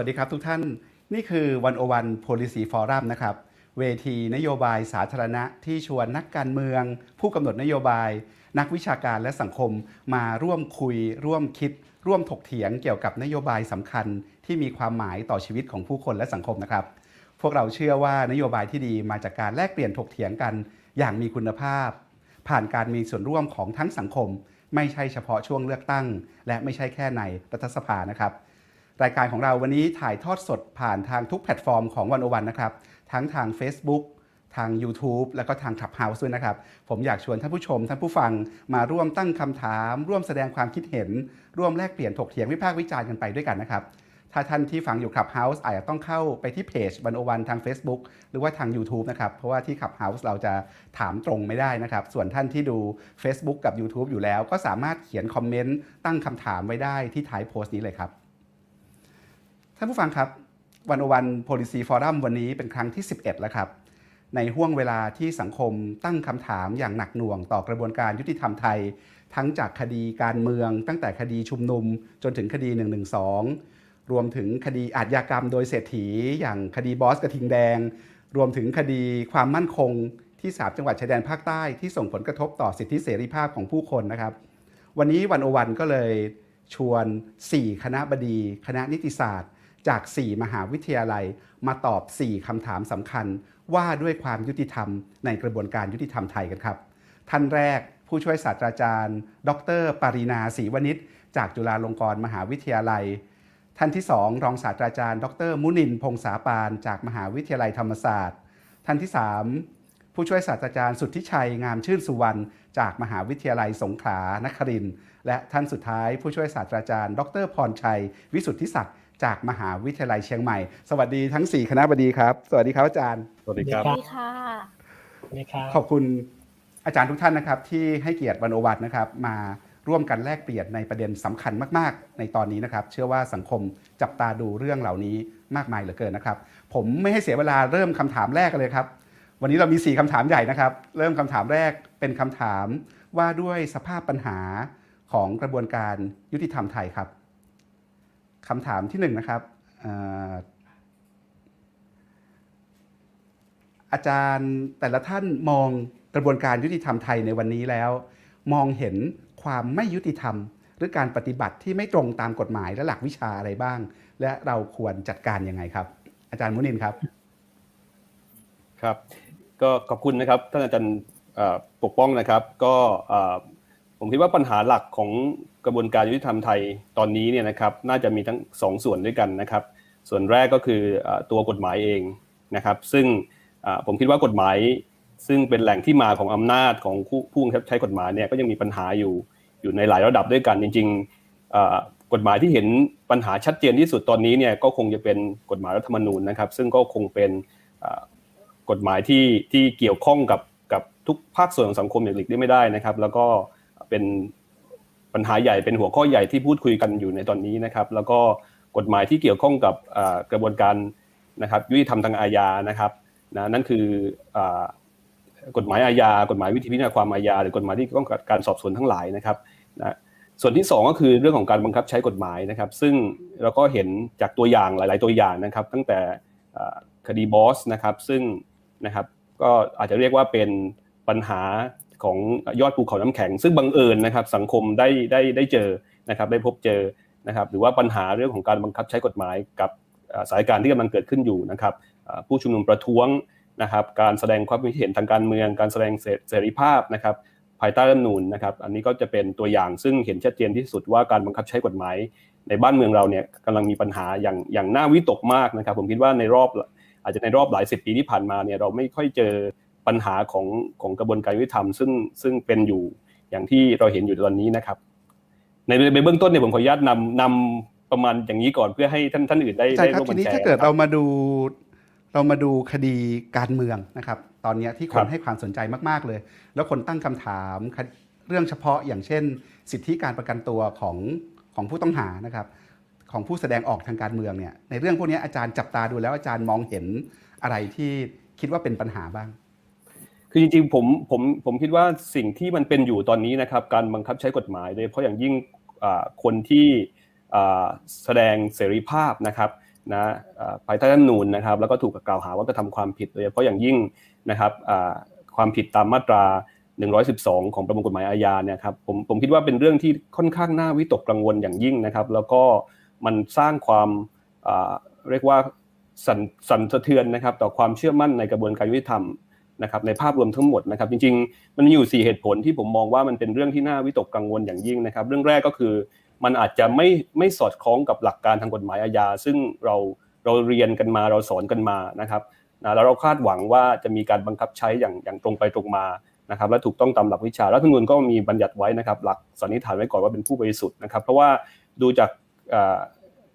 วัสดีครับทุกท่าน นี่คือวันโอวัน policy forum นะครับ เวทีนโยบายสาธารณะที่ชวนนักการเมือง ผู้กำหนดนโยบาย นักวิชาการและสังคมมาร่วมคุย ร่วมคิด ร่วมถกเถียงเกี่ยวกับนโยบายสำคัญ ที่มีความหมายต่อชีวิตของผู้คนและสังคมนะครับ พวกเราเชื่อว่านโยบายที่ดีมาจากการแลกเปลี่ยนถกเถียงกัน อย่างมีคุณภาพ ผ่านการมีส่วนร่วมของทั้งสังคม ไม่ใช่เฉพาะช่วงเลือกตั้ง และไม่ใช่แค่ในรัฐสภานะครับ รายการของเราวันนี้ถ่ายทอดสดผ่านทางทุกแพลตฟอร์มของวันโอวันนะครับ ทั้งทาง Facebook ทาง YouTube แล้วก็ทาง Clubhouse ด้วยนะครับ ผมอยากชวนท่านผู้ชม ท่านผู้ฟังมาร่วมตั้งคำถาม ร่วมแสดงความคิดเห็น ร่วมแลกเปลี่ยนถกเถียงวิพากษ์วิจารณ์กันไปด้วยกันนะครับ ถ้าท่านที่ฟังอยู่ Clubhouse อาจจะต้องเข้าไปที่เพจวันโอวันทาง Facebook หรือว่าทาง YouTube นะครับ เพราะว่าที่ Clubhouse เราจะถามตรงไม่ได้นะครับ ส่วนท่านที่ดู Facebook กับ YouTube อยู่แล้ว ก็สามารถเขียนคอมเมนต์ตั้งคำถามไว้ได้ที่ท้ายโพสต์นี้เลยครับ ท่านผู้ฟังครับวันอวัน policy forum วันนี้เป็นครั้งที่ 11 แล้วครับ ในห่วงเวลาที่สังคมตั้งคำถามอย่างหนักหน่วงต่อกระบวนการยุติธรรมไทย ทั้งจากคดีการเมือง ตั้งแต่คดีชุมนุม จนถึงคดี 112 รวมถึงคดีอาชญากรรมโดยเศรษฐี อย่างคดีบอสกระทิงแดง รวมถึงคดีความมั่นคงที่สามจังหวัดชายแดนภาคใต้ที่ส่งผลกระทบต่อสิทธิเสรีภาพของผู้คนนะครับ วันนี้วันโอวันก็เลยชวน 4 คณะบดี คณะนิติศาสตร์ จาก 4 มหาวิทยาลัย มาตอบ 4คำถามสำคัญ ว่าด้วยความยุติธรรมในกระบวนการยุติธรรมไทยกันครับ ท่านแรกผู้ช่วยศาสตราจารย์ ดร ปรินาศรีวณิชจากจุฬาลงกรณ์มหาวิทยาลัย ท่านที่ 2 รองศาสตราจารย์ ดร มุนินพงษาปาน จากมหาวิทยาลัยธรรมศาสตร์ ท่านที่ 3 ผู้ช่วยศาสตราจารย์สุทธิชัย งามชื่นสุวรรณ จากมหาวิทยาลัยสงขลานครินและท่านสุดท้ายผู้ช่วยศาสตราจารย์ ดร พรชัย วิสุทธิศักดิ์ จากมหาวิทยาลัยเชียงใหม่ สวัสดีทั้ง 4 คณะบดีครับ สวัสดีครับอาจารย์ สวัสดีครับสวัสดีค่ะสวัสดีครับขอบคุณอาจารย์ทุกท่านนะครับ ที่ให้เกียรติวันโอวัตนะครับ มาร่วมกันแลกเปลี่ยนในประเด็นสำคัญมาก ๆ ในตอนนี้นะครับ เชื่อว่าสังคมจับตาดูเรื่องเหล่านี้มากมายเหลือเกินนะครับ ผมไม่ให้เสียเวลาเริ่มคำถามแรกกันเลยครับ วันนี้เรามี 4คำถามใหญ่นะครับ เริ่มคำถามแรกเป็นคำถามว่าด้วยสภาพปัญหาของกระบวนการยุติธรรมไทยครับ คำถามที่หนึ่งนะครับอาจารย์แต่ละท่านมองกระบวนการยุติธรรมไทยในวันนี้แล้ว มองเห็นความไม่ยุติธรรม หรือการปฏิบัติที่ไม่ตรงตามกฎหมายและหลักวิชาอะไรบ้าง และเราควรจัดการยังไงครับ อาจารย์มุนินครับ ครับ ก็ขอบคุณนะครับท่านอาจารย์ปกป้องนะครับ ก็เผมคิดว่าปัญหาหลักของกระบวนการยุติธรรมไทยตอนนี้เนี่ยนะครับน่าจะมีทั้งสองส่วนด้วยกันนะครับ ส่วนแรกก็คือตัวกฎหมายเองนะครับ ซึ่งผมคิดว่ากฎหมาย ซึ่งเป็นแหล่งที่มาของอำนาจของผู้ผู้บังใช้กฎหมายเนี่ยก็ยังมีปัญหาอยู่อยู่ในหลายระดับด้วยกัน จริงๆกฎหมายที่เห็นปัญหาชัดเจนที่สุดตอนนี้เนี่ยก็คงจะเป็นกฎหมายรัฐธรรมนูญนะครับ ซึ่งก็คงเป็นกฎหมายที่ที่เกี่ยวข้องกับกับทุกภาคส่วนของสังคมอย่างหลีกเลี่ยงไม่ได้นะครับ แล้วก็ เป็นปัญหาใหญ่เป็นหัวข้อใหญ่ที่พูดคุยกันอยู่ในตอนนี้นะครับ แล้วก็กฎหมายที่เกี่ยวข้องกับกระบวนการนะครับยุติธรรมทางอาญานะครับนะนั่นคืออกฎหมายอาญากฎหมายวิธีพิจารณาความอาญาหรือกฎหมายที่เกี่ยวข้องกับการสอบสวนทั้งหลายนะครับนะส่วนที่สองก็คือเรื่องของการบังคับใช้กฎหมายนะครับ ซึ่งเราก็เห็นจากตัวอย่างหลาย ๆ ตัวอย่างนะครับ ตั้งแต่คดีบอสนะครับซึ่งนะครับก็อาจจะเรียกว่าเป็นปัญหา ของยอดภูเขาน้ำแข็ง ซึ่งบังเอิญนะครับ สังคมได้ได้ได้เจอนะครับ ได้พบเจอนะครับ หรือว่าปัญหาเรื่องของการบังคับใช้กฎหมายกับสานการที่กำลังเกิดขึ้นอยู่นะครับผู้ชุมนุมประท้วงนะครับ การแสดงความคิดเห็นทางการเมือง การแสดงเสรีภาพนะครับ ภายใต้รัฐนูญนะครับ อันนี้ก็จะเป็นตัวอย่างซึ่งเห็นชัดเจนที่สุดว่าการบังคับใช้กฎหมาย ในบ้านเมืองเราเนี่ยกำลังมีปัญหาอย่างอย่างน่าวิตกมากนะครับ ผมคิดว่าในรอบอาจจะในรอบหลายสิบปีที่ผ่านมาเนี่ยเราไม่ค่อยเจอ ปัญหาของของกระบวนการยุติธรรม ซึ่งซึ่งเป็นอยู่อย่างที่เราเห็นอยู่ตอนนี้นะครับ ในในเบื้องต้นเนี่ยผมขออนุญาตนำนำประมาณอย่างนี้ก่อนเพื่อให้ท่านท่านอื่นได้อาจารได้ย์ครับร่วมทีกันนี้แชร์ถ้าเกิดคบเรามาดูเรามาดูคดีการเมืองนะครับ ตอนเนี้ยที่คครันบให้ความสนใจมากๆเลย แล้วคนตั้งคำถามคดเรื่องเฉพาะอย่างเช่น สิทธิการประกันตัวของของผู้ต้องหานะครับ ของผู้แสดงออกทางการเมืองเนี่ยในเรื่องพวกนี้อาจารย์จับตาดูแล้วอาจารย์มองเห็นอะไรที่คิดว่าเป็นปัญหาบ้าง คือจริงๆผมผมผมคิดว่าสิ่งที่มันเป็นอยู่ตอนนี้นะครับ การบังคับใช้กฎหมายโดยเฉพาะอย่างยิ่งคนที่แสดงเสรีภาพนะครับนะภายใต้รัฐนูนนะครับ แล้วก็ถูกกล่าวหาว่ากระทำความผิดโดยเฉพาะอย่างยิ่งนะครับความผิดตามมาตรา 112 ของประมวลกฎหมายอาญาเนี่ยครับผมผมคิดว่าเป็นเรื่องที่ค่อนข้างน่าวิตกกังวลอย่างยิ่งนะครับ แล้วก็มันสร้างความเรียกว่าสั่นสั่นสะเทือนนะครับ ต่อความเชื่อมั่นในกระบวนการยุติธรรม นะครับในภาพรวมทั้งหมดนะครับจริงๆ มันมีอยู่ 4 เหตุผลที่ผมมองว่ามันเป็นเรื่องที่น่าวิตกกังวลอย่างยิ่งนะครับ เรื่องแรกก็คือมันอาจจะไม่ไม่สอดคล้องกับหลักการทางกฎหมายอาญาซึ่งเราเราเรียนกันมาเราสอนกันมานะครับนะแล้วเราคาดหวังว่าจะมีการบังคับใช้อย่างอย่างตรงไปตรงมานะครับและถูกต้องตามหลักวิชารัฐธรรมนูญก็มีบัญญัติไว้นะครับ หลักสันนิษฐานไว้ก่อนว่าเป็นผู้บริสุทธิ์นะครับ เพราะว่าดูจาก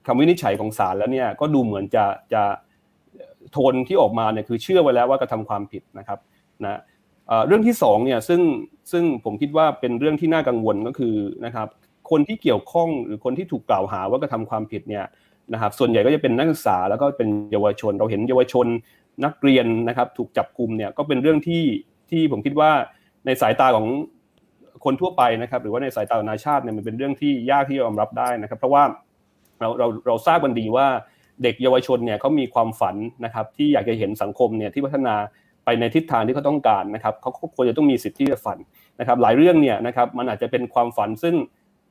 คำวินิจฉัยของศาลแล้วเนี่ยก็ดูเหมือนจะจะ โทนที่ออกมาเนี่ยคือเชื่อไว้แล้วว่ากระทาความผิดนะครับนะเรื่องที่2เนี่ยซึ่งซึ่งผมคิดว่าเป็นเรื่องที่น่ากังวลก็คือนะครับคนที่เกี่ยวข้องหรือคนที่ถูกกล่าวหาว่ากระทำความผิดเนี่ยนะครับส่วนใหญ่ก็จะเป็นนักศึกษาแล้วก็เป็นเยาวชน เราเห็นเยาวชนนักเรียนนะครับถูกจับกลุ่มเนี่ยก็เป็นเรื่องที่ที่ผมคิดว่าในสายตาของคนทั่วไปนะครับหรือว่าในสายตานานาชาติเนี่ยมันเป็นเรื่องที่ยากที่จะยอมรับได้นะครับ เพราะว่าเราเราเราทราบกันดีว่า เด็กเยาวชนเนี่ยเขามีความฝันนะครับที่อยากจะเห็นสังคมเนี่ยที่พัฒนาไปในทิศทางที่เขาต้องการนะครับเขาควรจะต้องมีสิทธิ์ที่จะฝันนะครับหลายเรื่องเนี่ยนะครับมันอาจจะเป็นความฝันซึ่ง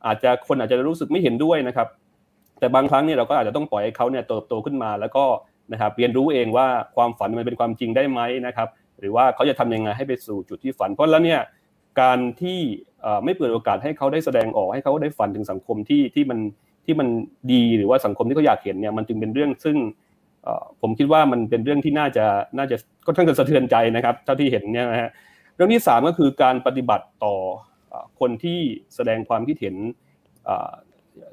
อาจจะคนอาจจะรู้สึกไม่เห็นด้วยนะครับ แต่บางครั้งเนี่ยเราก็อาจจะต้องปล่อยให้เขาเนี่ยเติบโตขึ้นมา แล้วก็นะครับเรียนรู้เองว่าความฝันมันเป็นความจริงได้ไหมนะครับ หรือว่าเขาจะทำยังไงให้ไปสู่จุดที่ฝัน เพราะแล้วเนี่ยการที่ไม่เปิดโอกาสให้เขาได้แสดงออกให้เขาได้ฝันถึงสังคมที่ที่มัน ที่มันดีหรือว่าสังคมที่เขาอยากเห็นเนี่ยมันจึงเป็นเรื่องซึ่งผมคิดว่ามันเป็นเรื่องที่น่าจะน่าจะก็ทั้งจะสะเทือนใจนะครับเท่าที่เห็นเนี่ยนะฮะเรื่องที่ 3 ก็คือการปฏิบัติต่อคนที่แสดงความคิดเห็น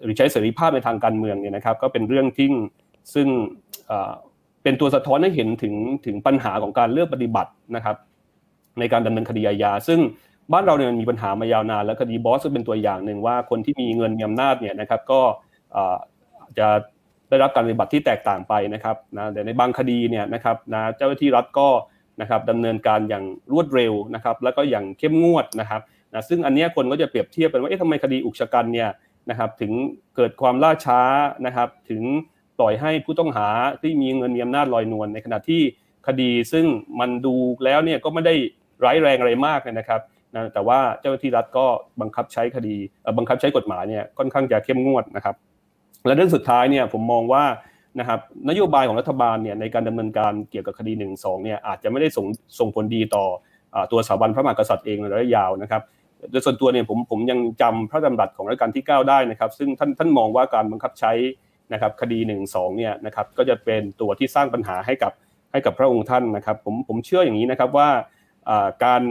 หรือใช้เสรีภาพในทางการเมืองเนี่ยนะครับ ก็เป็นเรื่องที่ซึ่งเป็นตัวสะท้อนให้เห็นถึงถึงปัญหาของการเลือกปฏิบัตินะครับ ในการดำเนินคดีอาญาซึ่ง บ้านเราเนี่ยมันมีปัญหามายาวนานแล้วคดีบอสก็เป็นตัวอย่างหนึ่งว่าคนที่มีเงินมีอำนาจเนี่ยนะครับก็จะได้รับการปฏิบัติที่แตกต่างไปนะครับนะแต่ในบางคดีเนี่ยนะครับนะเจ้าหน้าที่รัฐก็นะครับดำเนินการอย่างรวดเร็วนะครับ แล้วก็อย่างเข้มงวดนะครับนะซึ่งอันนี้คนก็จะเปรียบเทียบกันว่าเอ๊ะทำไมคดีอุกชะกันเนี่ยนะครับถึงเกิดความล่าช้านะครับ ถึงปล่อยให้ผู้ต้องหาที่มีเงินมีอำนาจลอยนวลในขณะที่คดีซึ่งมันดูแล้วเนี่ยก็ไม่ได้ร้ายแรงอะไรมากนะครับ นะแต่ว่าเจ้าหน้าที่รัฐก็บังคับใช้คดีบังคับใช้กฎหมายเนี่ยค่อนข้างจะเข้มงวดนะครับ และเรื่องสุดท้ายเนี่ยผมมองว่านะครับนโยบายของรัฐบาลเนี่ยในการดำเนินการเกี่ยวกับคดี1นึเนี่ยอาจจะไม่ได้ส่งส่งผลดีต่อตัวสถาบันพระมหากษัตริย์เองในระยะยาวนะครับโดยส่วนตัวเนี่ยผมผมยังจำพระดำรัสของรัชกาลที่ 9 ได้นะครับ ซึ่งท่านท่านมองว่าการบังคับใช้นะครับคดี1นึเนี่ยนะครับก็จะเป็นตัวที่สร้างปัญหาให้กับให้กับพระองค์ท่านนะครับผมผมเชื่ออย่างนี้นะครับว่าการ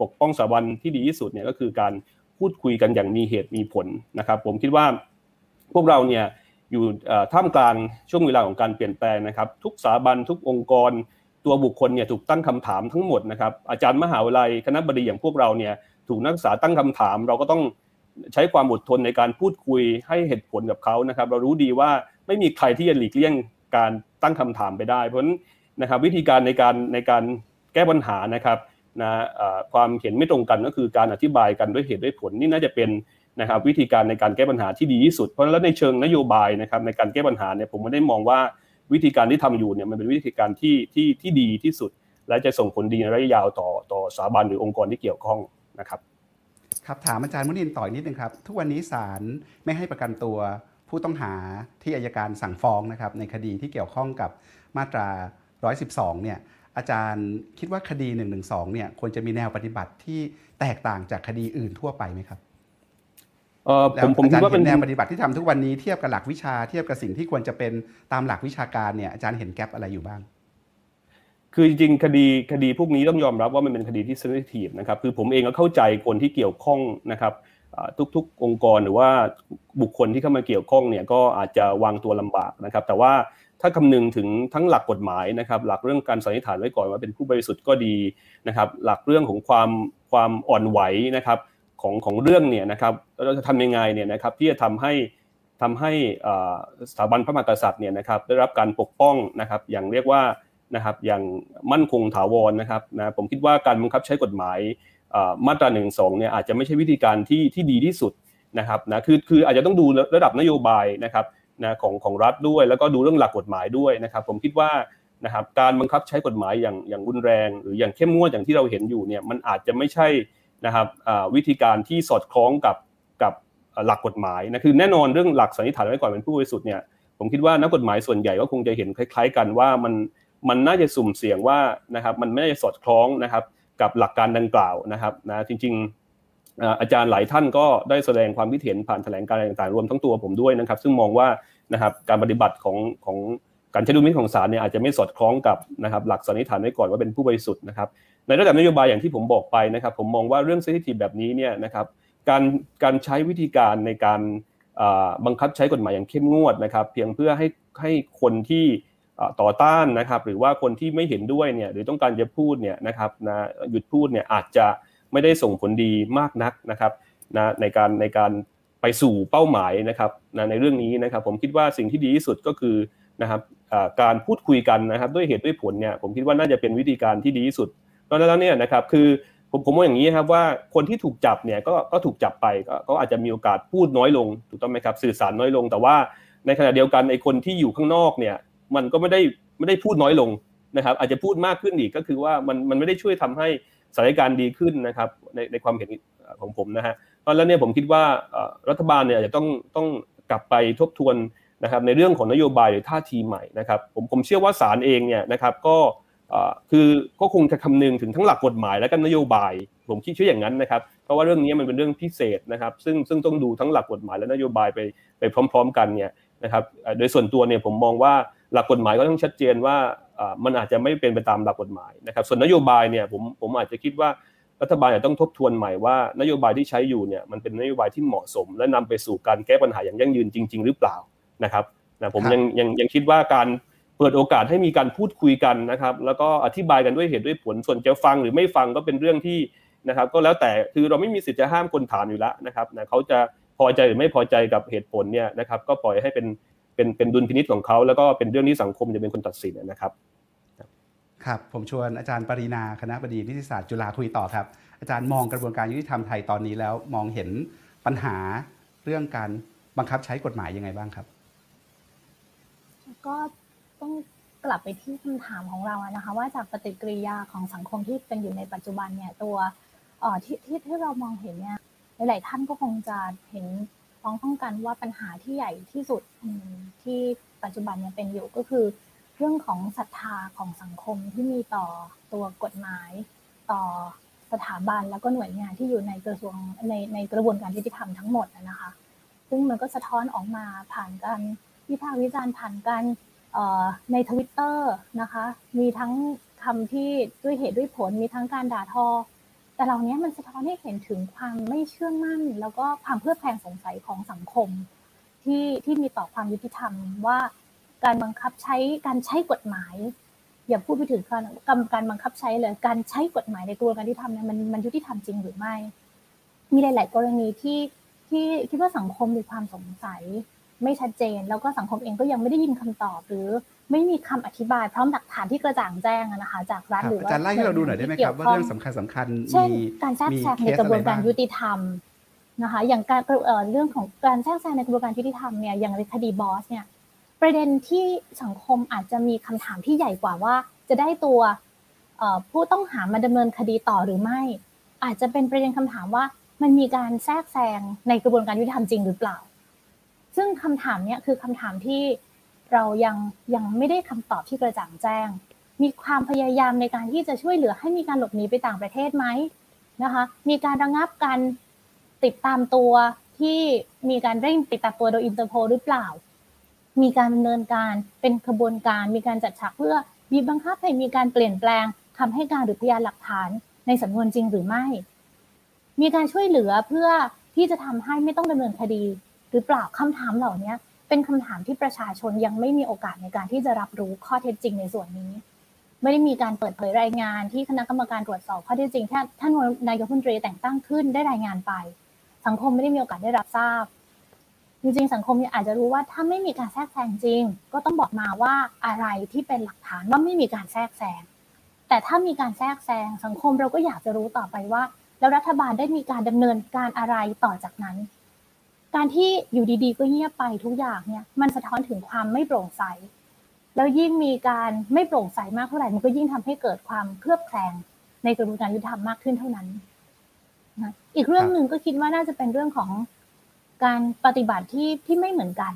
ปกป้องสถาบันที่ดีที่สุดเนี่ยก็คือการพูดคุยกันอย่างมีเหตุมีผลนะครับ ผมคิดว่าพวกเราเนี่ยอยู่ท่ามกลางช่วงเวลาของการเปลี่ยนแปลงนะครับ ทุกสถาบันทุกองค์กร ตัวบุคคลเนี่ยถูกตั้งคำถามทั้งหมดนะครับอาจารย์มหาวิทยาลัยคณะบดีอย่างพวกเราเนี่ยถูกนักศึกษาตั้งคำถาม เราก็ต้องใช้ความอดทนในการพูดคุยให้เหตุผลกับเขานะครับ เรารู้ดีว่าไม่มีใครที่จะหลีกเลี่ยงการตั้งคำถามไปได้ เพราะฉะนั้นนะครับวิธีการในการในการแก้ปัญหานะครับ นะความเห็นไม่ตรงกันก็คือการอธิบายกันด้วยเหตุด้วยผลนี่น่าจะเป็นนะครับวิธีการในการแก้ปัญหาที่ดีที่สุด เพราะฉะนั้นในเชิงนโยบายนะครับในการแก้ปัญหาเนี่ยผมไม่ได้มองว่าวิธีการที่ทำอยู่เนี่ยมันเป็นวิธีการที่ที่ที่ดีที่สุด และจะส่งผลดีในระยะยาวต่อต่อสถาบันหรือองค์กรที่เกี่ยวข้องนะครับครับถามอาจารย์มุนินต่ออีกนิดนึงครับ ทุกวันนี้ศาลไม่ให้ประกันตัวผู้ต้องหาที่อายการสั่งฟ้องนะครับในคดีที่เกี่ยวข้องกับมาตรา 112 เนี่ย อาจารย์คิดว่าคดี1นึเนี่ยควรจะมีแนวปฏิบัติที่แตกต่างจากคดีอื่นทั่วไปไหมครับเออผมผมคิดว่าเป็นแนวปฏิบัติที่ทำทุกวันนี้เทียบกับหลักวิชาเทียบกับสิ่งที่ควรจะเป็นตามหลักวิชาการเนี่ยอาจารย์เห็นแกลบอะไรอยู่บ้าง คือจริงๆคดีคดีพวกนี้ต้องยอมรับว่ามันเป็นคดีที่เซนซิทีฟนะครับคือผมเองก็เข้าใจคนที่เกี่ยวข้องนะครับทุกๆ องค์กรหรือว่าบุคคลที่เข้ามาเกี่ยวข้องเนี่ยก็อาจจะวางตัวลำบากนะครับ แต่ว่า ถ้าคำนึงถึงทั้งหลักกฎหมายนะครับ หลักเรื่องการสันนิษฐานไว้ก่อนว่าเป็นผู้บริสุทธิ์ก็ดีนะครับ หลักเรื่องของความความอ่อนไหวนะครับของของเรื่องเนี่ยนะครับเราจะทำยังไงเนี่ยนะครับที่จะทำให้ทำให้สถาบันพระมหากษัตริย์เนี่ยนะครับได้รับการปกป้องนะครับอย่างเรียกว่านะครับอย่างมั่นคงถาวรนะครับนะผมคิดว่าการบังคับใช้กฎหมายมาตราหนึ่งสองเนี่ยอาจจะไม่ใช่วิธีการที่ที่ดีที่สุดนะครับนะคือคืออาจจะต้องดูระดับนโยบายนะครับ นะของของรัฐด้วย แล้วก็ดูเรื่องหลักกฎหมายด้วยนะครับผมคิดว่านะครับการบังคับใช้กฎหมายอย่างอย่างรุนแรง หรืออย่างเข้มงวดอย่างที่เราเห็นอยู่เนี่ยมันอาจจะไม่ใช่นะครับวิธีการที่สอดคล้องกับกับหลักกฎหมายนะคือแน่นอนเรื่องหลักสันนิษฐานไว้ก่อนเป็นผู้บริสุทธิ์เนี่ยผมคิดว่านักกฎหมายส่วนใหญ่ก็คงจะเห็นคล้าย ๆ กันว่ามันมันน่าจะสุ่มเสี่ยงว่านะครับมันไม่ได้สอดคล้องนะครับกับหลักการดังกล่าวนะครับนะจริงๆ อาจารย์หลายท่านก็ได้แสดงความคิดเห็นผ่านแถลงการต่างๆรวมทั้งตัวผมด้วยนะครับ ซึ่งมองว่านะครับการปฏิบัติของของการใช้ดุลพินิจของศาลเนี่ยอาจจะไม่สอดคล้องกับนะครับหลักสันนิษฐานไว้ก่อนว่าเป็นผู้บริสุทธิ์นะครับในระดับนโยบายอย่างที่ผมบอกไปนะครับ ผมมองว่าเรื่องเซนซิทีฟแบบนี้เนี่ยนะครับการการใช้วิธีการในการบังคับใช้กฎหมายอย่างเข้มงวดนะครับ เพียงเพื่อให้ให้คนที่ต่อต้านนะครับ หรือว่าคนที่ไม่เห็นด้วยเนี่ยหรือต้องการจะพูดเนี่ยนะครับนะหยุดพูดเนี่ยอาจจะ ไม่ได้ส่งผลดีมากนักนะครับนะในการในการไปสู่เป้าหมายนะครับนะในเรื่องนี้นะครับ ผมคิดว่าสิ่งที่ดีที่สุดก็คือนะครับการพูดคุยกันนะครับ ด้วยเหตุด้วยผลเนี่ยผมคิดว่าน่าจะเป็นวิธีการที่ดีที่สุดเพราะฉะนั้นเนี่ยนะครับคือผมผมมองอย่างนี้ครับว่าคนที่ถูกจับเนี่ยก็ก็ถูกจับไปก็อาจจะมีโอกาสพูดน้อยลงถูกต้องไหมครับสื่อสารน้อยลง แต่ว่าในขณะเดียวกันไอ้คนที่อยู่ข้างนอกเนี่ยมันก็ไม่ได้ไม่ได้พูดน้อยลงนะครับ อาจจะพูดมากขึ้นอีกก็คือว่ามันมันไม่ได้ช่วยทำให้ สถานการณ์ดีขึ้นนะครับในในความเห็นของผมนะฮะเพราะแล้วเนี่ยผมคิดว่ารัฐบาลเนี่ยจะต้องต้องกลับไปทบทวนนะครับในเรื่องของนโยบายหรือท่าทีใหม่นะครับผมผมเชื่อว่าศาลเองเนี่ยนะครับก็คือก็คงจะคำนึงถึงทั้งหลักกฎหมายและก็นโยบาย ผมคิดเชื่ออย่างนั้นนะครับเพราะว่าเรื่องนี้มันเป็นเรื่องพิเศษนะครับซึ่งซึ่งต้องดูทั้งหลักกฎหมายและนโยบายไปไปพร้อม ๆ กันเนี่ยนะครับโดยส่วนตัวเนี่ยผมมองว่าหลักกฎหมายก็ต้องชัดเจนว่า มันอาจจะไม่เป็นไปตามหลักกฎหมายนะครับส่วนนโยบายเนี่ยผมผมอาจจะคิดว่ารัฐบาลจะต้องทบทวนใหม่ว่านโยบายที่ใช้อยู่เนี่ยมันเป็นนโยบายที่เหมาะสม และนำไปสู่การแก้ปัญหาอย่างยั่งยืนจริง ๆ หรือเปล่านะครับนะผมยังยังยังคิดว่าการเปิดโอกาสให้มีการพูดคุยกันนะครับ แล้วก็อธิบายกันด้วยเหตุด้วยผลส่วนจะฟังหรือไม่ฟังก็เป็นเรื่องที่นะครับ ก็แล้วแต่คือเราไม่มีสิทธิ์จะห้ามคนถามอยู่แล้วนะครับนะเขาจะพอใจหรือไม่พอใจกับเหตุผลเนี่ยนะครับ ก็ปล่อยให้เป็น เป็นเป็นดุลพินิจของเขาแล้วก็เป็นเรื่องที่สังคมจะเป็นคนตัดสินนะครับครับผมชวนอาจารย์ปรินาคณะบดีนิติศาสตร์จุฬาคุยต่อครับ อาจารย์มองกระบวนการยุติธรรมไทยตอนนี้แล้วมองเห็นปัญหาเรื่องการบังคับใช้กฎหมายยังไงบ้างครับ ก็ต้องกลับไปที่คำถามของเราอะนะคะ ว่าจากปฏิกิริยาของสังคมที่เป็นอยู่ในปัจจุบันเนี่ยตัวเอ่อที่ที่ที่เรามองเห็นเนี่ยหลาย ๆ ท่านก็คงจะเห็น พ้องต้องกันว่าปัญหาที่ใหญ่ที่สุดที่ปัจจุบันเนี่ยเป็นอยู่ก็คือ เรื่องของศรัทธาของสังคมที่มีต่อตัวกฎหมาย ต่อสถาบันแล้วก็หน่วยงานที่อยู่ในกระทรวงในในกระบวนการยุติธรรมทั้งหมดนะคะ ซึ่งมันก็สะท้อนออกมาผ่านการวิพากษ์วิจารณ์ผ่านกันในทวิตเตอร์นะคะ มีทั้งคำที่ด้วยเหตุด้วยผล มีทั้งการด่าทอ แต่เหล่านี้มันสะท้อนให้เห็นถึงความไม่เชื่อมั่น แล้วก็ความเพื่อแพงสงสัยของสังคม ที่ที่มีต่อความยุติธรรมว่า การบังคับใช้การใช้กฎหมาย อย่าพูดไปถึงการกรรมการบังคับใช้เลยการใช้กฎหมายในกระบวนการยุติธรรมเนี่ยมันมันยุติธรรมจริงหรือไม่ มีหลาย ๆ กรณีที่ที่คิดว่าสังคมมีความสงสัย ไม่ชัดเจน แล้วก็สังคมเองก็ยังไม่ได้ยินคำตอบหรือ ไม่มีคำอธิบายพร้อมหลักฐานที่กระจ่างแจ้งนะคะ จากรัฐหรือว่าอาจารย์ไล่ให้เราดูหน่อยได้ไหมครับว่าเรื่องสำคัญสำคัญเช่นการแทรกแซงในกระบวนการยุติธรรมนะคะ อย่างการเรื่องของการแทรกแซงในกระบวนการยุติธรรมเนี่ยอย่างในคดีบอสเนี่ยประเด็นที่สังคมอาจจะมีคำถามที่ใหญ่กว่าว่า จะได้ตัวผู้ต้องหามาดำเนินคดีต่อหรือไม่ อาจจะเป็นประเด็นคำถามว่ามันมีการแทรกแซงในกระบวนการยุติธรรมจริงหรือเปล่า ซึ่งคำถามนี้คือคำถามที่ เรายังยังไม่ได้คำตอบที่กระจ่างแจ้ง มีความพยายามในการที่จะช่วยเหลือให้มีการหลบหนีไปต่างประเทศไหมนะคะ มีการระงับการติดตามตัวที่มีการเร่งติดตามตัวโดยอินเตอร์โพลหรือเปล่า มีการดำเนินการเป็นขบวนการ มีการจัดฉากเพื่อบีบบังคับให้มีการเปลี่ยนแปลงคำให้การหรือพยานหลักฐานในสำนวนจริงหรือไม่ มีการช่วยเหลือเพื่อที่จะทำให้ไม่ต้องดำเนินคดี หรือเปล่าคำถามเหล่านี้ เป็นคำถามที่ประชาชนยังไม่มีโอกาสในการที่จะรับรู้ข้อเท็จจริงในส่วนนี้ ไม่ได้มีการเปิดเผยรายงานที่คณะกรรมการตรวจสอบข้อเท็จจริงที่ท่านนายกรัฐมนตรีแต่งตั้งขึ้นได้รายงานไป สังคมไม่ได้มีโอกาสได้รับทราบจริงๆสังคมอาจจะรู้ว่าถ้าไม่มีการแทรกแซงจริง ก็ต้องบอกมาว่าอะไรที่เป็นหลักฐานว่าไม่มีการแทรกแซงแต่ถ้ามีการแทรกแซงสังคมเราก็อยากจะรู้ต่อไปว่า แล้วรัฐบาลได้มีการดำเนินการอะไรต่อจากนั้น การที่อยู่ดีๆ ก็เงียบไปทุกอย่างเนี่ยมันสะท้อนถึงความไม่โปร่งใส แล้วยิ่งมีการไม่โปร่งใสมากเท่าไหร่มันก็ยิ่งทำให้เกิดความเคลือบแคลงในกระบวนการยุติธรรมมากขึ้นเท่านั้นนะอีกเรื่องหนึ่งก็คิดว่าน่าจะเป็นเรื่องของการปฏิบัติที่ที่ไม่เหมือนกัน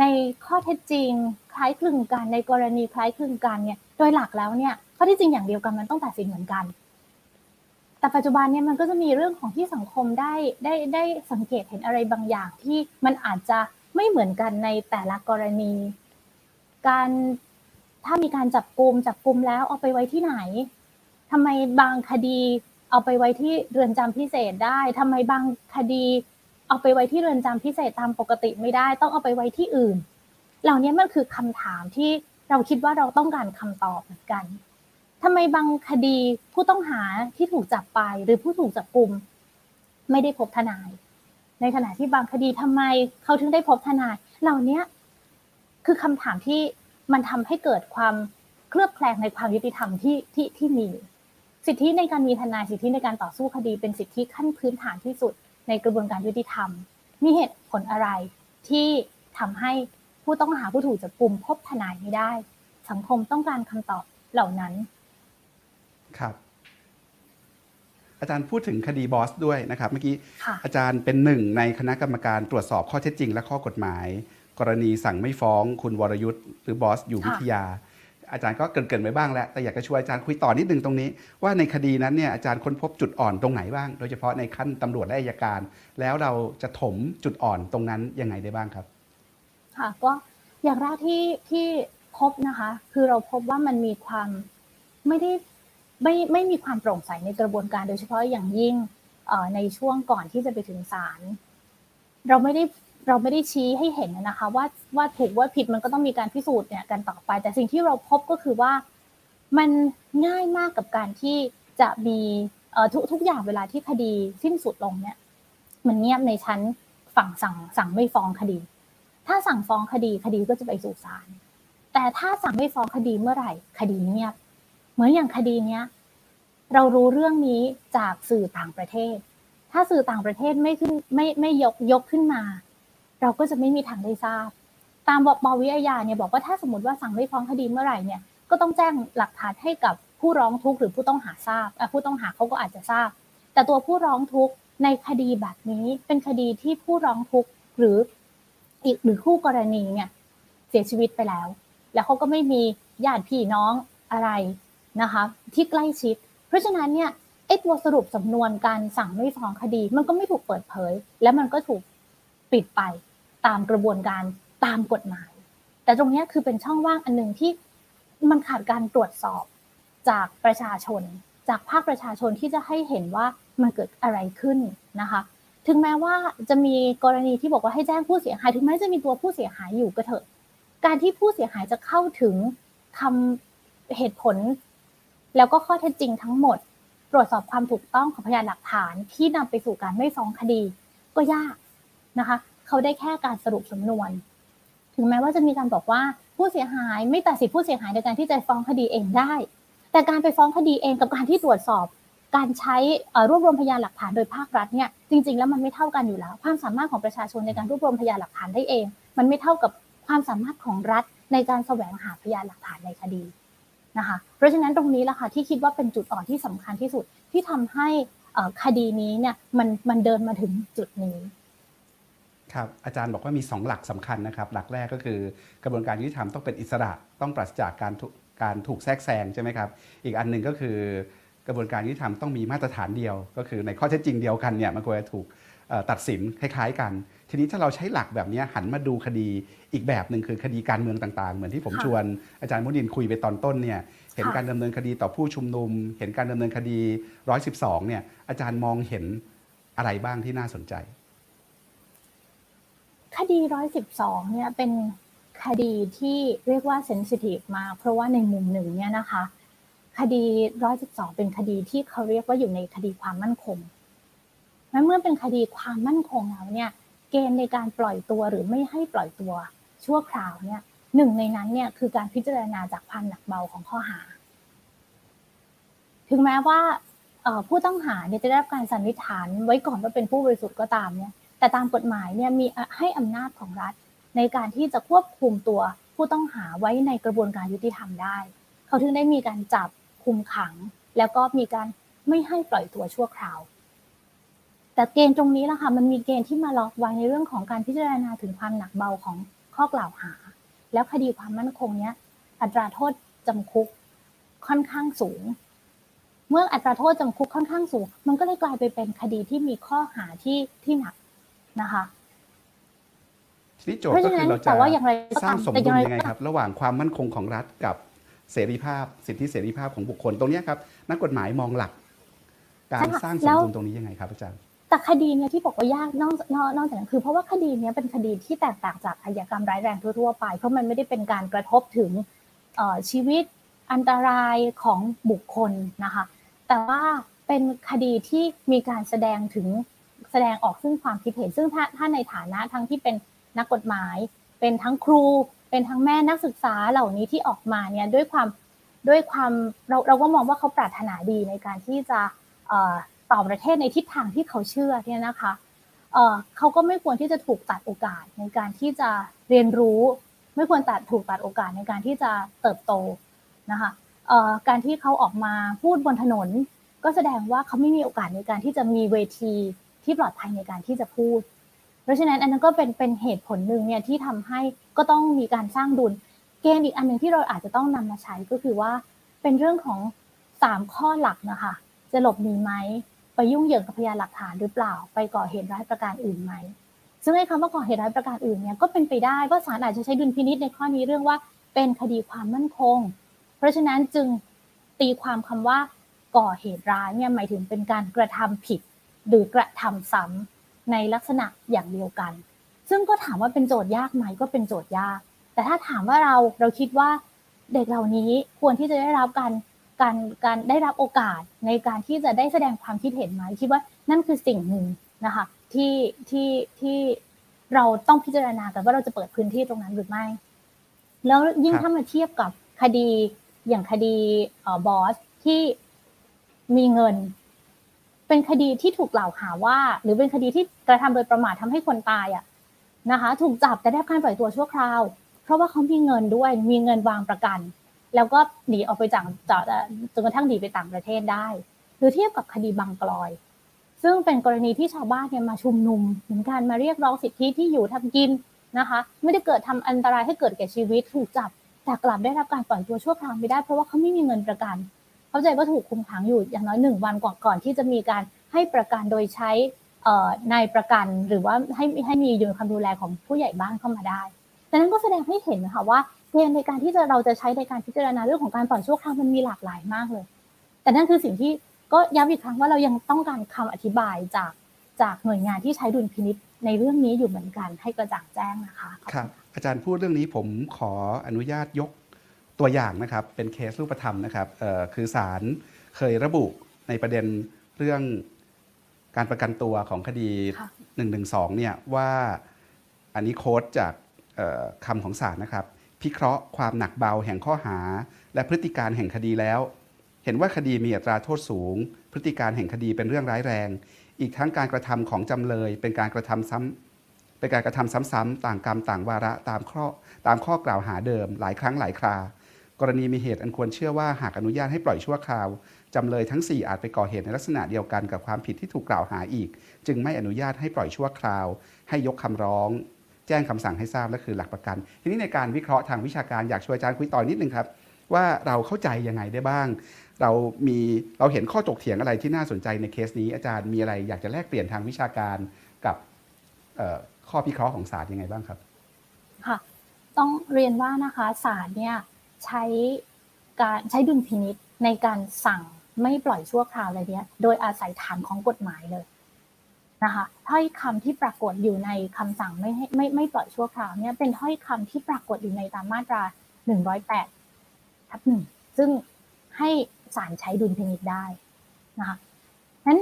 ในข้อเท็จจริงคล้ายคลึงกันในกรณีคล้ายคลึงกันเนี่ยโดยหลักแล้วเนี่ยข้อที่จริงอย่างเดียวกันมันต้องตัดสินเหมือนกัน แต่ปัจจุบันเนี่ยมันก็จะมีเรื่องของที่สังคมได้ได้ได้สังเกตเห็นอะไรบางอย่างที่มันอาจจะไม่เหมือนกันในแต่ละกรณี การถ้ามีการจับกลุ่มจับกลุ่มแล้วเอาไปไว้ที่ไหนทำไมบางคดีเอาไปไว้ที่เรือนจำพิเศษได้ทำไมบางคดี เอาไปไว้ที่เรือนจำพิเศษตามปกติไม่ได้ ต้องเอาไปไว้ที่อื่น เหล่านี้มันคือคำถามที่เราคิดว่าเราต้องการคำตอบเหมือนกัน ทำไมบางคดีผู้ต้องหาที่ถูกจับไปหรือผู้ถูกจับกลุ่มไม่ได้พบทนาย ในขณะที่บางคดีทำไมเขาถึงได้พบทนาย เหล่านี้คือคำถามที่มันทำให้เกิดความเคลือบแคลงในความยุติธรรมที่ที่ที่มี สิทธิในการมีทนายสิทธิในการต่อสู้คดี เป็นสิทธิขั้นพื้นฐานที่สุด ในกระบวนการยุติธรรม มีเหตุผลอะไรที่ทำให้ผู้ต้องหาผู้ถูกจับกลุ่มพบทนายไม่ได้ สังคมต้องการคำตอบเหล่านั้น ครับ อาจารย์พูดถึงคดีบอสด้วยนะครับ เมื่อกี้ค่ะอาจารย์เป็นหนึ่งในคณะกรรมการตรวจสอบข้อเท็จจริง และข้อกฎหมาย กรณีสั่งไม่ฟ้อง คุณวรยุทธ์หรือบอสอยู่วิทยา อาจารย์ก็เกรินๆไปบ้างแล้วแต่อยากจะชวนอาจารย์คุยต่อนิดนึงตรงนี้ ว่าในคดีนั้นเนี่ยอาจารย์ค้นพบจุดอ่อนตรงไหนบ้าง โดยเฉพาะในขั้นตำรวจและอัยการ แล้วเราจะถมจุดอ่อนตรงนั้นยังไงได้บ้างครับ ค่ะก็อย่างแรกที่ที่พบนะคะ คือเราพบว่ามันมีความไม่ได้ ไม่ไม่มีความโปร่งใสในกระบวนการโดยเฉพาะอย่างยิ่งในช่วงก่อนที่จะไปถึงศาลเราไม่ได้เราไม่ได้ชี้ให้เห็นนะคะว่าว่าถูกว่าผิดมันก็ต้องมีการพิสูจน์เนี่ยกันต่อไป แต่สิ่งที่เราพบก็คือว่ามันง่ายมากกับการที่จะมีทุกทุกอย่างเวลาที่คดีสิ้นสุดลงเนี่ยมันเงียบในชั้นฝั่งสั่งสั่งไม่ฟ้องคดี ถ้าสั่งฟ้องคดีคดีก็จะไปสู่ศาลแต่ถ้าสั่งไม่ฟ้องคดีเมื่อไหร่คดีเงียบ เหมือนอย่างคดีเนี้ยเรารู้เรื่องนี้จากสื่อต่างประเทศ ถ้าสื่อต่างประเทศไม่ขึ้นไม่ไม่ยกยกขึ้นมา เราก็จะไม่มีทางได้ทราบ ตามบปวิทยาเนี่ยบอกว่าถ้าสมมติว่าสั่งไม่ฟ้องคดีเมื่อไหร่เนี่ยก็ต้องแจ้งหลักฐานให้กับผู้ร้องทุกข์หรือผู้ต้องหาทราบผู้ต้องหาเขาก็อาจจะทราบ แต่ตัวผู้ร้องทุกข์ในคดีแบบนี้เป็นคดีที่ผู้ร้องทุกข์หรืออีกหรือคู่กรณีเนี่ยเสียชีวิตไปแล้ว แล้วเขาก็ไม่มีญาติพี่น้องอะไร นะคะที่ใกล้ชิด เพราะฉะนั้นเนี่ยไอ้ตัวสรุปสำนวนการสั่งไม่ฟ้องคดี มันก็ไม่ถูกเปิดเผย และมันก็ถูกปิดไปตามกระบวนการตามกฎหมาย แต่ตรงนี้คือเป็นช่องว่างอันหนึ่งที่มันขาดการตรวจสอบจากประชาชน จากภาคประชาชนที่จะให้เห็นว่ามันเกิดอะไรขึ้นนะคะ ถึงแม้ว่าจะมีกรณีที่บอกว่าให้แจ้งผู้เสียหาย ถึงแม้จะมีตัวผู้เสียหายอยู่ก็เถอะ การที่ผู้เสียหายจะเข้าถึงคำเหตุผล แล้วก็ข้อเท็จจริงทั้งหมด ตรวจสอบความถูกต้องของพยานหลักฐานที่นำไปสู่การไม่ฟ้องคดี ก็ยากนะคะ เขาได้แค่การสรุปสำนวน ถึงแม้ว่าจะมีการบอกว่าผู้เสียหายไม่ตัดสิทธิผู้เสียหายในการที่จะฟ้องคดีเองได้ แต่การไปฟ้องคดีเองกับการที่ตรวจสอบการใช้รวบรวมพยานหลักฐานโดยภาครัฐเนี่ยจริง ๆ แล้วมันไม่เท่ากันอยู่แล้ว ความสามารถของประชาชนในการรวบรวมพยานหลักฐานได้เอง มันไม่เท่ากับความสามารถของรัฐในการแสวงหาพยานหลักฐานในคดี นะคะ เพราะฉะนั้นตรงนี้แหละค่ะที่คิดว่าเป็นจุดอ่อนที่สำคัญที่สุดที่ทำให้คดีนี้เนี่ยมันมันเดินมาถึงจุดนี้ครับอาจารย์บอกว่ามี 2 หลักสำคัญนะครับ หลักแรกก็คือกระบวนการยุติธรรมต้องเป็นอิสระต้องปราศจากการการถูกแทรกแซงใช่ไหมครับ อีกอันหนึ่งก็คือกระบวนการยุติธรรมต้องมีมาตรฐานเดียว ก็คือในข้อเท็จจริงเดียวกันเนี่ยมันควรจะถูกตัดสินคล้าย ๆ กัน ทีนี้ถ้าเราใช้หลักแบบนี้หันมาดูคดีอีกแบบหนึ่งคือคดีการเมืองต่างๆ เหมือนที่ผมชวนอาจารย์มุนินคุยไปตอนต้นเนี่ยเห็นการดำเนินคดีต่อผู้ชุมนุม เห็นการดำเนินคดี 112 เนี่ย อาจารย์มองเห็นอะไรบ้างที่น่าสนใจ คดี 112 เนี่ยเป็นคดีที่เรียกว่าเซนซิทีฟมากเพราะว่าในมุมหนึ่งเนี่ยนะคะ คดี 112 เป็นคดีที่เขาเรียกว่าอยู่ในคดีความมั่นคงและเมื่อเป็นคดีความมั่นคงแล้วเนี่ย เกณฑ์ในการปล่อยตัวหรือไม่ให้ปล่อยตัวชั่วคราวเนี่ยหนึ่งในนั้นเนี่ยคือการพิจารณาจากความหนักเบาของข้อหา ถึงแม้ว่าผู้ต้องหาเนี่ยจะได้รับการสันนิษฐานไว้ก่อนว่าเป็นผู้บริสุทธิ์ก็ตามเนี่ย แต่แต่ตามกฎหมายเนี่ยมีให้อำนาจของรัฐ ในการที่จะควบคุมตัวผู้ต้องหาไว้ในกระบวนการยุติธรรมได้ เขาถึงได้มีการจับคุมขัง แล้วก็มีการไม่ให้ปล่อยตัวชั่วคราว แต่เกณฑ์ตรงนี้แหละค่ะมันมีเกณฑ์ที่มาล็อกไว้ในเรื่องของการพิจารณาถึงความหนักเบาของข้อกล่าวหา แล้วคดีความมั่นคงเนี้ยอัตราโทษจำคุกค่อนข้างสูง เมื่ออัตราโทษจำคุกค่อนข้างสูง มันก็เลยกลายไปเป็นคดีที่มีข้อหาที่ที่หนักนะคะทีนี้โจทย์ก็คือเราจะสร้างสมดุลยังไงครับ ระหว่างความมั่นคงของรัฐกับเสรีภาพ สิทธิเสรีภาพของบุคคลตรงนี้ครับ นักกฎหมายมองหลัก การสร้างสมดุลตรงนี้ยังไงครับอาจารย์ แต่คดีเนี่ยที่บอกว่ายากนอกนอกจากนั้นคือ เพราะว่าคดีนี้เป็นคดีที่แตกต่างจากอาญากรรมร้ายแรงทั่วๆไป เพราะมันไม่ได้เป็นการกระทบถึงชีวิตอันตรายของบุคคลนะคะ แต่ว่าเป็นคดีที่มีการแสดงถึงแสดงออกซึ่งความคิดเห็นซึ่งถ้าถ้าในฐานะทั้งที่เป็นนักกฎหมาย เป็นทั้งครู เป็นทั้งแม่นักศึกษาเหล่านี้ที่ออกมาเนี่ยด้วยความด้วยความเราเราก็มองว่าเขาปรารถนาดีในการที่จะ ต่อประเทศในทิศทางที่เขาเชื่อเนี่ยนะคะเขาก็ไม่ควรที่จะถูกตัดโอกาสในการที่จะเรียนรู้ ไม่ควรตัดถูกตัดโอกาสในการที่จะเติบโตนะคะการที่เขาออกมาพูดบนถนน ก็แสดงว่าเขาไม่มีโอกาสในการที่จะมีเวทีที่ปลอดภัยในการที่จะพูด เพราะฉะนั้นอันนั้นก็เป็นเป็นเหตุผลหนึ่งเนี่ยที่ทำให้ก็ต้องมีการสร้างดุล เกณฑ์อีกอันหนึ่งที่เราอาจจะต้องนำมาใช้ก็คือว่าเป็นเรื่องของสามข้อหลักนะคะจะหลบหนีไหม ไปยุ่งเหยิงกับพยานหลักฐานหรือเปล่า ไปก่อเหตุร้ายประการอื่นไหมซึ่งไอ้คำว่าก่อเหตุร้ายประการอื่นเนี่ยก็เป็นไปได้ว่าศาลอาจจะใช้ดุลพินิษในข้อนี้เรื่องว่าเป็นคดีความมั่นคง เพราะฉะนั้นจึงตีความคำว่าก่อเหตุร้ายเนี่ยหมายถึงเป็นการกระทำผิด หรือกระทำซ้ำในลักษณะอย่างเดียวกัน ซึ่งก็ถามว่าเป็นโจทย์ยากไหมก็เป็นโจทย์ยาก แต่ถ้าถามว่าเราเราคิดว่าเด็กเหล่านี้ควรที่จะได้รับการ การการได้รับโอกาสในการที่จะได้แสดงความคิดเห็นไหมคิดว่านั่นคือสิ่งหนึ่งนะคะที่ที่ที่เราต้องพิจารณากันว่าเราจะเปิดพื้นที่ตรงนั้นหรือไม่ แล้วยิ่งถ้ามาเทียบกับคดีอย่างคดีบอสที่มีเงิน เป็นคดีที่ถูกกล่าวหาว่า หรือเป็นคดีที่กระทำโดยประมาททำให้คนตายอะนะคะ ถูกจับแต่ได้การปล่อยตัวชั่วคราว เพราะว่าเขามีเงินด้วยมีเงินวางประกัน แล้วก็หนีออกไปจากจนกระทั่งหนีไปต่างประเทศได้ หรือเทียบกับคดีบางกลอย ซึ่งเป็นกรณีที่ชาวบ้านเนี่ยมาชุมนุมเหมือนกันมาเรียกร้องสิทธิที่อยู่ทำกินนะคะ ไม่ได้เกิดทำอันตรายให้เกิดแก่ชีวิตถูกจับ แต่กลับได้รับการปล่อยตัวชั่วคราวไม่ได้เพราะว่าเขาไม่มีเงินประกัน เข้าใจว่าถูกคุมขังอยู่อย่างน้อยหนึ่งวันก่อนก่อนที่จะมีการให้ประกันโดยใช้นายประกันหรือว่าให้ให้มีอยู่ในความดูแลของผู้ใหญ่บ้านเข้ามาได้ แต่นั้นก็แสดงให้เห็นนะคะว่า ณฑ์ในการที่จะเราจะใช้ในการพิจารณาเรื่องของการปล่อยชั่วคราวมันมีหลากหลายมากเลย แต่นั่นคือสิ่งที่ก็ย้ำอีกครั้งว่าเรายังต้องการคำอธิบายจากจากหน่วยงานที่ใช้ดุลพินิษในเรื่องนี้อยู่เหมือนกันให้กระจ่างแจ้งนะคะครับอาจารย์พูดเรื่องนี้ผมขออนุญาตยกตัวอย่างนะครับ เป็นเคสรูปธรรมนะครับคือศาลเคยระบุในประเด็นเรื่องการประกันตัวของคดี1นึเนี่ยว่าอันนี้โค้ดจากคำของศาลนะครับ พิเคราะห์ความหนักเบาแห่งข้อหา และพฤติการแห่งคดีแล้ว เห็นว่าคดีมีอัตราโทษสูง พฤติการแห่งคดีเป็นเรื่องร้ายแรง อีกทั้งการกระทำของจำเลย เป็นการกระทำซ้ำเป็นการกระทำซ้ำๆต่างกรรมต่างวาระตามข้อตามข้อกล่าวหาเดิม หลายครั้งหลายครากรณีมีเหตุอันควรเชื่อว่าหากอนุญาตให้ปล่อยชั่วคราว จำเลยทั้ง 4 อาจไปก่อเหตุในลักษณะเดียวกันกับความผิดที่ถูกกล่าวหาอีก จึงไม่อนุญาตให้ปล่อยชั่วคราว ให้ยกคำร้อง แจ้งคำสั่งให้ทราบและคือหลักประกัน ทีนี้ในการวิเคราะห์ทางวิชาการอยากชวนอาจารย์คุยต่อนิดนึงครับ ว่าเราเข้าใจยังไงได้บ้าง เรามีเราเห็นข้อจกเถียงอะไรที่น่าสนใจในเคสนี้ อาจารย์มีอะไรอยากจะแลกเปลี่ยนทางวิชาการกับข้อพิเคราะห์ของศาลยังไงบ้างครับค่ะต้องเรียนว่านะคะศาลเนี่ยใช้การใช้ดุลพินิษในการสั่งไม่ปล่อยชั่วคราวอะไรเนี้ยโดยอาศัยฐานของกฎหมายเลย นะคะถ้อยคำที่ปรากฏอยู่ในคำสั่งไม่ให้ไม่ไม่ปล่อยชั่วคราวเนี่ยเป็นถ้อยคำที่ปรากฏอยู่ในตามมาตรา 108ทับหนึ่งซึ่งให้ศาลใช้ดุลพินิจได้นะคะนั้น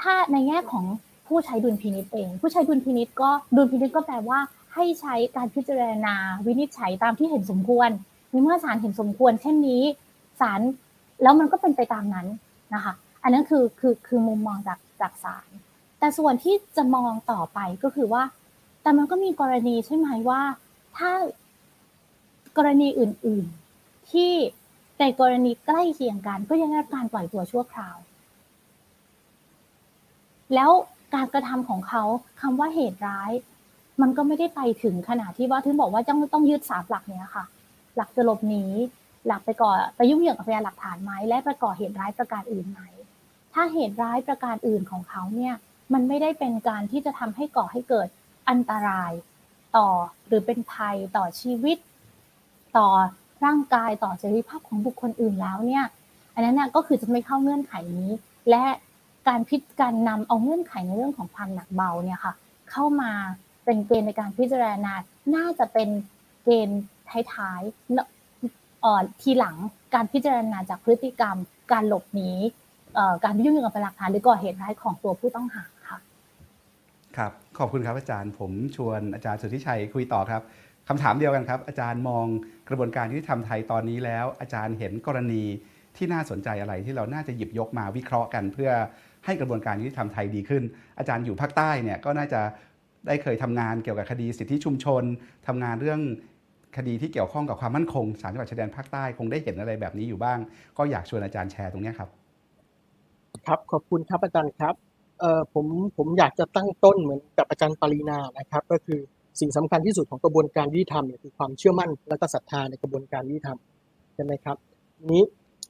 ถ้าในแง่ของผู้ใช้ดุลพินิจเอง ผู้ใช้ดุลพินิจก็ดุลพินิจก็แปลว่า ให้ใช้การพิจารณาวินิจฉัยตามที่เห็นสมควรในเมื่อศาลเห็นสมควร เช่นนี้ศาลแล้วมันก็เป็นไปตามนั้นนะคะ อันนั้นคือคือคือมุมมองจากจากศาล แต่ส่วนที่จะมองต่อไปก็คือว่า แต่มันก็มีกรณีใช่ไหมว่า ถ้ากรณีอื่น ๆ ที่ในกรณีใกล้เคียงกันก็ยังได้การปล่อยตัวชั่วคราว แล้วการกระทำของเขาคำว่าเหตุร้าย มันก็ไม่ได้ไปถึงขนาดที่ว่าถึงบอกว่าต้องต้องยึดสามหลักเนี้ยค่ะ หลักจะหลบหนีหลักไปก่อไปยุ่งเหยิงกับพยานหลักฐานไหมและประกอบเหตุร้ายประการอื่นไหมถ้าเหตุร้ายประการอื่นของเขาเนี่ย มันไม่ได้เป็นการที่จะทำให้ก่อให้เกิดอันตรายต่อหรือเป็นภัยต่อชีวิต ต่อร่างกายต่อเสรีภาพของบุคคลอื่นแล้วเนี่ย อันนั้นนะก็คือจะไม่เข้าเงื่อนไขนี้ และการพิจารณาเอาเงื่อนไขในเรื่องของความหนักเบาเนี่ยค่ะ เข้ามาเป็นเกณฑ์ในการพิจารณาน่าจะเป็นเกณฑ์ท้ายๆทีหลังการพิจารณาจากพฤติกรรม การหลบหนีการยุ่งเหยิงกับหลักฐานหรือก่อเหตุร้ายของตัวผู้ต้องหา ครับ ขอบคุณครับอาจารย์ผมชวนอาจารย์สุทธิชัยคุยต่อครับคำถามเดียวกันครับ อาจารย์มองกระบวนการยุติธรรมไทยตอนนี้แล้ว อาจารย์เห็นกรณีที่น่าสนใจอะไรที่เราน่าจะหยิบยกมาวิเคราะห์กัน เพื่อให้กระบวนการยุติธรรมไทยดีขึ้น อาจารย์อยู่ภาคใต้เนี่ยก็น่าจะได้เคยทำงานเกี่ยวกับคดีสิทธิชุมชนทำงานเรื่องคดีที่เกี่ยวข้องกับความมั่นคงสามจังหวัดชายแดนภาคใต้คงได้เห็นอะไรแบบนี้อยู่บ้าง ก็อยากชวนอาจารย์แชร์ตรงนี้ครับ ครับขอบคุณครับอาจารย์ครับ เอ่อผมผมอยากจะตั้งต้นเหมือนกับอาจารย์ปรินานะครับ ก็คือสิ่งสำคัญที่สุดของกระบวนการยุติธรรมเนี่ยคือความเชื่อมั่นและก็ศรัทธาในกระบวนการยุติธรรมใช่ไหมครับนี้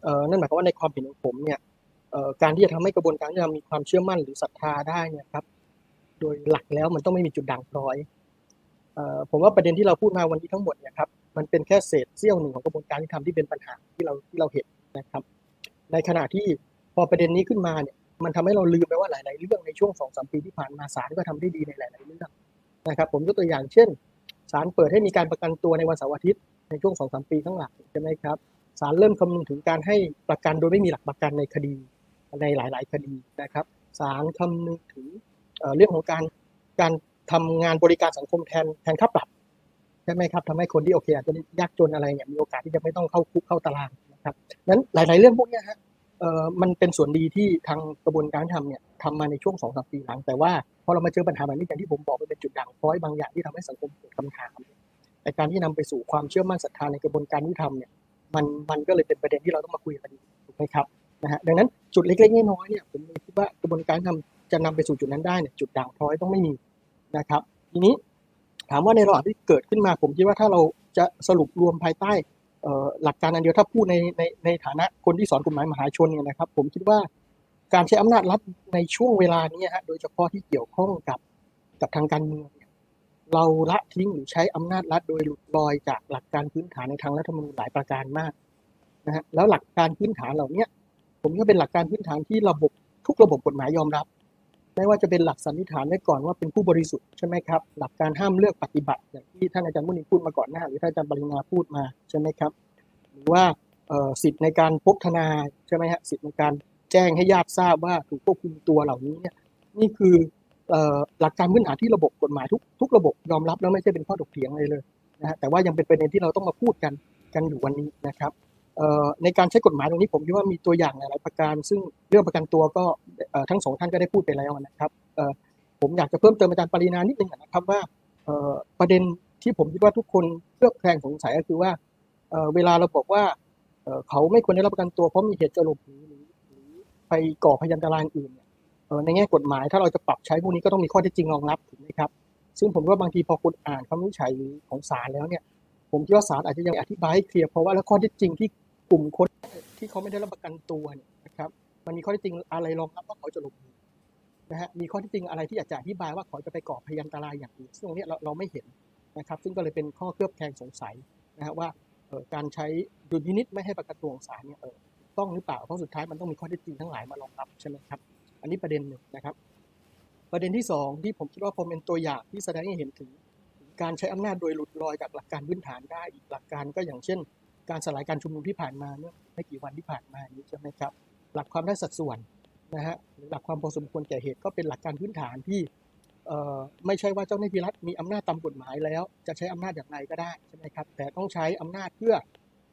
เอ่อนั่นหมายความว่าในความเห็นของผมเนี่ยเอ่อการที่จะทำให้กระบวนการยุติธรรมมีความเชื่อมั่นหรือศรัทธาได้เนี่ยครับโดยหลักแล้วมันต้องไม่มีจุดด่างพร้อยเอ่อผมว่าประเด็นที่เราพูดมาวันนี้ทั้งหมดเนี่ยครับมันเป็นแค่เศษเสี้ยวหนึ่งของกระบวนการยุติธรรมที่เป็นปัญหาที่เราที่เราเห็นนะครับ ในขณะที่พอประเด็นนี้ขึ้นมาเนี่ย มันทำให้เราลืมไปว่าหลาย ๆ เรื่องในช่วงสองสามปีที่ผ่านมาศาลก็ทำได้ดีในหลาย ๆ เรื่องนะครับ ผมยกตัวอย่างเช่นศาลเปิดให้มีการประกันตัวในวันเสาร์อาทิตย์ในช่วงสองสามปีข้างหลังใช่ไหมครับศาลเริ่มคำนึงถึงการให้ประกันโดยไม่มีหลักประกันในคดีในหลาย ๆ คดีนะครับศาลคำนึงถึงเรื่องของการการทำงานบริการสังคมแทนแทนค่าปรับใช่ไหมครับทำให้คนที่โอเคอาจจะยากจนอะไรเนี่ยมีโอกาสที่จะไม่ต้องเข้าคุกเข้าตารางนะครับนั้นหลาย ๆ เรื่องพวกนี้ฮะเอ่อ มันเป็นส่วนดีที่ทางกระบวนการทำเนี่ยทำมาในช่วงสองสามปีหลัง แต่ว่าพอเรามาเจอปัญหาแบบนี้อย่างที่ผมบอกมันเป็นจุดด่างพร้อยบางอย่างที่ทำให้สังคมเกิดคำถามในการที่นำไปสู่ความเชื่อมั่นศรัทธาในกระบวนการยุติธรรมเนี่ยมันมันก็เลยเป็นประเด็นที่เราต้องมาคุยกันถูกไหมครับนะฮะดังนั้นจุดเล็กๆน้อยๆเนี่ยผมคิดว่ากระบวนการทำจะนำไปสู่จุดนั้นได้เนี่ยจุดด่างพร้อยต้องไม่มีนะครับ ทีนี้ถามว่าในระหว่างที่เกิดขึ้นมาผมคิดว่าถ้าเราจะสรุปรวมภายใต้ หลักการอันเดียวถ้าพูดในในในฐานะคนที่สอนกฎหมายมหาชนเนี่ยนะครับ ผมคิดว่าการใช้อำนาจรัฐในช่วงเวลานี้ฮะโดยเฉพาะที่เกี่ยวข้องกับกับทางการเมืองเราละทิ้งหรือใช้อำนาจรัฐโดยหลุดลอยจากหลักการพื้นฐานในทางรัฐธรรมนูญหลายประการมากนะฮะแล้วหลักการพื้นฐานเหล่านี้ผมก็เป็นหลักการพื้นฐานที่ระบบทุกระบบกฎหมายยอมรับ ไม่ว่าจะเป็นหลักสันนิษฐานไว้ก่อนว่าเป็นผู้บริสุทธิ์ใช่ไหมครับหลักการห้ามเลือกปฏิบัติอย่างที่ท่านอาจารย์มุนีพูดมาก่อนหน้า หรือท่านอาจารย์ปรินาพูดมาใช่ไหมครับหรือว่าสิทธิ์ในการพบทนายใช่ไหมฮะสิทธิ์ในการแจ้งให้ญาติทราบว่าถูกควบคุมตัวเหล่านี้เนี่ยนี่คือหลักการพื้นฐานที่ระบบกฎหมายทุกทุกระบบยอมรับแล้วไม่ใช่เป็นข้อถกเถียงเลยเลยนะฮะแต่ว่ายังเป็นประเด็นที่เราต้องมาพูดกันกันอยู่วันนี้นะครับ ในการใช้กฎหมายตรงนี้ผมคิดว่ามีตัวอย่างหลายประการ ซึ่งเรื่องประกันตัวก็ทั้งสองท่านก็ได้พูดไปแล้วนะครับผมอยากจะเพิ่มเติมอาจารย์ปรินานิดนึงนะครับว่าประเด็นที่ผมคิดว่าทุกคนเคลือบแคลงสงสัยก็คือว่าเวลาเราบอกว่าเขาไม่ควรได้รับประกันตัวเพราะมีเหตุจะหลบหนีหรือไปก่อพยันตรายอื่นในแง่กฎหมายถ้าเราจะปรับใช้พวกนี้ก็ต้องมีข้อเท็จจริงรองรับถูกไหมครับ ซึ่งผมว่าบางทีพอคุณอ่านคำวินิจฉัยของศาลแล้วเนี่ยผมคิดว่าศาลอาจจะยังอธิบายให้เคลียร์เพราะว่าแล้วข้อเท็จจริงที่ กลุ่มคนที่เขาไม่ได้รับประกันตัวเนี่ยนะครับมันมีข้อท็จจริงอะไรรองรับว่าเขาจะหลบหนีนะฮะมีข้อท็จจริงอะไรที่อยากจะอธิบายว่าเขาจะไปก่อพยันตรายอย่างอื่นซึ่งตรงนี้เราเราไม่เห็นนะครับซึ่งก็เลยเป็นข้อเคลือบแคลงสงสัยนะฮะว่าการใช้ดุลพินิษไม่ให้ประกันตัวของศาลเนี่ยต้องหรือเปล่าเพราะสุดท้ายมันต้องมีข้อเท็จจริงทั้งหลายมารองรับใช่ไหมครับอันนี้ประเด็นหนึ่งนะครับ ประเด็นที่สองที่ผมคิดว่าพอเป็นตัวอย่างที่แสดงให้เห็นถึง การใช้อำนาจโดยหลุดลอยจากหลักการพื้นฐานได้อีกหลักการก็อย่างเช่น การสลายการชุมนุมที่ผ่านมาเมื่อไม่กี่วันที่ผ่านมานี้ใช่ไหมครับ หลักความได้สัดส่วนนะฮะหรือหลักความพอสมควรแก่เหตุก็เป็นหลักการพื้นฐานที่ไม่ใช่ว่าเจ้าหน้าที่รัฐมีอำนาจตามกฎหมายแล้ว จะใช้อำนาจอย่างไรก็ได้ใช่ไหมครับ แต่ต้องใช้อำนาจเพื่อ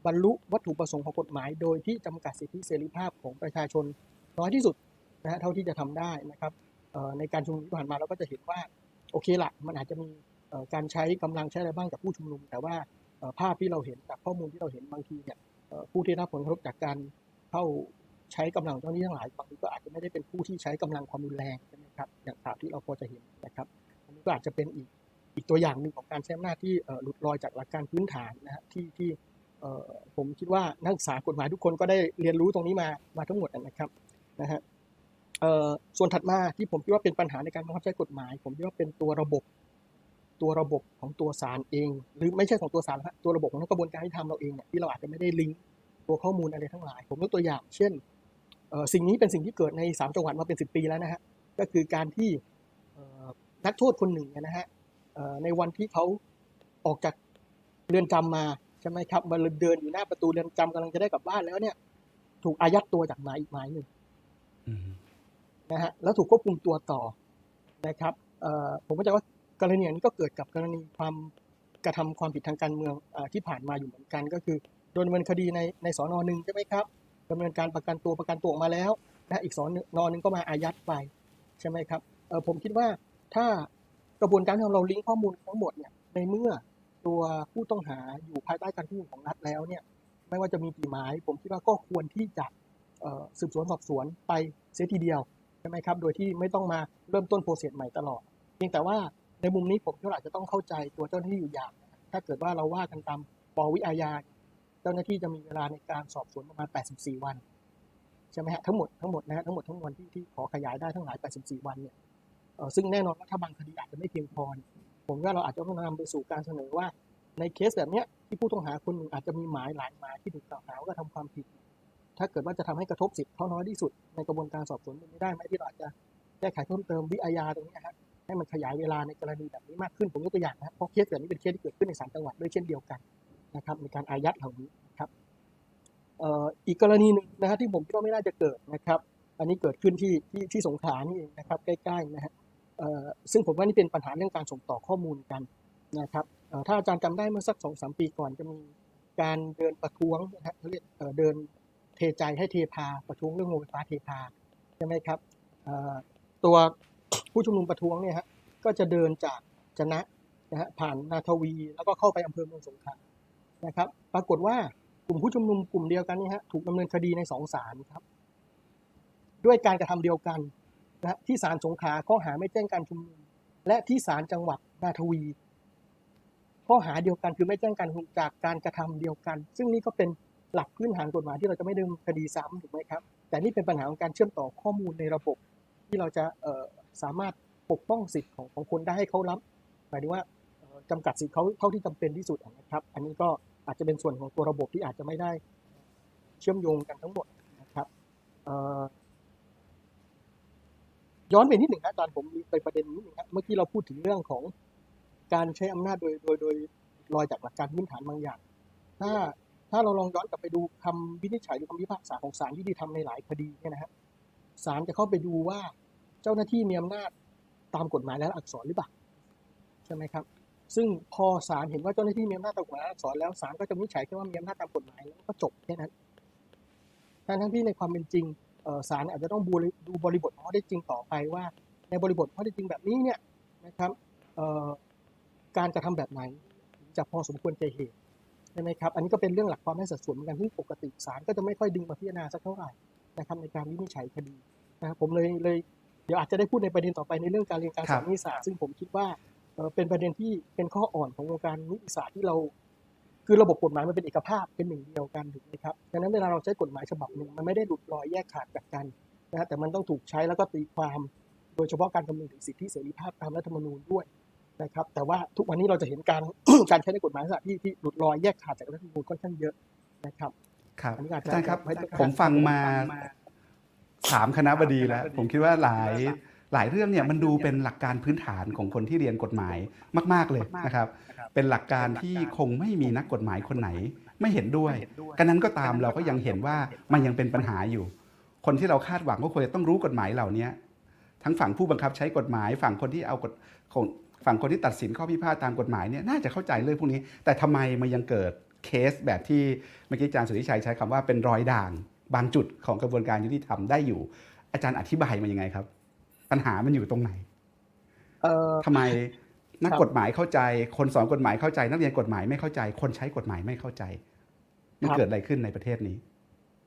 บรรลุวัตถุประสงค์ของกฎหมาย โดยที่จำกัดสิทธิเสรีภาพของประชาชนน้อยที่สุดนะฮะเท่าที่จะทำได้นะครับในการชุมนุมที่ผ่านมาเราก็จะเห็นว่าโอเคละมันอาจจะมีการใช้กำลังใช้อะไรบ้างจากผู้ชุมนุม แต่ว่า ภาพที่เราเห็นจากข้อมูลที่เราเห็นบางทีเนี่ยผู้ที่รับผลกระทบจากการเข้าใช้กำลังเจ้าหน้าที่ทั้งหลายบางทีก็อาจจะไม่ได้เป็นผู้ที่ใช้กำลังความรุนแรงใช่ไหมครับอย่างข่าวที่เราพอจะเห็นนะครับอันนี้ก็อาจจะเป็นอีกอีกตัวอย่างหนึ่งของการใช้อำนาจที่หลุดลอยจากหลักการพื้นฐานนะฮะที่ที่ผมคิดว่านักศึกษากฎหมายทุกคนก็ได้เรียนรู้ตรงนี้มามาทั้งหมดนะครับนะฮะส่วนถัดมาที่ผมคิดว่าเป็นปัญหาในการบังคับใช้กฎหมาย ผมคิดว่าเป็นตัวระบบ ตัวระบบของตัวศาลเอง หรือไม่ใช่ของตัวศาลนะฮะตัวระบบของกระบวนการที่ทำเราเองเนี่ยที่เราอาจจะไม่ได้ลิงก์ตัวข้อมูลอะไรทั้งหลาย ผมยกตัวอย่าง เช่นเอ่อสิ่งนี้เป็นสิ่งที่เกิดในสามจังหวัดมาเป็นสิบปีแล้วนะฮะก็คือการที่เอ่อนักโทษคนหนึ่งเนี่ยนะฮะเอ่อในวันที่เขาออกจากเรือนจำมาใช่ไหมครับมาเดินอยู่หน้าประตูเรือนจำกำลังจะได้กลับบ้านแล้วเนี่ย ถูกอายัดตัวจากหมายอีกหมายหนึ่งอืมนะฮะแล้วถูกควบคุมตัวต่อนะครับเอ่อผมเข้าใจว่า กรณีอย่างนี้ก็เกิดกับกรณีความกระทำความผิดทางการเมืองอที่ผ่านมาอยู่เหมือนกัน ก็คือโดนดำเนินคดีในในสอนอหนึ่งใช่ไหมครับดำเนินการประกันตัวประกันตัวออกมาแล้วนะอีกสอนนอหนึ่งก็มาอายัดไปใช่ไหมครับเออผมคิดว่าถ้ากระบวนการที่เราลิงก์ข้อมูลทั้งหมดเนี่ยในเมื่อตัวผู้ต้องหาอยู่ภายใต้การควบคุมของรัฐแล้วเนี่ยไม่ว่าจะมีกี่หมาย ผมคิดว่าก็ควรที่จะสืบสวนสอบสวนไปเสียทีเดียวใช่ไหมครับโดยที่ไม่ต้องมาเริ่มต้นโปรเซสใหม่ตลอดเพียงแต่ว่า ในมุมนี้ผมก็อาจจะต้องเข้าใจตัวเจ้าหน้าที่อยู่อย่าง ถ้าเกิดว่าเราว่ากันตามปวิอาญา เจ้าหน้าที่จะมีเวลาในการสอบสวนประมาณ 84 วันใช่ไหมฮะทั้งหมดทั้งหมดนะฮะทั้งหมดทั้งมวลที่ที่ขอขยายได้ทั้งหลาย 84 วันเนี่ยซึ่งแน่นอนว่าถ้าบางคดีอาจจะไม่เพียงพอผมว่าเราอาจจะต้องนำไปสู่การเสนอว่าในเคสแบบเนี้ยที่ผู้ต้องหาคนหนึ่งอาจจะมีหมายหลายหมายที่ถูกกล่าวหาว่าทำความผิด ถ้าเกิดว่าจะทำให้กระทบสิทธิ์เขาน้อยที่สุดในกระบวนการสอบสวนเป็นไม่ได้ไหมที่เราอาจจะแก้ไขเพิ่มเติมวิอาญาตรงนี้ฮะ ให้มันขยายเวลาในกรณีแบบนี้มากขึ้น ผมยกตัวอย่างนะเพราะเคสแบบนี้เป็นเคสที่เกิดขึ้นในศาลจังหวัดด้วยเช่นเดียวกันนะครับในการอายัดเหล่านี้ครับอีกกรณีหนึ่งนะฮะที่ผมคิดว่าไม่น่าจะเกิดนะครับ อันนี้เกิดขึ้นที่ที่ที่สงขลานี่เองนะครับใกล้ๆนะฮะซึ่งผมว่านี่เป็นปัญหาเรื่องการส่งต่อข้อมูลกันนะครับถ้าอาจารย์จำได้เมื่อสักสองสามปีก่อนจะมีการเดินประท้วงนะฮะเขาเรียกเอ่อเดินเทใจให้เทพาประท้วงเรื่องโรงไฟฟ้าเทพาใช่ไหมครับตัว ผู้ชุมนุมประท้วงเนี่ยฮะก็จะเดินจากจนะนะฮะผ่านนาทวีแล้วก็เข้าไปอำเภอเมืองสงขลานะครับ ปรากฏว่ากลุ่มผู้ชุมนุมกลุ่มเดียวกันนี่ฮะถูกดำเนินคดีในสองศาลครับ ด้วยการกระทำเดียวกันนะฮะที่ศาลสงขลาข้อหาไม่แจ้งการชุมนุม และที่ศาลจังหวัดนาทวี ข้อหาเดียวกันคือไม่แจ้งการชุมนุมจากการกระทำเดียวกัน ซึ่งนี่ก็เป็นหลักพื้นฐานกฎหมายที่เราจะไม่ดำเนินคดีซ้ำถูกไหมครับ แต่นี่เป็นปัญหาของการเชื่อมต่อข้อมูลในระบบที่เราจะ สามารถปกป้องสิทธิ์ของของคนได้ให้เขารับหมายถึงว่าเอ่อจำกัดสิทธิ์เขาเท่าที่จำเป็นที่สุดนะครับ อันนี้ก็อาจจะเป็นส่วนของตัวระบบที่อาจจะไม่ได้เชื่อมโยงกันทั้งหมดนะครับย้อนไปนิดหนึ่งนะอาจารย์ผมมีไปประเด็นนิดหนึ่งครับเมื่อกี้เราพูดถึงเรื่องของการใช้อำนาจโดยโดยโดยลอยจากหลักการพื้นฐานบางอย่าง ถ้าถ้าเราลองย้อนกลับไปดูคำวินิจฉัยหรือคำพิพากษาของศาลยุติธรรมในหลายคดีเนี่ยนะฮะศาลจะเข้าไปดูว่า เจ้าหน้าที่มีอำนาจตามกฎหมายและอักษรหรือเปล่าใช่ไหมครับ ซึ่งพอศาลเห็นว่าเจ้าหน้าที่มีอำนาจตามกฎหมายอักษรแล้วศาลก็จะวินิจฉัยแค่ว่ามีอำนาจตามกฎหมายแล้วก็จบแค่นั้นทั้งทั้งที่ในความเป็นจริงศาลอาจจะต้องดูบริบทข้อเท็จจริงต่อไปว่า ในบริบทข้อเท็จจริงแบบนี้เนี่ยนะครับการกระทำแบบไหนจะพอสมควรแก่เหตุใช่ไหมครับ อันนี้ก็เป็นเรื่องหลักความได้สัดส่วนเหมือนกันที่ปกติศาลก็จะไม่ค่อยดึงมาพิจารณาสักเท่าไหร่นะครับในการวินิจฉัยคดีนะครับผมเลยเลย เดี๋ยวอาจจะได้พูดในประเด็นต่อไปในเรื่องการเรียนการสอนนิติศาสตร์ซึ่งผมคิดว่าเอ่อเป็นประเด็นที่เป็นข้ออ่อนของวงการนิติศาสตร์ที่เรา คือระบบกฎหมายมันเป็นเอกภาพเป็นหนึ่งเดียวกันถูกไหมครับดังนั้นเวลาเราใช้กฎหมายฉบับหนึ่งมันไม่ได้หลุดลอยแยกขาดจากกันนะฮะแต่มันต้องถูกใช้แล้วก็ตีความโดยเฉพาะการคำนึงถึงสิทธิเสรีภาพตามรัฐธรรมนูญด้วยนะครับ แต่ว่าทุกวันนี้เราจะเห็นการการใช้ในกฎหมายลักษณะที่ที่หลุดลอยแยกขาดจากรัฐธรรมนูญค่อนข้างเยอะนะครับครับอันนี้อาจจะอาจารย์ครับไม่ต้องผมฟังมา สามคณะบดีแล้ว ผมคิดว่าหลายหลายเรื่องเนี่ยมันดูเป็นหลักการพื้นฐานของคนที่เรียนกฎหมายมาก ๆเลยนะครับ เป็นหลักการที่คงไม่มีนักกฎหมายคนไหนไม่เห็นด้วยกันนั้นก็ตามเราก็ยังเห็นว่ามันยังเป็นปัญหาอยู่ คนที่เราคาดหวังก็ควรจะต้องรู้กฎหมายเหล่านี้ทั้งฝั่งผู้บังคับใช้กฎหมาย ฝั่งคนที่เอากฎของฝั่งคนที่ตัดสินข้อพิพาทตามกฎหมายเนี่ยน่าจะเข้าใจเรื่องพวกนี้ แต่ทำไมมันยังเกิดเคสแบบที่เมื่อกี้อาจารย์สุทธิชัยใช้คำว่าเป็นรอยด่าง บางจุดของกระบวนการยุติธรรมได้อยู่ อาจารย์อธิบายมันยังไงครับ ปัญปัญหามันอยู่ตรงไหนเอ่อทำไมนักครับกฎหมายเข้าใจ คนสอนกฎหมายเข้าใจ นักเรียนกฎหมายไม่เข้าใจ คนใช้กฎหมายไม่เข้าใจ มันครับเกิดอะไรขึ้นในประเทศนี้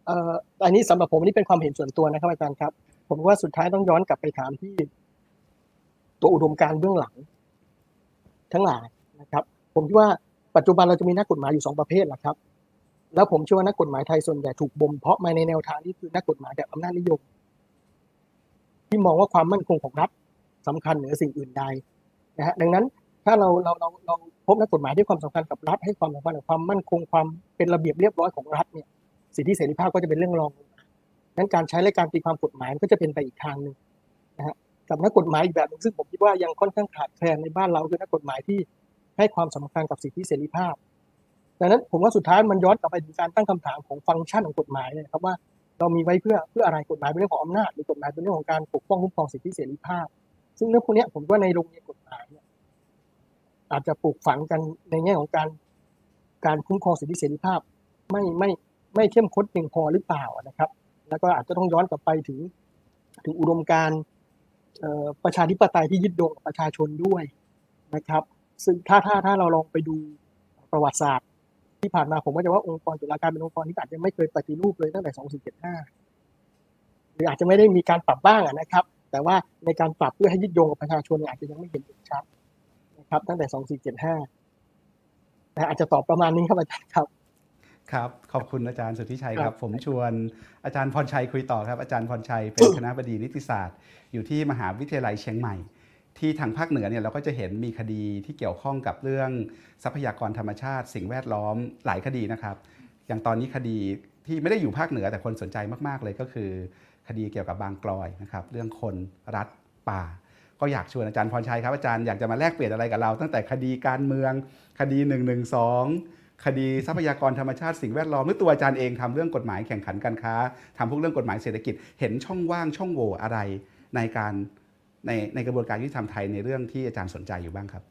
เอ่ออันนี้สำหรับผมนี่เป็นความเห็นส่วนตัวนะครับอาจารย์ครับ ผมว่าสุดท้ายต้องย้อนกลับไปถามที่ ตัวอุดมการณ์เบื้องหลัง ทั้งหลายนะครับ ผมคิดว่าปัจจุบันเราจะมีนักกฎหมายอยู่สองประเภทแหละครับ แล้วผมเชื่อว่านักกฎหมายไทยส่วนใหญ่ถูกบ่มเพาะมาในแนวทางที่คือนักกฎหมายแบบอำนาจนิยม ที่มองว่าความมั่นคงของรัฐสำคัญเหนือสิ่งอื่นใดนะฮะดังนั้นถ้าเราเราเราเราพบนักกฎหมายที่ความสำคัญกับรัฐให้ความสำคัญกับความมั่นคงความเป็นระเบียบเรียบร้อยของรัฐเนี่ยสิทธิเสรีภาพก็จะเป็นเรื่องรองลงนั้นการใช้และการตีความกฎหมายมันก็จะเป็นไปอีกทางหนึ่งนะฮะกับนักกฎหมายอีกแบบหนึงซึ่งผมคิดว่ายังค่อนข้างขาดแคลนในบ้านเราคือนักกฎหมายที่ให้ความสำคัญกับสิทธิเสรีภาพ ดังนั้นผมว่าสุดท้ายมันย้อนกลับไปถึงการตั้งคำถามของฟังก์ชันของกฎหมายนะครับว่าเรามีไว้เพื่อเพื่ออะไรกฎหมายเป็นเรื่องของอำนาจหรือกฎหมายเป็นเรื่องของการปกป้องคุ้มครองสิทธิเสรีภาพ ซึ่งเรื่องพวกนี้ผมว่าในโรงเรียนกฎหมายเนี่ยอาจจะปลูกฝังกันในแง่ของการการคุ้มครองสิทธิเสรีภาพ ไม่ไม่ไม่เข้มข้นเพียงพอหรือเปล่านะครับ แล้วก็อาจจะต้องย้อนกลับไปถึง ถึงอุดมการประชาธิปไตยที่ยึดโยงกับประชาชนด้วยนะครับ ซึ่งถ้าถ้าถ้าเราลองไปดูประวัติศาสตร์ ที่ผ่านมาผมก็จะว่าองค์กรตุลาการเป็นองค์กรที่อาจจะไม่เคยปฏิรูปเลยตั้งแต่ 2475 หรืออาจจะไม่ได้มีการปรับบ้างอะนะครับ แต่ว่าในการปรับเพื่อให้ยึดโยงกับประชาชนเนี่ยอาจจะยังไม่เห็นชัดนะครับ ตั้งแต่ 2475นะอาจจะตอบประมาณนี้ครับอาจารย์ครับครับขอบคุณอาจารย์สุทธิชัยคครัรับบผมชวนอาจารย์พรชัยคุยต่อครับ อาจารย์พรชัยเป็นคณะบดีนิติศาสตร์ อยู่ที่มหาวิทยาลัยเชียงใหม่ ที่ทางภาคเหนือเนี่ยเราก็จะเห็นมีคดีที่เกี่ยวข้องกับเรื่องทรัพยากรธรรมชาติ สิ่งแวดล้อมหลายคดีนะครับ อย่างตอนนี้คดีที่ไม่ได้อยู่ภาคเหนือแต่คนสนใจมากๆเลยก็คือ คดีเกี่ยวกับบางกลอยนะครับเรื่องคนรัฐป่า ก็อยากชวนอาจารย์พรชัยครับอาจารย์อยากจะมาแลกเปลี่ยนอะไรกับเรา ตั้งแต่คดีการเมือง คดี1นึคดีทรัพยากรธรรมชาติสิ่งแวดล้อมหรือตัวอาจารย์เองทำเรื่องกฎหมายแข่งขันการค้าทำพวกเรื่องกฎหมายเศรษฐกิจ เห็นช่องว่างช่องโหว่อะไรในการ ในในกระบวนการยุติธรรมไทยในเรื่องที่อาจารย์สนใจอยู่บ้างครับ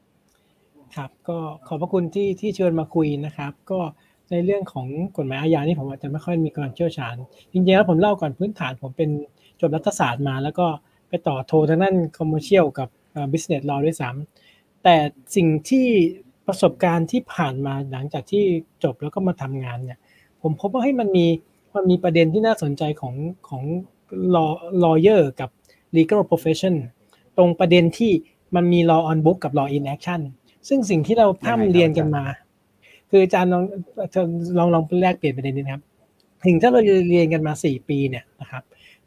ครับก็ขอบพระคุณที่ที่เชิญมาคุยนะครับ ก็ในเรื่องของกฎหมายอาญานี่ผมอาจจะไม่ค่อยมีความเชี่ยวชาญจริงๆแล้วผมเล่าก่อนพื้นฐานผมเป็นจบรัฐศาสตร์มา แล้วก็ไปต่อโททางด้าน commercial กับ business law ด้วยซ้ำแต่สิ่งที่ประสบการณ์ที่ผ่านมาหลังจากที่จบแล้วก็มาทำงานเนี่ย ผมพบว่าให้มันมีมันมีประเด็นที่น่าสนใจของของ law lawyer กับ legal profession ตรงประเด็นที่มันมี law on book กับ law in action ซึ่งสิ่งที่เราพร่ำเรียนกันมา คืออาจารย์ลองลองลองแลกเปลี่ยนประเด็นนี้นะครับถึงถ้าเราเรียนกันมา 4 ปีเนี่ยนะครับ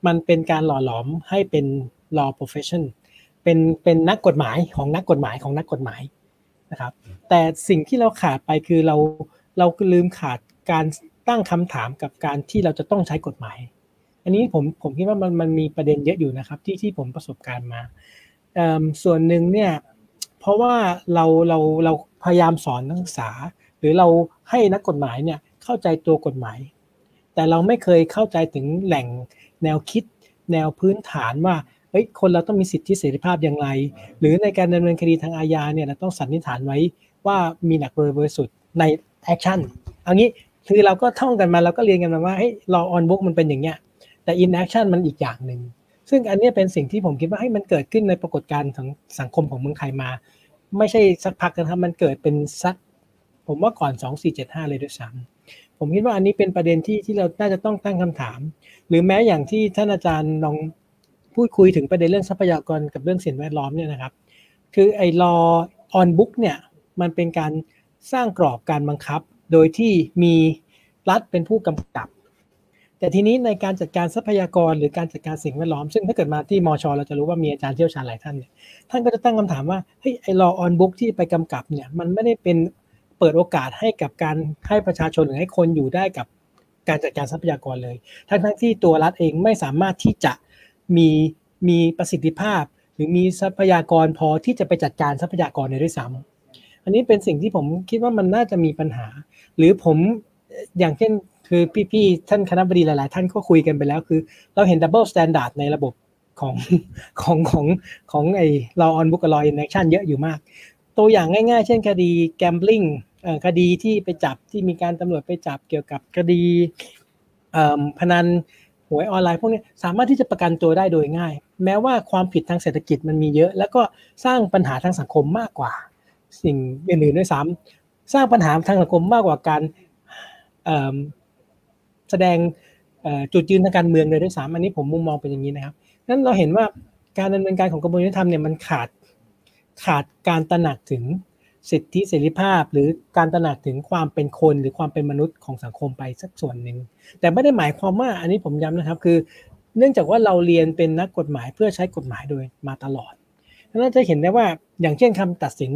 มันเป็นการหล่อหลอมให้เป็น law profession เป็นเป็นนักกฎหมายของนักกฎหมายของนักกฎหมายนะครับ แต่สิ่งที่เราขาดไปคือเราเราลืมขาดการตั้งคำถามกับการที่เราจะต้องใช้กฎหมาย อันนี้ผมผมคิดว่ามันมันมีประเด็นเยอะอยู่นะครับ ที่ที่ผมประสบการณ์มาเอิ่ม ส่วนหนึ่งเนี่ยเพราะว่าเราเราเราพยายามสอนนักศึกษา หรือเราให้นักกฎหมายเนี่ยเข้าใจตัวกฎหมาย แต่เราไม่เคยเข้าใจถึงแหล่งแนวคิดแนวพื้นฐานว่าเฮ้ยคนเราต้องมีสิทธิเสรีภาพอย่างไร หรือในการดำเนินคดีทางอาญาเนี่ยเราต้องสันนิษฐานไว้ว่ามีหนักบริสุทธิ์ใน action เอางี้คือเราก็ท่องกันมาเราก็เรียนกันมาว่าเฮ้ย law on book มันเป็นอย่างเงี้ยแต่ in action มันอีกอย่างหนึ่ง ซึ่งอันนี้เป็นสิ่งที่ผมคิดว่าให้มันเกิดขึ้นในปรากฏการณ์ของสังคมของเมืองไทยมา ไม่ใช่สักพักนะครับมันเกิดเป็นสักผมว่าก่อน 2475 เลยด้วยซ้ำผมคิดว่าอันนี้เป็นประเด็นที่ที่เราน่าจะต้องตั้งคำถาม หรือแม้อย่างที่ท่านอาจารย์ลองพูดคุยถึงประเด็นเรื่องทรัพยากรกับเรื่องสิ่งแวดล้อมเนี่ยนะครับ คือไอ้ law on book เนี่ยมันเป็นการสร้างกรอบการบังคับ โดยที่มีรัฐเป็นผู้กำกับ แต่ทีนี้ในการจัดการทรัพยากรหรือการจัดการสิ่งแวดล้อม ซึ่งถ้าเกิดมาที่มชเราจะรู้ว่ามีอาจารย์เชี่ยวชาญหลายท่านเนี่ยท่านก็จะตั้งคำถามว่าเฮ้ยไอ้ law on book ที่ไปกำกับเนี่ยมันไม่ได้เป็นเปิดโอกาสให้กับการให้ประชาชนหรือให้คนอยู่ได้กับการจัดการทรัพยากรเลย ทั้งทั้งที่ตัวรัฐเองไม่สามารถที่จะมีมีประสิทธิภาพ หรือมีทรัพยากรพอที่จะไปจัดการทรัพยากรในด้วยซ้ำอันนี้เป็นสิ่งที่ผมคิดว่ามันน่าจะมีปัญหา หรือผมอย่างเช่น คือพี่ๆท่านคณบดีหลาย ๆ ท่านก็คุยกันไปแล้ว คือ เราเห็น double standard ในระบบของของของของไอ้ law on book กับ law in action เยอะอยู่มาก ตัวอย่างง่าย ๆ เช่นคดี gambling เอ่อคดีที่ไปจับที่มีการตำรวจไปจับเกี่ยวกับคดีพนันหวยออนไลน์พวกนี้สามารถที่จะประกันตัวได้โดยง่าย แม้ว่าความผิดทางเศรษฐกิจมันมีเยอะ แล้วก็สร้างปัญหาทางสังคมมากกว่า สิ่งอื่นๆด้วยซ้ำสร้างปัญหาทางสังคมมากกว่าการ แสดงจุดยืนทางการเมืองเลยด้วยซ้ำอันนี้ผมมุมมองเป็นอย่างนี้นะครับนั้นเราเห็นว่าการดำเนินการของกระบวนการยุติธรรมเนี่ยมันขาดขาดการตระหนักถึงสิทธิเสรีภาพ หรือการตระหนักถึงความเป็นคนหรือความเป็นมนุษย์ของสังคมไปสักส่วนหนึ่งแต่ไม่ได้หมายความว่าอันนี้ผมย้ำนะครับ คือ เนื่องจากว่าเราเรียนเป็นนักกฎหมายเพื่อใช้กฎหมายโดยมาตลอดเราจะเห็นได้ว่าอย่างเช่นคำตัดสิน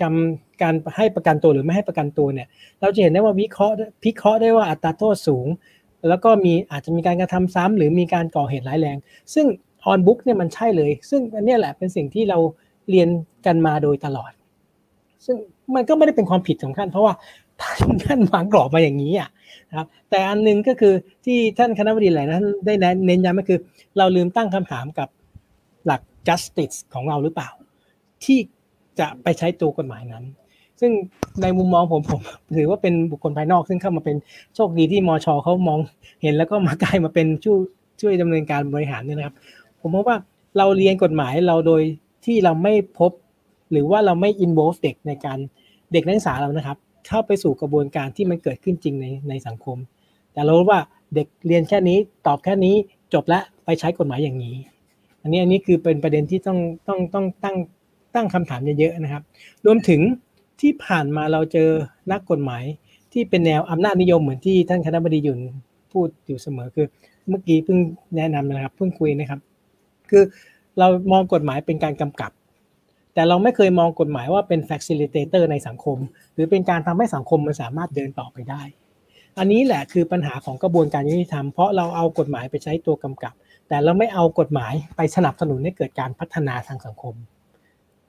คำการให้ประกันตัวหรือไม่ให้ประกันตัวเนี่ย เราจะเห็นได้ว่าวิเคราะห์พิเคราะห์ได้ว่าอัตราโทษสูง แล้วก็มีอาจจะมีการกระทำซ้ำหรือมีการก่อเหตุร้ายแรง ซึ่งออนบุ๊กเนี่ยมันใช่เลย ซึ่งอันนี้แหละเป็นสิ่งที่เราเรียนกันมาโดยตลอด ซึ่งมันก็ไม่ได้เป็นความผิดของท่านเพราะว่าท่านท่านวางกรอบมาอย่างนี้อะนะครับ แต่อันนึงก็คือที่ท่านคณะบดีหลายท่านได้เน้นย้ำก็คือ เราลืมตั้งคำถามกับหลัก justice ของเราหรือเปล่า ที่จะไปใช้ตัวกฎหมายนั้น ซึ่งในมุมมองผมผมถือว่าเป็นบุคคลภายนอก ซึ่งเข้ามาเป็นโชคดีที่มอชอเขามองเห็นแล้วก็มากลายมาเป็นช่วยช่วยดำเนินการบริหารเนี่ยนะครับ ผมมองว่าเราเรียนกฎหมายเราโดยที่เราไม่พบ หรือว่าเราไม่ involve เด็กในการเด็กนักศึกษาเรานะครับ เข้าไปสู่กระบวนการที่มันเกิดขึ้นจริงในในสังคม แต่เรารู้ว่าเด็กเรียนแค่นี้ตอบแค่นี้จบแล้วไปใช้กฎหมายอย่างนี้ อันนี้อันนี้คือเป็นประเด็นที่ต้องต้องต้องตั้งตั้งคำถามเยอะๆนะครับ รวมถึง ที่ผ่านมาเราเจอนักกฎหมาย ที่เป็นแนวอำนาจนิยมเหมือนที่ท่านคณะบดียุนพูดอยู่เสมอคือ เมื่อกี้เพิ่งแนะนำนะครับเพิ่งคุยนะครับ คือเรามองกฎหมายเป็นการกำกับ แต่เราไม่เคยมองกฎหมายว่าเป็น facilitator ในสังคม หรือเป็นการทำให้สังคมมันสามารถเดินต่อไปได้ อันนี้แหละคือปัญหาของกระบวนการยุติธรรมเพราะเราเอากฎหมายไปใช้ตัวกำกับ แต่เราไม่เอากฎหมายไปสนับสนุนให้เกิดการพัฒนาทางสังคม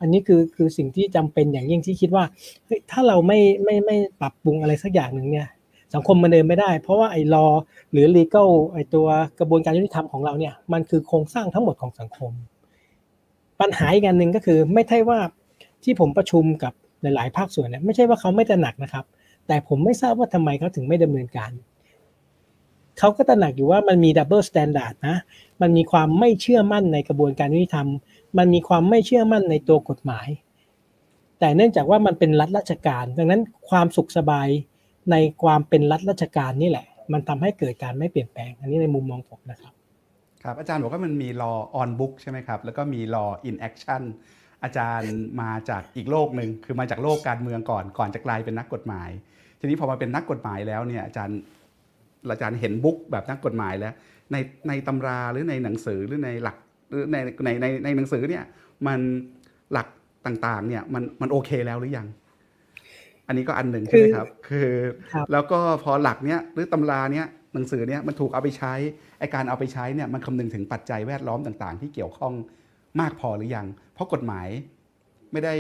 อันนี้คือคือสิ่งที่จำเป็นอย่างยิ่งที่คิดว่าเฮ้ยถ้าเราไม่ไม่ไม่ปรับปรุงอะไรสักอย่างหนึ่งเนี่ย สังคมมันเดินไม่ได้ เพราะว่าไอ้รอหรือ legal ไอ้ตัวกระบวนการยุติธรรมของเราเนี่ย มันคือโครงสร้างทั้งหมดของสังคม ปัญหาอีกอันหนึ่งก็คือไม่ใช่ว่าที่ผมประชุมกับหลาย ๆ ภาคส่วนเนี่ยไม่ใช่ว่าเขาไม่ตระหนักนะครับ แต่ผมไม่ทราบว่าทำไมเขาถึงไม่ดำเนินการเขาก็ตระหนักอยู่ว่ามันมี double standard นะ มันมีความไม่เชื่อมั่นในกระบวนการยุติธรรม มันมีความไม่เชื่อมั่นในตัวกฎหมาย แต่เนื่องจากว่ามันเป็นรัฐราชการ ดังนั้นความสุขสบายในความเป็นรัฐราชการนี่แหละ มันทำให้เกิดการไม่เปลี่ยนแปลง อันนี้ในมุมมองผมนะครับ ครับ อาจารย์บอกว่ามันมี law on book ใช่ไหมครับ แล้วก็มี law in action อาจารย์มาจากอีกโลกหนึ่งคือมาจากโลกการเมืองก่อนก่อนจะกลายเป็นนักกฎหมาย ทีนี้พอมาเป็นนักกฎหมายแล้วเนี่ยอาจารย์อาจารย์เห็นบุ๊กแบบนักกฎหมายแล้ว ในในตำราหรือในหนังสือหรือในหลัก ในในในในหนังสือเนี่ยมันหลักต่างๆเนี่ยมันมันโอเคแล้วหรือยัง อันนี้ก็อันหนึ่งใช่ไหมครับ คือครับแล้วก็พอหลักเนี้ยหรือตำราเนี้ยหนังสือเนี้ยมันถูกเอาไปใช้ไอการเอาไปใช้เนี่ยมันคำนึงถึงปัจจัยแวดล้อมต่าง ๆ ที่เกี่ยวข้องมากพอหรือยัง เพราะกฎหมายไม่ได้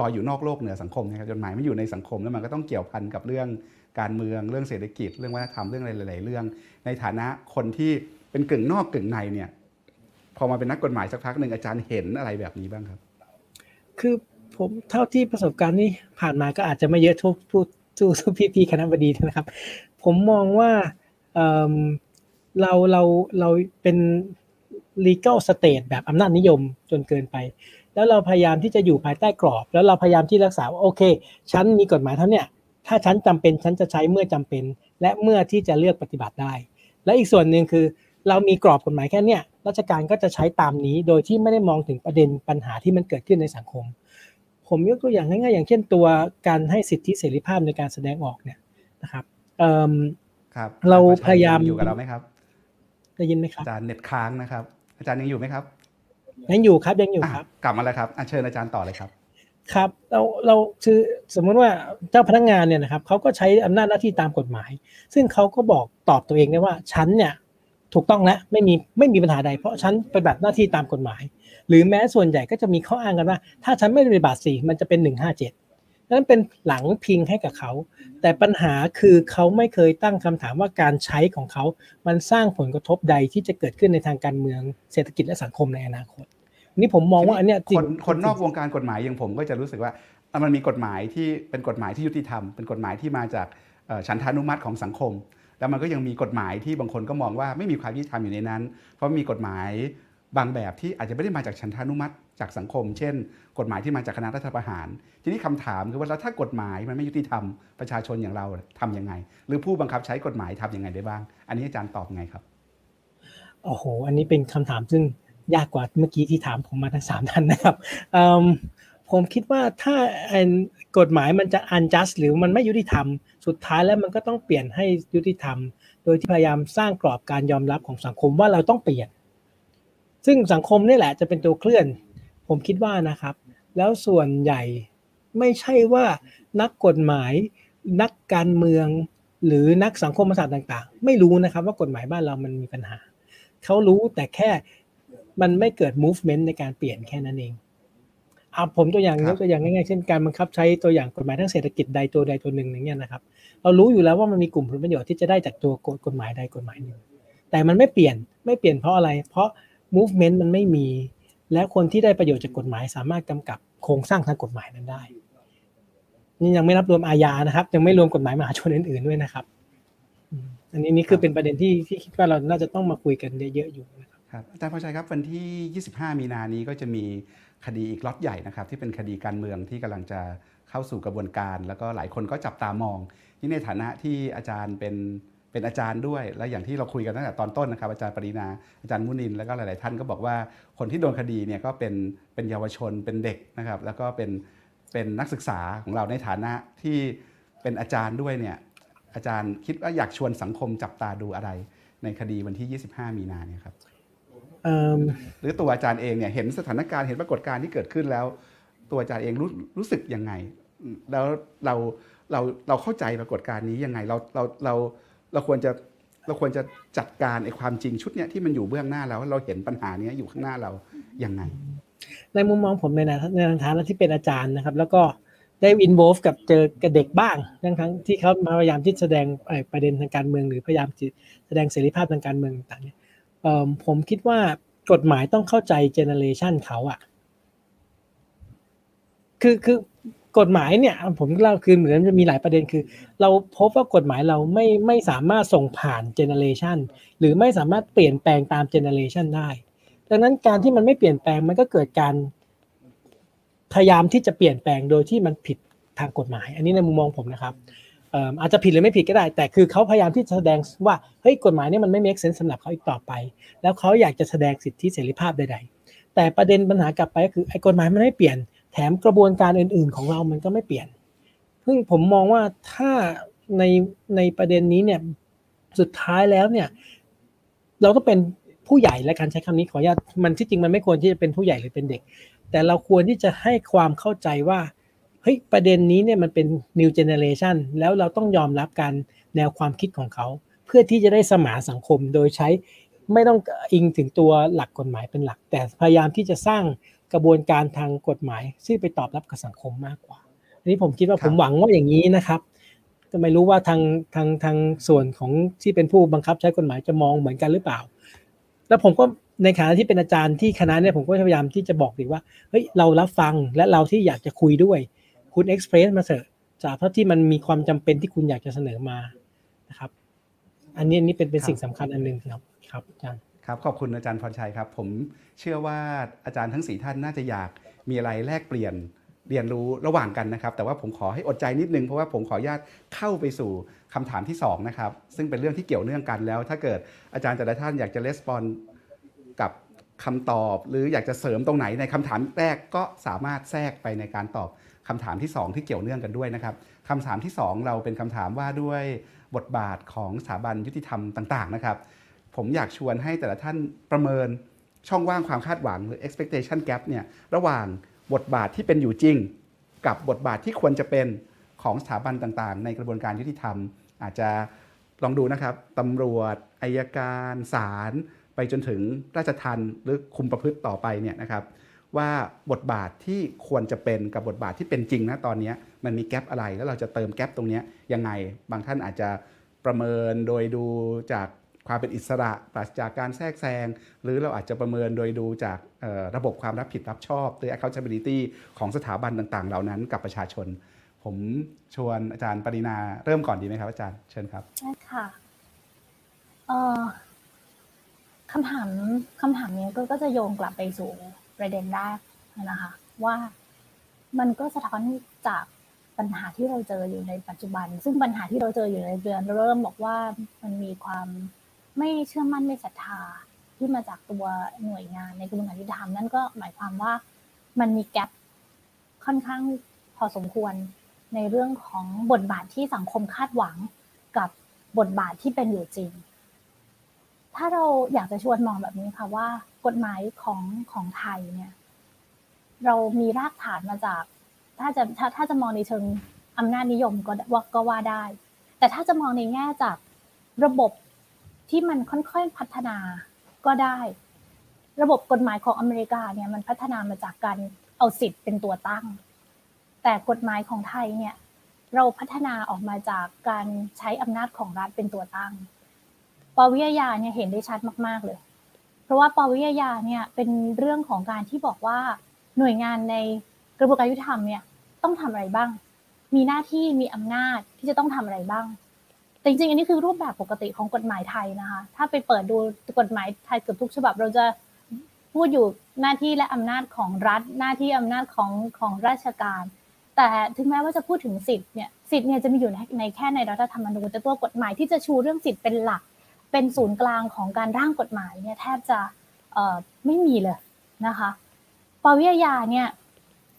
ลอยอยู่นอกโลกเหนือสังคมนะครับกฎหมายไม่อยู่ในสังคมแล้วมันก็ต้องเกี่ยวพันกับเรื่องการเมืองเรื่องเศรษฐกิจ เรื่องวัฒนธรรมเรื่องอะไรหลาย ๆ เรื่อง ในฐานะคนที่เป็นกึ่งนอกกึ่งในเนี่ย พอมาเป็นนักกฎหมายสักพักหนึ่งอาจารย์เห็นอะไรแบบนี้บ้างครับ คือผมเท่าที่ประสบการณ์นี่ผ่านมาก็อาจจะไม่เยอะทุกพูดสู้สู้พี่คณะบดีนะครับ ผมมองว่าเเราเราเราเป็น legal state แบบอำนาจนิยมจนเกินไป แล้วเราพยายามที่จะอยู่ภายใต้กรอบ แล้วเราพยายามที่รักษาว่าโอเคฉันมีกฎหมายเท่านี้ถ้าฉันจำเป็นฉันจะใช้เมื่อจำเป็น และเมื่อที่จะเลือกปฏิบัติได้ และอีกส่วนหนึ่งคือ เรามีกรอบกฎหมายแค่เนี้ย ราชการก็จะใช้ตามนี้โดยที่ไม่ได้มองถึงประเด็นปัญหาที่มันเกิดขึ้นในสังคม ผมยกตัวอย่างง่ายๆอย่างเช่นตัวการให้สิทธิเสรีภาพในการแสดงออกเนี่ยนะครับเอิ่มครับเราพยายามอยู่กับเราไหมครับ ได้ยินไหมครับอาจารย์เน็ตค้างนะครับ อาจารย์ยังอยู่ไหมครับยังอยู่ครับยังอยู่ครับอะกลับมาแล้วครับอะเชิญอาจารย์ต่อเลยครับครับเราเราคือสมมติว่าเจ้าพนักงานเนี่ยนะครับเขาก็ใช้อำนาจหน้าที่ตามกฎหมาย ซึ่งเขาก็บอกตอบตัวเองได้ว่าฉันเนี่ย ถูกต้องแล้วไม่มีไม่มีปัญหาใด เพราะฉันปฏิบัติหน้าที่ตามกฎหมาย หรือแม้ส่วนใหญ่ก็จะมีข้ออ้างกันว่า ถ้าฉันไม่ปฏิบัติสี่มันจะเป็นหนึ่งห้าเจ็ดนั้นเป็นหลังพิงให้กับเขา แต่ปัญหาคือเขาไม่เคยตั้งคำถามว่าการใช้ของเขา มันสร้างผลกระทบใดที่จะเกิดขึ้นในทางการเมืองเศรษฐกิจและสังคมในอนาคต นี่ผมมองว่าอันเนี้ยจริคงนคนนอกวงการกฎหมายอย่างผมก็จะรู้สึกว่าอะมันมีกฎหมายที่เป็นกฎหมายที่ยุติธรรม เป็นกฎหมายที่มาจากเอ่อฉันทานุมัติของสังคมห แล้วมันก็ยังมีกฎหมายที่บางคนก็มองว่าไม่มีความยุติธรรมอยู่ในนั้น เพราะมีกฎหมายบางแบบที่อาจจะไม่ได้มาจากฉันทานุมัติจากสังคม เช่น กฎหมายที่มาจากคณะรัฐประหาร ทีนี้คำถามคือว่าแล้วถ้ากฎหมายมันไม่ยุติธรรมประชาชนอย่างเราทํำยังไง หรือผู้บังคับใช้กฎหมายทํำยังไงได้บ้าง อันนี้อาจารย์ตอบไงครับโอ้โห อันนี้เป็นคำถามซึ่งยากกว่าเมื่อกี้ที่ถามผมมาทั้งสามท่านนะครับ ผมคิดว่าถ้ากฎหมายมันจะ unjust หรือมันไม่ยุติธรรม สุดท้ายแล้วมันก็ต้องเปลี่ยนให้ยุติธรรม โดยที่พยายามสร้างกรอบการยอมรับของสังคมว่าเราต้องเปลี่ยน ซึ่งสังคมนี่แหละจะเป็นตัวเคลื่อน ผมคิดว่านะครับ แล้วส่วนใหญ่ไม่ใช่ว่านักกฎหมาย นักการเมือง หรือนักสังคมศาสตร์ต่าง ๆ ไม่รู้นะครับว่ากฎหมายบ้านเรามันมีปัญหา เขารู้แต่แค่มันไม่เกิด movement ในการเปลี่ยนแค่นั้นเอง เอาผมตัวอย่างยกตัวอย่างง่ายๆเช่นการบังคับใช้ตัวอย่างกฎหมายทางเศรษฐกิจใดตัวใดตัวหนึ่งอย่างเงี้ยนะครับ เรารู้อยู่แล้วว่ามันมีกลุ่มผลประโยชน์ที่จะได้จากตัวกฎหมายใดกฎหมายหนึ่งแต่มันไม่เปลี่ยนไม่เปลี่ยนเพราะอะไร เพราะ movement มันไม่มี แล้วคนที่ได้ประโยชน์จากกฎหมาย สามารถกำกับโครงสร้างทางกฎหมายนั้นได้ นี่ยังไม่รับรวมอาญานะครับ ยังไม่รวมกฎหมายมหาชนอื่นๆด้วยนะครับอันนี้นี่คือเป็นประเด็นที่ที่คิดว่าเราน่าจะต้องมาคุยกันเยอะๆอยู่นะครับครับอาจารย์พอชัยครับวันที่ 25 มีนานี้ก็จะมี คดีอีกล็อตใหญ่นะครับที่เป็นคดีการเมืองที่กำลังจะเข้าสู่กระบวนการ แล้วก็หลายคนก็จับตามอง ที่ในฐานะที่อาจารย์เป็นเป็นอาจารย์ด้วย และอย่างที่เราคุยกันตั้งแต่ตอนต้นนะครับ อาจารย์ปรินาอาจารย์มุนิน แล้วก็หลาย ๆ ท่านก็บอกว่าคนที่โดนคดีเนี่ยก็เป็นเป็นเยาวชนเป็นเด็กนะครับ แล้วก็เป็นเป็นนักศึกษาของเราในฐานะที่เป็นอาจารย์ด้วยเนี่ยอาจารย์คิดว่าอยากชวนสังคมจับตาดูอะไร ในคดีวันที่ 25 มีนาเนี่ยครับ หรือตัวอาจารย์เองเนี่ยเห็นสถานการณ์เห็นปรากฏการณ์ที่เกิดขึ้นแล้ว ตัวอาจารย์เองรู้รู้สึกยังไง แล้วเราเราเราเข้าใจปรากฏการณ์นี้ยังไงเราเราเราเราควรจะเราควรจะจัดการไอ้ความจริงชุดเนี้ยที่มันอยู่เบื้องหน้าเราเราเห็นปัญหานี้อยู่ข้างหน้าเรายังไง ในมุมมองผมในในฐานะที่เป็นอาจารย์นะครับ แล้วก็ได้อินโวฟกับเจอกับเด็กบ้างทั้งทั้งที่เขาพยายามที่แสดงประเด็นทางการเมือง หรือพยายามแสดงเสรีภาพทางการเมืองต่างเนี่ย ผมคิดว่ากฎหมายต้องเข้าใจเจเนเรชันเขาอะคือคือกฎหมายเนี่ย ผมเล่าคือเหมือนจะมีหลายประเด็นคือ เราพบว่ากฎหมายเราไม่ไม่สามารถส่งผ่านเจเนเรชันหรือไม่สามารถเปลี่ยนแปลงตามเจเนเรชันได้ดังนั้นการที่มันไม่เปลี่ยนแปลงมันก็เกิดการพยายามที่จะเปลี่ยนแปลงโดยที่มันผิดทางกฎหมาย อันนี้ในมุมมองผมนะครับ อาจจะผิดหรือไม่ผิดก็ได้ แต่คือเขาพยายามที่จะแสดงว่าเฮ้ยกฎหมายนี้มันไม่ make sense สำหรับเขาอีกต่อไป แล้วเขาอยากจะแสดงสิทธิเสรีภาพใดๆ แต่ประเด็นปัญหากลับไปก็คือไอ้กฎหมายมันไม่เปลี่ยน แถมกระบวนการอื่น ๆ ของเรามันก็ไม่เปลี่ยนซึ่งผมมองว่าถ้าในในประเด็นนี้เนี่ยสุดท้ายแล้วเนี่ย เราต้องเป็นผู้ใหญ่และการใช้คำนี้ขออนุญาตมันที่จริงมันไม่ควรที่จะเป็นผู้ใหญ่หรือเป็นเด็ก แต่เราควรที่จะให้ความเข้าใจว่า เฮ้ยประเด็นนี้เนี่ยมันเป็น new generation แล้วเราต้องยอมรับการแนวความคิดของเขา เพื่อที่จะได้สมานสังคมโดยใช้ไม่ต้องอิงถึงตัวหลักกฎหมายเป็นหลัก แต่พยายามที่จะสร้างกระบวนการทางกฎหมายซึ่งไปตอบรับกับสังคมมากกว่าอันนี้ผมคิดว่าผมหวังว่าอย่างนี้นะครับก็ไม่รู้ว่าทางทางทางส่วนของที่เป็นผู้บังคับใช้กฎหมายจะมองเหมือนกันหรือเปล่า แล้วผมก็ในฐานะที่เป็นอาจารย์ที่คณะเนี่ยผมก็พยายามที่จะบอกดีว่าเฮ้ยเรารับฟังและเราที่อยากจะคุยด้วย คุณเอ็กซ์เพรสมาเสอะจากเท่าที่มันมีความจำเป็นที่คุณอยากจะเสนอมานะครับ อันนี้อันนี้เป็นเป็นสิ่งสำคัญอันหนึ่งครับครับอาจารย์ครับขอบคุณอาจารย์พรชัยครับ ผมเชื่อว่าอาจารย์ทั้งสี่ท่านน่าจะอยากมีอะไรแลกเปลี่ยนเรียนรู้ระหว่างกันนะครับ แต่ว่าผมขอให้อดใจนิดนึงเพราะว่าผมขออนุญาตเข้าไปสู่คำถามที่2นะครับซึ่งเป็นเรื่องที่เกี่ยวเนื่องกันแล้ว ถ้าเกิดอาจารย์แต่ละท่านอยากจะレスปอนกับคำตอบ หรืออยากจะเสริมตรงไหนในคำถามแรกก็สามารถแทรกไปในการตอบ คำถามที่ 2 ที่เกี่ยวเนื่องกันด้วยนะครับคำถามที่ 2 เราเป็นคำถามว่าด้วยบทบาทของสถาบันยุติธรรมต่างๆนะครับ ผมอยากชวนให้แต่ละท่านประเมินช่องว่างความคาดหวังหรือ expectation gap เนี่ยระหว่างบทบาทที่เป็นอยู่จริง กับบทบาทที่ควรจะเป็นของสถาบันต่างๆ ในกระบวนการยุติธรรม อาจจะลองดูนะครับตำรวจอายการศาลไปจนถึงราชทัณฑ์หรือคุมประพฤติต่อไปเนี่ยนะครับ ว่าบทบาทที่ควรจะเป็นกับบทบาทที่เป็นจริงนะตอนนี้มันมีแกลบอะไรแล้วเราจะเติมแกลบตรงนี้ยังไง บางท่านอาจจะประเมินโดยดูจากความเป็นอิสระปราศจากการแทรกแซง หรือเราอาจจะประเมินโดยดูจากระบบความรับผิดรับชอบหรือ accountability ของสถาบันต่างๆ เหล่านั้นกับประชาชน ผมชวนอาจารย์ปรินาเริ่มก่อนดีไหมครับอาจารย์เชิญครับใช่ค่ะคำถามคำถามนี้ก็จะโยงกลับไปสู่ ประเด็นแรกนะคะว่ามันก็สะท้อนจากปัญหาที่เราเจออยู่ในปัจจุบัน ซึ่งปัญหาที่เราเจออยู่ในเดือนเริ่มบอกว่ามันมีความไม่เชื่อมั่นไม่ศรัทธาที่มาจากตัวหน่วยงานในกระบวนการยุติธรรมนั่นก็หมายความว่ามันมีแกลบค่อนข้างพอสมควรในเรื่องของบทบาทที่สังคมคาดหวังกับบทบาทที่เป็นอยู่จริง ถ้าเราอยากจะชวนมองแบบนี้ค่ะว่ากฎหมายของของไทยเนี่ย เรามีรากฐานมาจาก ถ้าจะถ้าถ้าจะมองในเชิงอำนาจนิยมก็ว่าก็ว่าได้ แต่ถ้าจะมองในแง่จากระบบที่มันค่อยๆพัฒนาก็ได้ ระบบกฎหมายของอเมริกาเนี่ยมันพัฒนามาจากการเอาสิทธิ์เป็นตัวตั้ง แต่กฎหมายของไทยเนี่ย เราพัฒนาออกมาจากการใช้อำนาจของรัฐเป็นตัวตั้ง ปวิทยาเนี่ยเห็นได้ชัดมาก ๆเลย เพราะว่าปวิทยาเนี่ยเป็นเรื่องของการที่บอกว่าหน่วยงานในกระบวนการยุติธรรมเนี่ยต้องทำอะไรบ้าง มีหน้าที่มีอำนาจที่จะต้องทำอะไรบ้าง แต่จริงๆ อันนี้คือรูปแบบปกติของกฎหมายไทยนะคะ ถ้าไปเปิดดูกฎหมายไทยเกือบทุกฉบับ เราจะพูดอยู่หน้าที่และอำนาจของรัฐ หน้าที่อำนาจของของราชการ แต่ถึงแม้ว่าจะพูดถึงสิทธิ์เนี่ย สิทธิ์เนี่ยจะมีอยู่ในแค่ในรัฐธรรมนูญแต่ตัวกฎหมายที่จะชูเรื่องสิทธิ์เป็นหลัก เป็นศูนย์กลางของการร่างกฎหมายเนี่ยแทบจะไม่มีเลยนะคะปวิยาเนี่ย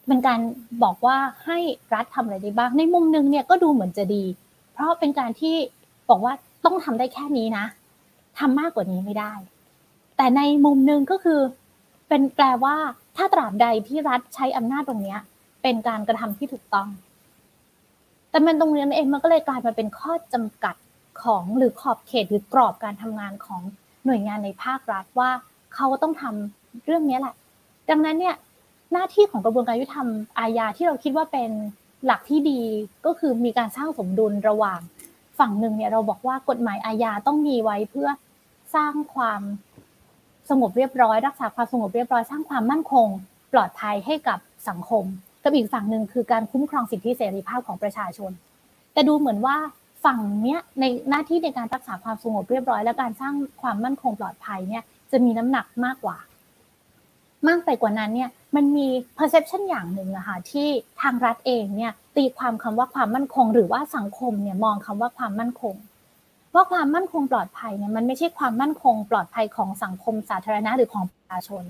เป็นการบอกว่าให้รัฐทำอะไรได้บ้าง ในมุมนึงเนี่ยก็ดูเหมือนจะดี เพราะเป็นการที่บอกว่าต้องทำได้แค่นี้นะทำมากกว่านี้ไม่ได้ แต่ในมุมหนึ่งก็คือเป็นแปลว่าถ้าตราบใดที่รัฐใช้อำนาจตรงนี้เป็นการกระทำที่ถูกต้อง แต่มันตรงนี้เองมันก็เลยกลายมาเป็นข้อจำกัด ของหรือขอบเขตหรือกรอบการทำงานของหน่วยงานในภาครัฐว่าเขาต้องทำเรื่องนี้แหละ ดังนั้นเนี่ยหน้าที่ของกระบวนการยุติธรรมอาญาที่เราคิดว่าเป็นหลักที่ดีก็คือมีการสร้างสมดุลระหว่างฝั่งหนึ่งเนี่ยเราบอกว่ากฎหมายอาญาต้องมีไว้เพื่อสร้างความสงบเรียบร้อย รักษาความสงบเรียบร้อยสร้างความมั่นคง ปลอดภัยให้กับสังคม กับอีกฝั่งหนึ่งคือการคุ้มครองสิทธิเสรีภาพของประชาชน แต่ดูเหมือนว่า ฝั่งเนี้ยในหน้าที่ในการรักษาความสงบเรียบร้อย และการสร้างความมั่นคงปลอดภัยเนี่ยจะมีน้ำหนักมากกว่า มากไปกว่านั้นเนี่ยมันมี perception อย่างหนึ่งอะค่ะที่ทางรัฐเองเนี่ยตีความคำว่าความมั่นคง หรือว่าสังคมเนี่ยมองคำว่าความมั่นคงว่าความมั่นคงปลอดภัยเนี่ยมันไม่ใช่ความมั่นคงปลอดภัยของสังคมสาธารณะหรือของประชาชน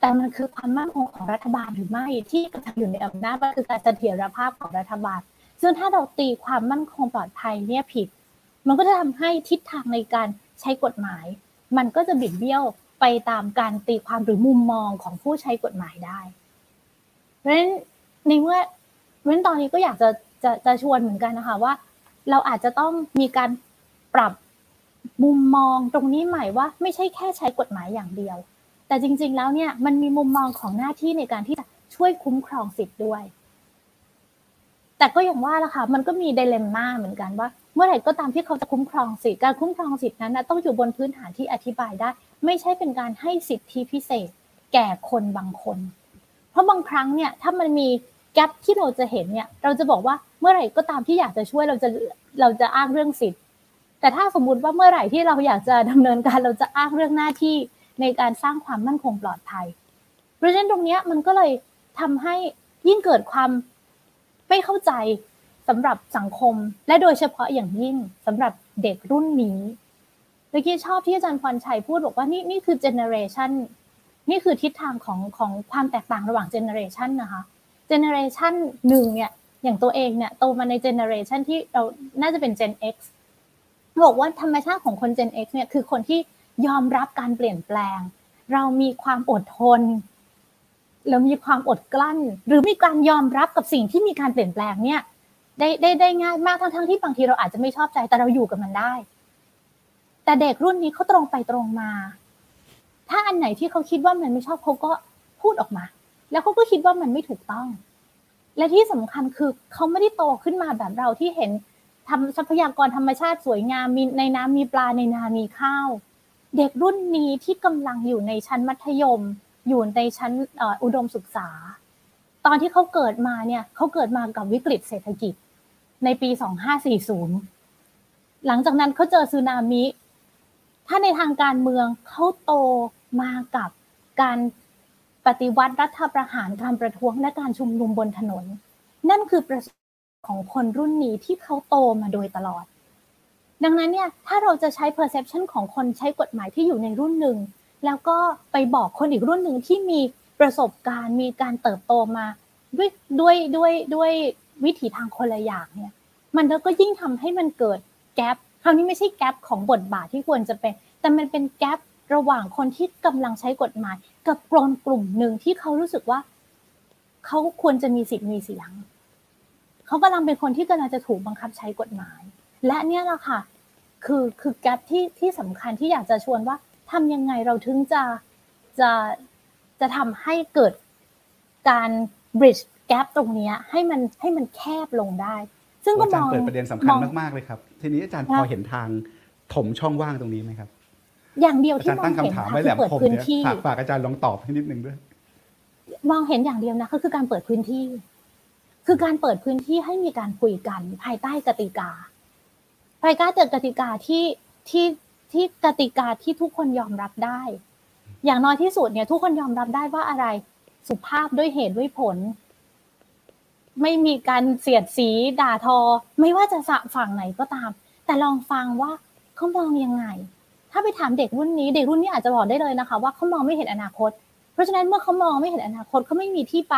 แต่มันคือความมั่นคงของรัฐบาลหรือไม่ที่กระทำอยู่ในอำนาจก็คือการเสถียรภาพของรัฐบาล ซึ่งถ้าเราตีความมั่นคงปลอดภัยเนี่ยผิด มันก็จะทำให้ทิศทางในการใช้กฎหมาย มันก็จะบิดเบี้ยวไปตามการตีความหรือมุมมองของผู้ใช้กฎหมายได้ เพราะฉะนั้นในเมื่อเพราะฉะนั้นตอนนี้ก็อยากจะจะจะชวนเหมือนกันนะคะว่า เราอาจจะต้องมีการปรับมุมมองตรงนี้ใหม่ว่าไม่ใช่แค่ใช้กฎหมายอย่างเดียว แต่จริง ๆ แล้วเนี่ยมันมีมุมมองของหน้าที่ในการที่จะช่วยคุ้มครองสิทธิ์ด้วย แต่ก็อย่างว่าละค่ะมันก็มีไดเลมม่าเหมือนกันว่า เมื่อไหร่ก็ตามที่เขาจะคุ้มครองสิทธิ์การคุ้มครองสิทธินั้นนะต้องอยู่บนพื้นฐานที่อธิบายได้ ไม่ใช่เป็นการให้สิทธิพิเศษ แก่คนบางคน เพราะบางครั้งเนี่ยถ้ามันมีแกลบที่เราจะเห็นเนี่ยเราจะบอกว่าเมื่อไหร่ก็ตามที่อยากจะช่วยเราจะเราจะอ้างเรื่องสิทธิ์แต่ถ้าสมมุติว่าเมื่อไหร่ที่เราอยากจะดำเนินการเราจะอ้างเรื่องหน้าที่ในการสร้างความมั่นคงปลอดภัย เพราะฉะนั้นตรงนี้มันก็เลยทำให้ยิ่งเกิดความ ไม่เข้าใจสำหรับสังคม และโดยเฉพาะอย่างยิ่งสำหรับเด็กรุ่นนี้เมื่อกี้ชอบที่อาจารย์พรชัยพูดบอกว่านี่นี่คือ generation นี่คือทิศทางของของความแตกต่างระหว่าง generation นะคะ generation หนึ่งเนี่ยอย่างตัวเองเนี่ยโตมาใน generation ที่เราน่าจะเป็น Gen X บอกว่าธรรมชาติของคน Gen X เนี่ยคือคนที่ยอมรับการเปลี่ยนแปลง เรามีความอดทน เรามีความอดกลั้น หรือมีการยอมรับกับสิ่งที่มีการเปลี่ยนแปลงเนี่ยได้ได้ได้ง่ายมากทั้งทั้งที่บางทีเราอาจจะไม่ชอบใจแต่เราอยู่กับมันได้ แต่เด็กรุ่นนี้เขาตรงไปตรงมา ถ้าอันไหนที่เขาคิดว่ามันไม่ชอบเขาก็พูดออกมา แล้วเขาก็คิดว่ามันไม่ถูกต้อง และที่สำคัญคือเขาไม่ได้โตขึ้นมาแบบเราที่เห็นทำทรัพยากรธรรมชาติสวยงามมีในน้ำมีปลาในนามีข้าว เด็กรุ่นนี้ที่กำลังอยู่ในชั้นมัธยม อยู่ในชั้นอุดมศึกษา ตอนที่เขาเกิดมาเนี่ยเขาเกิดมากับวิกฤตเศรษฐกิจในปี 2540 หลังจากนั้นเขาเจอสึนามิ ถ้าในทางการเมืองเขาโตมากับการปฏิวัติรัฐประหารการประท้วงและการชุมนุมบนถนน นั่นคือประสบของคนรุ่นนี้ที่เขาโตมาโดยตลอด ดังนั้นเนี่ยถ้าเราจะใช้ perception ของคนใช้กฎหมายที่อยู่ในรุ่นหนึ่ง แล้วก็ไปบอกคนอีกรุ่นหนึ่งที่มีประสบการณ์มีการเติบโตมาด้วยด้วยด้วยด้วยวิถีทางคนละอย่างเนี่ยมันก็ยิ่งทำให้มันเกิดแกลบคราวนี้ไม่ใช่แกลบของบทบาทที่ควรจะเป็น แต่มันเป็นแกลบระหว่างคนที่กำลังใช้กฎหมาย กับกลุ่มกลุ่มหนึ่งที่เขารู้สึกว่า เขาควรจะมีสิทธิ์มีเสียงเขากำลังเป็นคนที่กำลังจะถูกบังคับใช้กฎหมาย และเนี่ยแหละค่ะ คือคือแกลบที่ที่สำคัญที่อยากจะชวนว่า ทำยังไงเราถึงจะจะจะทำให้เกิดการ bridge gap ตรงนี้ให้มันให้มันแคบลงได้ ซึ่งก็อามจารองย์เปิดประเด็นสำคัญมากๆเลยครับ ทีนี้อาจารย์พอเห็นทางถมช่องว่างตรงนี้ไหมครับ อย่างเดียวอาที่จารย์มอตั้งงเห็นคำถามค่ะไว้แหลคือมเปิดคมพื้นเนี่ยที่ฝากฝากอาจารย์ลองตอบให้นิดนึงด้วย มองเห็นอย่างเดียวนะก็คือการเปิดพื้นที่ คือการเปิดพื้นที่ให้มีการคุยกัน ภายใต้กติกา ภายใต้กติกาที่ที่ ที่กติกาที่ทุกคนยอมรับได้ อย่างน้อยที่สุดเนี่ย ทุกคนยอมรับได้ว่าอะไร สุภาพด้วยเหตุด้วยผล ไม่มีการเสียดสีด่าทอ ไม่ว่าจะฝั่งไหนก็ตาม แต่ลองฟังว่าเขามองยังไง ถ้าไปถามเด็กรุ่นนี้ เด็กรุ่นนี้อาจจะบอกได้เลยนะคะ ว่าเขามองไม่เห็นอนาคต เพราะฉะนั้นเมื่อเขามองไม่เห็นอนาคตเขาไม่มีที่ไป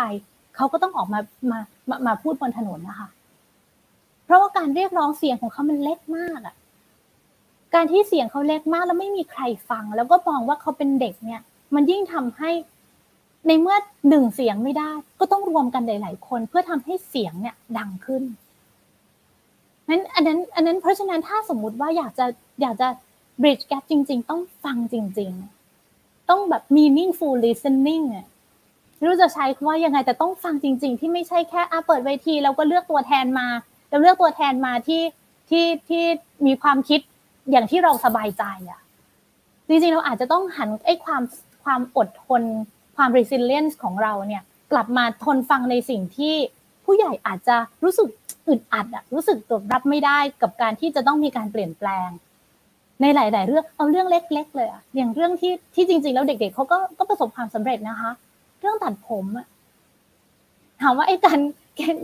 เขาก็ต้องออกมามามามาพูดบนถนนนะคะ เพราะว่าการเรียกร้องเสียงของเขามันเล็กมากอะ การที่เสียงเขาเล็กมากแล้วไม่มีใครฟัง แล้วก็มองว่าเขาเป็นเด็กเนี่ย มันยิ่งทำให้ในเมื่อหนึ่งเสียงไม่ได้ ก็ต้องรวมกันหลาย ๆ คนเพื่อทำให้เสียงเนี่ยดังขึ้นนั้นอันนั้นอันนั้นเพราะฉะนั้นถ้าสมมุติว่าอยากจะอยากจะ bridge gap จริง ๆ ต้องฟังจริง ๆ ต้องแบบ meaningful listening อะไม่รู้จะใช้คำว่ายังไงแต่ต้องฟังจริง ๆ ที่ไม่ใช่แค่อะเปิดเวทีแล้วก็เลือกตัวแทนมา แล้วเลือกตัวแทนมาที่ที่ที่มีความคิด อย่างที่เราสบายใจอะจริงๆเราอาจจะต้องหันไอ้ความความอดทน ความ resilience ของเราเนี่ย กลับมาทนฟังในสิ่งที่ผู้ใหญ่อาจจะรู้สึกอึดอัดอะรู้สึกตรับไม่ได้กับการที่จะต้องมีการเปลี่ยนแปลง ในหลาย ๆ เรื่องเอาเรื่องเล็ก ๆ เลยอะอย่างเรื่องที่ที่จริง ๆ แล้วเด็ก ๆเขาก็ก็ประสบความสำเร็จนะคะ เรื่องตัดผมอะถามว่าไอ้การ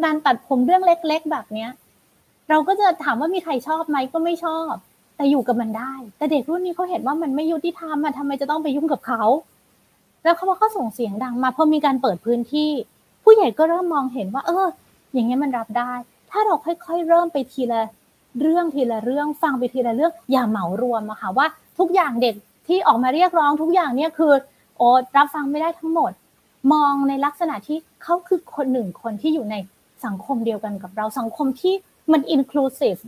การตัดผมเรื่องเล็ก ๆ แบบเนี้ย เราก็จะถามว่ามีใครชอบไหมก็ไม่ชอบ แต่อยู่กับมันได้ แต่เด็กรุ่นนี้เขาเห็นว่ามันไม่ยุติธรรมอะทำไมจะต้องไปยุ่งกับเขา แล้วเขาพอเขาส่งเสียงดังมาพอมีการเปิดพื้นที่ ผู้ใหญ่ก็เริ่มมองเห็นว่า เออ อย่างเงี้ยมันรับได้ ถ้าเราค่อยๆ เริ่มไปทีละเรื่องทีละเรื่องฟังไปทีละเรื่องอย่าเหมารวมอะค่ะว่า ทุกอย่างเด็กที่ออกมาเรียกร้องทุกอย่างเนี่ยคือ โอ้รับฟังไม่ได้ทั้งหมด มองในลักษณะที่เขาคือคนหนึ่งคนที่อยู่ในสังคมเดียวกันกับเราสังคมที่มัน inclusive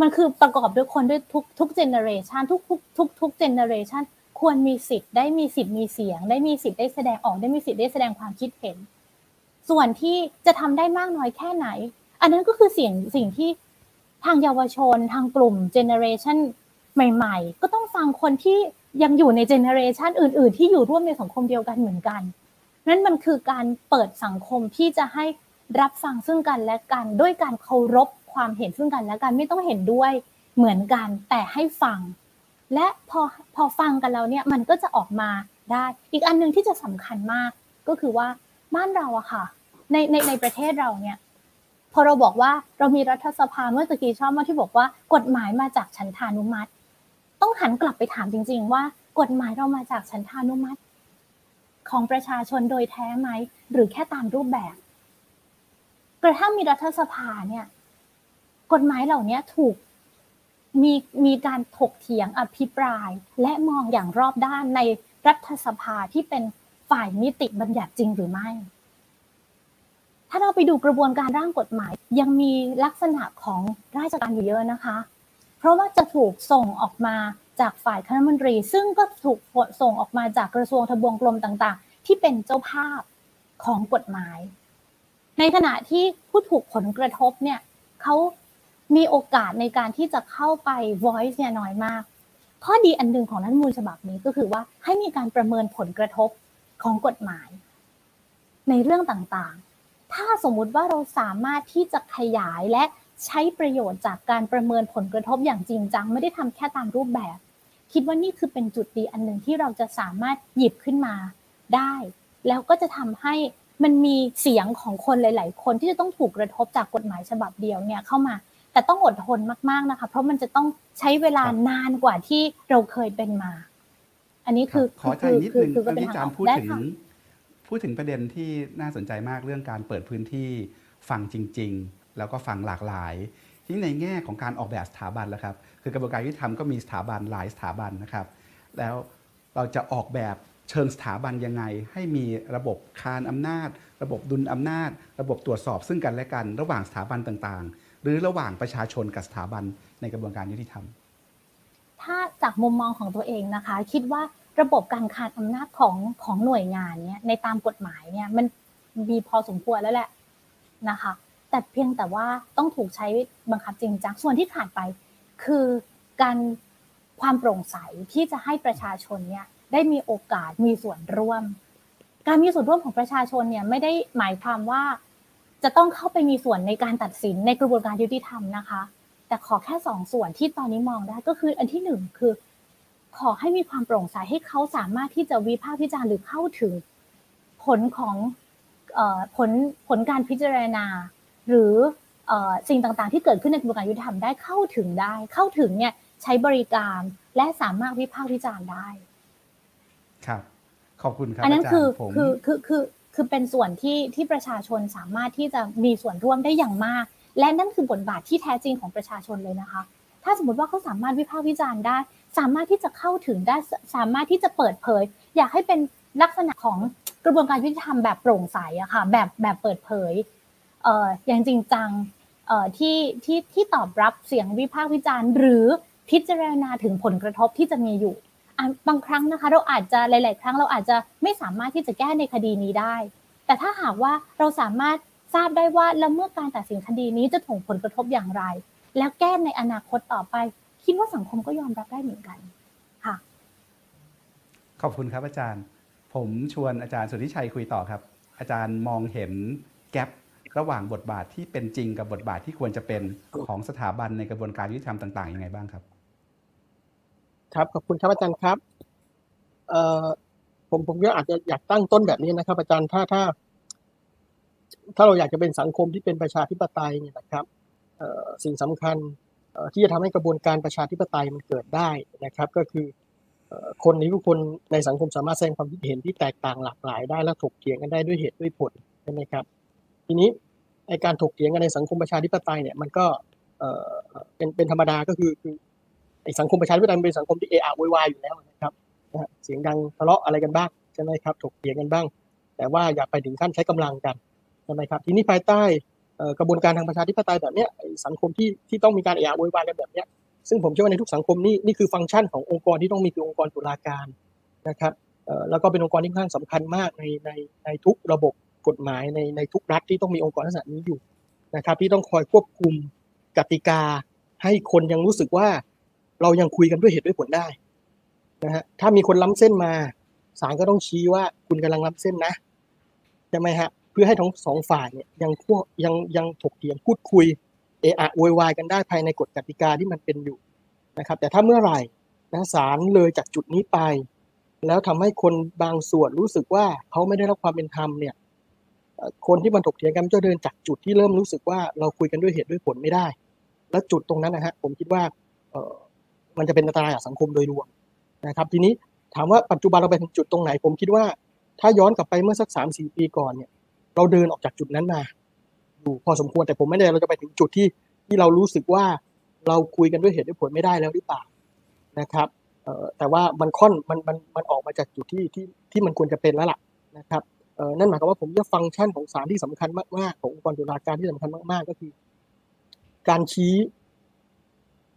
มันคือประกอบด้วยคนด้วยทุกทุก generation ทุกทุกทุกทุก generation ควรมีสิทธิ์ได้มีสิทธิ์มีเสียง ได้มีสิทธิ์ได้แสดงออกได้มีสิทธิ์ได้แสดงความคิดเห็น ส่วนที่จะทำได้มากน้อยแค่ไหน อันนั้นก็คือเสียงสิ่งที่ทางเยาวชนทางกลุ่ม generation ใหม่ ๆ ก็ต้องฟังคนที่ยังอยู่ใน generation อื่น ๆ ที่อยู่ร่วมในสังคมเดียวกันเหมือนกันนั้นมันคือการเปิดสังคมที่จะให้รับฟังซึ่งกันและกันด้วยการเคารพ ความเห็นซึ่งกันและกันไม่ต้องเห็นด้วยเหมือนกันแต่ให้ฟัง และพอพอฟังกันแล้วเนี่ยมันก็จะออกมาได้ อีกอันหนึ่งที่จะสำคัญมากก็คือว่าบ้านเราอะค่ะ ในในในประเทศเราเนี่ยพอเราบอกว่าเรามีรัฐสภาเมื่อตะกี้ชอบมากที่บอกว่ากฎหมายมาจากฉันทานุมัติ ต้องหันกลับไปถามจริง ๆ ว่ากฎหมายเรามาจากฉันทานุมัติ ของประชาชนโดยแท้ไหม หรือแค่ตามรูปแบบ กระทั่งมีรัฐสภาเนี่ย กฎหมายเหล่านี้ถูกมีมีการถกเถียงอภิปราย และมองอย่างรอบด้านในรัฐสภาที่เป็นฝ่ายนิติบัญญัติจริงหรือไม่ ถ้าเราไปดูกระบวนการร่างกฎหมาย ยังมีลักษณะของราชการอยู่เยอะนะคะ เพราะว่าจะถูกส่งออกมาจากฝ่ายคณะมนตรี ซึ่งก็ถูกส่งออกมาจากกระทรวงทบวงกรมต่างๆ ที่เป็นเจ้าภาพของกฎหมาย ในขณะที่ผู้ถูกผลกระทบเนี่ยเขา มีโอกาสในการที่จะเข้าไป voice เนี่ยน้อยมาก ข้อดีอันหนึ่งของรัฐมนูญฉบับนี้ก็คือว่าให้มีการประเมินผลกระทบของกฎหมาย ในเรื่องต่างๆ ถ้าสมมุติว่าเราสามารถที่จะขยายและใช้ประโยชน์จากการประเมินผลกระทบอย่างจริงจัง ไม่ได้ทำแค่ตามรูปแบบ คิดว่านี่คือเป็นจุดดีอันหนึ่งที่เราจะสามารถหยิบขึ้นมาได้ แล้วก็จะทำให้มันมีเสียงของคนหลาย ๆ คนที่จะต้องถูกกระทบจากกฎหมายฉบับเดียวเนี่ยเข้ามา แต่ต้องอดทนมากๆนะคะ เพราะมันจะต้องใช้เวลานานกว่าที่เราเคยเป็นมา อันนี้คือขอใจนิดนึงคือตอนเป็นนี้อาจารย์พูดได้ถึงค่ะพูดถึงประเด็นที่น่าสนใจมากเรื่องการเปิดพื้นที่ฟังจริง ๆ แล้วก็ฟังหลากหลายที่ในแง่ของการออกแบบสถาบันแล้วครับ คือกระบวนการยุติธรรมก็มีสถาบันหลายสถาบันนะครับ แล้วเราจะออกแบบเชิงสถาบันยังไง ให้มีระบบคานอำนาจ ระบบดุลอำนาจ ระบบตรวจสอบซึ่งกันและกัน ระหว่างสถาบันต่างๆห รือระหว่างประชาชนกับสถาบันในกระบวนการยุติธรรม ถ้าจากมุมมองของตัวเองนะคะ คิดว่าระบบการคานอำนาจของของหน่วยงานเนี่ยในตามกฎหมายเนี่ยมันมีพอสมควรแล้วแหละนะคะ แต่เพียงแต่ว่าต้องถูกใช้บังคับจริงจังส่วนที่ขาดไป คือการความโปร่งใสที่จะให้ประชาชนเนี่ยได้มีโอกาสมีส่วนร่วม การมีส่วนร่วมของประชาชนเนี่ยไม่ได้หมายความว่า จะต้องเข้าไปมีส่วนในการตัดสินในกระบวนการยุติธรรมนะคะ แต่ขอแค่สองส่วนที่ตอนนี้มองได้ก็คืออันที่หนึ่งคือ ขอให้มีความโปร่งใสให้เขาสามารถที่จะวิพากษ์วิจารณ์หรือเข้าถึง ผลของเออผลผลการพิจารณา หรือเออสิ่งต่างๆ ที่เกิดขึ้นในกระบวนการยุติธรรมได้เข้าถึงได้ เข้าถึงเนี่ยใช้บริการและสามารถวิพากษ์วิจารณ์ได้ ครับ ขอบคุณครับอันนั้นอาจารคือย์ผมคือคือคือ คือเป็นส่วนที่ที่ประชาชนสามารถที่จะมีส่วนร่วมได้อย่างมาก และนั่นคือบทบาทที่แท้จริงของประชาชนเลยนะคะ ถ้าสมมติว่าเขาสามารถวิพากษ์วิจารณ์ได้ สามารถที่จะเข้าถึงได้สามารถที่จะเปิดเผย อยากให้เป็นลักษณะของกระบวนการยุติธรรมแบบโปร่งใสอะค่ะแบบแบบเปิดเผยเอ่ออย่างจริงจังเอ่อที่ที่ที่ตอบรับเสียงวิพากษ์วิจารณ์ หรือพิจารณาถึงผลกระทบที่จะมีอยู่ บางครั้งนะคะ เราอาจจะหลาย ๆ ครั้งเราอาจจะไม่สามารถที่จะแก้ในคดีนี้ได้ แต่ถ้าหากว่าเราสามารถทราบได้ว่าแล้วเมื่อการตัดสินคดีนี้จะส่งผลกระทบอย่างไร แล้วแก้ในอนาคตต่อไป คิดว่าสังคมก็ยอมรับได้เหมือนกันค่ะ ขอบคุณครับอาจารย์ ผมชวนอาจารย์สุทธิชัยคุยต่อครับ อาจารย์มองเห็นแกลบระหว่างบทบาทที่เป็นจริงกับบทบาทที่ควรจะเป็นของสถาบันในกระบวนการยุติธรรมต่างๆยังไงบ้างครับ ครับขอบคุณครับอาจารย์ครับเอ่อผมผมก็อาจจะอยากตั้งต้นแบบนี้นะครับ อาจารย์ถ้าถ้า ถ้าเราอยากจะเป็นสังคมที่เป็นประชาธิปไตยเนี่ยนะครับเอ่อสิ่งสำคัญที่จะทำให้กระบวนการประชาธิปไตยมันเกิดได้นะครับ ก็คืออคนในทุกคนในสังคมสามารถแสดงความคิดเห็นที่แตกต่างหลากหลายได้และถกเถียงกันได้ด้วยเหตุด้วยผลใช่ไหมครับ ทีนี้ไอการถกเถียงกันในสังคมประชาธิปไตยเนี่ยมันก็เออเป็นเป็นธรรมดาก็คือคือ สังคมประชาธิปไตยมันเป็นสังคมที่เอะอะโวยวายอยู่แล้วนะครับนะเสียงดังทะเลาะอะไรกันบ้างใช่ไหมครับถกเถียงกันบ้าง แต่ว่าอย่าไปถึงขั้นใช้กำลังกันใช่ไหมครับทีนี้ภายใต้กระบวนการทางประชาธิปไตยแบบนี้สังคมที่ที่ต้องมีการเอะอะโวยวายกันแบบนี้ซึ่งผมเชื่อว่าในทุกสังคมนี่นี่คือฟังก์ชันขององค์กรที่ต้องมีคือองค์กรตุลาการนะครับแล้วก็เป็นองค์กรที่ค่อนข้างสำคัญมากในในในทุกระบบกฎหมายในในทุกรัฐที่ต้องมีองค์กรลักษณะนี้อยู่นะครับที่ต้องคอยควบคุมกติกาให้คนยังรู้สึกว่า เรายังคุยกันด้วยเหตุด้วยผลได้นะฮะถ้ามีคนล้ำเส้นมาศาลก็ต้องชี้ว่าคุณกำลังล้ำเส้นนะใช่ไหมฮะเพื่อให้ทั้งสองฝ่ายเนี่ยยังพวกยังยังถกเถียงพูดคุยเอะอะโวยวายกันได้ภายในกฎกติกาที่มันเป็นอยู่นะครับ แต่ถ้าเมื่อไหร่นะศาลเลยจากจุดนี้ไป แล้วทำให้คนบางส่วนรู้สึกว่าเขาไม่ได้รับความเป็นธรรมเนี่ยคนที่มันถกเถียงกันจะเดินจากจุดที่เริ่มรู้สึกว่าเราคุยกันด้วยเหตุด้วยผลไม่ได้ แล้วจุดตรงนั้นนะฮะผมคิดว่าเมันจะเป็นอันตรายกับสังคมโดยรวมนะครับ ทีนี้ถามว่าปัจจุบันเราไปถึงจุดตรงไหน ผมคิดว่าถ้าย้อนกลับไปเมื่อสักสามสี่ปีก่อนเนี่ยเราเดินออกจากจุดนั้นมาอยู่พอสมควรแต่ผมไม่แน่เราจะไปถึงจุดที่ที่เรารู้สึกว่าเราคุยกันด้วยเหตุด้วยผลไม่ได้แล้วหรือเปล่านะครับแต่ว่ามันค่อนมันมันมันออกมาจากจุดที่ที่ที่มันควรจะเป็นแล้วล่ะนะครับนั่นหมายความว่าผมว่าฟังก์ชันของศาลที่สำคัญมากๆขององค์กรตุลาการที่สำคัญมากๆ ก็คือ การชี้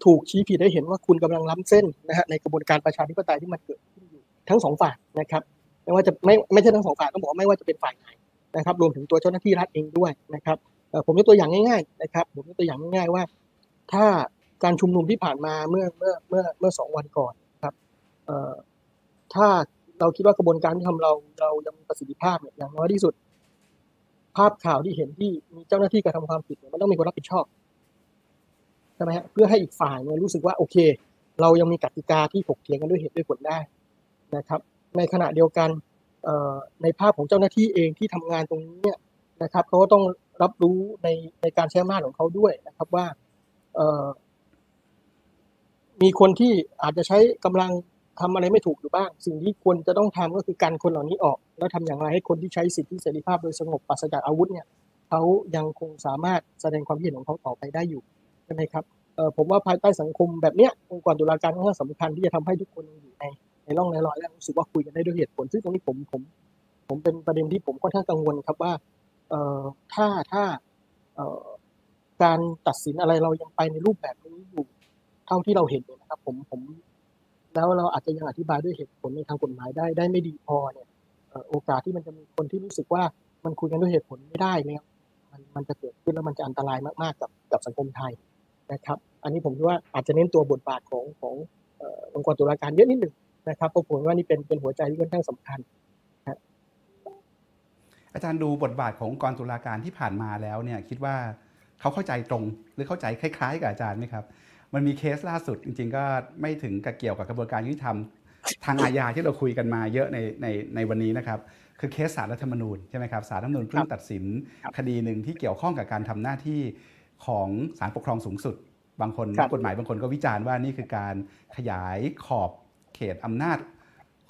ถูกชี้ผิดให้เห็นว่าคุณกำลังล้ำเส้นนะฮะในกระบวนการประชาธิปไตยที่มันเกิดขึ้นอยู่ทั้งสองฝ่ายนะครับไม่ว่าจะไม่ไม่ใช่ทั้งสองฝ่ายต้องบอกไม่ว่าจะเป็นฝ่ายไหนนะครับ รวมถึงตัวเจ้าหน้าที่รัฐเองด้วยนะครับผมยกตัวอย่างง่ายๆนะครับผมยกตัวอย่างง่ายๆว่า ถ้าการชุมนุมที่ผ่านมาเมื่อเมื่อเมื่อเมื่อสองวันก่อนครับถ้าเราคิดว่ากระบวนการที่ทำเราเรายังมีประสิทธิภาพเนี่ยอย่างน้อยที่สุด ภาพข่าวที่เห็นที่มีเจ้าหน้าที่กระทำความผิดเนี่ยมันต้องมีคนรับผิดชอบ ช่ไหมฮะเพื่อให้อีกฝ่ายเนี่ยรู้สึกว่าโอเค เรายังมีกติกาที่ถกเถียงกันด้วยเหตุด้วยผลได้นะครับ ในขณะเดียวกันในภาพของเจ้าหน้าที่เองที่ทำงานตรงนี้เนี่ยนะครับเขาก็ต้องรับรู้ในในการใช้อำนาจของเขาด้วยนะครับว่ามีคนที่อาจจะใช้กำลังทำอะไรไม่ถูกอยู่บ้าง สิ่งที่ควรจะต้องทำก็คือการคนเหล่านี้ออก แล้วทำอย่างไรให้คนที่ใช้สิทธิเสรีภาพโดยสงบปราศจากอาวุธเนี่ยเขายังคงสามารถแสดงความคิดเห็นของเขาต่อไปได้อยู่ ช่ไหมครับผมว่าภายใต้สังคมแบบเนี้ยองค์กรตุลาการค่อนข้างสำคัญที่จะทำให้ทุกคนอยู่ในในร่องในรอยและรู้สึกว่าคุยกันได้ด้วยเหตุผล ซึ่งตรงนี้ผมผม ผมเป็นประเด็นที่ผมค่อนข้างกังวลครับว่าเอ่อถ้าถ้าเอ่อการตัดสินอะไรเรายังไปในรูปแบบนี้อยู่เท่าที่เราเห็นนะครับ ผมผม แล้วเราอาจจะยังอธิบายด้วยเหตุผลในทางกฎหมายได้ได้ไม่ดีพอเนี่ยโอกาสที่มันจะมีคนที่รู้สึกว่ามันคุยกันด้วยเหตุผลไม่ได้เนี่ยมันมันจะเกิดขึ้นแล้วมันจะอันตรายมากๆกับกับสังคมไทย นะครับ อันนี้ผมคิดว่าอาจจะเน้นตัวบทบาทของขององค์กรตุลาการเยอะนิดหนึ่งนะครับเพราะผมว่านี่เป็นเป็นหัวใจที่ค่อนข้างสำคัญอาจารย์ดูบทบาทขององค์กรตุลาการที่ผ่านมาแล้วเนี่ยคิดว่าเขาเข้าใจตรงหรือเข้าใจคล้าย ๆ กับอาจารย์ไหมครับ มันมีเคสล่าสุดจริง ๆ ก็ไม่ถึงกับเกี่ยวกับกระบวนการยุติธรรมทางอาญาที่เราคุยกันมาเยอะในในในวันนี้นะครับคือเคสสารรัฐธรรมนูญใช่ไหมครับสารรัฐธรรมนูญเพิ่งตัดสินคดีหนึ่งที่เกี่ยวข้องกับการทำหน้าที่ ของศาลปกครองสูงสุด บางคนนักกฎหมายบางคนก็วิจารณ์ว่านี่คือการขยายขอบเขตอำนาจ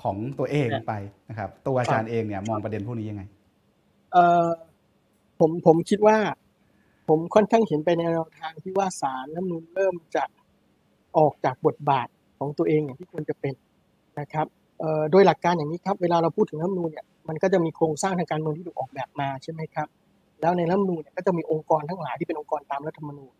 ของตัวเองไปนะครับ ตัวอาจารย์เองเนี่ยมองประเด็นพวกนี้ยังไงเออผมผมคิดว่า ผมค่อนข้างเห็นไปในแนวทางที่ว่าสารน้ำนูนเริ่มจะออกจากบทบาทของตัวเองอย่างที่ควรจะเป็นนะครับโดยหลักการอย่างนี้ครับ เวลาเราพูดถึงรัฐนูนเนี่ยมันก็จะมีโครงสร้างทางการเมืองที่ถูกออกแบบมาใช่ไหมครับ แล้วในรัฐมนูนเนี่ยก็จะมีองค์กรทั้งหลายที่เป็นองค์กรตามรัฐธรรมนูญ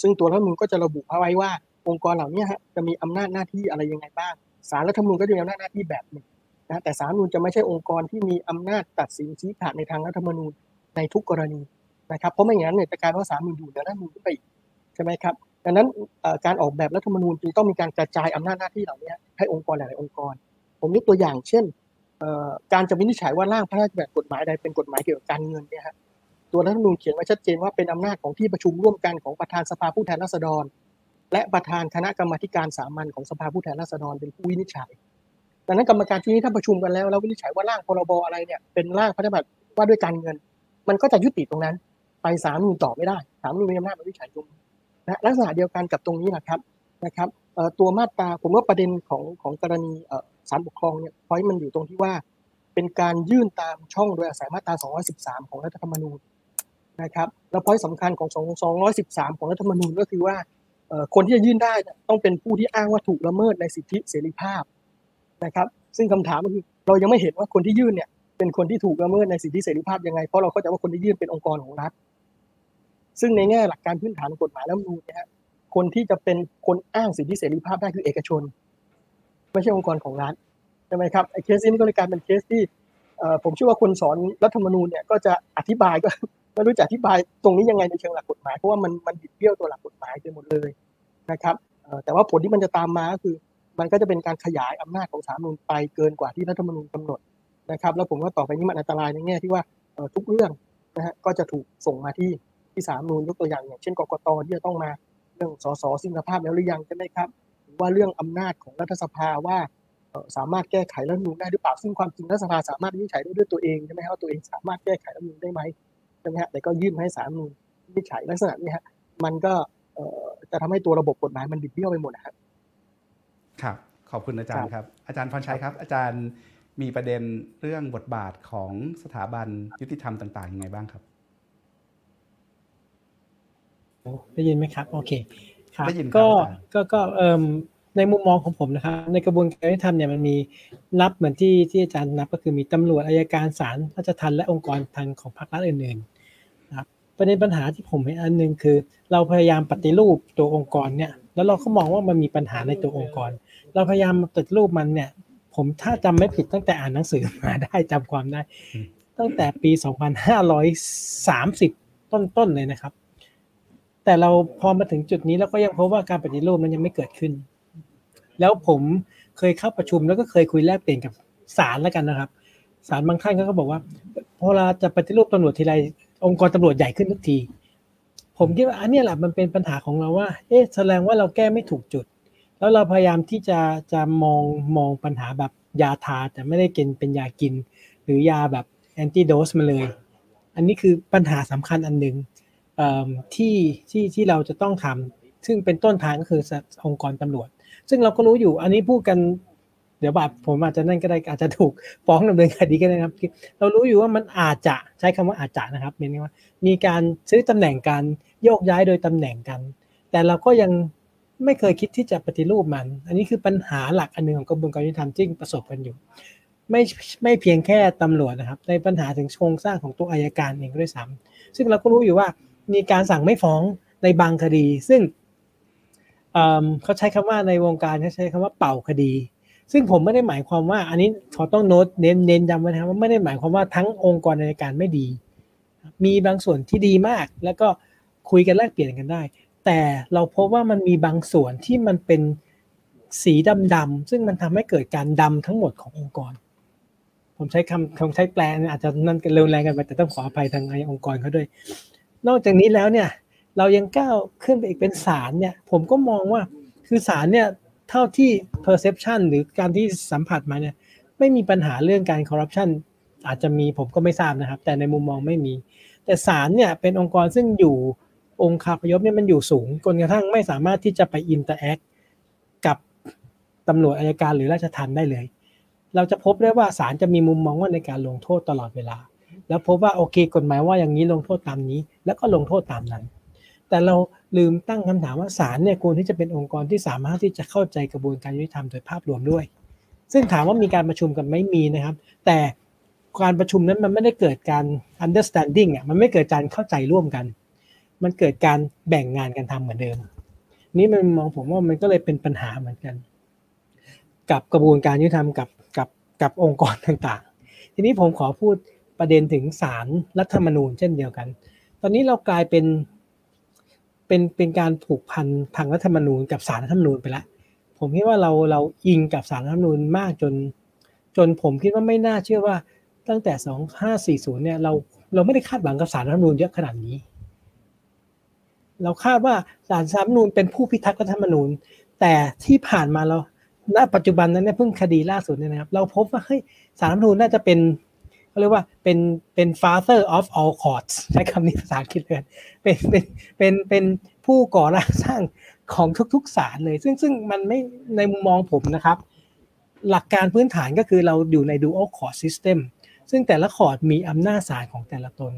ซึ่งตัวรัฐมนูนก็จะระบุเอาไว้ว่าองค์กรเหล่านี้ฮะจะมีอำนาจหน้าที่อะไรยังไงบ้างสารรัฐธรรมนูญก็จะมีอำนาจหน้าที่แบบหนึ่งนะแต่สารรัฐมนูญจะไม่ใช่องค์กรที่มีอำนาจตัดสินชี้ขาดในทางรัฐธรรมนูญในทุกกรณีนะครับเพราะไม่อย่างนั้นเนี่ยจะกลายว่าสารรัฐมนูญอยู่เหนือรัฐธรรมนูญไปอีกใช่ไหมครับดังนั้นการออกแบบรัฐธรรมนูญจึงต้องมีการกระจายอำนาจหน้าที่เหล่านี้ให้องค์กรหลาย ๆ องค์กร ผมยกตัวอย่าง เช่นการจะวินิจฉัยว่าร่างพระราชบัญญัติกฎหมายใดเป็นกฎหมายเกี่ยวกับการเงินเนี่ยฮะ ตัวรัฐธรรมนูญเขียนไว้ชัดเจนว่าเป็นอำนาจของที่ประชุมร่วมกันของประธานสภาผู้แทนราษฎร และประธานคณะกรรมการสามัญของสภาผู้แทนราษฎรเป็นผู้วินิจฉัย ดังนั้นกรรมการที่นี้ถ้าประชุมกันแล้วแล้ววินิจฉัยว่าร่างพรบอะไรเนี่ยเป็นร่างพระราชบัญญัติว่าด้วยการเงิน มันก็จะยุติตรงนั้น ไปศาลนูนต่อไม่ได้ศาลนูนมีอำนาจวินิจฉัยตรงนะลักษณะเดียวกันกับตรงนี้นะครับนะครับตัวมาตราผมว่าประเด็นของของกรณีศาลปกครองเนี่ยพอยมันอยู่ตรงที่ว่า เป็นการยื่นตามช่องโดยอาศัยมาตรา 213 ของรัฐธรรมนูญ นะครับแล้วพอยสำคัญของ 213 ของรัฐธรรมนูญก็คือว่าคนที่จะยื่นได้ต้องเป็นผู้ที่อ้างว่าถูกละเมิดในสิทธิเสรีภาพนะครับ ซึ่งคำถามก็คือเรายังไม่เห็นว่าคนที่ยื่นเนี่ยเป็นคนที่ถูกละเมิดในสิทธิเสรีภาพยังไงเพราะเราเข้าใจว่าคนที่ยื่นเป็นองค์กรของรัฐ ซึ่งในแง่หลักการพื้นฐานของกฎหมายแล้วมูลนะฮะคนที่จะเป็นคนอ้างสิทธิเสรีภาพได้คือเอกชน ไม่ใช่องค์กรของรัฐใช่ไหมครับไอ้เคสนี้ก็เลยกลายเป็นเคสที่ผมเชื่อว่าคนสอนรัฐธรรมนูญเนี่ยก็จะอธิบายก็ ไม่รู้จะอธิบายตรงนี้ยังไงในเชิงหลักกฎหมายเพราะว่ามันมันบิดเบี้ยวตัวหลักกฎหมายไปหมดเลยนะครับแต่ว่าผลที่มันจะตามมาก็คือ มันก็จะเป็นการขยายอำนาจของสาลรนูญไปเกินกว่าที่รัฐธรรมนูญกำหนดนะครับ แล้วผมว่าต่อไปนี้มันอันตรายในแง่ที่ว่าทุกเรื่องนะฮะก็จะถูกส่งมาที่ที่สามนูนยกตัวอย่างอย่างเช่นกกตที่จะต้องมาเรื่องสสสิ้นภาพแล้วหรือยังใช่ไหมครับหรือว่าเรื่องอำนาจของรัฐสภาว่าสามารถแก้ไขรัฐมนูลได้หรือเปล่าซึ่งความจริงรัฐสภาสามารถวินิจฉัยได้ด้วยตัวเองใช่ไหมครับว่าตัวเองสามารถแก้ไขรัฐมนูลได้ไหม ใช่ไหมฮะแต่ก็ยื่นให้สามนูลวินิจฉัยลักษณะนี้ฮะมันก็จะทำให้ตัวระบบกฎหมายมันบิดเบี้ยวไปหมดนะครับครับ ขอบคุณอาจารย์ครับ อาจารย์พรชัยครับ อาจารย์มีประเด็นเรื่องบทบาทของสถาบันยุติธรรมต่างๆยังไงบ้างครับได้ยินไหมครับ โอเคครับก็ก็ก็เอ่อ ในมุมมองของผมนะครับ ในกระบวนการยุติธรรมเนี่ยมันมีนับเหมือนที่ที่อาจารย์นับก็คือมีตำรวจอายการศาลราชทัณฑ์และองค์กรทางของพรรครัฐอื่นๆนะครับประเด็นปัญหาที่ผมเห็นอันนึงคือ เราพยายามปฏิรูปตัวองค์กรเนี่ยแล้วเราก็มองว่ามันมีปัญหาในตัวองค์กร เราพยายามปฏิรูปมันเนี่ยผมถ้าจำไม่ผิดตั้งแต่อ่านหนังสือมาได้จำความได้ ตั้งแต่ปี 2530 ต้นๆเลยนะครับ แต่เราพอมาถึงจุดนี้แล้วก็ยังพบว่าการปฏิรูปนั้นยังไม่เกิดขึ้น แล้วผมเคยเข้าประชุมแล้วก็เคยคุยแลกเปลี่ยนกับศาลแล้วกันนะครับศาลบางท่านก็บอกว่าพอเราจะปฏิรูปตำรวจทีไรองค์กรตำรวจใหญ่ขึ้นทุกที ผมคิดว่าอันนี้แหละมันเป็นปัญหาของเราว่า เอ๊ะแสดงว่าเราแก้ไม่ถูกจุด แล้วเราพยายามที่จะจะมองมองปัญหาแบบยาทาแต่ไม่ได้กินเป็นยากิน หรือยาแบบแอนติโดสมาเลย อันนี้คือปัญหาสำคัญอันหนึ่งที่ที่ที่เราจะต้องทำซึ่งเป็นต้นทางก็คือองค์กรตำรวจ ซึ่งเราก็รู้อยู่อันนี้พูดกันเดี๋ยวแบบผมอาจจะนั่นก็ได้อาจจะถูกฟ้องดำเนินคดีก็ได้นะครับ เรารู้อยู่ว่ามันอาจจะใช้คำว่าอาจจะนะครับเป็นว่ามีการซื้อตำแหน่งการโยกย้ายโดยตำแหน่งกัน แต่เราก็ยังไม่เคยคิดที่จะปฏิรูปมัน อันนี้คือปัญหาหลักอันหนึ่งของกระบวนการยุติธรรมที่ประสบกันอยู่ ไม่ไม่เพียงแค่ตำรวจนะครับ ในปัญหาถึงโครงสร้างของตัวอายการเองด้วยซ้ำซึ่งเราก็รู้อยู่ว่ามีการสั่งไม่ฟ้องในบางคดี ซึ่ง เขาใช้คำว่าในวงการเขาใช้คำว่าเป่าคดี ซึ่งผมไม่ได้หมายความว่า อันนี้ขอต้องโน้ตเน้นเน้นย้ำไว้นะครับว่าไม่ได้หมายความว่าทั้งองค์กรในการไม่ดี มีบางส่วนที่ดีมาก แล้วก็คุยกันแลกเปลี่ยนกันได้ แต่เราพบว่ามันมีบางส่วนที่มันเป็นสีดำๆซึ่งมันทำให้เกิดการดำทั้งหมดขององค์กร ผมใช้คำคำใช้แปลอาจจะนั่นเร็วแรงกันไปแต่ต้องขออภัยทางไอองค์กรเขาด้วย นอกจากนี้แล้วเนี่ย เรายังก้าวขึ้นไปอีกเป็นศาลเนี่ย ผมก็มองว่าคือศาลเนี่ยเท่าที่ perception หรือการที่สัมผัสมาเนี่ย ไม่มีปัญหาเรื่องการคอร์รัปชันอาจจะมีผมก็ไม่ทราบนะครับ แต่ในมุมมองไม่มี แต่ศาลเนี่ยเป็นองค์กรซึ่งอยู่องค์คาพยพเนี่ยมันอยู่สูงจนกระทั่งไม่สามารถที่จะไป interact กับตำรวจอัยการหรือราชทัณฑ์ได้เลย เราจะพบได้ว่าศาลจะมีมุมมองว่าในการลงโทษตลอดเวลา แล้วพบว่าโอเคกฎหมายว่าอย่างนี้ลงโทษตามนี้ แล้วก็ลงโทษตามนั้น แต่เราลืมตั้งคำถามว่าศาลเนี่ยควรที่จะเป็นองค์กรที่สามารถที่จะเข้าใจกระบวนการยุติธรรมโดยภาพรวมด้วย ซึ่งถามว่ามีการประชุมกันไม่มีนะครับ แต่การประชุมนั้นมันไม่ได้เกิดการ understanding อะมันไม่เกิดการเข้าใจร่วมกัน มันเกิดการแบ่งงานกันทำเหมือนเดิม นี่มันมองผมว่ามันก็เลยเป็นปัญหาเหมือนกัน กับกระบวนการยุติธรรมกับกับกับองค์กรต่างๆ ทีนี้ผมขอพูดประเด็นถึงศาลรัฐธรรมนูญเช่นเดียวกัน ตอนนี้เรากลายเป็น เป็นเป็นการผูกพันทางรัฐธรรมนูญกับสารรัฐธรรมนูญไปแล้วผมคิดว่าเราเราอิงกับสารรัฐธรรมนูญมากจน จนผมคิดว่าไม่น่าเชื่อว่าตั้งแต่2540เนี่ยเราเราไม่ได้คาดหวังกับสารรัฐธรรมนูญเยอะขนาดนี้ เราคาดว่าสารรัฐธรรมนูญเป็นผู้พิทักษ์รัฐธรรมนูญ แต่ที่ผ่านมาเราณปัจจุบันนั้นเนี่ยเพิ่งคดีล่าสุดเนี่ยนะครับ เราพบว่าเฮ้ยสารรัฐธรรมนูญน่าจะเป็น เขาเรียกว่าเป็นเป็น father of all courts ใช้คำนี้ภาษาอังกฤษเลยเป็นเป็นเป็นเป็นผู้ก่อร่างสร้างของทุกๆศาลเลย ซึ่งซึ่งมันไม่ในมุมมองผมนะครับ หลักการพื้นฐานก็คือเราอยู่ใน dual court system ซึ่งแต่ละคอร์ดมีอำนาจศาลของแต่ละตน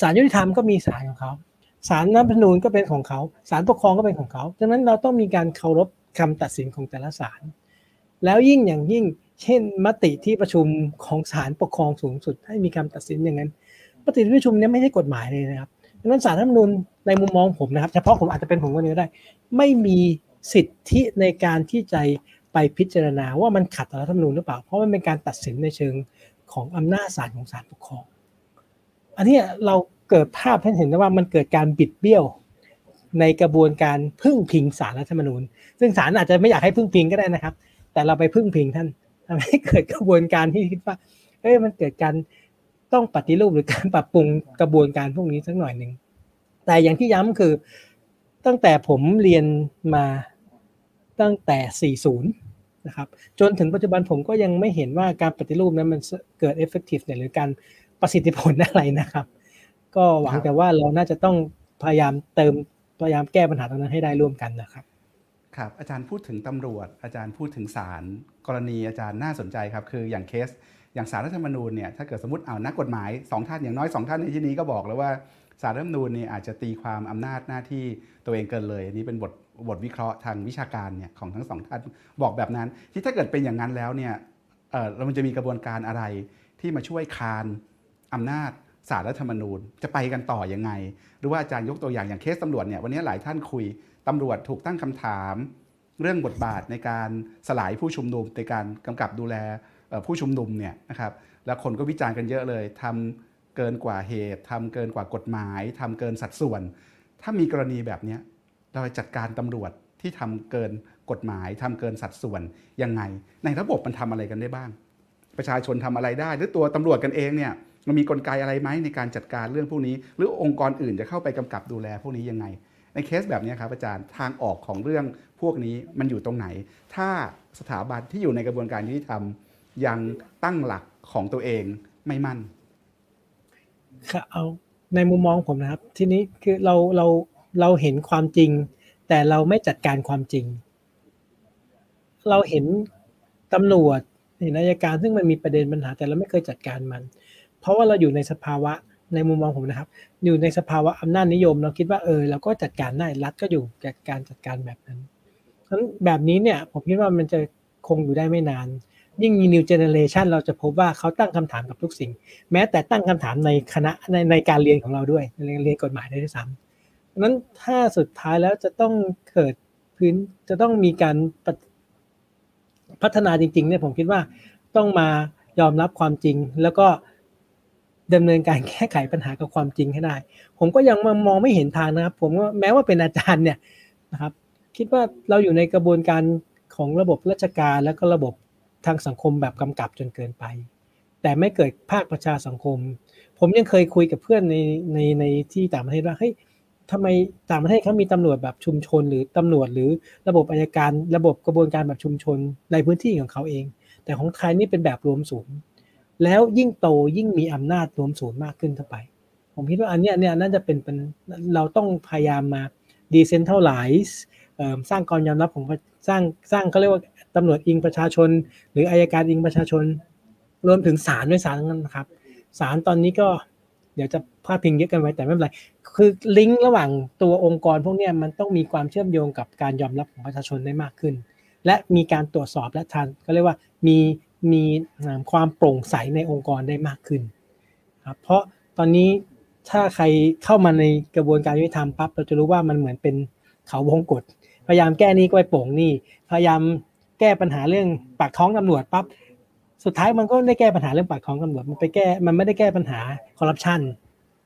ศาลยุติธรรมก็มีศาลของเขาศาลน้ำพนูนก็เป็นของเขาศาลปกครองก็เป็นของเขาดังนั้นเราต้องมีการเคารพคำตัดสินของแต่ละศาลแล้วยิ่งอย่างยิ่ง เช่นมติที่ประชุมของศาลปกครองสูงสุด ให้มีคำตัดสินอย่างนั้นมติที่ประชุมนี้ไม่ใช่กฎหมายเลยนะครับดังนั้นศาลรัฐธรรมนูญในมุมมองผมนะครับ เฉพาะผมอาจจะเป็นผมคนนี้ได้ ไม่มีสิทธิในการที่จะไปพิจารณาว่ามันขัดต่อรัฐธรรมนูญหรือเปล่า เพราะมันเป็นการตัดสินในเชิงของอำนาจศาลของศาลปกครอง อันนี้เราเกิดภาพให้เห็นได้ว่ามันเกิดการบิดเบี้ยวในกระบวนการพึ่งพิงศาลรัฐธรรมนูญ ซึ่งศาลอาจจะไม่อยากให้พึ่งพิงก็ได้นะครับ แต่เราไปพึ่งพิงท่าน ทำให้เกิดกระบวนการที่คิดว่าเอ้ยมันเกิดการต้องปฏิรูปหรือการปรับปรุงกระบวนการพวกนี้สักหน่อยหนึ่งแต่อย่างที่ย้ำคือตั้งแต่ผมเรียนมาตั้งแต่ 40 นะครับ จนถึงปัจจุบันผมก็ยังไม่เห็นว่าการปฏิรูปนั้นมันเกิด effective หรือการประสิทธิผลอะไรนะครับ ก็หวังแต่ว่าเราน่าจะต้องพยายามเติมพยายามแก้ปัญหาตรงนั้นให้ได้ร่วมกันนะครับ ครับอาจารย์พูดถึงตำรวจ อาจารย์พูดถึงศาลกรณีอาจารย์น่าสนใจครับ คืออย่างเคส อย่างสารรัฐธรรมนูญเนี่ยถ้าเกิดสมมติเอานักกฎหมายสองท่านอย่างน้อยสองท่านในที่นี้ก็บอกแล้วว่าสารรัฐธรรมนูญเนี่ยอาจจะตีความอำนาจหน้าที่ตัวเองเกินเลยนี่เป็นบทบทวิเคราะห์ทางวิชาการเนี่ยของทั้งสองท่านบอกแบบนั้น ที่ถ้าเกิดเป็นอย่างนั้นแล้วเนี่ยเออเราจะมีกระบวนการอะไรที่มาช่วยคานอำนาจสารรัฐธรรมนูญจะไปกันต่อยังไง หรือว่าอาจารย์ยกตัวอย่างอย่างเคสตำรวจเนี่ยวันนี้หลายท่านคุย ตำรวจถูกตั้งคำถาม เรื่องบทบาทในการสลายผู้ชุมนุมในการกำกับดูแลผู้ชุมนุมเนี่ยนะครับแล้วคนก็วิจารณ์กันเยอะเลยทำเกินกว่าเหตุทำเกินกว่ากฎหมายทำเกินสัดส่วน ถ้ามีกรณีแบบนี้เราจะจัดการตำรวจที่ทำเกินกฎหมายทำเกินสัดส่วนยังไง ในระบบมันทำอะไรกันได้บ้าง ประชาชนทำอะไรได้ หรือตัวตำรวจกันเองเนี่ยมันมีกลไกอะไรไหมในการจัดการเรื่องพวกนี้ หรือองค์กรอื่นจะเข้าไปกำกับดูแลพวกนี้ยังไง ในเคสแบบนี้ครับอาจารย์ทางออกของเรื่องพวกนี้มันอยู่ตรงไหน ถ้าสถาบันที่อยู่ในกระบวนการยุติธรรมยังตั้งหลักของตัวเองไม่มั่นค่ะเอาในมุมมองผมนะครับ ทีนี้คือเราเราเราเห็นความจริง แต่เราไม่จัดการความจริง เราเห็นตำรวจเห็นอายการซึ่งมันมีประเด็นปัญหาแต่เราไม่เคยจัดการมัน เพราะว่าเราอยู่ในสภาวะ ในมุมมองผมนะครับ อยู่ในสภาวะอำนาจนิยม เราคิดว่าเออเราก็จัดการได้รัฐก็อยู่กับการจัดการแบบนั้นเพราะแบบนี้เนี่ยผมคิดว่ามันจะคงอยู่ได้ไม่นาน ยิ่งมี new generation เราจะพบว่าเขาตั้งคำถามกับทุกสิ่ง แม้แต่ตั้งคำถามในคณะในในการเรียนของเราด้วยเรียนเรียนกฎหมายได้ด้วยซ้ำนั้นถ้าสุดท้ายแล้วจะต้องเกิดพื้นจะต้องมีการพัฒนาจริงๆเนี่ยผมคิดว่าต้องมายอมรับความจริงแล้วก็ ดำเนินการแก้ไขปัญหากับความจริงให้ได้ ผมก็ยังมองไม่เห็นทางนะครับ ผมว่าแม้ว่าเป็นอาจารย์เนี่ยนะครับ คิดว่าเราอยู่ในกระบวนการของระบบราชการแล้วก็ระบบทางสังคมแบบกำกับจนเกินไป แต่ไม่เกิดภาคประชาสังคม ผมยังเคยคุยกับเพื่อนในในในที่ต่างประเทศว่าเฮ้ยทำไมต่างประเทศเขามีตำรวจแบบชุมชน หรือตำรวจหรือระบบอายการ ระบบกระบวนการแบบชุมชนในพื้นที่ของเขาเอง แต่ของไทยนี่เป็นแบบรวมศูนย์ แล้วยิ่งโตยิ่งมีอำนาจรวมศูนย์มากขึ้นเท่าไป ผมคิดว่าอันนี้เนี่ยน่าจะเป็นเป็นเราต้องพยายามมา decentralize สร้างกรยอมรับของสร้างสร้างเขาเรียกว่าตำรวจอิงประชาชน หรืออายการอิงประชาชน รวมถึงศาลด้วยศาลนะครับศาลตอนนี้ก็เดี๋ยวจะพาดพิงเยอะกันไว้แต่ไม่เป็นไร คือลิงก์ระหว่างตัวองค์กรพวกนี้มันต้องมีความเชื่อมโยงกับการยอมรับของประชาชนได้มากขึ้น และมีการตรวจสอบและทันก็เรียกว่ามี มีความโปร่งใสในองค์กรได้มากขึ้นครับเพราะตอนนี้ถ้าใครเข้ามาในกระบวนการยุติธรรมปั๊บเราจะรู้ว่ามันเหมือนเป็นเขาวงกฏพยายามแก้นี้ก็ไปโป่งนี่พยายามแก้ปัญหาเรื่องปากท้องตำรวจปั๊บสุดท้ายมันก็ได้แก้ปัญหาเรื่องปากท้องตำรวจมันไปแก้มันไม่ได้แก้ปัญหาคอร์รัปชัน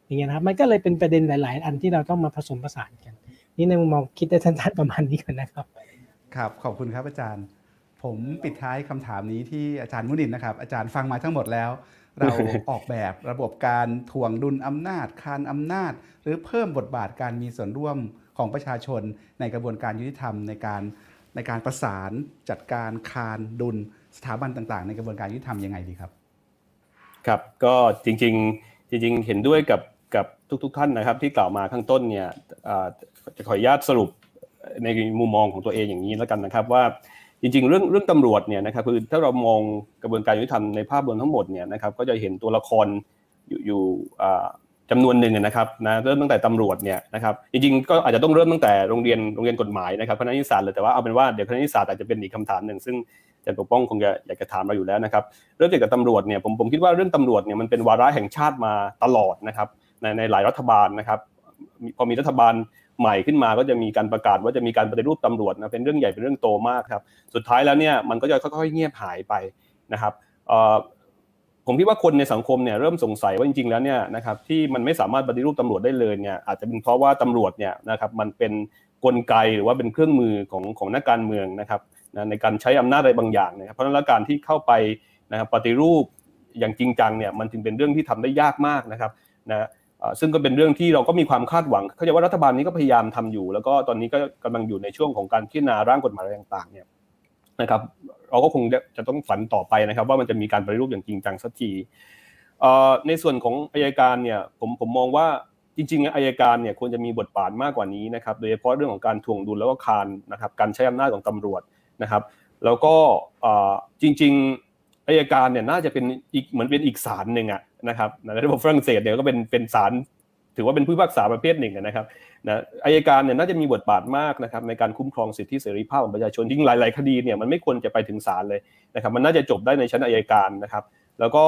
อย่างเงี้ยนะครับมันก็เลยเป็นประเด็นหลาย ๆ อันที่เราต้องมาผสมผสานกัน นี่ในมุมมองคิดได้สั้นๆประมาณนี้ก่อนนะครับ ครับขอบคุณครับอาจารย์ ผมปิดท้ายคำถามนี้ที่อาจารย์มุนินนะครับ อาจารย์ฟังมาทั้งหมดแล้ว เราออกแบบระบบการถ่วงดุลอำนาจคานอำนาจ หรือเพิ่มบทบาทการมีส่วนร่วมของประชาชนในกระบวนการยุติธรรมในการในการประสานจัดการคานดุลสถาบันต่าง ๆ ในกระบวนการยุติธรรมยังไงดีครับ ครับก็จริงๆจริง ๆ เห็นด้วยกับกับทุก ๆ ท่านนะครับ ที่กล่าวมาข้างต้นเนี่ยจะขออนุญาตสรุปในมุมมองของตัวเองอย่างนี้แล้วกันนะครับว่า จริงๆ เรื่องเรื่องตำรวจเนี่ยนะครับคือถ้าเรามองกระบวนการยุติธรรมในภาพรวมทั้งหมดเนี่ยนะครับก็จะเห็นตัวละครอยู่อยู่จำนวนหนึ่งนะครับนะเริ่มตั้งแต่ตำรวจเนี่ยนะครับจริงๆก็อาจจะต้องเริ่มตั้งแต่โรงเรียนโรงเรียนกฎหมายนะครับคณะนิสสารเลยแต่ว่าเอาเป็นว่าเดี๋ยวคณะนิสสารอาจจะเป็นอีกคำถามหนึ่งซึ่งอาจารย์ปกป้องคงจะอยากจะถามเราอยู่แล้วนะครับเริ่มจากตำรวจเนี่ยผมผมคิดว่าเรื่องตำรวจเนี่ยมันเป็นวาระแห่งชาติมาตลอดนะครับในในหลายรัฐบาลนะครับพอมีรัฐบาล ใหม่ขึ้นมาก็จะมีการประกาศว่าจะมีการปฏิรูปตำรวจนะเป็นเรื่องใหญ่เป็นเรื่องโตมากครับ สุดท้ายแล้วเนี่ยมันก็จะค่อยๆเงียบหายไปนะครับผมคิดว่าคนในสังคมเนี่ยเริ่มสงสัยว่าจริงๆแล้วเนี่ยนะครับที่มันไม่สามารถปฏิรูปตำรวจได้เลยเนี่ยอาจจะเป็นเพราะว่าตำรวจเนี่ยนะครับมันเป็นกลไกหรือว่าเป็นเครื่องมือของของนักการเมืองนะครับในการใช้อำนาจอะไรบางอย่างนะครับเพราะฉะนั้นการที่เข้าไปนะครับปฏิรูปอย่างจริงจังเนี่ยมันจึงเป็นเรื่องที่ทำได้ยากมากนะครับนะ ซึ่งก็เป็นเรื่องที่เราก็มีความคาดหวัง เข้าใจว่ารัฐบาลนี้ก็พยายามทำอยู่ แล้วก็ตอนนี้ก็กำลังอยู่ในช่วงของการพิจารณาร่างกฎหมายอะไรต่างๆเนี่ยนะครับเราก็คงจะต้องฝันต่อไปนะครับ ว่ามันจะมีการปฏิรูปอย่างจริงจังสักทีในส่วนของอายการเนี่ยผมผมมองว่าจริงๆอายการเนี่ยควรจะมีบทบาทมากกว่านี้นะครับโดยเฉพาะเรื่องของการทวงดุลแล้วก็คานนะครับการใช้อำนาจของตำรวจนะครับ แล้วก็จริง ๆ อายการเนี่ยน่าจะเป็นอีกเหมือนเป็นอีกศาลหนึ่งอะนะครับในระบบฝรั่งเศสเนี่ยก็เป็นเป็นศาลถือว่าเป็นผู้พิพากษาประเภทหนึ่งนะครับนะอายการเนี่ยน่าจะมีบทบาทมากนะครับในการคุ้มครองสิทธิเสรีภาพของประชาชนยิ่งหลาย ๆ คดีเนี่ยมันไม่ควรจะไปถึงศาลเลยนะครับมันน่าจะจบได้ในชั้นอายการนะครับแล้วก็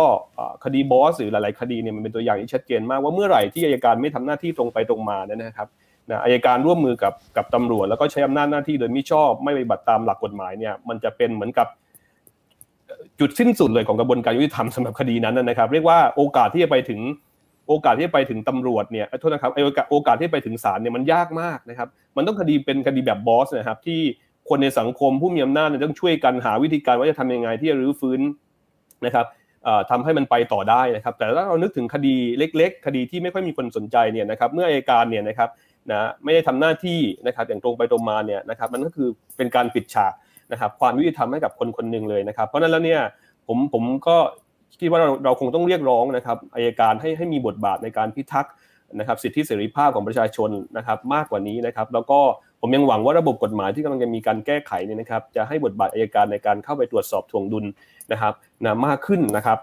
คดีบอสหรือหลาย ๆ คดีเนี่ยมันเป็นตัวอย่างที่ชัดเจนมากว่าเมื่อไหร่ที่อายการไม่ทำหน้าที่ตรงไปตรงมาเนี่ยนะครับนะอายการร่วมมือกับกับตำรวจ แล้วก็ใช้อำนาจหน้าที่โดยไม่ชอบไม่ปฏิบัติตามหลักกฎหมายเนี่ยมันจะเป็นเหมือนกับ จุดสิ้นสุดเลยของกระบวนการยุติธรรมสำหรับคดีนั้นนะครับ เรียกว่าโอกาสที่จะไปถึงโอกาสที่จะไปถึงตำรวจเนี่ยโทษนะครับโอกาสโอกาสที่ไปถึงศาลเนี่ยมันยากมากนะครับ มันต้องคดีเป็นคดีแบบบอสนะครับ ที่คนในสังคมผู้มีอำนาจต้องช่วยกันหาวิธีการว่าจะทำยังไงที่จะรื้อฟื้นนะครับทำให้มันไปต่อได้นะครับ แต่ถ้าเรานึกถึงคดีเล็ก ๆ คดีที่ไม่ค่อยมีคนสนใจเนี่ยนะครับเมื่ออัยการเนี่ยนะครับนะไม่ได้ทำหน้าที่นะครับอย่างตรงไปตรงมาเนี่ยนะครับมันก็คือเป็นการปิดฉาก นะครับความยุติธรรมให้กับคนคนหนึ่งเลยนะครับ เพราะนั้นแล้วเนี่ยผมผมก็คิดว่าเราเราคงต้องเรียกร้องนะครับอายการให้ให้มีบทบาทในการพิทักษ์นะครับสิทธิเสรีภาพของประชาชนนะครับมากกว่านี้นะครับ แล้วก็ผมยังหวังว่าระบบกฎหมายที่กำลังจะมีการแก้ไขเนี่ยนะครับ จะให้บทบาทอายการในการเข้าไปตรวจสอบทวงดุลนะครับนะมากขึ้นนะครับ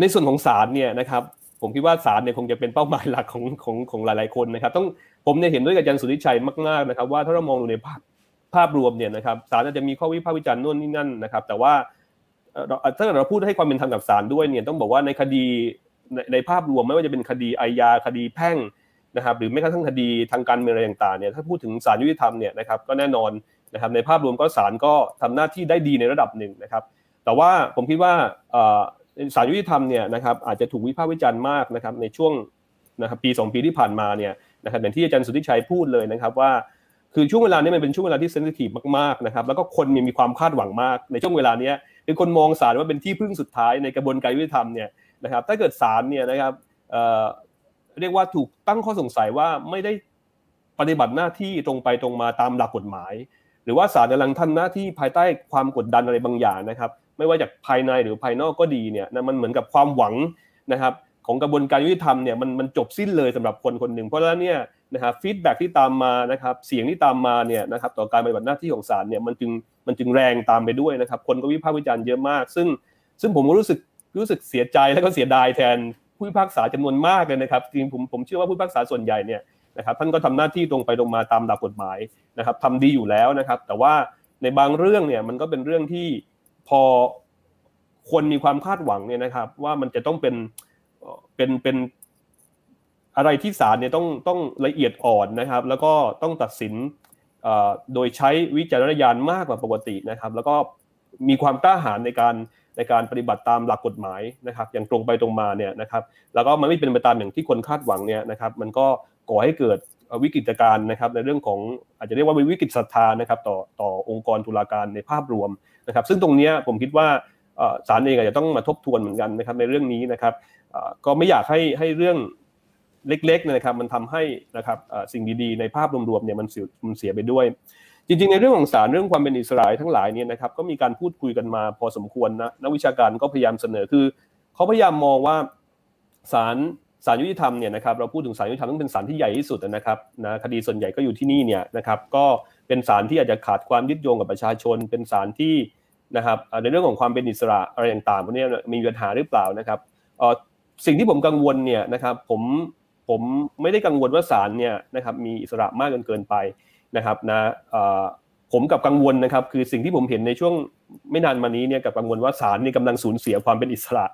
ในส่วนของศาลเนี่ยนะครับผมคิดว่าศาลเนี่ยคงจะเป็นเป้าหมายหลักของของของหลาย ๆคนนะครับ ต้องผมเนี่ยเห็นด้วยกับอาจารย์สุริชัยมากๆนะครับ ว่าถ้าเรามองดูในภาพ ภาพรวมเนี่ยนะครับศาลอาจจะมีข้อวิพากษ์วิจารณ์นู่นนี่นั่นนะครับ แต่ว่าถ้าเราพูดให้ความเป็นธรรมกับศาลด้วยเนี่ยต้องบอกว่าในคดีในภาพรวมไม่ว่าจะเป็นคดีอาญาคดีแพ่งนะครับ หรือแม้กระทั่งคดีทางการเมืองอะไรต่างๆเนี่ยถ้าพูดถึงศาลยุติธรรมเนี่ยนะครับก็แน่นอนนะครับ ในภาพรวมก็ศาลก็ทำหน้าที่ได้ดีในระดับหนึ่งนะครับ แต่ว่าผมคิดว่าศาลยุติธรรมเนี่ยนะครับอาจจะถูกวิพากษ์วิจารณ์มากนะครับในช่วงนะครับปี 2 ปีที่ผ่านมาเนี่ยนะครับอย่างที่อาจารย์สุทธิชัยพูดเลยนะครับว่า คือช่วงเวลานี้มันเป็นช่วงเวลาที่เซนซิทีฟมากๆนะครับแล้วก็คนมีมีความคาดหวังมาก ในช่วงเวลานี้เป็นคนมองศาลว่าเป็นที่พึ่งสุดท้ายในกระบวนการยุติธรรมเนี่ยนะครับถ้าเกิดศาลเนี่ยนะครับเรียกว่าถูกตั้งข้อสงสัยว่าไม่ได้ปฏิบัติหน้าที่ตรงไปตรงมาตามหลักกฎหมาย หรือว่าศาลกำลังทำหน้าที่ภายใต้ความกดดันอะไรบางอย่างนะครับไม่ว่าจากภายในหรือภายนอกก็ดีเนี่ยนะมันเหมือนกับความหวังนะครับของกระบวนการยุติธรรมเนี่ยมันมันจบสิ้นเลยสำหรับคนคนหนึ่งเพราะฉะนั้นเนี่ย นะครับฟีดแบ็ที่ตามมานะครับเสียงที่ตามมาเนี่ยนะครับต่อการปฏิบัติหน้าที่ของศาลเนี่ยมันจึงมันจึงแรงตามไปด้วยนะครับคนก็วิพากษ์วิจารณ์เยอะมาก ซึ่งซึ่งผมก็รู้สึกรู้สึกเสียใจแล้วก็เสียดายแทนผู้พิพากษาจำนวนมากเลยนะครับจริงผมผมเชื่อว่าผู้พิพากษาส่วนใหญ่เนี่ยนะครับท่านก็ทำหน้าที่ตรงไปตรงมาตามหลักกฎหมายนะครับทำดีอยู่แล้วนะครับ แต่ว่าในบางเรื่องเนี่ยมันก็เป็นเรื่องที่พอคนมีความคาดหวังเนี่ยนะครับ ว่ามันจะต้องเป็นเป็นเป็น อะไรที่ศาลเนี่ยต้องต้องละเอียดอ่อนนะครับ แล้วก็ต้องตัดสินโดยใช้วิจารณญาณมากกว่าปกตินะครับ แล้วก็มีความกล้าหาญในการในการปฏิบัติตามหลักกฎหมายนะครับ อย่างตรงไปตรงมาเนี่ยนะครับ แล้วก็มันไม่เป็นไปตามอย่างที่คนคาดหวังเนี่ยนะครับ มันก็ก่อให้เกิดวิกฤตการณ์นะครับ ในเรื่องของอาจจะเรียกว่าวิกฤตศรัทธานะครับต่อต่อองค์กรตุลาการในภาพรวมนะครับ ซึ่งตรงนี้ผมคิดว่าศาลเองอาจจะต้องมาทบทวนเหมือนกันนะครับในเรื่องนี้นะครับก็ไม่อยากให้ให้เรื่อง เล็กๆนะครับมันทำให้นะครับสิ่งดีๆในภาพรวมๆเนี่ยมันเสียมันเสียไปด้วย จริง ๆ ในเรื่องของสารเรื่องความเป็นอิสระทั้งหลายเนี่ยนะครับก็มีการพูดคุยกันมาพอสมควรนะนักวิชาการก็พยายามเสนอคือเขาพยายามมองว่าสารสารยุติธรรมเนี่ยนะครับเราพูดถึงสารยุติธรรมต้องเป็นสารที่ใหญ่ที่สุดนะครับนะคดีส่วนใหญ่ก็อยู่ที่นี่เนี่ยนะครับก็เป็นสารที่อาจจะขาดความยึดโยงกับประชาชน เป็นสารที่นะครับในเรื่องของความเป็นอิสระอะไรต่างๆพวกนี้มีปัญหาหรือเปล่านะครับสิ่งที่ผมกังวลเนี่ยนะครับผม ผมไม่ได้กังวลว่าสารเนี่ยนะครับมีอิสระมากเกินเกินไปนะครับนะผมกับกังวลนะครับ คือสิ่งที่ผมเห็นในช่วงไม่นานมานี้เนี่ยกับกังวลว่าศาลนี่กำลังสูญเสียความเป็นอิสระ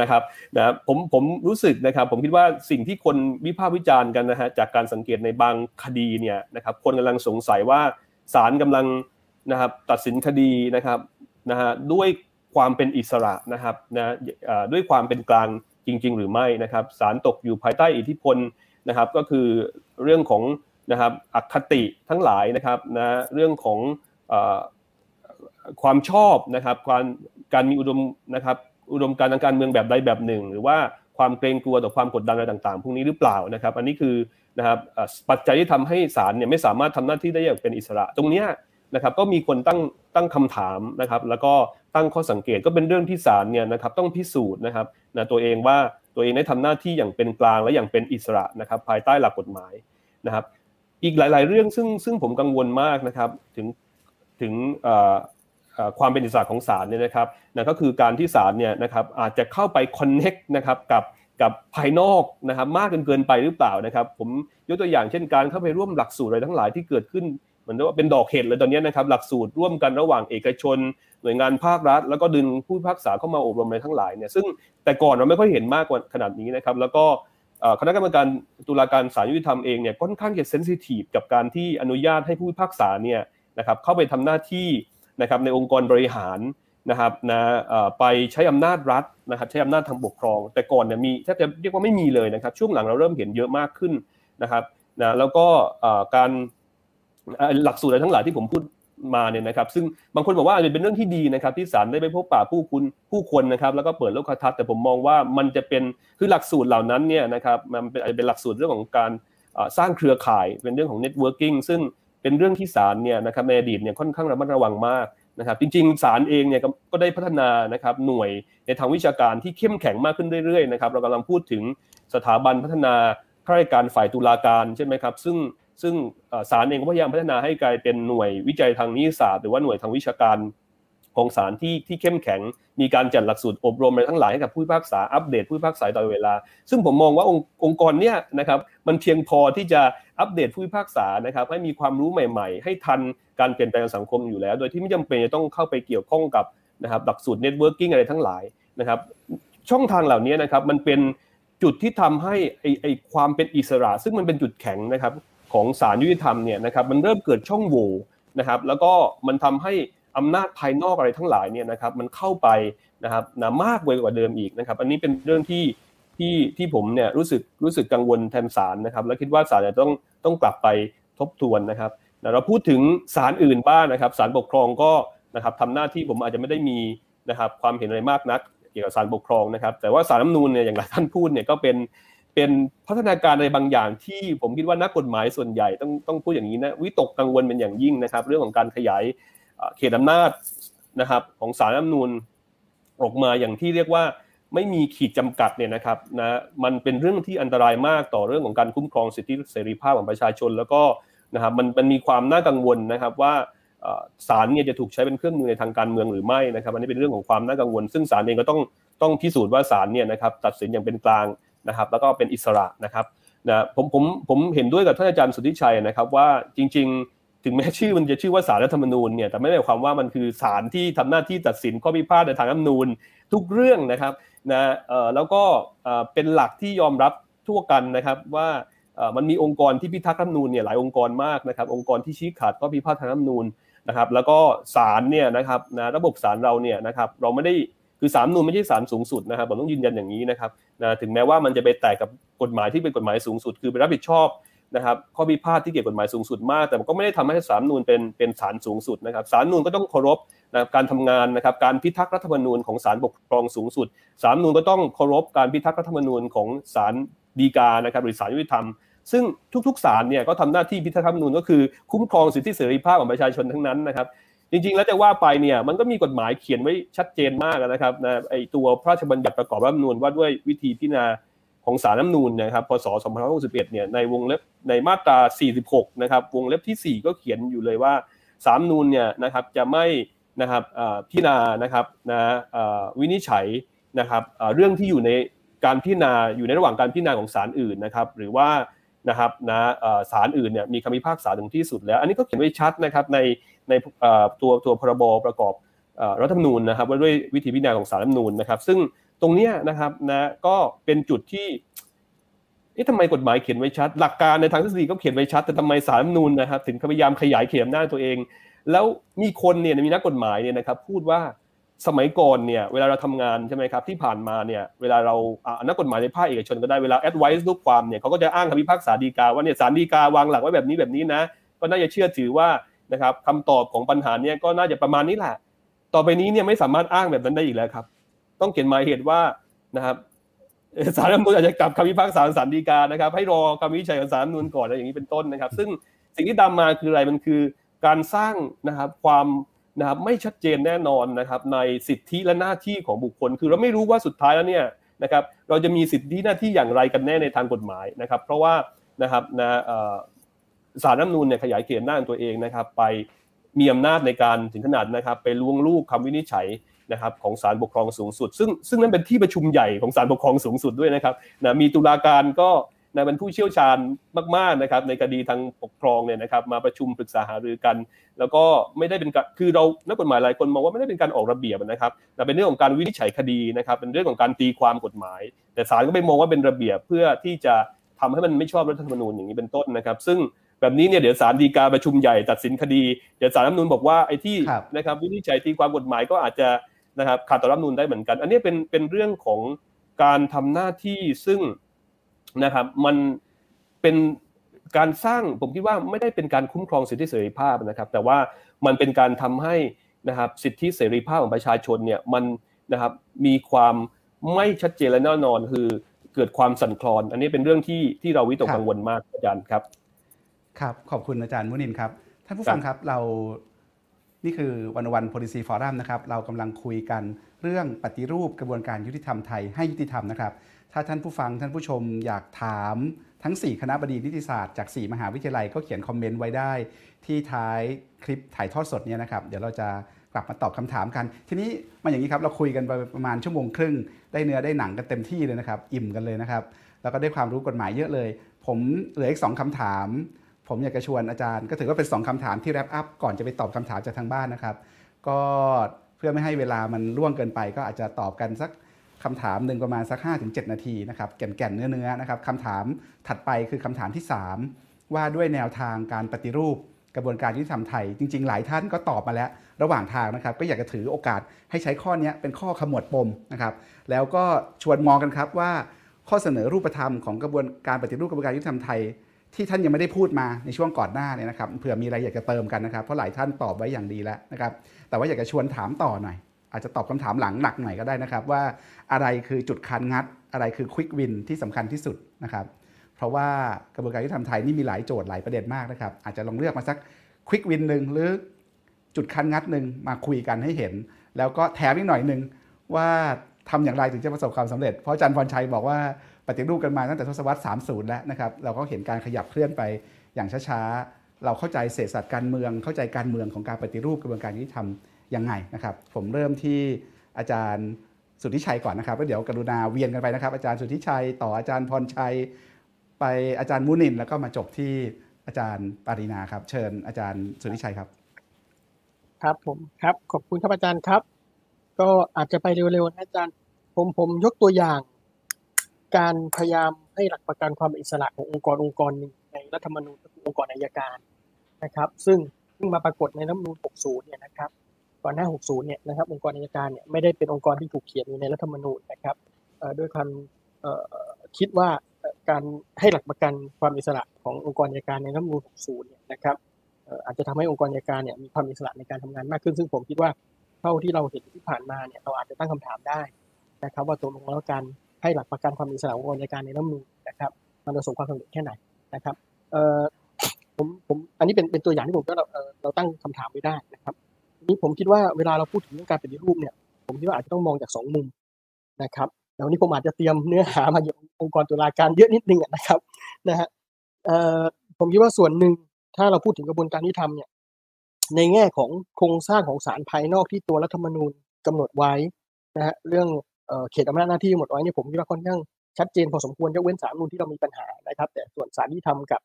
นะครับนะผมผมรู้สึกนะครับ ผมคิดว่าสิ่งที่คนวิพากษ์วิจารณ์กันนะฮะจากการสังเกตในบางคดีเนี่ยนะครับ คนกำลังสงสัยว่าศาลกำลังนะครับตัดสินคดีนะครับนะฮะด้วยความเป็นอิสระนะครับนะด้วยความเป็นกลาง จริง ๆ หรือไม่นะครับศาลตกอยู่ภายใต้อิทธิพลนะครับก็คือเรื่องของนะครับอคติทั้งหลายนะครับนะเรื่องของความชอบนะครับการการมีอุดมนะครับอุดมการทางการเมืองแบบใดแบบหนึ่ง หรือว่าความเกรงกลัวต่อความกดดันอะไรต่างๆ พวกนี้หรือเปล่านะครับ อันนี้คือนะครับปัจจัยที่ทำให้ศาลเนี่ยไม่สามารถทำหน้าที่ได้อย่างเป็นอิสระ ตรงนี้นะครับก็มีคนตั้งตั้งคำถามนะครับ แล้วก็ ตั้งข้อสังเกตก็เป็นเรื่องที่ศาลเนี่ยนะครับต้องพิสูจน์นะครับนะตัวเองว่าตัวเองได้ทำหน้าที่อย่างเป็นกลางและอย่างเป็นอิสระนะครับภายใต้หลักกฎหมายนะครับ อีกหลาย ๆ เรื่องซึ่งซึ่งผมกังวลมากนะครับถึงถึงความเป็นอิสระของศาลเนี่ยนะครับนะก็คือการที่ศาลเนี่ยนะครับอาจจะเข้าไปคอนเน็กนะครับกับกับภายนอกนะครับมากเกินเกินไปหรือเปล่านะครับ ผมยกตัวอย่างเช่นการเข้าไปร่วมหลักสูตรอะไรทั้งหลายที่เกิดขึ้นเหมือนว่าเป็นดอกเห็ดเลยตอนนี้นะครับหลักสูตรร่วมกันระหว่างเอกชน หน่วยงานภาครัฐ แล้วก็ดึงผู้พักษาเข้ามาอบรมอะไรทั้งหลายเนี่ยซึ่งแต่ก่อนเราไม่ค่อยเห็นมากกว่าขนาดนี้นะครับ แล้วก็คณะกรรมการตุลาการศาลยุติธรรมเองเนี่ยค่อนข้างจะเซนซิทีฟกับการที่อนุญาตให้ผู้พิพากษาเนี่ยนะครับเข้าไปทำหน้าที่นะครับในองค์กรบริหารนะครับนะไปใช้อำนาจรัฐนะครับใช้อำนาจทางปกครอง แต่ก่อนเนี่ยมีแทบจะเรียกว่าไม่มีเลยนะครับ ช่วงหลังเราเริ่มเห็นเยอะมากขึ้นนะครับนะแล้วก็การหลักสูตรอะไรทั้งหลายที่ผมพูด มาเนี่ยนะครับ ซึ่งบางคนบอกว่าเป็นเรื่องที่ดีนะครับ ที่ศาลได้ไปพบป่าผู้คุณผู้คนนะครับ แล้วก็เปิดโลกทัศน์แต่ผมมองว่ามันจะเป็นคือหลักสูตรเหล่านั้นเนี่ยนะครับมันเป็นเป็นหลักสูตรเรื่องของการสร้างเครือข่ายเป็นเรื่องของ networking ซึ่งเป็นเรื่องที่ศาลเนี่ยนะครับในอดีตเนี่ยค่อนข้างระมัดระวังมากนะครับ จริงๆศาลเองเนี่ยก็ได้พัฒนานะครับหน่วยในทางวิชาการที่เข้มแข็งมากขึ้นเรื่อยๆนะครับเรากำลังพูดถึงสถาบันพัฒนาข้าราชการฝ่ายตุลาการใช่ไหมครับ ซึ่ง ซึ่งศาลเองก็พยายามพัฒนาให้กลายเป็นหน่วยวิจัยทางนิติศาสตร์หรือว่าหน่วยทางวิชาการของศาลที่ที่เข้มแข็ง มีการจัดหลักสูตรอบรมอะไรทั้งหลายให้กับผู้พิพากษาอัปเดตผู้พิพากษาตลอดเวลา ซึ่งผมมองว่าองค์องค์กรเนี้ยนะครับมันเพียงพอที่จะอัปเดตผู้พิพากษานะครับให้มีความรู้ใหม่ๆ ให้ทันการเปลี่ยนแปลงสังคมอยู่แล้ว โดยที่ไม่จำเป็นจะต้องเข้าไปเกี่ยวข้องกับนะครับหลักสูตร networking อะไรทั้งหลายนะครับช่องทางเหล่านี้นะครับมันเป็นจุดที่ทำให้ไอไอความเป็นอิสระ ซึ่งมันเป็นจุดแข็งนะครับ ของศาลยุติธรรมเนี่ยนะครับมันเริ่มเกิดช่องโหว่นะครับแล้วก็มันทำให้อำนาจภายนอกอะไรทั้งหลายเนี่ยนะครับมันเข้าไปนะครับนะมากกว่าเดิมอีกนะครับ อันนี้เป็นเรื่องที่ที่ที่ผมเนี่ยรู้สึกรู้สึกกังวลแทนศาลนะครับ และคิดว่าศาลจะต้องต้องกลับไปทบทวนนะครับเราพูดถึงศาลอื่นบ้างนะครับศาลปกครองก็นะครับทำหน้าที่ผมอาจจะไม่ได้มีนะครับความเห็นอะไรมากนักเกี่ยวกับศาลปกครองนะครับ แต่ว่าศาลน้ำนูนเนี่ยอย่างหลายท่านพูดเนี่ยก็เป็น เป็นพัฒนาการในบางอย่างที่ผมคิดว่านักกฎหมายส่วนใหญ่ต้องต้องพูดอย่างนี้นะวิตกกังวลเป็นอย่างยิ่งนะครับ เรื่องของการขยายเขตอำนาจนะครับ ของศาลน้ำนูนออกมาอย่างที่เรียกว่าไม่มีขีดจำกัดเนี่ยนะครับนะมันเป็นเรื่องที่อันตรายมากต่อเรื่องของการคุ้มครองสิทธิเสรีภาพของประชาชน แล้วก็นะครับมันมันมีความน่ากังวลนะครับว่าศาลเนี่ยจะถูกใช้เป็นเครื่องมือในทางการเมืองหรือไม่นะครับอันนี้เป็นเรื่องของความน่ากังวล ซึ่งศาลเองก็ต้องต้องพิสูจน์ว่าศาลเนี่ยนะครับตัดสินอย่างเป็นกลาง นะครับแล้วก็เป็นอิสระนะครับนะผมผมผมเห็นด้วยกับท่านอาจารย์สุทธิชัยนะครับว่าจริง ๆ ถึงแม้ชื่อมันจะชื่อว่าศาลรัฐธรรมนูญเนี่ยแต่ไม่ได้หมายความว่ามันคือศาลที่ทำหน้าที่ตัดสินข้อพิพาทในทางรัฐธรรมนูญทุกเรื่องนะครับนะแล้วก็เป็นหลักที่ยอมรับทั่วกันนะครับว่ามันมีองค์กรที่พิทักษ์รัฐธรรมนูญเนี่ยหลายองค์กรมากนะครับ องค์กรที่ชี้ขาดข้อพิพาททางรัฐธรรมนูญนะครับ แล้วก็ศาลเนี่ยนะครับนะระบบศาลเราเนี่ยนะครับเราไม่ได้ คือศาลนูนไม่ใช่ศาลสูงสุดนะครับผมต้องยืนยันอย่างนี้นะครับนะถึงแม้ว่ามันจะไปแตกกับกฎหมายที่เป็นกฎหมายสูงสุด คือไปรับผิดชอบนะครับข้อพิพาทที่เกี่ยวกับกฎหมายสูงสุดมาก แต่มันก็ไม่ได้ทำให้ศาลนูนเป็นเป็นศาลสูงสุดนะครับศาลนูนก็ต้องเคารพนะการทำงานนะครับการพิทักษ์รัฐธรรมนูญของศาลปกครองสูงสุดศาลนูนก็ต้องเคารพการพิทักษ์รัฐธรรมนูญของศาลฎีกานะครับหรือศาลยุติธรรม ซึ่งทุกๆศาลเนี่ยก็ทำหน้าที่พิทักษ์รัฐธรรมนูญก็คือคุ้มครองสิทธิเสรีภาพของประชาชนทั้งนั้นนะครับ จริงๆ แล้วจะว่าไปเนี่ยมันก็มีกฎหมายเขียนไว้ชัดเจนมากนะครับนะไอตัวพระราชบัญญัติประกอบรัฐธรรมนูญว่าด้วยวิธีพิจารณาของศารัฐธรรมนูญนะครับพศ2561เนี่ยในวงเล็บในมาตรา 46 นะครับวงเล็บที่ 4 ก็เขียนอยู่เลยว่าศารัฐมนูญเนี่ยนะครับจะไม่นะครับพิจารณานะครับนะวินิจฉัยนะครับเรื่องที่อยู่ในการพิจารณาอยู่ในระหว่างการพิจารณาของศาลอื่นนะครับหรือว่านะครับนะศาลอื่นเนี่ยมีคำพิพากษาถึงที่สุดแล้ว อันนี้ก็เขียนไว้ชัดนะครับใน ในตัวตัวพรบประกอบรัฐธรรมนูญนะครับว่าด้วยวิธีพิจารณาของศาลรัฐธรรมนูญนะครับ ซึ่งตรงนี้นะครับนะก็เป็นจุดที่เอ๊ะทำไมกฎหมายเขียนไว้ชัด หลักการในทางทฤษฎีก็เขียนไว้ชัด แต่ทำไมศาลรัฐธรรมนูญนะครับถึงพยายามขยายเขียนหน้าตัวเอง แล้วมีคนเนี่ยมีนักกฎหมายเนี่ยนะครับพูดว่าสมัยก่อนเนี่ยเวลาเราทำงานใช่ไหมครับที่ผ่านมาเนี่ยเวลาเรานักกฎหมายในภาคเอกชนก็ได้เวลาแอดไวซ์ลูกความเนี่ยเขาก็จะอ้างคำพิพากษาดีกาว่าเนี่ยศาลดีกาวางหลักไว้แบบนี้แบบนี้นะก็น่าจะเชื่อถือว่า นะครับคำตอบของปัญหาเนี่ยก็น่าจะประมาณนี้แหละ ต่อไปนี้เนี่ยไม่สามารถอ้างแบบนั้นได้อีกแล้วครับ ต้องเขียนหมายเหตุว่านะครับสารรัฐมนูลอาจจะกลับคำพิพากษาศาลฎีกานะครับ ให้รอคำวิจัยของสารรัฐมนูลก่อนอะไรอย่างนี้เป็นต้นนะครับ ซึ่งสิ่งที่ตามมาคืออะไรมันคือการสร้างนะครับความนะครับไม่ชัดเจนแน่นอนนะครับ ในสิทธิและหน้าที่ของบุคคล คือเราไม่รู้ว่าสุดท้ายแล้วเนี่ยนะครับ เราจะมีสิทธิหน้าที่อย่างไรกันแน่ในทางกฎหมายนะครับ เพราะว่านะครับนะ สารรัฐนูลเนี่ยขยายเขตหน้าตัวเองนะครับ ไปมีอำนาจในการถึงขนาดนะครับ ไปล่วงลูกคำวินิจฉัยนะครับของศาลปกครองสูงสุด ซึ่งซึ่งนั้นเป็นที่ประชุมใหญ่ของศาลปกครองสูงสุดด้วยนะครับนะมีตุลาการก็นะเป็นผู้เชี่ยวชาญมากๆนะครับในคดีทางปกครองเนี่ยนะครับมาประชุมปรึกษาหารือกัน แล้วก็ไม่ได้เป็นคือเรานักกฎหมายหลายคนมองว่าไม่ได้เป็นการออกระเบียบนะครับแต่เป็นเรื่องของการวินิจฉัยคดีนะครับเป็นเรื่องของการตีความกฎหมาย แต่ศาลก็ไม่มองว่าเป็นระเบียบเพื่อที่จะทำให้มันไม่ชอบรัฐธรรมนูญอย่างนี้เป็นต้นนะครับ ซึ่ง แบบนี้เนี่ยเดี๋ยวศาลฎีกาประชุมใหญ่ตัดสินคดี เดี๋ยวศาลรัฐมนูลบอกว่าไอ้ที่นะครับวินิจฉัยตีความกฎหมายก็อาจจะนะครับขาดต่อรัฐมนูลได้เหมือนกัน อันนี้เป็นเป็นเรื่องของการทำหน้าที่ซึ่งนะครับมันเป็นการสร้างผมคิดว่าไม่ได้เป็นการคุ้มครองสิทธิเสรีภาพนะครับ แต่ว่ามันเป็นการทำให้นะครับสิทธิเสรีภาพของประชาชนเนี่ยมันนะครับมีความไม่ชัดเจนและแน่นอนคือเกิดความสั่นคลอน อันนี้เป็นเรื่องที่ที่เราวิตกกังวลมากอาจารย์ครับ ครับ ขอบคุณอาจารย์มุนินครับ ท่านผู้ฟังครับเรานี่คือวันวัน policy forum นะครับ เรากำลังคุยกันเรื่องปฏิรูปกระบวนการยุติธรรมไทยให้ยุติธรรมนะครับ ถ้าท่านผู้ฟังท่านผู้ชมอยากถามทั้ง 4 คณะบดีนิติศาสตร์จาก 4 มหาวิทยาลัยก็เขียนคอมเมนต์ไว้ได้ ที่ท้ายคลิปถ่ายทอดสดเนี่ยนะครับ เดี๋ยวเราจะกลับมาตอบคำถามกัน ทีนี้มาอย่างนี้ครับ เราคุยกันไปประมาณชั่วโมงครึ่ง ได้เนื้อได้หนังกันเต็มที่เลยนะครับ อิ่มกันเลยนะครับ แล้วก็ได้ความรู้กฎหมายเยอะเลย ผมเหลืออีกสองคำถาม ผมอยากจะชวนอาจารย์ ก็ถือว่าเป็น 2คำถามที่แรปอัพก่อนจะไปตอบคำถามจากทางบ้านนะครับ ก็เพื่อไม่ให้เวลามันล่วงเกินไป ก็อาจจะตอบกันสักคำถามหนึ่งประมาณสัก 5-7 นาทีนะครับแก่นๆเนื้อๆนะครับคำถามถัดไปคือคำถามที่ 3 ว่าด้วยแนวทางการปฏิรูปกระบวนการยุติธรรมไทย จริง ๆ หลายท่านก็ตอบมาแล้วระหว่างทางนะครับ ก็อยากจะถือโอกาสให้ใช้ข้อนี้เป็นข้อขมวดปมนะครับ แล้วก็ชวนมองกันครับว่าข้อเสนอรูปธรรมของกระบวนการปฏิรูปกระบวนการยุติธรรมไทย ที่ท่านยังไม่ได้พูดมาในช่วงก่อนหน้าเนี่ยนะครับเผื่อมีอะไรอยากจะเติมกันนะครับ เพราะหลายท่านตอบไว้อย่างดีแล้วนะครับ แต่ว่าอยากจะชวนถามต่อหน่อย อาจจะตอบคำถามหลังหนักหน่อยก็ได้นะครับ ว่าอะไรคือจุดคันงัด อะไรคือควิกวินที่สำคัญที่สุดนะครับ เพราะว่ากระบวนการยุติธรรมไทยนี่มีหลายโจทย์หลายประเด็นมากนะครับ อาจจะลองเลือกมาสักควิกวินหนึ่งหรือจุดคันงัดหนึ่งมาคุยกันให้เห็น แล้วก็แถมอีกหน่อยหนึ่งว่าทำอย่างไรถึงจะประสบความสำเร็จ เพราะอาจารย์พรชัยบอกว่า ปฏิรูปกันมาตั้งแต่ทศวรรษ 30 แล้วนะครับ เราก็เห็นการขยับเคลื่อนไปอย่างช้าๆ เราเข้าใจเศรษฐศาสตร์การเมือง เข้าใจการเมืองของการปฏิรูปกระบวนการยุติธรรมยังไงนะครับ ผมเริ่มที่อาจารย์สุทธิชัยก่อนนะครับแล้วเดี๋ยวกรุณาเวียนกันไปนะครับ อาจารย์สุทธิชัย ต่ออาจารย์พรชัย ไปอาจารย์มุนินแล้วก็มาจบที่อาจารย์ปารินาครับ เชิญอาจารย์สุทธิชัยครับ ครับผมครับขอบคุณครับอาจารย์ครับ ก็อาจจะไปเร็วๆนะอาจารย์ ผมผมยกตัวอย่าง การพยายามให้หลักประกันความอิสระขององค์กรองค์กรหนึ่งในรัฐธรรมนูญก็คือองค์กรอัยการนะครับ ซึ่งเพิ่งมาปรากฏในรัฐธรรมนูญ 60 เนี่ยนะครับก่อนหน้า 60 เนี่ยนะครับองค์กรอัยการเนี่ยไม่ได้เป็นองค์กรที่ถูกเขียนอยู่ในรัฐธรรมนูญนะครับด้วยความคิดว่าการให้หลักประกันความอิสระขององค์กรอัยการในรัฐมนูญ60 เนี่ยนะครับอาจจะทำให้องค์กรอัยการเนี่ยมีความอิสระในการทำงานมากขึ้น ซึ่งผมคิดว่าเท่าที่เราเห็นที่ผ่านมาเนี่ยเราอาจจะตั้งคำถามได้นะครับ ว่าตกลงแล้วการ ให้หลักประกันความอิสระองค์กรอัยการในรัฐมนูญนะครับมันประสบความสำเร็จแค่ไหนนะครับเอ่อผมผมอันนี้เป็นเป็นตัวอย่างที่ผมก็เราเราตั้งคำถามไว้ได้นะครับนี้ผมคิดว่าเวลาเราพูดถึงเรื่องการปฏิรูปเนี่ย ผมคิดว่าอาจจะต้องมองจากสองมุมนะครับแล้ววันนี้ผมอาจจะเตรียมเนื้อหามาจากองค์กรตุลาการเยอะนิดนึงนะครับนะฮะเอ่อผมคิดว่าส่วนหนึ่งถ้าเราพูดถึงกระบวนการยุติธรรมเนี่ยในแง่ของโครงสร้างของศาลภายนอกที่ตัวรัฐธรรมนูญกำหนดไว้นะฮะเรื่อง เขตอำนาจหน้าที่หนดไว้เนี่ยผมคิดว่าค่อนข้างชัดเจนพอสมควรยกเว้นศาลรัฐธรรมนูญที่เรามีปัญหานะครับ แต่ส่วนศาลยุติธรรมกับ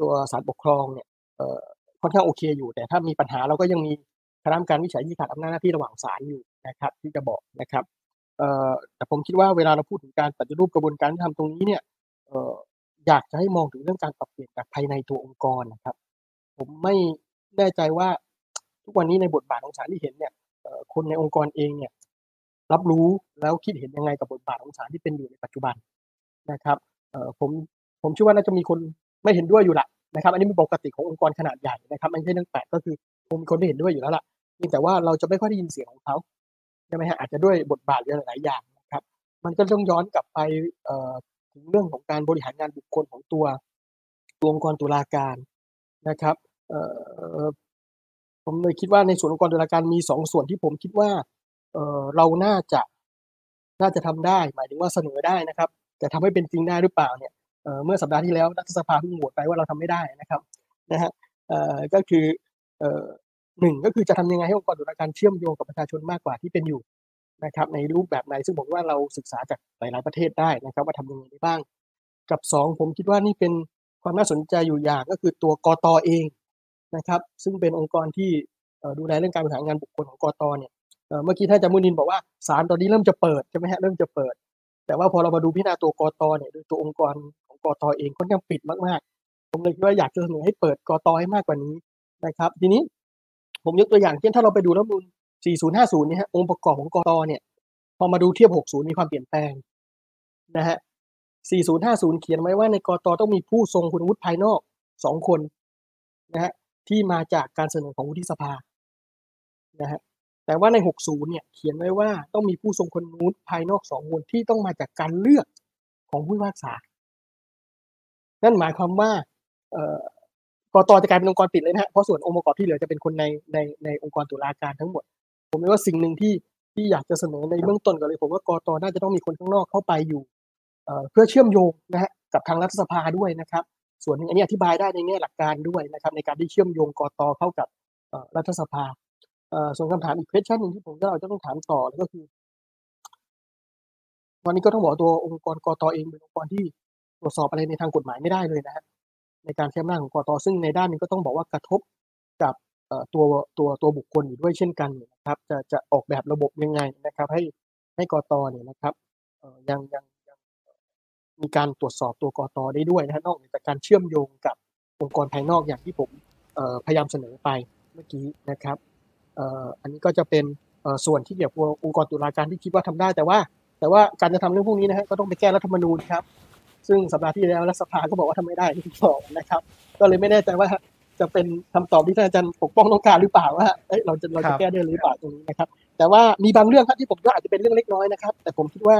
ตัวศาลปกครองเนี่ยค่อนข้างโอเคอยู่ แต่ถ้ามีปัญหาเราก็ยังมีคณะกรรมการวิจัยที่ขาดอำนาจหน้าที่ระหว่างศาลอยู่นะครับ ที่จะบอกนะครับแต่ผมคิดว่าเวลาเราพูดถึงการปฏิรูปกระบวนการยุติธรรมตรงนี้เนี่ยออยากจะให้มองถึงเรื่องการปรับเปลี่ยนจากภายในตัวองค์กรนะครับ ผมไม่แน่ใจว่าทุกวันนี้ในบทบาทของศาลที่เห็นเนี่ยคนในองค์กรเองเนี่ย รับรู้แล้วคิดเห็นยังไงกับบทบาทของศาลที่เป็นอยู่ในปัจจุบันนะครับเอ่อผมผมเชื่อว่าน่าจะมีคนไม่เห็นด้วยอยู่ละนะครับ อันนี้เป็นปกติขององค์กรขนาดใหญ่นะครับไม่ใช่เรื่องแปลกก็คือคงมีคนไม่เห็นด้วยอยู่แล้วล่ะเพียงแต่ว่าเราจะไม่ค่อยได้ยินเสียงของเขาใช่ไหมฮะอาจจะด้วยบทบาทหรือหลายๆอย่างนะครับ มันก็ต้องย้อนกลับไปเอ่อถึงเรื่องของการบริหารงานบุคคลของตัวตัวองค์กรตุลาการนะครับเอ่อผมเลยคิดว่าในส่วนองค์กรตุลาการมีสองส่วนที่ผมคิดว่า เออเราน่าจะน่าจะทำได้ หมายถึงว่าเสนอได้นะครับ แต่ทำให้เป็นจริงได้หรือเปล่าเนี่ยเมื่อสัปดาห์ที่แล้วรัฐสภาเพิ่งโหวตไปว่าเราทำไม่ได้นะครับนะฮะก็คือเอหนึ่งก็คือจะทำยังไงให้องค์กรตุลาการเชื่อมโยงกับประชาชนมากกว่าที่เป็นอยู่นะครับ ในรูปแบบไหนซึ่งผมว่าเราศึกษาจากหลาย ๆ ประเทศได้นะครับว่าทำยังไงได้บ้าง กับสองผมคิดว่านี่เป็นความน่าสนใจอยู่อย่างก็คือตัวกตเองนะครับ ซึ่งเป็นองค์กรที่ดูแลเรื่องการบริหารงานบุคคลของกตเนี่ย เมื่อกี้ท่านจามุนินบอกว่าศาลตอนนี้เริ่มจะเปิดใช่ไหมฮะเริ่มจะเปิด แต่ว่าพอเรามาดูพิจารณาตัวกตเนี่ยโดยตัวองค์กรของกตเองค่อนข้างปิดมากๆ ผมเลยคิดว่าอยากจะเสนอให้เปิดกตให้มากกว่านี้นะครับ ทีนี้ผมยกตัวอย่างเช่นถ้าเราไปดูรัฐมนูญ4050เนี่ยฮะองค์ประกอบของกตเนี่ย พอมาดูเทียบ 60 มีความเปลี่ยนแปลงนะฮะ4050 เขียนไว้ว่าในกตต้องมีผู้ทรงคุณวุฒิภายนอกสองคนนะฮะที่มาจากการเสนอของวุฒิสภานะฮะ แต่ว่าใน 60 เนี่ยเขียนไว้ว่าต้องมีผู้ทรงคุณวุฒิภายนอกสองคนที่ต้องมาจากการเลือกของผู้พิพากษา นั่นหมายความว่าเอ่อกตจะกลายเป็นองค์กรปิดเลยนะฮะเพราะส่วนองค์ประกอบที่เหลือจะเป็นคนในในในองค์กรตุลาการทั้งหมด ผมว่าสิ่งหนึ่งที่ที่อยากจะเสนอในเบื้องต้นก่อนเลยผมว่ากตน่าจะต้องมีคนข้างนอกเข้าไปอยู่เอ่อเพื่อเชื่อมโยงนะฮะกับทางรัฐสภาด้วยนะครับ ส่วนหนึ่งอันนี้อธิบายได้ในแง่หลักการด้วยนะครับ ในการที่เชื่อมโยงกตเข้ากับรัฐสภา ส่วนคำถามอีก question หนึ่งที่ผมก็เราจะต้องถามต่อก็คือ วันนี้ก็ต้องบอกตัวองค์กรกตเองเป็นองค์กรที่ตรวจสอบอะไรในทางกฎหมายไม่ได้เลยนะฮะในการใช้อำนาจของกตซึ่งในด้านนึงก็ต้องบอกว่ากระทบกับเอ่อตัวตัวตัวบุคคลอยู่ด้วยเช่นกันนะครับ จะจะออกแบบระบบยังไงนะครับ ให้ให้กตเนี่ยนะครับเอ่อยังยังยังมีการตรวจสอบตัวกตได้ด้วยนะฮะนอกจากการเชื่อมโยงกับองค์กรภายนอกอย่างที่ผมเอ่อพยายามเสนอไปเมื่อกี้นะครับ อ่ออันนี้ก็จะเป็นเอ่อส่วนที่เกี่ยวกับองค์กรตุลาการที่คิดว่าทำได้ แต่ว่า แต่ว่าการจะทำเรื่องพวกนี้นะฮะก็ต้องไปแก้รัฐธรรมนูญครับ ซึ่งสัปดาห์ที่แล้วรัฐสภาก็บอกว่าทำไม่ได้ที่สองนะครับ ก็เลยไม่แน่ใจว่าจะเป็นคำตอบที่ท่านอาจารย์ปกป้องต้องการหรือเปล่าว่าเอ้ยเราจะเราครัจะบแก้ได้หรือเปล่าตรงนี้นะครับ แต่ว่ามีบางเรื่องครับที่ผมก็อาจจะเป็นเรื่องเล็กน้อยนะครับ แต่ผมคิดว่า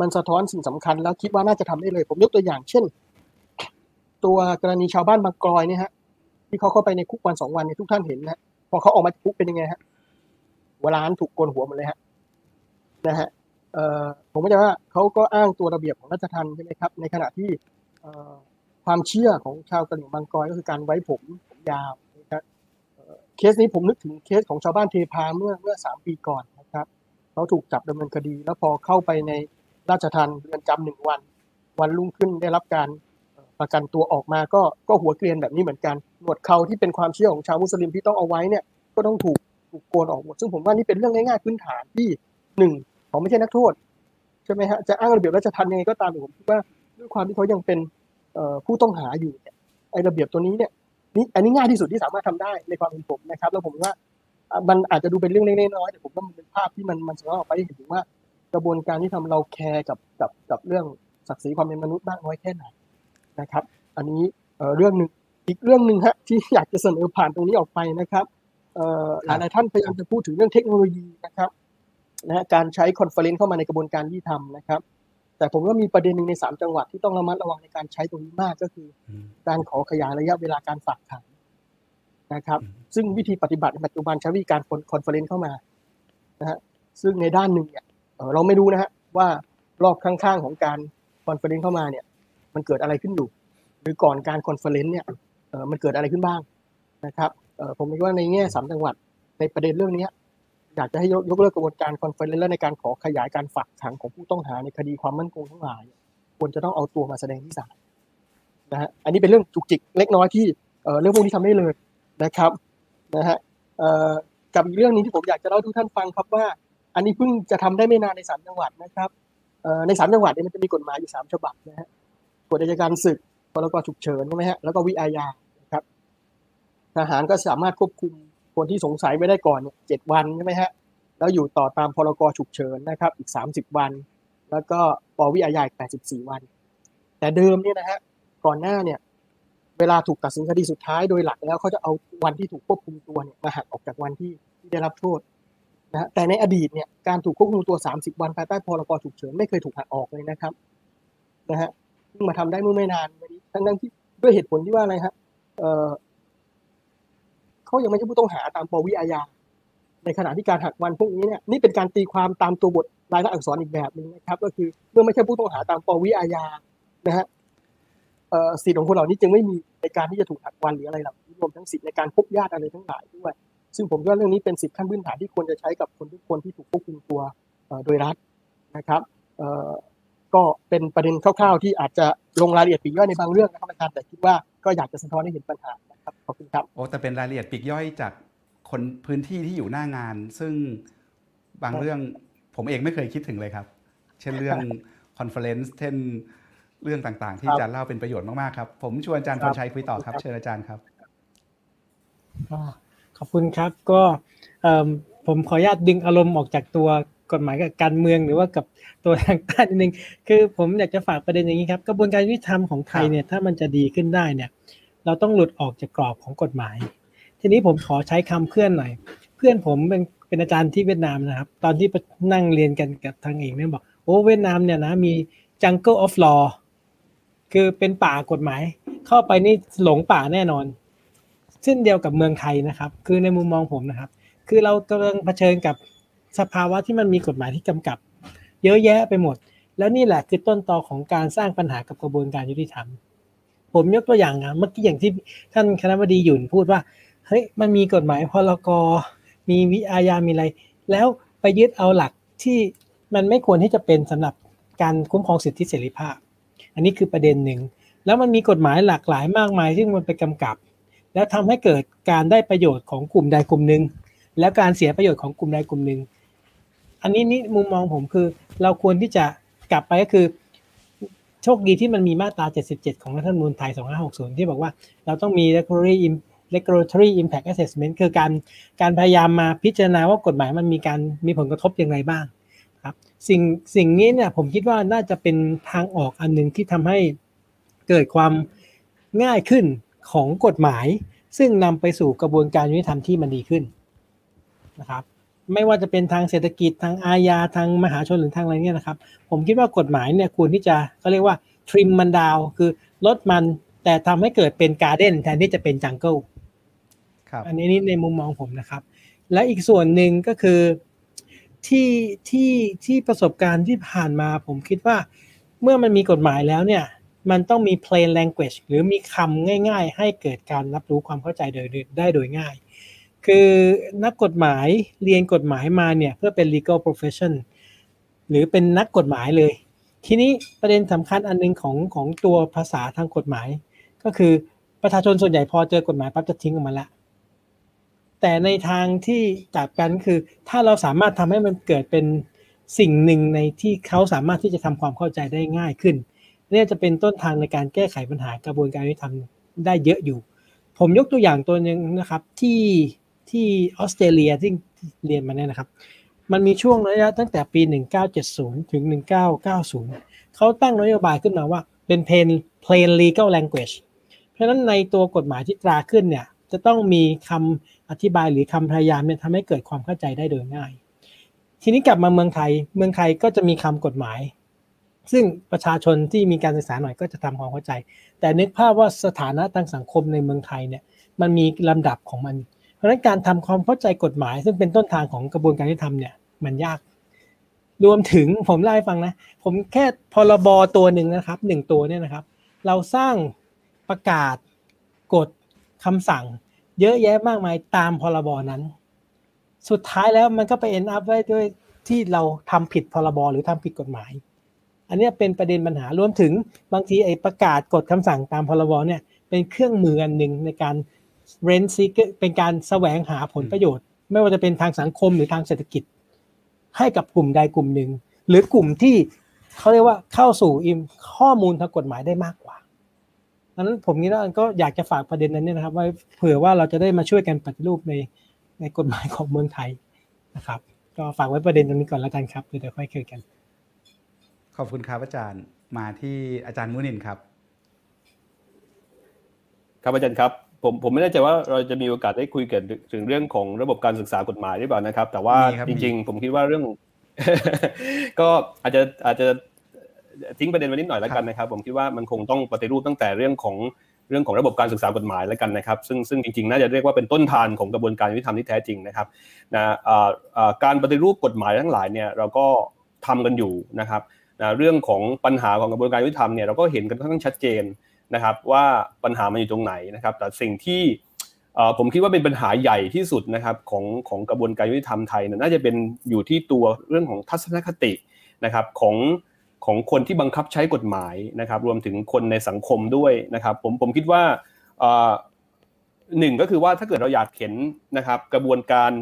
มันสะท้อนสิ่งสำคัญ แล้วคิดว่าน่าจะทำได้เลย ผมยกตัวอย่าง เช่น ตัวกรณีชาวบ้านบางกรอยเนี่ยฮะที่เขาเข้าไปในคุกวันสองวันเนี่ยทุกท่านเห็นนะ พอเขาออกมาจากคุกเป็นยังไงฮะหัวล้านถูกโกนหัวหมดเลยฮะนะฮะเอ่อผมก็จะว่าเขาก็อ้างตัวระเบียบของราชทัณฑ์ใช่ไหมครับ ในขณะที่ความเชื่อของชาวกะเหรี่ยงบางกอยก็คือการไว้ผมผมยาวนะครับเคสนี้ผมนึกถึงเคสของชาวบ้านเทพาเมื่อเมื่อสามปีก่อนนะครับเขาถูกจับดำเนินคดี แล้วพอเข้าไปในราชทัณฑ์เรือนจำหนึ่งวัน วันรุ่งขึ้นได้รับการ ประกันตัวออกมาก็ก็หัวเกรียนแบบนี้เหมือนกันหนวดเขาที่เป็นความเชื่อของชาวมุสลิมที่ต้องเอาไว้เนี่ยก็ต้องถูกถูกโกนออกหมดซึ่งผมว่านี่เป็นเรื่องง่ายๆพื้นฐานที่หนึ่งเขาไม่ใช่นักโทษใช่ไหมฮะจะอ้างระเบียบราชทัณฑ์ยังไงก็ตามแต่ผมคิดว่าด้วยความที่เขายังเป็นผู้ต้องหาอยู่เนี่ยไอ้ระเบียบตัวนี้เนี่ยนี่อันนี้ง่ายที่สุดที่สามารถทำได้ในความเป็นผมนะครับ แล้วผมว่ามันอาจจะดูเป็นเรื่องเล็กๆน้อยๆแต่ผมว่ามันเป็นภาพที่มันมันสะท้อนออกไปเห็นถึงว่ากระบวนการที่ทำเราแคร์กับกับกับเรื่องศักดิ์ศรีความเป็นมนุษย์มากน้อยแค่ไหน นะครับ อันนี้เอ่อเรื่องหนึ่งอีกเรื่องหนึ่งฮะที่อยากจะเสนอผ่านตรงนี้ออกไปนะครับเอ่อหลายๆท่านพยายามจะพูดถึงเรื่องเทคโนโลยีนะครับนะฮะการใช้ conference เข้ามาในกระบวนการที่ทำนะครับ แต่ผมก็มีประเด็นหนึ่งในสามจังหวัดที่ต้องระมัดระวังในการใช้ตรงนี้มากก็คืออืมการขอขยายระยะเวลาการฝากขังนะครับอืมซึ่งวิธีปฏิบัติในปัจจุบันใช้วิธีการ conference เข้ามานะฮะซึ่งในด้านหนึ่งเนี่ยเอ่อเราไม่รู้นะฮะว่ารอบข้างๆของการ conference เข้ามาเนี่ย มันเกิดอะไรขึ้นอยู่ หรือก่อนการ conference เนี่ยมันเกิดอะไรขึ้นบ้างนะครับผมคิดว่าในแง่สามจังหวัดในประเด็นเรื่องนี้อยากจะให้ยกเลิกกระบวนการ conference และในการขอขยายการฝากขังของผู้ต้องหาในคดีความมั่นคงทั้งหลาย ควรจะต้องเอาตัวมาแสดงที่ศาลนะฮะอันนี้เป็นเรื่องจุกจิกเล็กน้อยที่เรื่องพวกนี้ทำได้เลยนะครับนะฮะกับอีกเรื่องนึงที่ผมอยากจะเล่าทุกท่านฟังครับว่า อันนี้เพิ่งจะทำได้ไม่นานในสามจังหวัดนะครับในสามจังหวัดเนี่ยมันจะมีกฎหมายอยู่สามฉบับนะฮะ กฎอัยการศึกพรกฉุกเฉินใช่ไหมฮะแล้วก็วิอาญาครับทหารก็สามารถควบคุมคนที่สงสัยไว้ได้ก่อนเนี่ยเจ็ดวันใช่ไหมฮะแล้วอยู่ต่อตามพรกฉุกเฉินนะครับ อีกสามสิบวัน แล้วก็ปวิอาญาอีก84 วัน แต่เดิมเนี่ยนะฮะก่อนหน้าเนี่ยเวลาถูกตัดสินคดีสุดท้ายโดยหลักแล้วเขาจะเอาวันที่ถูกควบคุมตัวเนี่ยมาหักออกจากวันที่ที่ได้รับโทษนะฮะแต่ในอดีตเนี่ยการถูกควบคุมตัว 30 วันภายใต้พรกฉุกเฉินไม่เคยถูกหักออกเลยนะครับนะฮะ เพิ่งมาทำได้เมื่อไม่นานมานี้ทั้งทั้งที่ด้วยเหตุผลที่ว่าอะไรฮะเออเขายังไม่ใช่ผู้ต้องหาตามปวิอาญาในขณะที่การหักวันพวกนี้เนี่ยนี่เป็นการตีความตามตัวบทรายลักษณ์อักษรอีกแบบหนึ่งนะครับ ก็คือเมื่อไม่ใช่ผู้ต้องหาตามปวิอาญานะฮะสิทธิของคนเหล่านี้จึงไม่มีในการที่จะถูกหักวันหรืออะไรหล่านี้รวมทั้งสิทธิในการพบญาติอะไรทั้งหลายด้วย ซึ่งผมว่าเรื่องนี้เป็นสิทธิขั้นพื้นฐานที่ควรจะใช้กับคนทุกคนที่ถูกควบคุมตัวโดยรัฐนะครับ ก็เป็นประเด็นคร่าวๆ ที่อาจจะลงรายละเอียดปลีกย่อยในบางเรื่องนะครับอาจารย์แต่คิดว่าก็อยากจะสะท้อนให้เห็นปัญหานะครับขอบคุณครับโอ้แต่เป็นรายละเอียดปลีกย่อยจากคนพื้นที่ที่อยู่หน้างาน ซึ่งบางเรื่องผมเองไม่เคยคิดถึงเลยครับ เช่นเรื่อง conference เช่นเรื่องต่างๆ ที่ครับอาจารย์เล่าเป็นประโยชน์มากๆครับ ผมชวนอาจารย์คพรับรชัยคุยต่อครับขอบคุณครับ เชิญอาจารย์ครับก็ขอบคุณครับก็เอิ่มผมขออนุญาตดึงอารมณ์ออกจากตัว กฎหมายกับการเมืองหรือว่ากับตัวทางใต้นิดนึงคือผมอยากจะฝากประเด็นอย่างนี้ครับ กระบวนการยุติธรรมของไทยเนี่ยถ้ามันจะดีขึ้นได้เนี่ย เราต้องหลุดออกจากกรอบของกฎหมาย ทีนี้ผมขอใช้คำเพื่อนหน่อย เพื่อนผมเป็นเป็นอาจารย์ที่เวียดนามนะครับ ตอนที่นั่งเรียนกันกับทางเอกเนี่ยบอกโอ้เวียดนามเนี่ยนะมี jungle of law คือเป็นป่ากฎหมาย เข้าไปนี่หลงป่าแน่นอนเช่นเดียวกับเมืองไทยนะครับ คือในมุมมองผมนะครับ คือเรากำลังเผชิญกับ สภาวะที่มันมีกฎหมายที่กำกับ เยอะแยะไปหมด แล้วนี่แหละคือต้นตอของการสร้างปัญหากับกระบวนการยุติธรรม ผมยกตัวอย่างนะเมื่อกี้อย่างที่ท่านคณะบดีหยุ่นพูดว่าเฮ้ยมันมีกฎหมายพรกมีวิอาญามีอะไร แล้วไปยึดเอาหลักที่มันไม่ควรที่จะเป็นสำหรับการคุ้มครองสิทธิเสรีภาพ อันนี้คือประเด็นหนึ่ง แล้วมันมีกฎหมายหลากหลายมากมาย ซึ่งมันไปกำกับ แล้วทำให้เกิดการได้ประโยชน์ของกลุ่มใดกลุ่มหนึ่งแล้วการเสียประโยชน์ของกลุ่มใดกลุ่มหนึ่ง อันนี้นี่มุมมองผมคือ เราควรที่จะกลับไปก็คือ โชคดีที่มันมีมาตรา 77 ของรัฐธรรมนูญไทย 2560 ที่บอกว่าเราต้องมี regulatory regulatory impact assessment คือการการพยายามมาพิจารณาว่ากฎหมายมันมีการมีผลกระทบอย่างไรบ้างครับสิ่งสิ่งนี้เนี่ยผมคิดว่าน่าจะเป็นทางออกอันหนึ่งที่ทำให้เกิดความง่ายขึ้นของกฎหมาย ซึ่งนำไปสู่กระบวนการยุติธรรมที่มันดีขึ้นนะครับ ไม่ว่าจะเป็นทางเศรษฐกิจทางอาญาทางมหาชนหรือทางอะไรเนี่ยนะครับ ผมคิดว่ากฎหมายเนี่ยควรที่จะเขาเรียกว่าทริมมันดาวคือลดมันแต่ทำให้เกิดเป็นการ์เด้นแทนที่จะเป็นจังเกิลอันนี้นี่ในมุมมองผมนะครับ และอีกส่วนหนึ่งก็คือที่ที่ที่ประสบการณ์ที่ผ่านมาผมคิดว่า เมื่อมันมีกฎหมายแล้วเนี่ย มันต้องมี plain language หรือมีคำง่าย ๆ ให้เกิดการรับรู้ความเข้าใจโดยได้โดยง่าย คือนักกฎหมายเรียนกฎหมายมาเนี่ยเพื่อเป็น legal profession หรือเป็นนักกฎหมายเลย ทีนี้ประเด็นสำคัญอันนึงของของตัวภาษาทางกฎหมาย ก็คือประชาชนส่วนใหญ่พอเจอกฎหมายปั๊บจะทิ้งออกมาละแต่ในทางที่กลับกันคือ ถ้าเราสามารถทำให้มันเกิดเป็นสิ่งหนึ่งในที่เขาสามารถที่จะทำความเข้าใจได้ง่ายขึ้นนี่จะเป็นต้นทางในการแก้ไขปัญหากระบวนการยุติธรรมได้เยอะอยู่ ผมยกตัวอย่างตัวหนึ่งนะครับที่ ที่ออสเตรเลียที่เรียนมาเนี่ยนะครับ มันมีช่วงระยะตั้งแต่ปี 1970 ถึง 1990 เขาตั้งนโยบายขึ้นมาว่าเป็น plain plain legal language เพราะฉะนั้นในตัวกฎหมายที่ตราขึ้นเนี่ยจะต้องมีคำอธิบายหรือคำพยายามเนี่ยทำให้เกิดความเข้าใจได้โดยง่าย ทีนี้กลับมาเมืองไทย เมืองไทยก็จะมีคำกฎหมาย ซึ่งประชาชนที่มีการศึกษาหน่อยก็จะทำความเข้าใจ แต่นึกภาพว่าสถานะทางสังคมในเมืองไทยเนี่ยมันมีลำดับของมัน ราะฉะนั้นการทำความเข้าใจกฎหมาย ซึ่งเป็นต้นทางของกระบวนการที่ทำเนี่ยมันยาก รวมถึงผมเล่าให้ฟังนะ ผมแค่พรบตัวหนึ่งนะครับหนึ่งตัวเนี่ยนะครับ เราสร้างประกาศกฎคำสั่ง เยอะแยะมากมายตามพรบนั้น สุดท้ายแล้วมันก็ไปเอ็นอัพไว้ด้วยที่เราทำผิดพรบหรือทำผิดกฎหมาย อันนี้เป็นประเด็นปัญหารวมถึงบางทีไอ้ประกาศกฎคำสั่งตามพรบเนี่ยเป็นเครื่องมืออันหนึ่งในการ เรนซีเป็นการแสวงหาผลประโยชน์ ไม่ว่าจะเป็นทางสังคมหรือทางเศรษฐกิจ ให้กับกลุ่มใดกลุ่มหนึ่ง หรือกลุ่มที่เขาเรียกว่าเข้าสู่อิมข้อมูลทางกฎหมายได้มากกว่าดังนั้นผมนี้แล้วก็อยากจะฝากประเด็นนั้นเนี่ยนะครับ ว่าเผื่อว่าเราจะได้มาช่วยกันปฏิรูปในในกฎหมายของเมืองไทยนะครับ ก็ฝากไว้ประเด็นตรงนี้ก่อนแล้วกันครับเดี๋ยวค่อยคุยกัน ขอบคุณครับอาจารย์มาที่อาจารย์มุนินครับ ครับอาจารย์ครับ ผมผมไม่แน่ใจว่าเราจะมีโอกาสได้คุยกันถึงเรื่องของระบบการศึกษากฎหมายหรือเปล่านะครับ แต่ว่าจริง ๆ ผมคิดว่าเรื่อง ก็อาจจะอาจจะทิ้งประเด็นไว้นิดหน่อยแล้วกันนะครับ ผมคิดว่ามันคงต้องปฏิรูปตั้งแต่เรื่องของเรื่องของระบบการศึกษากฎหมายแล้วกันนะครับ ซึ่งซึ่งจริงๆ น่าจะเรียกว่าเป็นต้นทานของกระบวนการยุติธรรมที่แท้จริงนะครับนะการปฏิรูปกฎหมายทั้งหลายเนี่ยเราก็ทำกันอยู่นะครับนะเรื่องของปัญหาของกระบวนการยุติธรรมเนี่ยเราก็เห็นกันค่อนข้างชัดเจน นะครับว่าปัญหามันอยู่ตรงไหนนะครับแต่สิ่งที่ผมคิดว่าเป็นปัญหาใหญ่ที่สุดนะครับของของกระบวนการยุติธรรมไทยน่าจะเป็นอยู่ที่ตัวเรื่องของทัศนคตินะครับของของคนที่บังคับใช้กฎหมายนะครับ รวมถึงคนในสังคมด้วยนะครับ ผมผมคิดว่าหนึ่งก็คือว่าถ้าเกิดเราอยากเห็นนะครับ กระบวนการ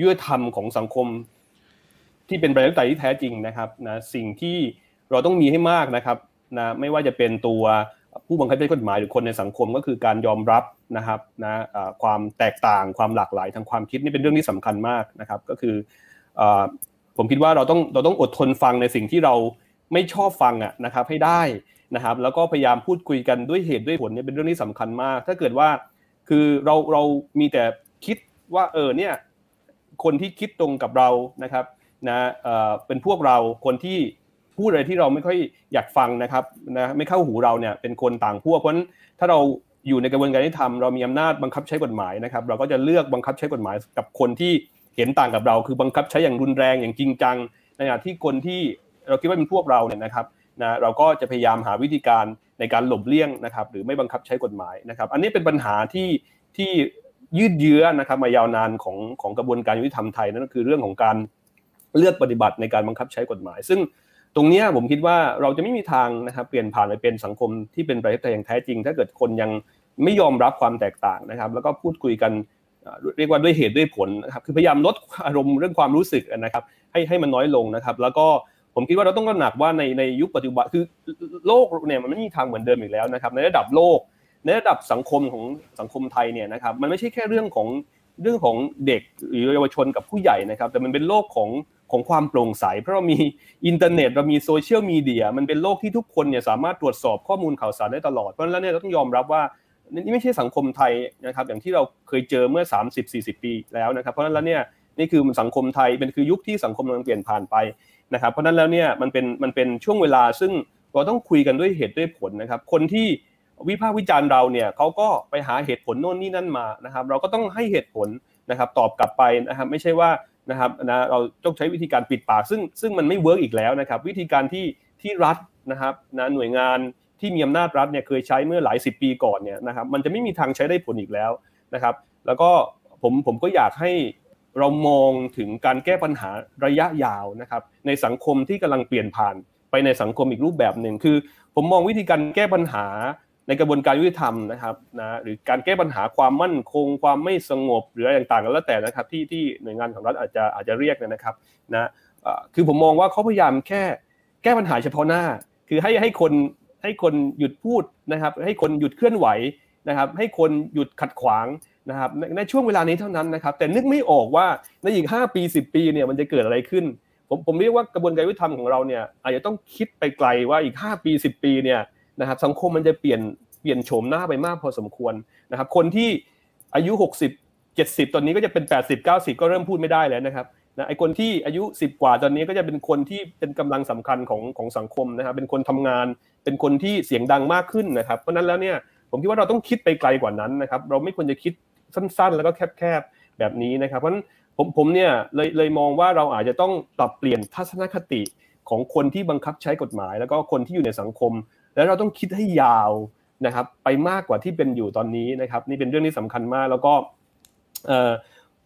ยุติธรรมของสังคม ที่เป็นประชาธิปไตยที่แท้จริงนะครับนะสิ่งที่เราต้องมีให้มากนะครับนะไม่ว่าจะเป็นตัว ผู้บังคับใช้กฎหมายหรือคนในสังคมก็คือการยอมรับนะครับนะความแตกต่างความหลากหลายทางความคิดนี่เป็นเรื่องที่สำคัญมากนะครับ ก็คือผมคิดว่าเราต้องเราต้องอดทนฟังในสิ่งที่เราไม่ชอบฟังอะนะครับให้ได้นะครับ แล้วก็พยายามพูดคุยกันด้วยเหตุด้วยผลเนี่ยเป็นเรื่องที่สำคัญมาก ถ้าเกิดว่าคือเราเรามีแต่คิดว่าเออเนี่ยคนที่คิดตรงกับเรานะครับนะเออเป็นพวกเราคนที่ พูดอะไรที่เราไม่ค่อยอยากฟังนะครับนะไม่เข้าหูเราเนี่ยเป็นคนต่างพวกเพราะฉะนั้นถ้าเราอยู่ในกระบวนการยุติธรรมเรามีอำนาจบังคับใช้กฎหมายนะครับ เราก็จะเลือกบังคับใช้กฎหมายกับคนที่เห็นต่างกับเรา คือบังคับใช้อย่างรุนแรงอย่างจริงจังในขณะที่คนที่เราคิดว่าเป็นพวกเราเนี่ยนะครับนะเราก็จะพยายามหาวิธีการในการหลบเลี่ยงนะครับ หรือไม่บังคับใช้กฎหมายนะครับ อันนี้เป็นปัญหาที่ที่ยืดเยื้อนะครับมายาวนานของของกระบวนการยุติธรรมไทยนั่นก็คือเรื่องของการเลือกปฏิบัติในการบังคับใช้กฎหมาย ซึ่ง ตรงนี้ผมคิดว่าเราจะไม่มีทางนะครับเปลี่ยนผ่านไปเป็นสังคมที่เป็นประชาธิปไตยอย่างแท้จริง ถ้าเกิดคนยังไม่ยอมรับความแตกต่างนะครับ แล้วก็พูดคุยกันเรียกว่าด้วยเหตุด้วยผลนะครับคือพยายามลดอารมณ์เรื่องความรู้สึกนะครับ ให้ให้มันน้อยลงนะครับ แล้วก็ผมคิดว่าเราต้องระหนักว่าในในยุคปัจจุบันคือโลกเนี่ยมันไม่มีทางเหมือนเดิมอีกแล้วนะครับ ในระดับโลก ในระดับสังคมของสังคมไทยเนี่ยนะครับ มันไม่ใช่แค่เรื่องของเรื่องของเด็กหรือเยาวชนกับผู้ใหญ่นะครับ แต่มันเป็นโลกของ ของความโปร่งใส เพราะเรามีอินเทอร์เน็ตเรามีโซเชียลมีเดียมันเป็นโลกที่ทุกคนเนี่ยสามารถตรวจสอบข้อมูลข่าวสารได้ตลอด เพราะฉะนั้นเนี่ยเราต้องยอมรับว่านี่ไม่ใช่สังคมไทยนะครับอย่างที่เราเคยเจอเมื่อ 30-40 ปีแล้วนะครับ เพราะฉะนั้นแล้วเนี่ยนี่คือสังคมไทยเป็นคือยุคที่สังคมกำลังเปลี่ยนผ่านไปนะครับ เพราะฉะนั้นแล้วเนี่ยมันเป็นมันเป็นช่วงเวลาซึ่งเราต้องคุยกันด้วยเหตุด้วยผลนะครับ คนที่วิพากษ์วิจารณ์เราเนี่ยเขาก็ไปหาเหตุผลโน่นนี่นั่นมานะครับ เราก็ต้องให้เหตุผลนะครับตอบกลับไปนะครับ ไม่ใช่ว่า นะครับนะเราต้องใช้วิธีการปิดปากซึ่งซึ่งมันไม่เวิร์กอีกแล้วนะครับ วิธีการที่ที่รัฐนะครับนะหน่วยงานที่มีอำนาจรัฐเนี่ยเคยใช้เมื่อหลายสิบปีก่อนเนี่ยนะครับมันจะไม่มีทางใช้ได้ผลอีกแล้วนะครับ แล้วก็ผมผมก็อยากให้เรามองถึงการแก้ปัญหาระยะยาวนะครับ ในสังคมที่กำลังเปลี่ยนผ่านไปในสังคมอีกรูปแบบหนึ่งคือ ผมมองวิธีการแก้ปัญหา ในกระบวนการยุติธรรมนะครับนะหรือการแก้ปัญหาความมั่นคง ความไม่สงบหรืออะไรต่างๆกันแล้วแต่นะครับที่ที่หน่วยงานของรัฐอาจจะอาจจะเรียกนะครับนะคือผมมองว่าเขาพยายามแค่แก้ปัญหาเฉพาะหน้า คือให้ให้คนให้คนหยุดพูดนะครับ ให้คนหยุดเคลื่อนไหวนะครับ ให้คนหยุดขัดขวางนะครับในในช่วงเวลานี้เท่านั้นนะครับ แต่นึกไม่ออกว่าในอีก 5 ปี 10 ปีเนี่ยมันจะเกิดอะไรขึ้น ผมผมเรียกว่ากระบวนการยุติธรรมของเราเนี่ยอาจจะต้องคิดไปไกลว่าอีก 5 ปี 10 ปีเนี่ย นะครับสังคมมันจะเปลี่ยนเปลี่ยนโฉมหน้าไปมากพอสมควรนะครับคนที่อายุ 60 70 ตอนนี้ก็จะเป็น 80 90 ก็เริ่มพูดไม่ได้แล้วนะครับนะไอ้คนที่อายุ 10 กว่าตอนนี้ก็จะเป็นคนที่เป็นกำลังสำคัญของของสังคมนะครับเป็นคนทำงาน เป็นคนที่เสียงดังมากขึ้นนะครับ เพราะนั้นแล้วเนี่ยผมคิดว่าเราต้องคิดไปไกลกว่านั้นนะครับ เราไม่ควรจะคิดสั้นๆ แล้วก็แคบๆแบบนี้นะครับ เพราะฉะนั้นผมผมเนี่ยเลยเลยมองว่าเราอาจจะต้องปรับเปลี่ยนทัศนคติของคนที่บังคับใช้กฎหมาย แล้วก็คนที่อยู่ในสังคม แล้วเราต้องคิดให้ยาวนะครับไปมากกว่าที่เป็นอยู่ตอนนี้นะครับนี่เป็นเรื่องที่สำคัญมากแล้วก็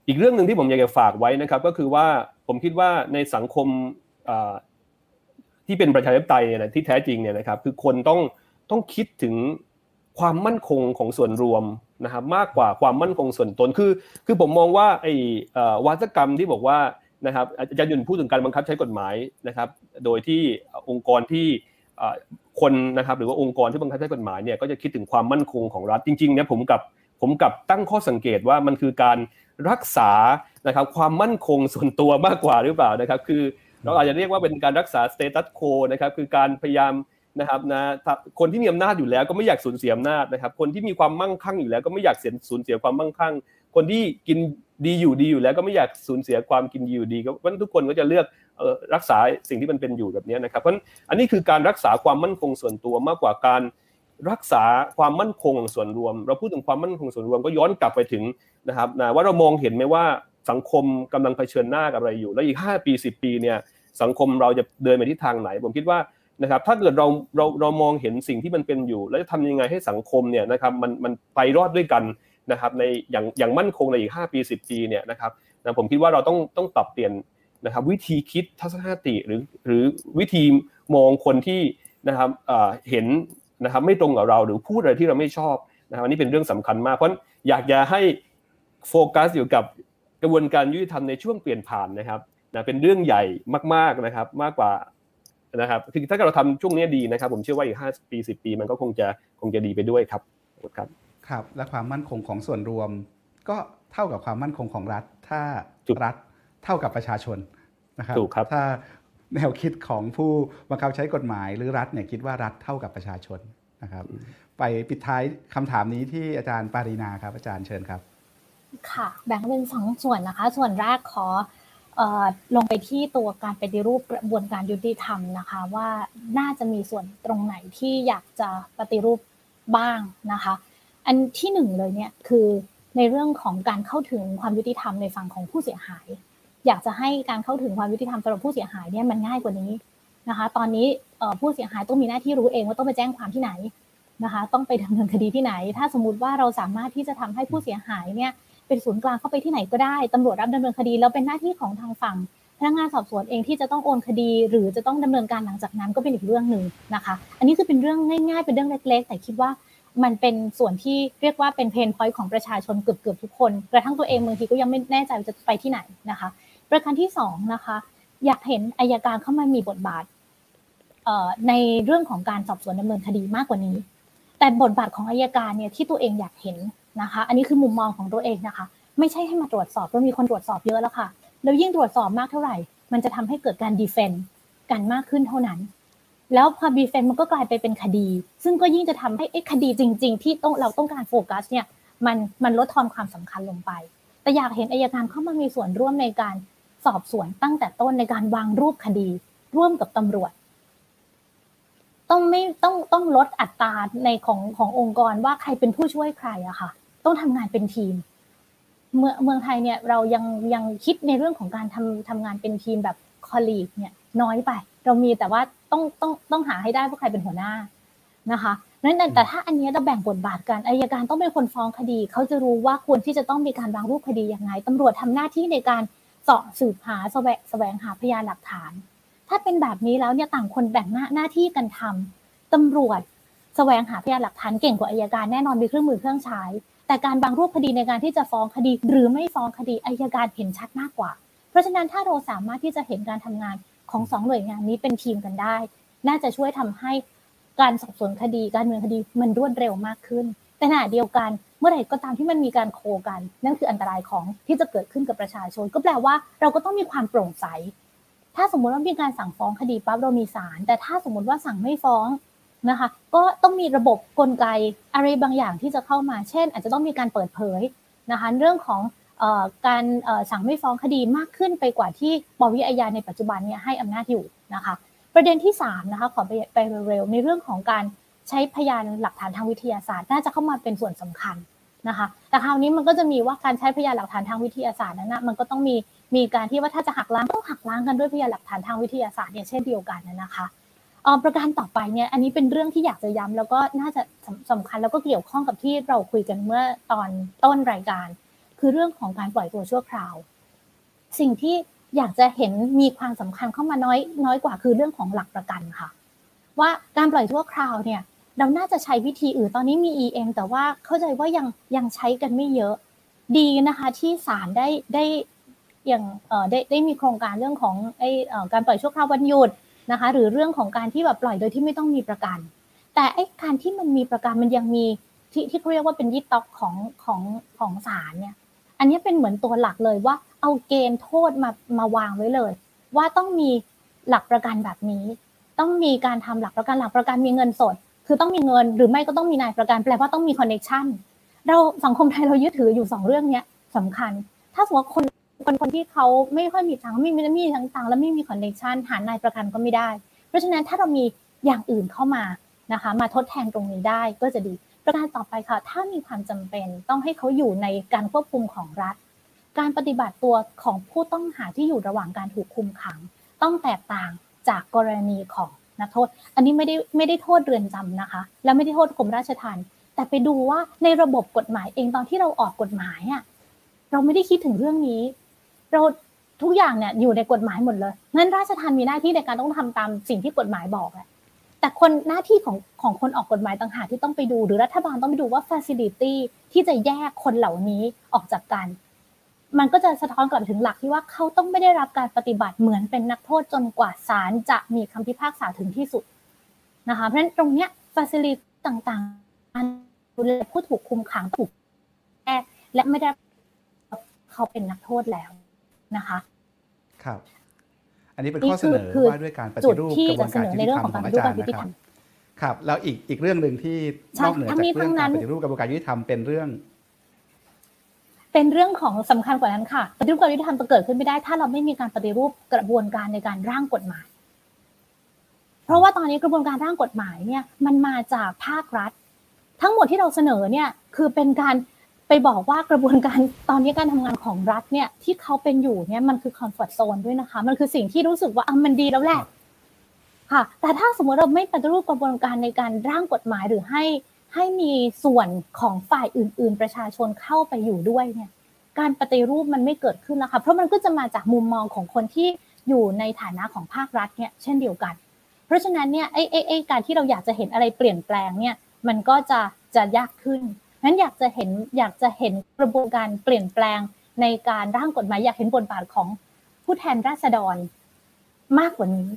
อีกเรื่องหนึ่งที่ผมอยากจะฝากไว้นะครับก็คือว่าผมคิดว่าในสังคมที่เป็นประชาธิปไตยเนี่ยที่แท้จริงเนี่ยนะครับคือคนต้องต้องคิดถึงความมั่นคงของส่วนรวมนะครับมากกว่าความมั่นคงส่วนตนคือ คือผมมองว่าไอ้วัฒกรรมที่บอกว่านะครับอาจารย์ยุนพูดถึงการบังคับใช้กฎหมายนะครับ โดยที่องค์กรที่ คนนะครับหรือว่าองค์กรที่บังคับใช้กฎหมายเนี่ยก็จะคิดถึงความมั่นคงของรัฐจริงๆเนี่ยผมกับผมกับตั้งข้อสังเกตว่ามันคือการรักษานะครับความมั่นคงส่วนตัวมากกว่าหรือเปล่านะครับคือเราอาจจะเรียกว่าเป็นการรักษาสเตตัสโคนะครับคือการพยายามนะครับนะคนที่มีอำนาจอยู่แล้วก็ไม่อยากสูญเสียอำนาจนะครับคนที่มีความมั่งคั่งอยู่แล้วก็ไม่อยากเสียสูญเสียความมั่งคั่ง คนที่กินดีอยู่ดีอยู่แล้วก็ไม่อยากสูญเสียความกินดีอยู่ดีก็ทุกคนก็จะเลือก รักษาสิ่งที่มันเป็นอยู่แบบนี้นะครับเพราะอันนี้คือการรักษาความมั่นคงส่วนตัวมากกว่าการรักษาความมั่นคงส่วนรวม เราพูดถึงความมั่นคงส่วนรวมก็ย้อนกลับไปถึงนะครับนะว่าเรามองเห็นไหมว่าสังคมกำลังเผชิญหน้ากับอะไรอยู่ แล้วอีก 5 ปี 10 ปีเนี่ยสังคมเราจะเดินไปที่ทางไหน ผมคิดว่านะครับถ้าเกิดเราเราเรามองเห็นสิ่งที่มันเป็นอยู่ แล้วจะทำยังไงให้สังคมเนี่ยนะครับมันมันไปรอดด้วยกันนะครับในอย่างอย่างมั่นคงในอีก 5 ปี 10 ปีเนี่ยนะครับนะผมคิดว่าเราต้องต้องปรับเปลี่ยน นะครับวิธีคิดทัศนคติหรือหรือวิธีมองคนที่นะครับเห็นนะครับไม่ตรงกับเราหรือพูดอะไรที่เราไม่ชอบนะครับอันนี้เป็นเรื่องสำคัญมากเพราะอยากจะให้โฟกัสอยู่กับกระบวนการยุติธรรมในช่วงเปลี่ยนผ่านนะครับนะเป็นเรื่องใหญ่มากๆนะครับมากกว่านะครับคือถ้าเราทำช่วงนี้ดีนะครับ ผมเชื่อว่าอีกห้าปีสิบปีมันก็คงจะคงจะดีไปด้วยครับครับครับ และความมั่นคงของส่วนรวม ก็เท่ากับความมั่นคงของรัฐ ถ้ารัฐ เท่ากับประชาชนนะครับถูกครับถ้าแนวคิดของผู้บังคับใช้กฎหมายหรือรัฐเนี่ยคิดว่ารัฐเท่ากับประชาชนนะครับ ไปปิดท้ายคำถามนี้ที่อาจารย์ปารีนาครับ อาจารย์เชิญครับ ค่ะ แบ่งเป็นสองส่วนนะคะ ส่วนแรกขอเอ่อลงไปที่ตัวการปฏิรูปกระบวนการยุติธรรมนะคะ ว่าน่าจะมีส่วนตรงไหนที่อยากจะปฏิรูปบ้างนะคะ อันที่หนึ่งเลยเนี่ยคือในเรื่องของการเข้าถึงความยุติธรรมในฝั่งของผู้เสียหาย อยากจะให้การเข้าถึงความยุติธรรมสำหรับผู้เสียหายเนี่ยมันง่ายกว่านี้นะคะ ตอนนี้ผู้เสียหายต้องมีหน้าที่รู้เองว่าต้องไปแจ้งความที่ไหนนะคะ ต้องไปดำเนินคดีที่ไหน ถ้าสมมติว่าเราสามารถที่จะทำให้ผู้เสียหายเนี่ยเป็นศูนย์กลางเข้าไปที่ไหนก็ได้ตำรวจรับดำเนินคดีแล้วเป็นหน้าที่ของทางฝั่งพนักงานสอบสวนเองที่จะต้องโอนคดี หรือจะต้องดำเนินการหลังจากนั้นก็เป็นอีกเรื่องหนึ่งนะคะ อันนี้คือเป็นเรื่องง่ายๆ เป็นเรื่องเล็ก ๆ แต่คิดว่ามันเป็นส่วนที่เรียกว่าเป็นเพนพอยต์ของประชาชนเกือบๆทุกคน กระทั่งตัวเองบางทีก็ยังไม่แน่ใจว่าจะไปที่ไหนนะคะ ประการที่สองนะคะ อยากเห็นอายการเข้ามามีบทบาทในเรื่องของการสอบสวนดำเนินคดีมากกว่านี้ แต่บทบาทของอายการเนี่ยที่ตัวเองอยากเห็นนะคะ อันนี้คือมุมมองของตัวเองนะคะ ไม่ใช่ให้มาตรวจสอบเพราะมีคนตรวจสอบเยอะแล้วค่ะ แล้วยิ่งตรวจสอบมากเท่าไหร่ มันจะทำให้เกิดการดีเฟนต์กันมากขึ้นเท่านั้น แล้วพอดีเฟนต์มันก็กลายไปเป็นคดี ซึ่งก็ยิ่งจะทำให้คดีจริง ๆ ที่ต้องเราต้องการโฟกัสเนี่ยมันมันลดทอนความสำคัญลงไป แต่อยากเห็นอายการเข้ามามีส่วนร่วมในการ สอบสวนตั้งแต่ต้นในการวางรูปคดี ร่วมกับตำรวจ ต้องไม่ต้องต้องลดอัตราในของขององค์กรว่าใครเป็นผู้ช่วยใครอะค่ะ ต้องทำงานเป็นทีม เมืองเมืองไทยเนี่ยเรายังยังคิดในเรื่องของการทำทำงานเป็นทีมแบบคอลลีกเนี่ยน้อยไป เรามีแต่ว่าต้องต้องต้องหาให้ได้ว่าใครเป็นหัวหน้านะคะนั้นแต่ถ้าอันเนี้ยเราแบ่งบทบาทกันอายการต้องเป็นคนฟ้องคดี เขาจะรู้ว่าควรที่จะต้องมีการวางรูปคดียังไงตำรวจทำหน้าที่ในการ เสาะสืบหาแสวงแสวงหาพยานหลักฐาน ถ้าเป็นแบบนี้แล้วเนี่ยต่างคนแบ่งหน้าหน้าที่กันทำตำรวจแสวงหาพยานหลักฐานเก่งกว่าอายการแน่นอนมีเครื่องมือเครื่องใช้ แต่การบางรูปคดีในการที่จะฟ้องคดี หรือไม่ฟ้องคดีอายการเห็นชัดมากกว่า เพราะฉะนั้นถ้าเราสามารถที่จะเห็นการทำงานของสองหน่วยงานนี้เป็นทีมกันได้ น่าจะช่วยทำให้การสอบสวนคดี การเมืองคดีมันรวดเร็วมากขึ้น แต่ขณะเดียวกันเมื่อไหร่ก็ตามที่มันมีการโคกัน นั่นคืออันตรายของที่จะเกิดขึ้นกับประชาชน ก็แปลว่าเราก็ต้องมีความโปร่งใส ถ้าสมมติว่ามีการสั่งฟ้องคดีปั๊บเรามีศาลแต่ถ้าสมมติว่าสั่งไม่ฟ้องนะคะ ก็ต้องมีระบบกลไกอะไรบางอย่างที่จะเข้ามา เช่น อาจจะต้องมีการเปิดเผยนะคะเรื่องของออการสั่งไม่ฟ้องคดีมากขึ้นไปกว่าที่ปวิอาญาในปัจจุบันเนี่ยให้อำนาจอยู่นะคะ ประเด็นที่3นะคะขอไปไปเร็วๆในเรื่องของการ ใช้พยานหลักฐานทางวิทยาศาสตร์ น่าจะเข้ามาเป็นส่วนสำคัญนะคะ แต่คราวนี้มันก็จะมีว่าการใช้พยานหลักฐานทางวิทยาศาสตร์นั้นนะมันก็ต้องมีมีการที่ว่าถ้าจะหักล้างต้องหักล้างกันด้วยพยานหลักฐานทางวิทยาศาสตร์เนี่ยเช่นเดียวกันนะคะออประการต่อไปเนี่ยอันนี้เป็นเรื่องที่อยากจะย้ำแล้วก็น่าจะสำสำคัญแล้วก็เกี่ยวข้องกับที่เราคุยกันเมื่อตอนต้นรายการ คือเรื่องของการปล่อยตัวชั่วคราว สิ่งที่อยากจะเห็นมีความสำคัญเข้ามาน้อยน้อยกว่าคือเรื่องของหลักประกันค่ะ ว่าการปล่อยชั่วคราวเนี่ย เราน่าจะใช้วิธีอื่นตอนนี้มี EM แต่ว่าเข้าใจว่ายังยังใช้กันไม่เยอะ ดีนะคะที่ศาลได้ได้อย่างได้ได้มีโครงการเรื่องของไออการปล่อยชั่วคราววันหยุดนะคะ หรือเรื่องของการที่แบบปล่อยโดยที่ไม่ต้องมีประกัน แต่ไอ้การที่มันมีประกันมันยังมีที่ที่เขาเรียกว่าเป็นยี่ต๊อกของของของศาลเนี่ย อันนี้เป็นเหมือนตัวหลักเลยว่าเอาเกณฑ์โทษมามาวางไว้เลย ว่าต้องมีหลักประกันแบบนี้ ต้องมีการทำหลักประกันหลักประกันมีเงินสด คือต้องมีเงินหรือไม่ก็ต้องมีนายประกันแปลว่าต้องมี connection เราสังคมไทยเรายึดถืออยู่สองเรื่องเนี้ยสำคัญ ถ้าสมมติว่าคนคนคนที่เขาไม่ค่อยมีตังค์ไม่มีไม่มีทั้งตังค์และไม่มี connection หานายประกันก็ไม่ได้ เพราะฉะนั้นถ้าเรามีอย่างอื่นเข้ามานะคะมาทดแทนตรงนี้ได้ก็จะดี ประการต่อไปค่ะ ถ้ามีความจำเป็นต้องให้เขาอยู่ในการควบคุมของรัฐ การปฏิบัติตัวของผู้ต้องหาที่อยู่ระหว่างการถูกคุมขัง ต้องแตกต่างจากกรณีของ นักโทษ อันนี้ไม่ได้ไม่ได้โทษเรือนจำนะคะ และไม่ได้โทษกรมราชทัณฑ์แต่ไปดูว่าในระบบกฎหมายเองตอนที่เราออกกฎหมายอะเราไม่ได้คิดถึงเรื่องนี้ เราทุกอย่างเนี่ยอยู่ในกฎหมายหมดเลยนั้นราชทัณฑ์มีหน้าที่ในการต้องทำตามสิ่งที่กฎหมายบอกแหละแต่คนหน้าที่ของของคนออกกฎหมายต่างหากที่ต้องไปดู หรือรัฐบาลต้องไปดูว่า facility ที่จะแยกคนเหล่านี้ออกจากกัน มันก็จะสะท้อนกลับถึงหลักที่ว่าเขาต้องไม่ได้รับการปฏิบัติเหมือนเป็นนักโทษจนกว่าศาลจะมีคำพิพากษาถึงที่สุดนะคะ เพราะฉะนั้นตรงเนี้ย facility ต่างๆการดูแลผู้ถูกคุมขังถูกแก้และไม่ได้เขาเป็นนักโทษแล้วนะคะ ครับ อันนี้เป็นข้อเสนอคือว่าด้วยการปจุฏิดรูปที่กระบวจะนเสการนอยุในติเรื่ธอรงรของมขกาองรปอาฏิรูปจารการย์ยุตินะธครรัรบมครับ แล้วอีกอีกเรื่องหนึ่งที่ใช่นอกเหนือทั้จากงนี้เรื่ทั้องงนั้การนปฏิรูปกระบวนการยุติธรรมเป็นเรื่อง เป็นเรื่องของสำคัญกว่านั้นค่ะปฏิรูปการยุติธรรมจะเกิดขึ้นไม่ได้ ถ้าเราไม่มีการปฏิรูปกระบวนการในการร่างกฎหมาย เพราะว่าตอนนี้กระบวนการร่างกฎหมายเนี่ยมันมาจากภาครัฐ ทั้งหมดที่เราเสนอเนี่ยคือเป็นการไปบอกว่ากระบวนการตอนนี้การทำงานของรัฐเนี่ยที่เขาเป็นอยู่เนี่ยมันคือคอมฟอร์ทโซนด้วยนะคะ มันคือสิ่งที่รู้สึกว่าอะมันดีแล้วแหละค่ะ แต่ถ้าสมมติเราไม่ปฏิรูปกระบวนการในการร่างกฎหมายหรือให้ ให้มีส่วนของฝ่ายอื่น ๆ ประชาชนเข้าไปอยู่ด้วยเนี่ยการปฏิรูปมันไม่เกิดขึ้นแล้วค่ะเพราะมันก็จะมาจากมุมมองของคนที่อยู่ในฐานะของภาครัฐเนี่ยเช่นเดียวกัน เพราะฉะนั้นเนี่ยไอ้ไอ้ไอ้การที่เราอยากจะเห็นอะไรเปลี่ยนแปลงเนี่ยมันก็จะจะยากขึ้นนั้นอยากจะเห็นอยากจะเห็นกระบวนการเปลี่ยนแปลงในการร่างกฎหมายอยากเห็นบทบาทของผู้แทนราษฎรมากกว่านี้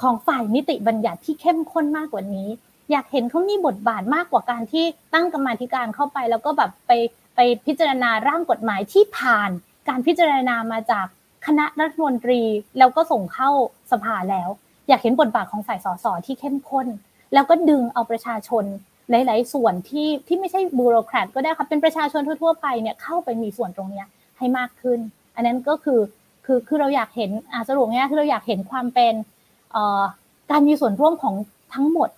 ของฝ่ายนิติบัญญัติที่เข้มข้นมากกว่านี้ อยากเห็นเขามีบทบาทมากกว่าการที่ตั้งกรรมธิการเข้าไป แล้วก็แบบไปไปพิจารณาร่างกฎหมายที่ผ่าน การพิจารณามาจากคณะรัฐมนตรีแล้วก็ส่งเข้าสภาแล้ว อยากเห็นบทบาทของฝ่ายสสที่เข้มข้น แล้วก็ดึงเอาประชาชนหลาย ๆ ส่วนที่ที่ไม่ใช่บูโรแครตก็ได้ค่ะเป็นประชาชนทั่ว ๆ ไปเนี่ยเข้าไปมีส่วนตรงนี้ให้มากขึ้น อันนั้นก็คือคือคือเราอยากเห็นสรุปง่ายคือเราอยากเห็นความเป็นการมีส่วนร่วมของทั้งหมด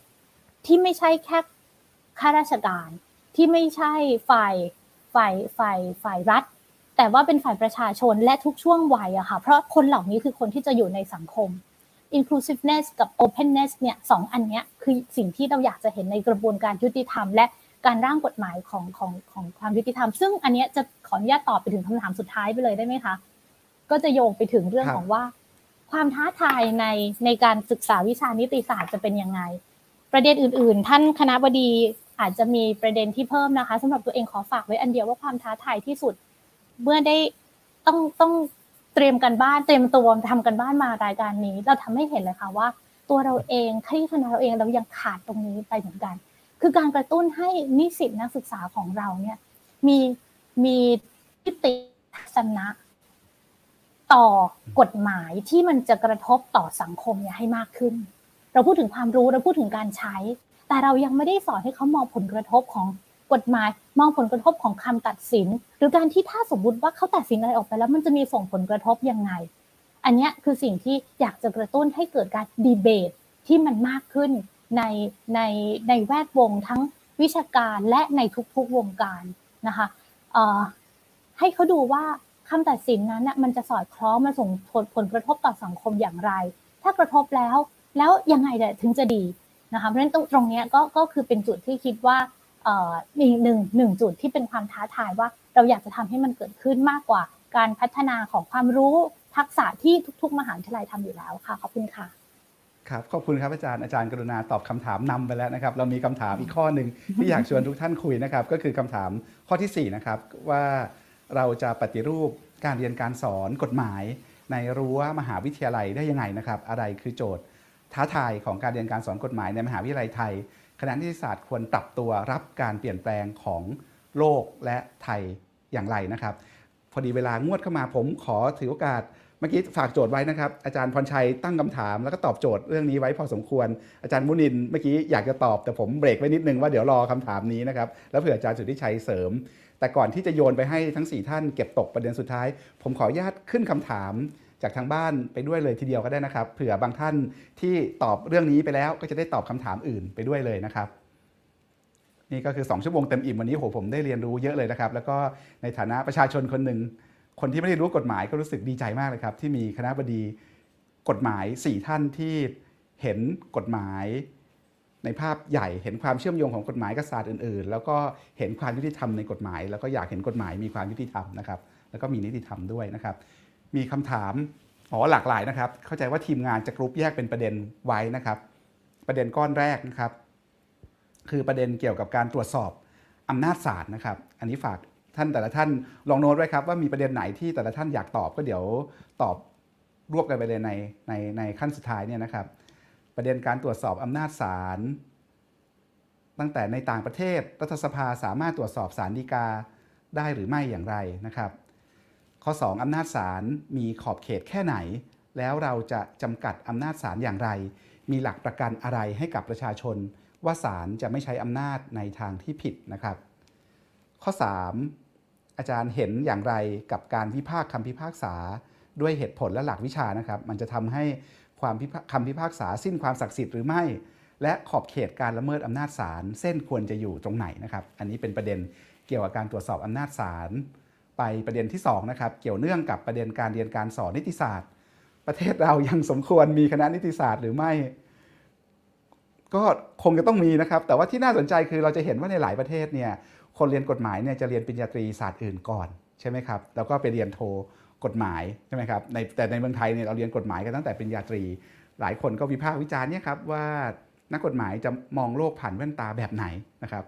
ที่ไม่ใช่แค่ข้าราชการ ที่ไม่ใช่ฝ่ายฝ่ายฝ่ายฝ่ายรัฐ แต่ว่าเป็นฝ่ายประชาชนและทุกช่วงวัยอะค่ะ เพราะคนเหล่านี้คือคนที่จะอยู่ในสังคม inclusiveness กับ openness เนี่ยสองอันเนี้ยคือสิ่งที่เราอยากจะเห็นในกระบวนการยุติธรรม และการร่างกฎหมายของของของความยุติธรรม ซึ่งอันเนี้ยจะขออนุญาตตอบไปถึงคำถามสุดท้ายไปเลยได้ไหมคะ ก็จะโยงไปถึงเรื่องของว่า ความท้าทายในในการศึกษาวิชานิติศาสตร์จะเป็นยังไง ประเด็นอื่น ๆ ท่านคณะบดีอาจจะมีประเด็นที่เพิ่มนะคะสำหรับตัวเองขอฝากไว้อันเดียวว่าความท้าทายที่สุด เมื่อได้ต้องต้องเตรียมกันบ้านเตรียมตัวทำกันบ้านมารายการนี้ เราทำให้เห็นเลยค่ะว่า ตัวเราเองที่คณะเราเองเรายังขาดตรงนี้ไปเหมือนกัน คือการกระตุ้นให้นิสิตนักศึกษาของเราเนี่ยมีมีทิฏฐิทัศนะ ต่อกฎหมายที่มันจะกระทบต่อสังคมเนี่ยให้มากขึ้น เราพูดถึงความรู้เราพูดถึงการใช้ แต่เรายังไม่ได้สอนให้เขามองผลกระทบของกฎหมาย มองผลกระทบของคำตัดสิน หรือการที่ถ้าสมมติว่าเขาตัดสินอะไรออกไปแล้ว มันจะมีส่งผลกระทบยังไง อันนี้คือสิ่งที่อยากจะกระตุ้นให้เกิดการดีเบตที่มันมากขึ้นในในในแวดวงทั้งวิชาการและในทุกๆวงการนะคะเอ่อให้เขาดูว่าคำตัดสินนั้นน่ะมันจะสอดคล้องมาส่งผลผลกระทบต่อสังคมอย่างไร ถ้ากระทบแล้ว แล้วยังไงเนี่ยถึงจะดีนะคะเพราะฉะนั้นตรงตรงเนี้ยก็ก็คือเป็นจุดที่คิดว่าเอ่อมีหนึ่งหนึ่งจุดที่เป็นความท้าทายว่าเราอยากจะทำให้มันเกิดขึ้นมากกว่าการพัฒนาของความรู้ทักษะที่ทุก ๆ มหาวิทยาลัยทำอยู่แล้วค่ะขอบคุณค่ะครับขอบคุณครับอาจารย์อาจารย์กรุณาตอบคำถามนำไปแล้วนะครับ เรามีคำถามอีกข้อหนึ่งที่อยากชวนทุกท่านคุยนะครับ ก็คือคำถามข้อทีสี่4นะครับว่าเราจะปฏิรูปการเรียนการสอนกฎหมาย ในรั้วมหาวิทยาลัยได้ยังไงนะครับ อะไรคือโจทย์ ท้าทายของการเรียนการสอนกฎหมายในมหาวิทยาลัยไทยคณะนิติศาสตร์ควรปรับตัวรับการเปลี่ยนแปลงของโลกและไทยอย่างไรนะครับ พอดีเวลางวดเข้ามาผมขอถือโอกาสเมื่อกี้ฝากโจทย์ไว้นะครับ อาจารย์พรชัยตั้งคำถามแล้วก็ตอบโจทย์เรื่องนี้ไว้พอสมควร อาจารย์มุนินเมื่อกี้อยากจะตอบแต่ผมเบรกไว้นิดนึงว่าเดี๋ยวรอคำถามนี้นะครับแล้วเผื่ออาจารย์สุทธิชัยเสริม แต่ก่อนที่จะโยนไปให้ทั้ง 4 ท่านเก็บตกประเด็นสุดท้าย ผมขออนุญาตขึ้นคำถาม จากทางบ้านไปด้วยเลยทีเดียวก็ได้นะครับ เผื่อบางท่านที่ตอบเรื่องนี้ไปแล้วก็จะได้ตอบคำถามอื่นไปด้วยเลยนะครับ นี่ก็คือ 2 ชั่วโมงเต็มอิ่มวันนี้โหผมได้เรียนรู้เยอะเลยนะครับ แล้วก็ในฐานะประชาชนคนหนึ่งคนที่ไม่ได้รู้กฎหมายก็รู้สึกดีใจมากเลยครับ ที่มีคณะบดีกฎหมาย 4 ท่านที่เห็นกฎหมายในภาพใหญ่เห็นความเชื่อมโยงของกฎหมายกับศาสตร์อื่น ๆ แล้วก็เห็นความยุติธรรมในกฎหมาย แล้วก็อยากเห็นกฎหมายมีความยุติธรรมนะครับ แล้วก็มีนิติธรรมด้วยนะครับ มีคำถามอ๋อหลากหลายนะครับ เข้าใจว่าทีมงานจะกรุ๊ปแยกเป็นประเด็นไว้นะครับ ประเด็นก้อนแรกนะครับ คือประเด็นเกี่ยวกับการตรวจสอบอำนาจศาลนะครับ อันนี้ฝากท่านแต่ละท่านลองโน้ตไว้ครับว่ามีประเด็นไหนที่แต่ละท่านอยากตอบก็เดี๋ยวตอบรวบกันไปเลยในในในขั้นสุดท้ายเนี่ยนะครับ ประเด็นการตรวจสอบอำนาจศาลตั้งแต่ในต่างประเทศรัฐสภาสามารถตรวจสอบศาลฎีกาได้หรือไม่อย่างไรนะครับ ข้อ 2 อำนาจศาลมีขอบเขตแค่ไหน แล้วเราจะจำกัดอำนาจศาลอย่างไร มีหลักประกันอะไรให้กับประชาชน ว่าศาลจะไม่ใช้อำนาจในทางที่ผิดนะครับ ข้อ 3 อาจารย์เห็นอย่างไรกับการวิพากษ์คำพิพากษา ด้วยเหตุผลและหลักวิชานะครับ มันจะทำให้ความคำพิพากษาสิ้นความศักดิ์สิทธิ์หรือไม่ และขอบเขตการละเมิดอำนาจศาลเส้นควรจะอยู่ตรงไหนนะครับ อันนี้เป็นประเด็นเกี่ยวกับการตรวจสอบอำนาจศาล ไปประเด็นที่2นะครับเกี่ยวเนื่องกับประเด็นการเรียนการสอนนิติศาสตร์ ประเทศเรายังสมควรมีคณะนิติศาสตร์หรือไม่ ก็คงจะต้องมีนะครับ แต่ว่าที่น่าสนใจคือเราจะเห็นว่าในหลายประเทศเนี่ยคนเรียนกฎหมายเนี่ยจะเรียนปริญญาตรีศาสตร์อื่นก่อนใช่ไหมครับแล้วก็ไปเรียนโทกฎหมายใช่ไหมครับในแต่ในเมืองไทยเนี่ยเราเรียนกฎหมายกันตั้งแต่ปริญญาตรี หลายคนก็วิพากษ์วิจารณ์เนี่ยครับว่านักกฎหมายจะมองโลกผ่านแว่นตาแบบไหนนะครับ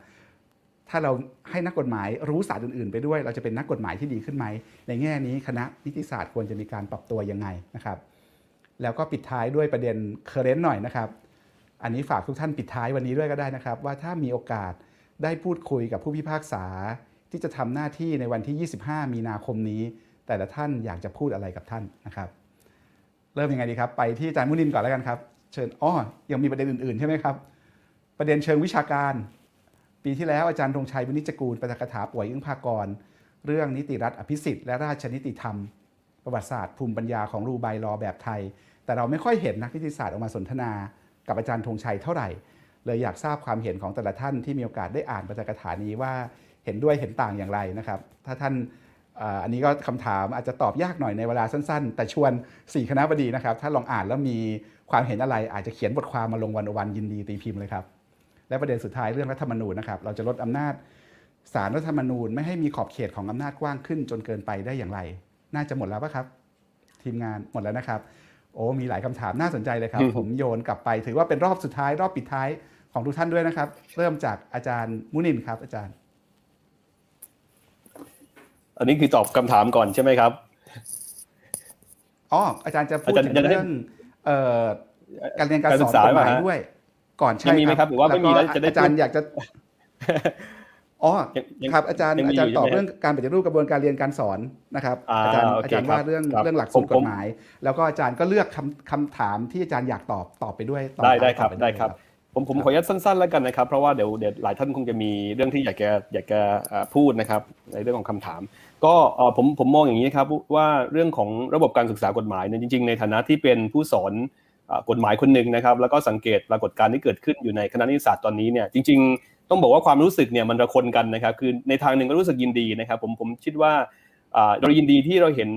ถ้าเราให้นักกฎหมายรู้ศาสตร์อื่นๆ ไปด้วย เราจะเป็นนักกฎหมายที่ดีขึ้นไหม ในแง่นี้คณะนิติศาสตร์ควรจะมีการปรับตัวยังไงนะครับ แล้วก็ปิดท้ายด้วยประเด็น current หน่อยนะครับ อันนี้ฝากทุกท่านปิดท้ายวันนี้ด้วยก็ได้นะครับ ว่าถ้ามีโอกาสได้พูดคุยกับผู้พิพากษา ที่จะทำหน้าที่ในวันที่ 25 มีนาคมนี้ แต่ละท่านอยากจะพูดอะไรกับท่านนะครับ เริ่มยังไงดีครับ ไปที่อาจารย์มุนินก่อนแล้วกันครับ เชิญอ้อยังมีประเด็นอื่นๆใช่ไหมครับ ประเด็นเชิงวิชาการ ปีที่แล้วอาจารย์ธงชัยวินิจกูลประธาฐกถาป่วยอึ้งภากร เรื่องนิติรัฐอภิสิทธิ์และราชนิติธรรม ประวัติศาสตร์ภูมิปัญญาของรูไบรอแบบไทย แต่เราไม่ค่อยเห็นนักนิติศาสตร์ออกมาสนทนา กับอาจารย์ธงชัยเท่าไหร่ เลยอยากทราบความเห็นของแต่ละท่านที่มีโอกาสได้อ่านปาฐกถานี้ว่าเห็นด้วยเห็นต่างอย่างไรนะครับ ถ้าท่านอันนี้ก็คำถามอาจจะตอบยากหน่อยในเวลาสั้นๆ แต่ชวน 4 คณะบดีนะครับ ถ้าลองอ่านแล้วมีความเห็นอะไรอาจจะเขียนบทความมาลงวันอวันยินดีตีพิมพ์เลยครับ และประเด็นสุดท้ายเรื่องรัฐธรรมนูญนะครับเราจะลดอำนาจสารรัฐธรรมนูญไม่ให้มีขอบเขตของอำนาจกว้างขึ้นจนเกินไปได้อย่างไร น่าจะหมดแล้วปะครับ ทีมงานหมดแล้วนะครับ โอ้มีหลายคำถามน่าสนใจเลยครับ ผมโยนกลับไป ถือว่าเป็นรอบสุดท้าย รอบปิดท้ายของทุกท่านด้วยนะครับ เริ่มจากอาจารย์มุนินครับ อาจารย์ อันนี้คือตอบคำถามก่อนใช่ไหมครับอ๋ออาจารย์จะพูดถึงเรื่องเอ่อการเรียนการสอนกฎหมายด้วย ก่อนใช่มีไหมครับหรือว่าไม่มีแล้วจะได้อาจารย์อยากจะอ๋อครับอาจารย์อาจารย์ตอบเรื่องการปฏิรูปกระบวนการเรียนการสอนนะครับอาจารย์อาจารย์ว่าเรื่องเรื่องหลักสูตรกฎหมาย แล้วก็อาจารย์ก็เลือกคำคำถามที่อาจารย์อยากตอบตอบไปด้วยได้ได้ครับได้ครับ ผมผมขออนุญาตสั้นๆแล้วกันนะครับ เพราะว่าเดี๋ยวเดี๋ยวหลายท่านคงจะมีเรื่องที่อยากจะอยากจะพูดนะครับในเรื่องของคำถาม ก็ผมผมมองอย่างนี้ครับว่าเรื่องของระบบการศึกษากฎหมายเนี่ยจริง ๆ ในฐานะที่เป็นผู้สอน กฎหมายคนหนึ่งนะครับ แล้วก็สังเกตปรากฏการณ์ที่เกิดขึ้นอยู่ในคณะนิติศาสตร์ตอนนี้เนี่ยจริง ๆ ต้องบอกว่าความรู้สึกเนี่ยมันระคนกันนะครับ คือในทางหนึ่งก็รู้สึกยินดีนะครับผมผมคิดว่าเรายินดีที่เราเห็น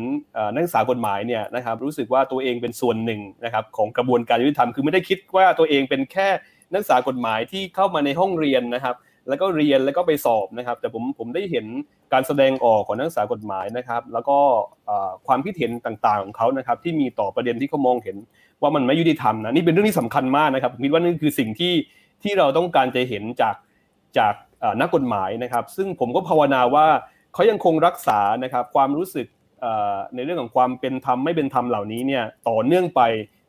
นักศึกษากฎหมายเนี่ยนะครับรู้สึกว่าตัวเองเป็นส่วนหนึ่งนะครับของกระบวนการยุติธรรมคือไม่ได้คิดว่าตัวเองเป็นแค่นักศึกษากฎหมายที่เข้ามาในห้องเรียนนะครับ แล้วก็เรียนแล้วก็ไปสอบนะครับ แต่ผมผมได้เห็นการแสดงออกของนักศึกษากฎหมายนะครับ แล้วก็ความคิดเห็นต่างๆของเขานะครับที่มีต่อประเด็นที่เขามองเห็น ว่ามันไม่ยุติธรรมนะนี่เป็นเรื่องที่สำคัญมากนะครับผมคิดว่านี่คือสิ่งที่ที่เราต้องการจะเห็นจากจากนักกฎหมายนะครับ ซึ่งผมก็ภาวนาว่าเขายังคงรักษานะครับความรู้สึกในเรื่องของความเป็นธรรมไม่เป็นธรรมเหล่านี้เนี่ยต่อเนื่องไป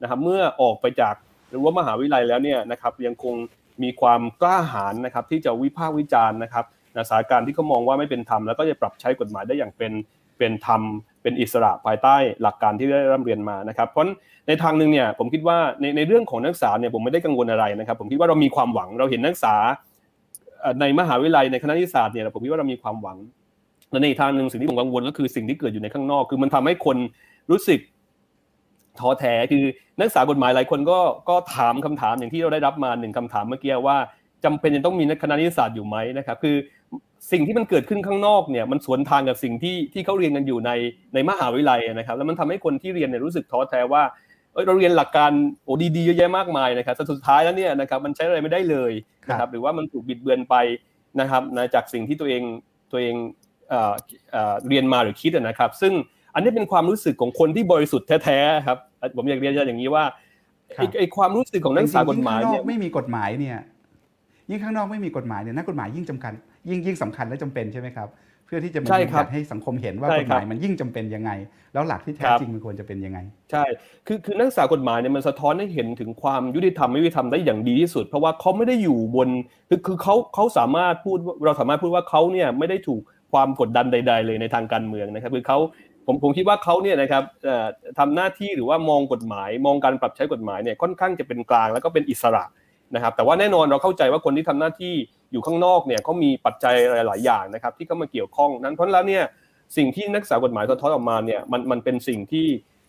นะครับเมื่อออกไปจากหรือว่ามหาวิทยาลัยแล้วเนี่ยนะครับยังคงมีความกล้าหาญนะครับที่จะวิพากษ์วิจารณ์นะครับสถานการณ์ที่เขามองว่าไม่เป็นธรรมแล้วก็จะปรับใช้กฎหมายได้อย่างเป็น เป็นธรรมเป็นอิสระภายใต้หลักการที่ได้ร่ำเรียนมานะครับ เพราะในทางหนึ่งเนี่ยผมคิดว่าในในเรื่องของนักศึกษาเนี่ยผมไม่ได้กังวลอะไรนะครับ ผมคิดว่าเรามีความหวังเราเห็นนักศึกษาในมหาวิทยาลัยในคณะนิติศาสตร์เนี่ยผมคิดว่าเรามีความหวังและในทางหนึ่งสิ่งที่ผมกังวลก็คือสิ่งที่เกิดอยู่ในข้างนอก คือมันทำให้คนรู้สึกท้อแท้คือนักศึกษากฎหมายหลายคนก็ก็ถามคำถามอย่างที่เราได้รับมาหนึ่งคำถามเมื่อกี้ว่าจำเป็นจะต้องมีนักคณะนิติศาสตร์อยู่ไหมนะครับ คือ สิ่งที่มันเกิดขึ้นข้างนอกเนี่ยมันสวนทางกับสิ่งที่ที่เขาเรียนกันอยู่ในในมหาวิทยาลัยนะครับ แล้วมันทำให้คนที่เรียนเนี่ยรู้สึกท้อแท้ว่าเราเรียนหลักการโอ้ดีๆเยอะแยะมากมายนะครับสุดท้ายแล้วเนี่ยนะครับมันใช้อะไรไม่ได้เลยนะครับหรือว่ามันถูกบิดเบือนไปนะครับนะจากสิ่งที่ตัวเองตัวเองเรียนมาหรือคิดนะครับ ซึ่งอันนี้เป็นความรู้สึกของคนที่บริสุทธิ์แท้ๆครับผมอยากเรียนอย่างนี้ว่าไอ้ความรู้สึกของนักศึกษากฎหมายเนี่ยไม่มีกฎหมายเนี่ย ยิ่งข้างนอกไม่มีกฎหมายเนี่ยนักกฎหมายยิ่งจำคัญยิ่งยิ่งสำคัญและจำเป็นใช่ไหมครับเพื่อที่จะมายืนยันให้สังคมเห็นว่ากฎหมายมันยิ่งจำเป็นยังไง แล้วหลักที่แท้จริงมันควรจะเป็นยังไง ใช่คือคือนักศึกษากฎหมายเนี่ยมันสะท้อนให้เห็นถึงความยุติธรรมไม่ยุติธรรมได้อย่างดีที่สุด เพราะว่าเขาไม่ได้อยู่บนคือคือเขาเขาสามารถพูดเราสามารถพูดว่าเขาเนี่ยไม่ได้ถูกความกดดันใด ๆ เลยในทางการเมืองนะครับคือเขาผผมผมคิดว่าเขาเนี่ยนะครับทำหน้าที่หรือว่ามองกฎหมาย มองการปรับใช้กฎหมายเนี่ยค่อนข้างจะเป็นกลางแล้วก็เป็นอิสระ นะครับแต่ว่าแน่นอนเราเข้าใจว่าคนที่ทำหน้าที่อยู่ข้างนอกเนี่ยเขามีปัจจัยหลาย ๆ อย่างนะครับ ที่เข้ามาเกี่ยวข้องนั้นเพราะแล้วเนี่ยสิ่งที่นักศึกษากฎหมายสะท้อนออกมาเนี่ยมันมันเป็นสิ่งที่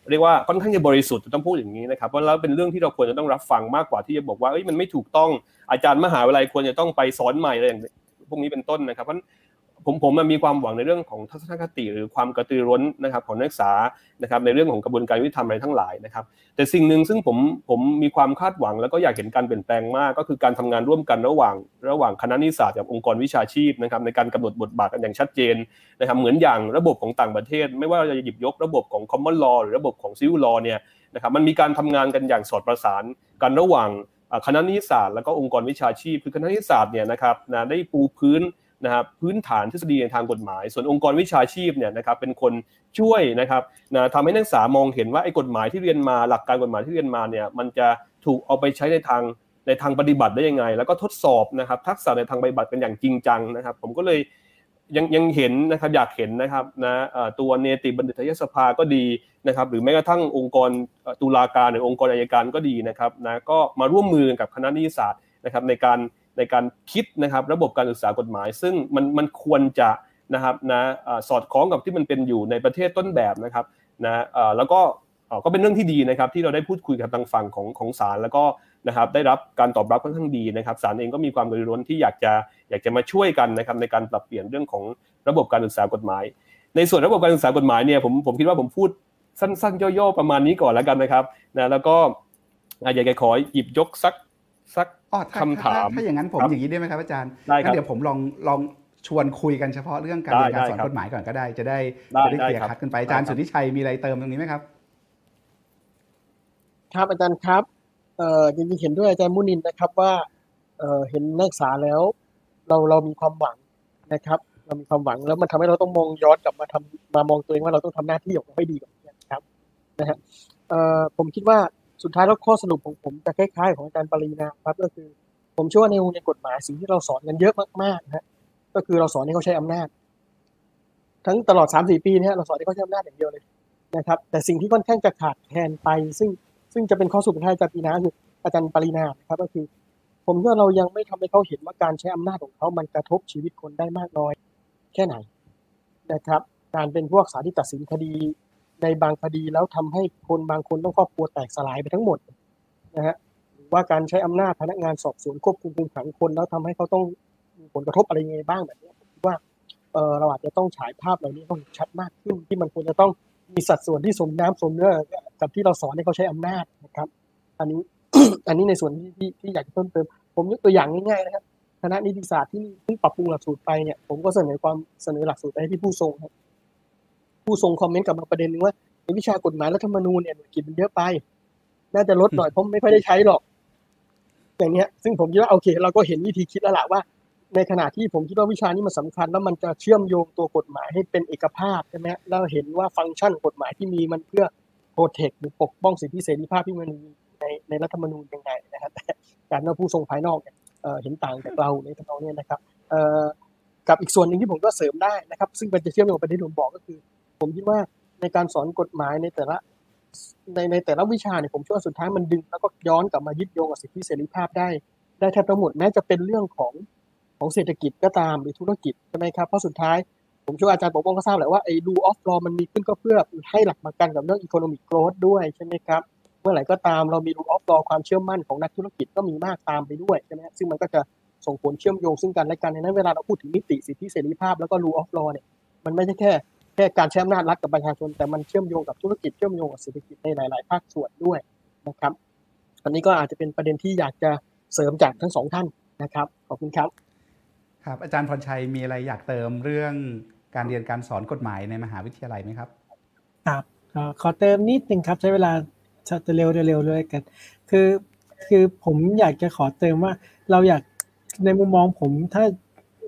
เรียกว่าค่อนข้างจะบริสุทธิ์จะต้องพูดอย่างนี้นะครับเพราะแล้วเป็นเรื่องที่เราควรจะต้องรับฟังมากกว่าที่จะบอกว่าเอ้ยมันไม่ถูกต้องอาจารย์มหาวิทยาลัยควรจะต้องไปสอนใหม่อะไรอย่างพวกนี้เป็นต้นนะครับเพราะ ผมผมมีความหวังในเรื่องของทัศนคติหรือความกระตือร้นนะครับของนักศึกษานะครับในเรื่องของกระบวนการยุติธรรมอะไรทั้งหลายนะครับ แต่สิ่งหนึ่งซึ่งผมผมมีความคาดหวัง แล้วก็อยากเห็นการเปลี่ยนแปลงมากก็คือการทำงานร่วมกันระหว่าง ระหว่างคณะนิสสัตกับองค์กรวิชาชีพนะครับในการกำหนดบทบาทกันอย่างชัดเจนนะครับเหมือนอย่างระบบของต่างประเทศ ไม่ว่าเราจะหยิบยกระบบของ common law หรือระบบของ civil law เนี่ยนะครับมันมีการทำงานกันอย่างสอดประสานกันระหว่างคณะนิสสัตแล้วก็องค์กรวิชาชีพ คือคณะนิสสัตเนี่ยนะครับนะได้ปูพื้น นะครับพื้นฐานทฤษฎีในทางกฎหมาย ส่วนองค์กรวิชาชีพเนี่ยนะครับเป็นคนช่วยนะครับนะทำให้นักศึกษามองเห็นว่าไอ้กฎหมายที่เรียนมาหลักการกฎหมายที่เรียนมาเนี่ยมันจะถูกเอาไปใช้ในทางในทางปฏิบัติได้ยังไง แล้วก็ทดสอบนะครับทักษะในทางปฏิบัติเป็นอย่างจริงจังนะครับ ผมก็เลยยังยังเห็นนะครับอยากเห็นนะครับนะตัวเนติบัณฑิตยสภาก็ดีนะครับ หรือแม้กระทั่งองค์กรตุลาการหรือองค์กรอัยการก็ดีนะครับนะก็มาร่วมมือกับคณะนิติศาสตร์นะครับในการ ในการคิดนะครับระบบการศึกษากฎหมาย ซึ่งมันมันควรจะนะครับนะสอดคล้องกับที่มันเป็นอยู่ในประเทศต้นแบบนะครับนะแล้วก็ก็เป็นเรื่องที่ดีนะครับที่เราได้พูดคุยกับทางฝั่งของของศาลแล้วก็นะครับได้รับการตอบรับค่อนข้างดีนะครับศาลเองก็มีความกระตือร้นที่อยากจะอยากจะมาช่วยกันนะครับในการปรับเปลี่ยนเรื่องของระบบการศึกษากฎหมาย ในส่วนระบบการศึกษากฎหมายเนี่ยผมผมคิดว่าผมพูดสั้นๆย่อๆประมาณนี้ก่อนแล้วกันนะครับนะแล้วก็อยากจะขอหยิบยกสักสัก คำถามถ้าอย่างนั้นผมอย่างนี้ได้ไหมครับอาจารย์ได้ครับเดี๋ยวผมลองลองชวนคุยกันเฉพาะเรื่องการเรียนการสอนกฎหมายก่อนก็ได้ จะได้จะได้เคลียร์คัดกันไปอาจารย์สุทธิชัยมีอะไรเติมตรงนี้ไหมครับ ครับอาจารย์ครับเอ่อจริงๆเห็นด้วยอาจารย์มุนินนะครับว่าเอ่อเห็นนักศึกษาแล้ว เราเรามีความหวังนะครับ เรามีความหวังแล้วมันทำให้เราต้องมองย้อนกลับมาทำมามองตัวเองว่าเราต้องทำหน้าที่ของเราให้ดีกว่านี้ครับนะฮะเอ่อผมคิดว่า สุดท้ายแล้วข้อสรุปของผมจะคล้ายๆ ของอาจารย์ปรีนาครับ ก็คือผมเชื่อว่าในวงเรียนกฎหมายสิ่งที่เราสอนกันเยอะมากๆนะก็คือเราสอนให้เขาใช้อำนาจ ทั้งตลอดสามสี่ปีนี้เราสอนให้เขาใช้อำนาจอย่างเดียวเลยนะครับ แต่สิ่งที่ค่อนข้างจะขาดแคลนไป ซึ่งซึ่งจะเป็นข้อสรุปท้ายอาจารย์ปรีนาคืออาจารย์ปรินาครับก็คือ ผมว่าเรายังไม่ทำให้เขาเห็นว่าการใช้อำนาจของเขามันกระทบชีวิตคนได้มากน้อย แค่ไหนนะครับ การเป็นพวกสาที่ตัดสินคดี ในบางคดีแล้วทำให้คนบางคนต้องครอบครัวแตกสลายไปทั้งหมดนะฮะหรือว่าการใช้อำนาจพนักงานสอบสวนควบคุมคุมขังคน แล้วทำให้เขาต้องมีผลกระทบอะไรยังไงบ้างแบบนี้ผมคิดว่าเออเราอาจจะต้องฉายภาพเหล่านี้ต้องชัดมากขึ้นที่มันควรจะต้องมีสัดส่วนที่สมน้ำสมเนื้อกับที่เราสอนให้เขาใช้อำนาจนะครับ อันนี้อันนี้ในส่วนที่ที่ที่อยากจะเพิ่มเติม ผมยกตัวอย่างง่ายๆนะครับคณะนิติศาสตร์ที่เพิ่งปรับปรุงหลักสูตรไปเนี่ยผมก็เสนอความเสนอหลักสูตรไปให้ที่ผู้ทรงครับ ผู้ทรงคอมเมนต์กับมาประเด็นนึงว่าในวิชากฎหมายรัฐธรรมนูญเนี่ยหน่วยกิจมันเยอะไป น่าจะลดหน่อยเพราะไม่ค่อยได้ใช้หรอก อย่างเงี้ย ซึ่งผมคิดว่าโอเค เราก็เห็นวิธีคิดแล้วล่ะว่า ในขณะที่ผมคิดว่าวิชานี้มันสาคัญ แล้วมันจะเชื่อมโยงตัวกฎหมายให้เป็นเอกภาพใช่ไหมแล้วเห็นว่าฟังก์ชันกฎหมายที่มีมันเพื่อโปรเทคหรือปกป้องสิทธิเสรีภาพที่มันมีในในรัฐธรรมนูญยังไงนะครับแต่การว่าผู้ทรงภายนอกเนี่ยเห็นต่างจากเราในทำนองนี้นะครับกับอีกส่วนหนึ่งที่ผมก็เสริมได้นะครับ ซึ่งเป็นจะเชื่อมโยงไปที่ผมบอกก็คือ ผมคิดว่าในการสอนกฎหมายในแต่ละในในแต่ละวิชาเนี่ยผมเชื่อว่าสุดท้ายมันดึง แล้วก็ย้อนกลับมายึดโยงกับสิทธิเสรีภาพได้ ได้แทบทั้งหมดแม้จะเป็นเรื่องของของเศรษฐกิจก็ตามหรือธุรกิจใช่ไหมครับเพราะสุดท้ายผมเชื่ออาจารย์ปกป้องก็ทราบแหละว่าไอ้ rule of law มันมีขึ้นก็เพื่อให้หลักประกันกับเรื่อง economic growth ด้วยใช่ไหมครับเมื่อไหร่ก็ตามเรามี rule of law ความเชื่อมั่นของนักธุรกิจก็มีมากตามไปด้วยใช่ไหมซึ่งมันก็จะส่งผลเชื่อมโยงซึ่งกันและกันในนั้นเวลาเราพูดถึงมิติสิทธิเสรีภาพแล้วก็ rule of law เนี่ยมันไม่ใช่แค่ แค่การใช้อำนาจรัฐกับประชาชน แต่มันเชื่อมโยงกับธุรกิจเชื่อมโยงกับเศรษฐกิจในหลาย ๆ ภาคส่วนด้วยนะครับอันนี้ก็อาจจะเป็นประเด็นที่อยากจะเสริมจากทั้งสองท่านนะครับขอบคุณครับ ครับ อาจารย์พรชัยมีอะไรอยากเติมเรื่องการเรียนการสอนกฎหมายในมหาวิทยาลัยไหมครับครับขอเติมนิดนึงครับใช้เวลาจะเร็วเร็วเลยกัน คือคือผมอยากจะขอเติมว่าเราอยากในมุมมองผมถ้า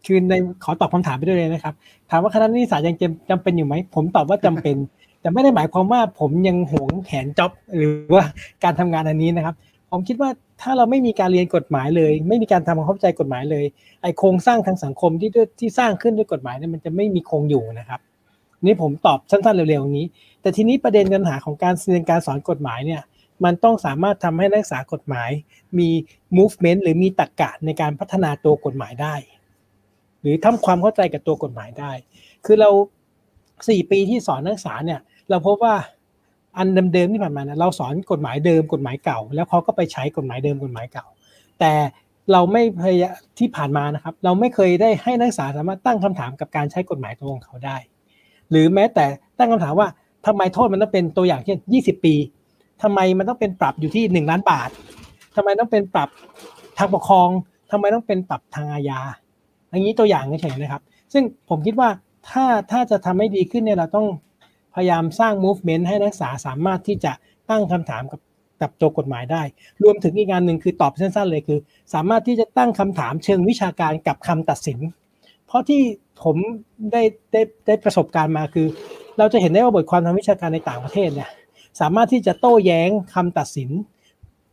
คือในขอตอบคำถามไปด้วยเลยนะครับ ถามว่าคณะนิติศาสตร์ยังจำเป็นอยู่ไหม ผมตอบว่าจำเป็น แต่ไม่ได้หมายความว่าผมยังหวงแขนจ็อบหรือว่าการทำงานอันนี้นะครับ ผมคิดว่าถ้าเราไม่มีการเรียนกฎหมายเลย ไม่มีการทำความเข้าใจกฎหมายเลยไอโครงสร้างทางสังคมที่ที่สร้างขึ้นด้วยกฎหมายเนี่ยมันจะไม่มีคงอยู่นะครับนี่ผมตอบสั้นๆเร็วๆนี้ แต่ทีนี้ประเด็นปัญหาของการเรียนการสอนกฎหมายเนี่ยมันต้องสามารถทำให้นักศึกษากฎหมาย มี movement หรือมีตรรกะในการพัฒนาตัวกฎหมายได้ หรือทำความเข้าใจกับตัวกฎหมายได้ คือเราสี่ปีที่สอนนักศึกษาเนี่ย เราพบว่าอันเดิมๆที่ผ่านมาเนี่ยเราสอนกฎหมายเดิมกฎหมายเก่า แล้วเขาก็ไปใช้กฎหมายเดิมกฎหมายเก่า แต่เราไม่พยายที่ผ่านมานะครับ เราไม่เคยได้ให้นักศึกษาสามารถตั้งคำถามกับการใช้กฎหมายตัวของเขาได้ หรือแม้แต่ตั้งคำถามว่าทำไมโทษมันต้องเป็นตัวอย่างเช่น 20 ปีทำไมมันต้องเป็นปรับอยู่ที่ 1 ล้านบาททำไมต้องเป็นปรับทางปกครองทำไมต้องเป็นปรับทางอาญา อย่างนี้ตัวอย่างเฉยๆนะครับ ซึ่งผมคิดว่าถ้าถ้าจะทำให้ดีขึ้นเนี่ยเราต้องพยายามสร้าง movement ให้นักศึกษาสามารถที่จะตั้งคำถามกับกับตัวกฎหมายได้ รวมถึงอีกงานหนึ่งคือตอบสั้นๆเลยคือ สามารถที่จะตั้งคำถามเชิงวิชาการกับคำตัดสิน เพราะที่ผมได้ได้ได้ประสบการณ์มาคือ เราจะเห็นได้ว่าบทความทางวิชาการในต่างประเทศเนี่ยสามารถที่จะโต้แย้งคำตัดสิน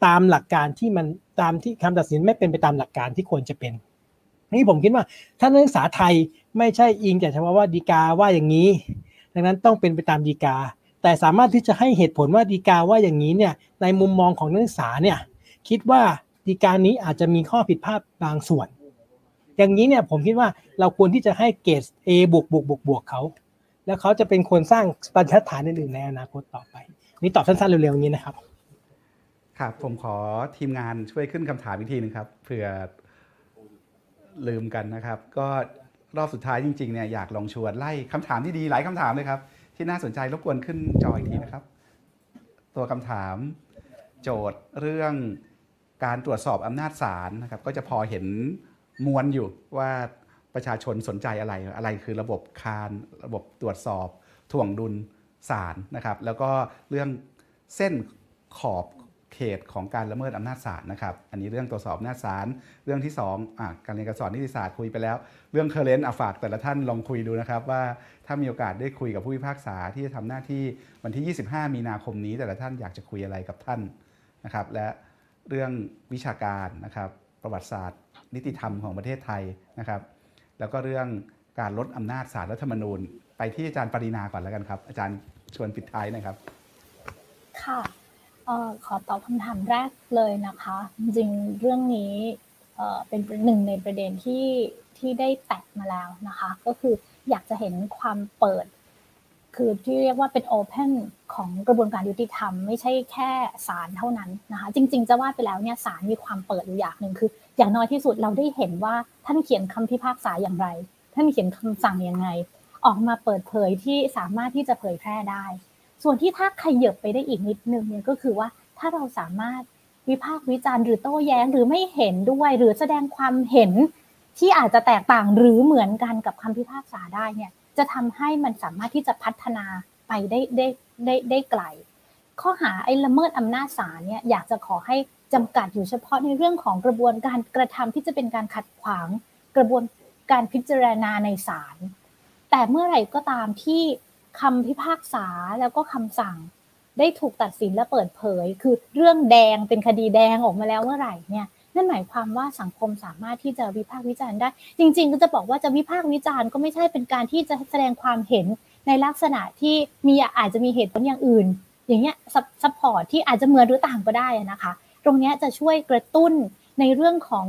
ตามหลักการที่มันตามที่คำตัดสินไม่เป็นไปตามหลักการที่ควรจะเป็น นี่ผมคิดว่าถ้านักศึกษาไทยไม่ใช่อิงแต่เฉพาะว่าดีกาว่าอย่างนี้ ดังนั้นต้องเป็นไปตามดีกา แต่สามารถที่จะให้เหตุผลว่าดีกาว่าอย่างนี้เนี่ยในมุมมองของนักศึกษาเนี่ยคิดว่าดีกานี้อาจจะมีข้อผิดพลาดบางส่วน อย่างนี้เนี่ยผมคิดว่าเราควรที่จะให้เกรด A บวกบวกบวกบวกเขาแล้วเขาจะเป็นคนสร้างบรรทัดฐานอื่นๆในอนาคตต่อไป นี่ตอบสั้นๆเร็วๆอย่างนี้นะครับ ครับผมขอทีมงานช่วยขึ้นคำถามอีกทีหนึงครับเผื่อ ลืมกันนะครับ ก็รอบสุดท้ายจริงๆเนี่ยอยากลองชวนไล่คำถามที่ดีหลายคำถามเลยครับ ที่น่าสนใจรบกวนขึ้นจออีกทีนะครับ ตัวคำถาม โจทย์เรื่องการตรวจสอบอำนาจศาลนะครับ ก็จะพอเห็นมวลอยู่ว่าประชาชนสนใจอะไรอะไรคือระบบคานระบบตรวจสอบ ถ่วงดุลศาลนะครับ แล้วก็เรื่องเส้นขอบ เขตของการละเมิดอำนาจศาลนะครับ อันนี้เรื่องตรวจสอบอำนาจศาล เรื่องที่2อะการเรียนการสอนนิติศาสตร์คุยไปแล้ว เรื่อง current ฝากแต่ละท่านลองคุยดูนะครับว่าถ้ามีโอกาสได้คุยกับผู้พิพากษาที่จะทำหน้าที่วันที่ 25 มีนาคมนี้ แต่ละท่านอยากจะคุยอะไรกับท่านนะครับ และเรื่องวิชาการนะครับ ประวัติศาสตร์ นิติธรรมของประเทศไทยนะครับ แล้วก็เรื่องการลดอำนาจศาลรัฐธรรมนูญ ไปที่อาจารย์ปรินาก่อนแล้วกันครับ อาจารย์ชวนปิดท้ายนะครับ ค่ะ ขอตอบคำถามแรกเลยนะคะ จริงเรื่องนี้เป็นหนึ่งในประเด็นที่ที่ได้แตะมาแล้วนะคะ ก็คืออยากจะเห็นความเปิด คือที่เรียกว่าเป็นโอเพนของกระบวนการยุติธรรม ไม่ใช่แค่ศาลเท่านั้นนะคะ จริง ๆ จะว่าไปแล้วเนี่ยศาลมีความเปิดอยู่อย่างหนึ่งคือ อย่างน้อยที่สุดเราได้เห็นว่าท่านเขียนคำพิพากษาอย่างไร ท่านเขียนคำสั่งอยังไง ออกมาเปิดเผยที่สามารถที่จะเผยแพร่ได้ ส่วนที่ถ้าขยับไปได้อีกนิดนึงเนี่ยก็คือว่าถ้าเราสามารถวิพากษ์วิจารณ์หรือโต้แย้งหรือไม่เห็นด้วย หรือแสดงความเห็นที่อาจจะแตกต่างหรือเหมือนกันกับคำพิพากษาได้เนี่ยจะทำให้มันสามารถที่จะพัฒนาไปได้ได้ได้ได้ไกล ข้อหาไอ้ละเมิดอำนาจศาลเนี่ยอยากจะขอให้จำกัดอยู่เฉพาะในเรื่องของกระบวนการกระทำที่จะเป็นการขัดขวาง กระบวนการพิจารณาในศาลแต่เมื่อไหร่ก็ตามที่ คำพิพากษาแล้วก็คำสั่ง ได้ถูกตัดสินและเปิดเผย คือเรื่องแดงเป็นคดีแดงออกมาแล้วเมื่อไหร่เนี่ยนั่นหมายความว่าสังคมสามารถที่จะวิพากษ์วิจารณ์ได้ จริง ๆ ก็จะบอกว่าจะวิพากษ์วิจารณ์ก็ไม่ใช่เป็นการที่จะแสดงความเห็นในลักษณะที่มีอาจจะมีเหตุผลอย่างอื่น อย่างเงี้ย support ที่อาจจะเหมือนหรือต่างก็ได้นะคะ ตรงนี้จะช่วยกระตุ้นในเรื่องของ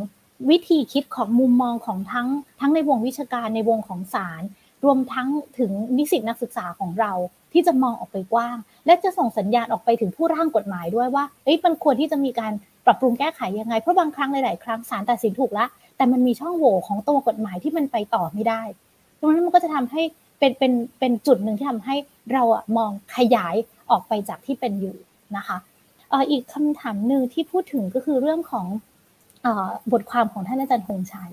วิธีคิดของมุมมองของทั้งทั้งในวงวิชาการในวงของศาล รวมทั้งถึงนิสิตนักศึกษาของเราที่จะมองออกไปกว้าง และจะส่งสัญญาณออกไปถึงผู้ร่างกฎหมายด้วยว่าเอ้ยมันควรที่จะมีการปรับปรุงแก้ไขยังไงเพราะบางครั้งหลาย ๆ ครั้งศาลตัดสินถูกล้วแต่มันมีช่องโหว่ของตัวกฎหมายที่มันไปต่อไม่ได้ตรงนั้นมันก็จะทำให้เป็นเป็นเป็นจุดหนึ่งที่ทำให้เราอะมองขยายออกไปจากที่เป็นอยู่นะคะอีกคำถามหนึ่งที่พูดถึงก็คือเรื่องของบทความของท่านอาจารย์หงชัย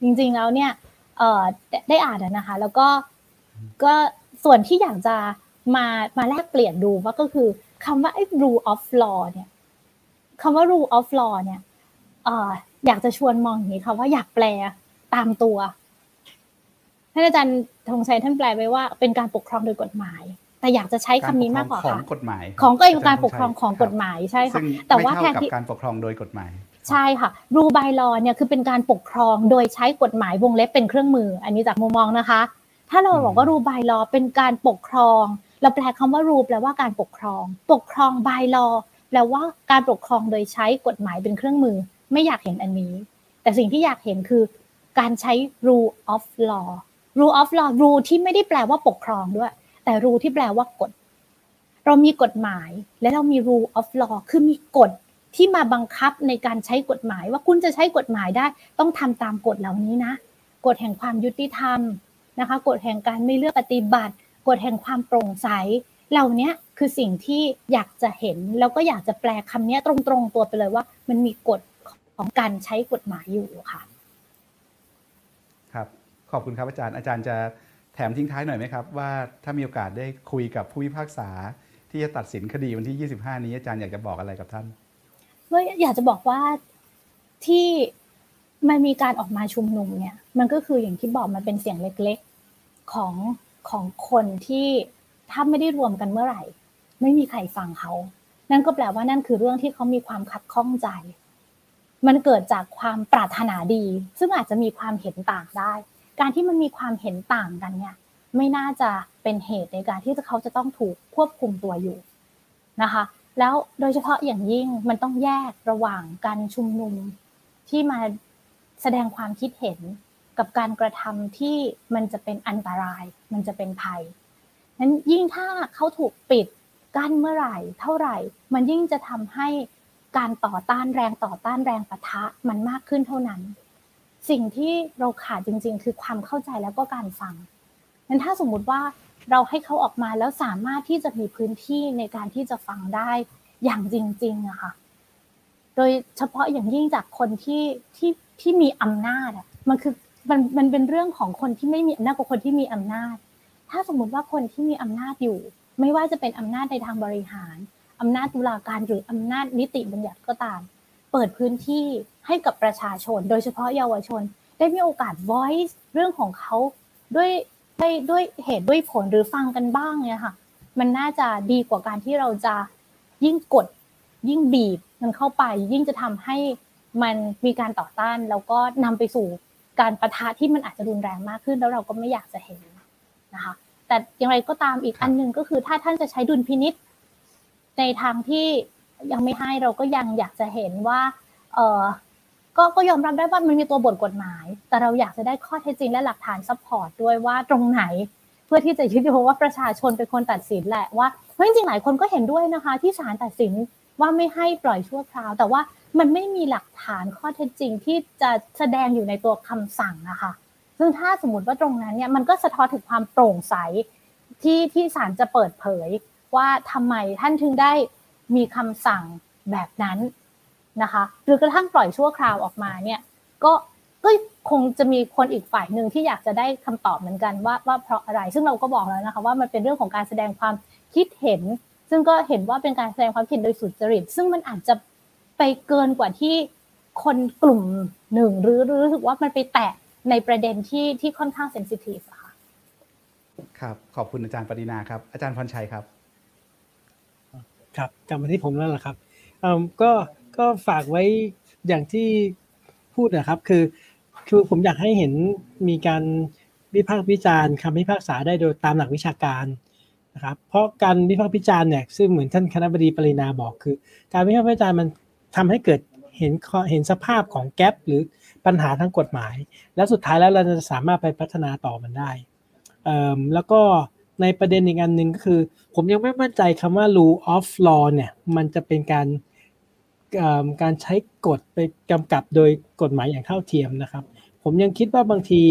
จริง ๆ แล้วเนี่ย ได้อ่านนะคะ แล้วก็ก็ส่วนที่อยากจะมามาแลกเปลี่ยนดูว่าก็คือคำว่าไอ้ rule of law เนี่ยคำว่า rule of law เนี่ยอยากจะชวนมองอย่างนี้ค่ะว่าอยากแปลตามตัวท่านอาจารย์ธงชัยท่านแปลไว้ว่าเป็นการปกครองโดยกฎหมาย แต่อยากจะใช้คำนี้มากกว่าค่ะของกฎหมาย ของการปกครองของกฎหมายใช่ค่ะแต่ว่าแทนที่การปกครองโดยกฎหมาย ใช่ค่ะรูบายลอเนี่ยคือเป็นการปกครองโดยใช้กฎหมายวงเล็บเป็นเครื่องมือ อันนี้จากมุมมองนะคะ ถ้าเราบอกว่า rule by law เป็นการปกครอง เราแปลคำว่า rule แปลว่าการปกครอง ปกครอง by law แปลว่าการปกครองโดยใช้กฎหมายเป็นเครื่องมือ ไม่อยากเห็นอันนี้ แต่สิ่งที่อยากเห็นคือการใช้ rule of law rule of law rule ที่ไม่ได้แปลว่าปกครองด้วย แต่ rule ที่แปลว่ากฎ เรามีกฎหมายและเรามี rule of law คือมีกฎ ที่มาบังคับในการใช้กฎหมาย ว่าคุณจะใช้กฎหมายได้ ต้องทำตามกฎเหล่านี้นะกฎแห่งความยุติธรรมนะคะกฎแห่งการไม่เลือกปฏิบัติกฎแห่งความโปร่งใส เหล่านี้คือสิ่งที่อยากจะเห็น แล้วก็อยากจะแปลคำนี้ตรงๆตัวไปเลยว่า มันมีกฎของการใช้กฎหมายอยู่ค่ะ ครับ ขอบคุณครับอาจารย์อาจารย์จะแถมทิ้งท้ายหน่อยไหมครับ ว่าถ้ามีโอกาสได้คุยกับผู้พิพากษา ที่จะตัดสินคดีวันที่ 25 นี้อาจารย์อยากจะบอกอะไรกับท่าน ก็อยากจะบอกว่าที่มันมีการออกมาชุมนุมเนี่ย มันก็คืออย่างที่บอกมันเป็นเสียงเล็กๆของของคนที่ถ้าไม่ได้รวมกันเมื่อไหร่ ไม่มีใครฟังเขา นั่นก็แปลว่านั่นคือเรื่องที่เขามีความขัดข้องใจ มันเกิดจากความปรารถนาดี ซึ่งอาจจะมีความเห็นต่างได้ การที่มันมีความเห็นต่างกันเนี่ย ไม่น่าจะเป็นเหตุในการที่เขาจะต้องถูกควบคุมตัวอยู่นะคะ แล้วโดยเฉพาะอย่างยิ่งมันต้องแยกระหว่างการชุมนุมที่มาแสดงความคิดเห็นกับการกระทำที่มันจะเป็นอันตราย มันจะเป็นภัยนั้นยิ่งถ้าเขาถูกปิดกั้นเมื่อไหร่ เท่าไหร่ มันยิ่งจะทำให้การต่อต้านแรงต่อต้านแรงปะทะมันมากขึ้นเท่านั้น สิ่งที่เราขาดจริง ๆ คือความเข้าใจแล้วก็การฟังนั้นถ้าสมมุติว่า เราให้เขาออกมาแล้วสามารถที่จะมีพื้นที่ในการที่จะฟังได้อย่างจริงๆอะค่ะโดยเฉพาะอย่างยิ่งจากคนที่ที่ที่มีอำนาจอะมันคือมันมันเป็นเรื่องของคนที่ไม่มีอำนาจกับคนที่มีอำนาจ ถ้าสมมุติว่าคนที่มีอำนาจอยู่ ไม่ว่าจะเป็นอำนาจในทางบริหารอำนาจตุลาการหรืออำนาจนิติบัญญัติก็ตาม เปิดพื้นที่ให้กับประชาชน โดยเฉพาะเยาวชน ได้มีโอกาส voice เรื่องของเขาด้วย ด้วยด้วยเหตุด้วยผลหรือฟังกันบ้างเนี่ยค่ะ มันน่าจะดีกว่าการที่เราจะยิ่งกดยิ่งบีบมันเข้าไป ยิ่งจะทำให้มันมีการต่อต้าน แล้วก็นำไปสู่การปะทะที่มันอาจจะรุนแรงมากขึ้น แล้วเราก็ไม่อยากจะเห็นนะคะ แต่อย่างไรก็ตามอีกอันหนึ่งก็คือถ้าท่านจะใช้ดุลพินิจในทางที่ยังไม่ให้เราก็ยังอยากจะเห็นว่าเออ ก็ก็ยอมรับได้ว่ามันมีตัวบทกฎหมาย แต่เราอยากจะได้ข้อเท็จจริงและหลักฐาน support ด้วยว่าตรงไหน เพื่อที่จะยึดโยงว่าประชาชนเป็นคนตัดสินแหละว่าเพราะจริงๆหลายคนก็เห็นด้วยนะคะ ที่ศาลตัดสินว่าไม่ให้ปล่อยชั่วคราว แต่ว่ามันไม่มีหลักฐานข้อเท็จจริงที่จะแสดงอยู่ในตัวคำสั่งนะคะซึ่งถ้าสมมติว่าตรงนั้นเนี่ยมันก็สะท้อนถึงความโปร่งใสที่ที่ศาลจะเปิดเผยว่าทำไมท่านถึงได้มีคำสั่งแบบนั้น นะคะหรือกระทั่งปล่อยชั่วคราวออกมาเนี่ยก็ก็คงจะมีคนอีกฝ่ายหนึ่งที่อยากจะได้คำตอบเหมือนกันว่าว่าเพราะอะไร ซึ่งเราก็บอกแล้วนะคะว่ามันเป็นเรื่องของการแสดงความคิดเห็น ซึ่งก็เห็นว่าเป็นการแสดงความคิดโดยสุจริต ซึ่งมันอาจจะไปเกินกว่าที่คนกลุ่มหนึ่งหรือรู้สึกว่ามันไปแตะในประเด็นที่ที่ค่อนข้างเซนซิทีฟค่ะครับ ขอบคุณอาจารย์ปรินาครับ อาจารย์พรชัยครับ ครับกลับมาที่ผมแล้วล่ะครับเอ่อก็ ก็ฝากไว้อย่างที่พูดนะครับ คือคือผมอยากให้เห็นมีการวิพากษ์วิจารณ์คำพิพากษาได้โดยตามหลักวิชาการนะครับ เพราะการวิพากษ์วิจารณ์เนี่ยซึ่งเหมือนท่านคณะบดีปรินาบอกคือ การวิพากษ์วิจารณ์มันทำให้เกิดเห็นเห็นสภาพของแกลบหรือปัญหาทางกฎหมาย แล้วสุดท้ายแล้วเราจะสามารถไปพัฒนาต่อมันได้ แล้วก็ในประเด็นอีกอันหนึ่งก็คือ ผมยังไม่มั่นใจคำว่า rule of law เนี่ยมันจะเป็นการ การใช้กฎไปกำกับโดยกฎหมายอย่างเท่าเทียมนะครับ ผมยังคิดว่าบางที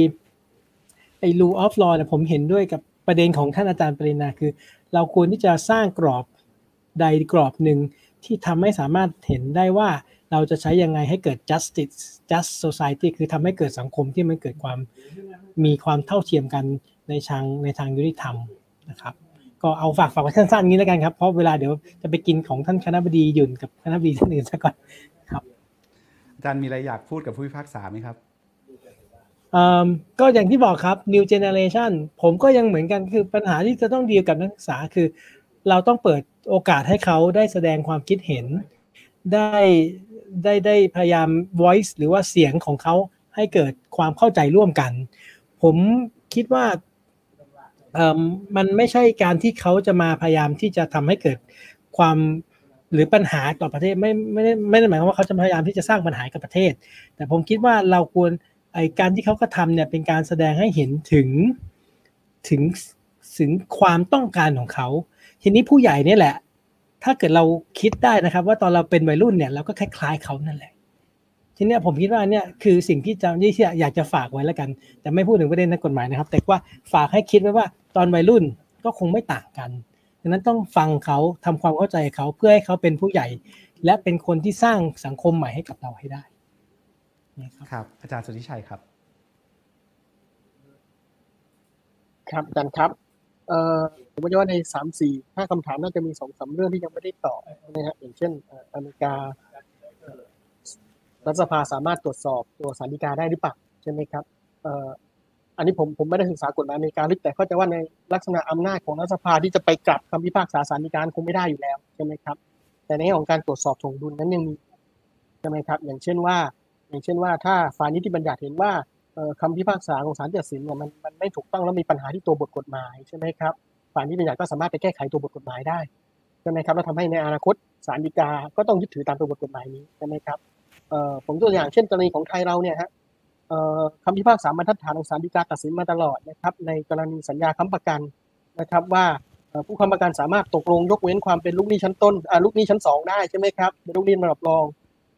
ไอ้ rule of law เนี่ยผมเห็นด้วยกับประเด็นของท่านอาจารย์ปรินาคือ เราควรที่จะสร้างกรอบใดกรอบหนึ่งที่ทำให้สามารถเห็นได้ว่าเราจะใช้ยังไงให้เกิด justice just society คือทำให้เกิดสังคมที่มันเกิดความมีความเท่าเทียมกันในทางในทางยุติธรรมนะครับ ก็เอาฝากฝากไว้สั้นๆนี้แล้วกันครับเพราะเวลาเดี๋ยวจะไปกินของท่านคณะบดีหยุ่นกับคณะบดีท่านอื่นซะก่อนครับอาจารย์มีอะไรอยากพูดกับผู้พิพากษาไหมครับก็อย่างที่บอกครับ new generation ผมก็ยังเหมือนกันคือปัญหาที่จะต้องดีลกับนักศึกษาคือ เราต้องเปิดโอกาสให้เขาได้แสดงความคิดเห็น ได้ได้ได้พยายาม voice หรือว่าเสียงของเขาให้เกิดความเข้าใจร่วมกัน ผมคิดว่าเอ่อ มันไม่ใช่การที่เขาจะมาพยายามที่จะทำให้เกิดความหรือปัญหาต่อประเทศไม่ไม่ได้ไม่ได้หมายความว่าเขาจะพยายามที่จะสร้างปัญหากับประเทศ แต่ผมคิดว่าเราควรไอการที่เขาก็ทำเนี่ยเป็นการแสดงให้เห็นถึงถึงถึงความต้องการของเขา ทีนี้ผู้ใหญ่เนี่ยแหละ ถ้าเกิดเราคิดได้นะครับ ว่าตอนเราเป็นวัยรุ่นเนี่ยเราก็คล้ายๆเขานั่นแหละทีนี้ผมคิดว่าเนี่ยคือสิ่งที่จะที่อยากจะฝากไว้แล้วกัน แต่ไม่พูดถึงประเด็นนักกฎหมายนะครับ แต่ว่าฝากให้คิดไว้ว่า ตอนวัยรุ่นก็คงไม่ต่างกันดังนั้นต้องฟังเขาทำความเข้าใจเขาเพื่อให้เขาเป็นผู้ใหญ่ และเป็นคนที่สร้างสังคมใหม่ให้กับเราให้ได้นะครับครับ อาจารย์สุทธิชัยครับ ครับอาจารย์ครับเอ่อผมว่าในสามสี่ห้าคำถามน่าจะมีสองสาเรื่องที่ยังไม่ได้ตอบนะฮะอย่างเช่นอเมริการัฐสภาสามารถตรวจสอบตัวสารดีกาได้หรือเปล่าใช่ไหมครับเอันนี้ผมผมไม่ได้ศึกษากฎหมายอเมริกาลึกแต่เข้าใจว่าในลักษณะอำนาจของรัฐสภาที่จะไปกลับคำพิพากษาสารดีกาคงไม่ได้อยู่แล้วใช่ไหมครับ แต่ในแง่ของการตรวจสอบถงดุลนั้นยังมีใช่ไหมครับ อย่างเช่นว่า อย่างเช่นว่าถ้าฝ่ายนิติบัญญัติเห็นว่าคำพิพากษาของศาลตัดสินเนี่ยมันมันไม่ถูกต้องแล้วมีปัญหาที่ตัวบทกฎหมายใช่ไหมครับฝ่ายนิติบัญญัติก็สามารถไปแก้ไขตัวบทกฎหมายได้ใช่ไหมครับแล้วทำให้ในอนาคตศาลฎีกาก็ต้องยึดถือตามตัวบทกฎหมายนี้ใช่ไหมครับผมตัวอย่างเช่นกรณีของไทยเราเนี่ยฮะ คำพิพากษาบรรทัดฐานของศาลฎีกาตัดสินมาตลอดนะครับในกรณีสัญญาค้ำประกันนะครับว่าผู้ค้ำประกันสามารถตกลงยกเว้นความเป็นลูกหนี้ชั้นต้นลูกหนี้ชั้นสองได้ใช่ไหมครับเป็นลูกหนี้มารับรอง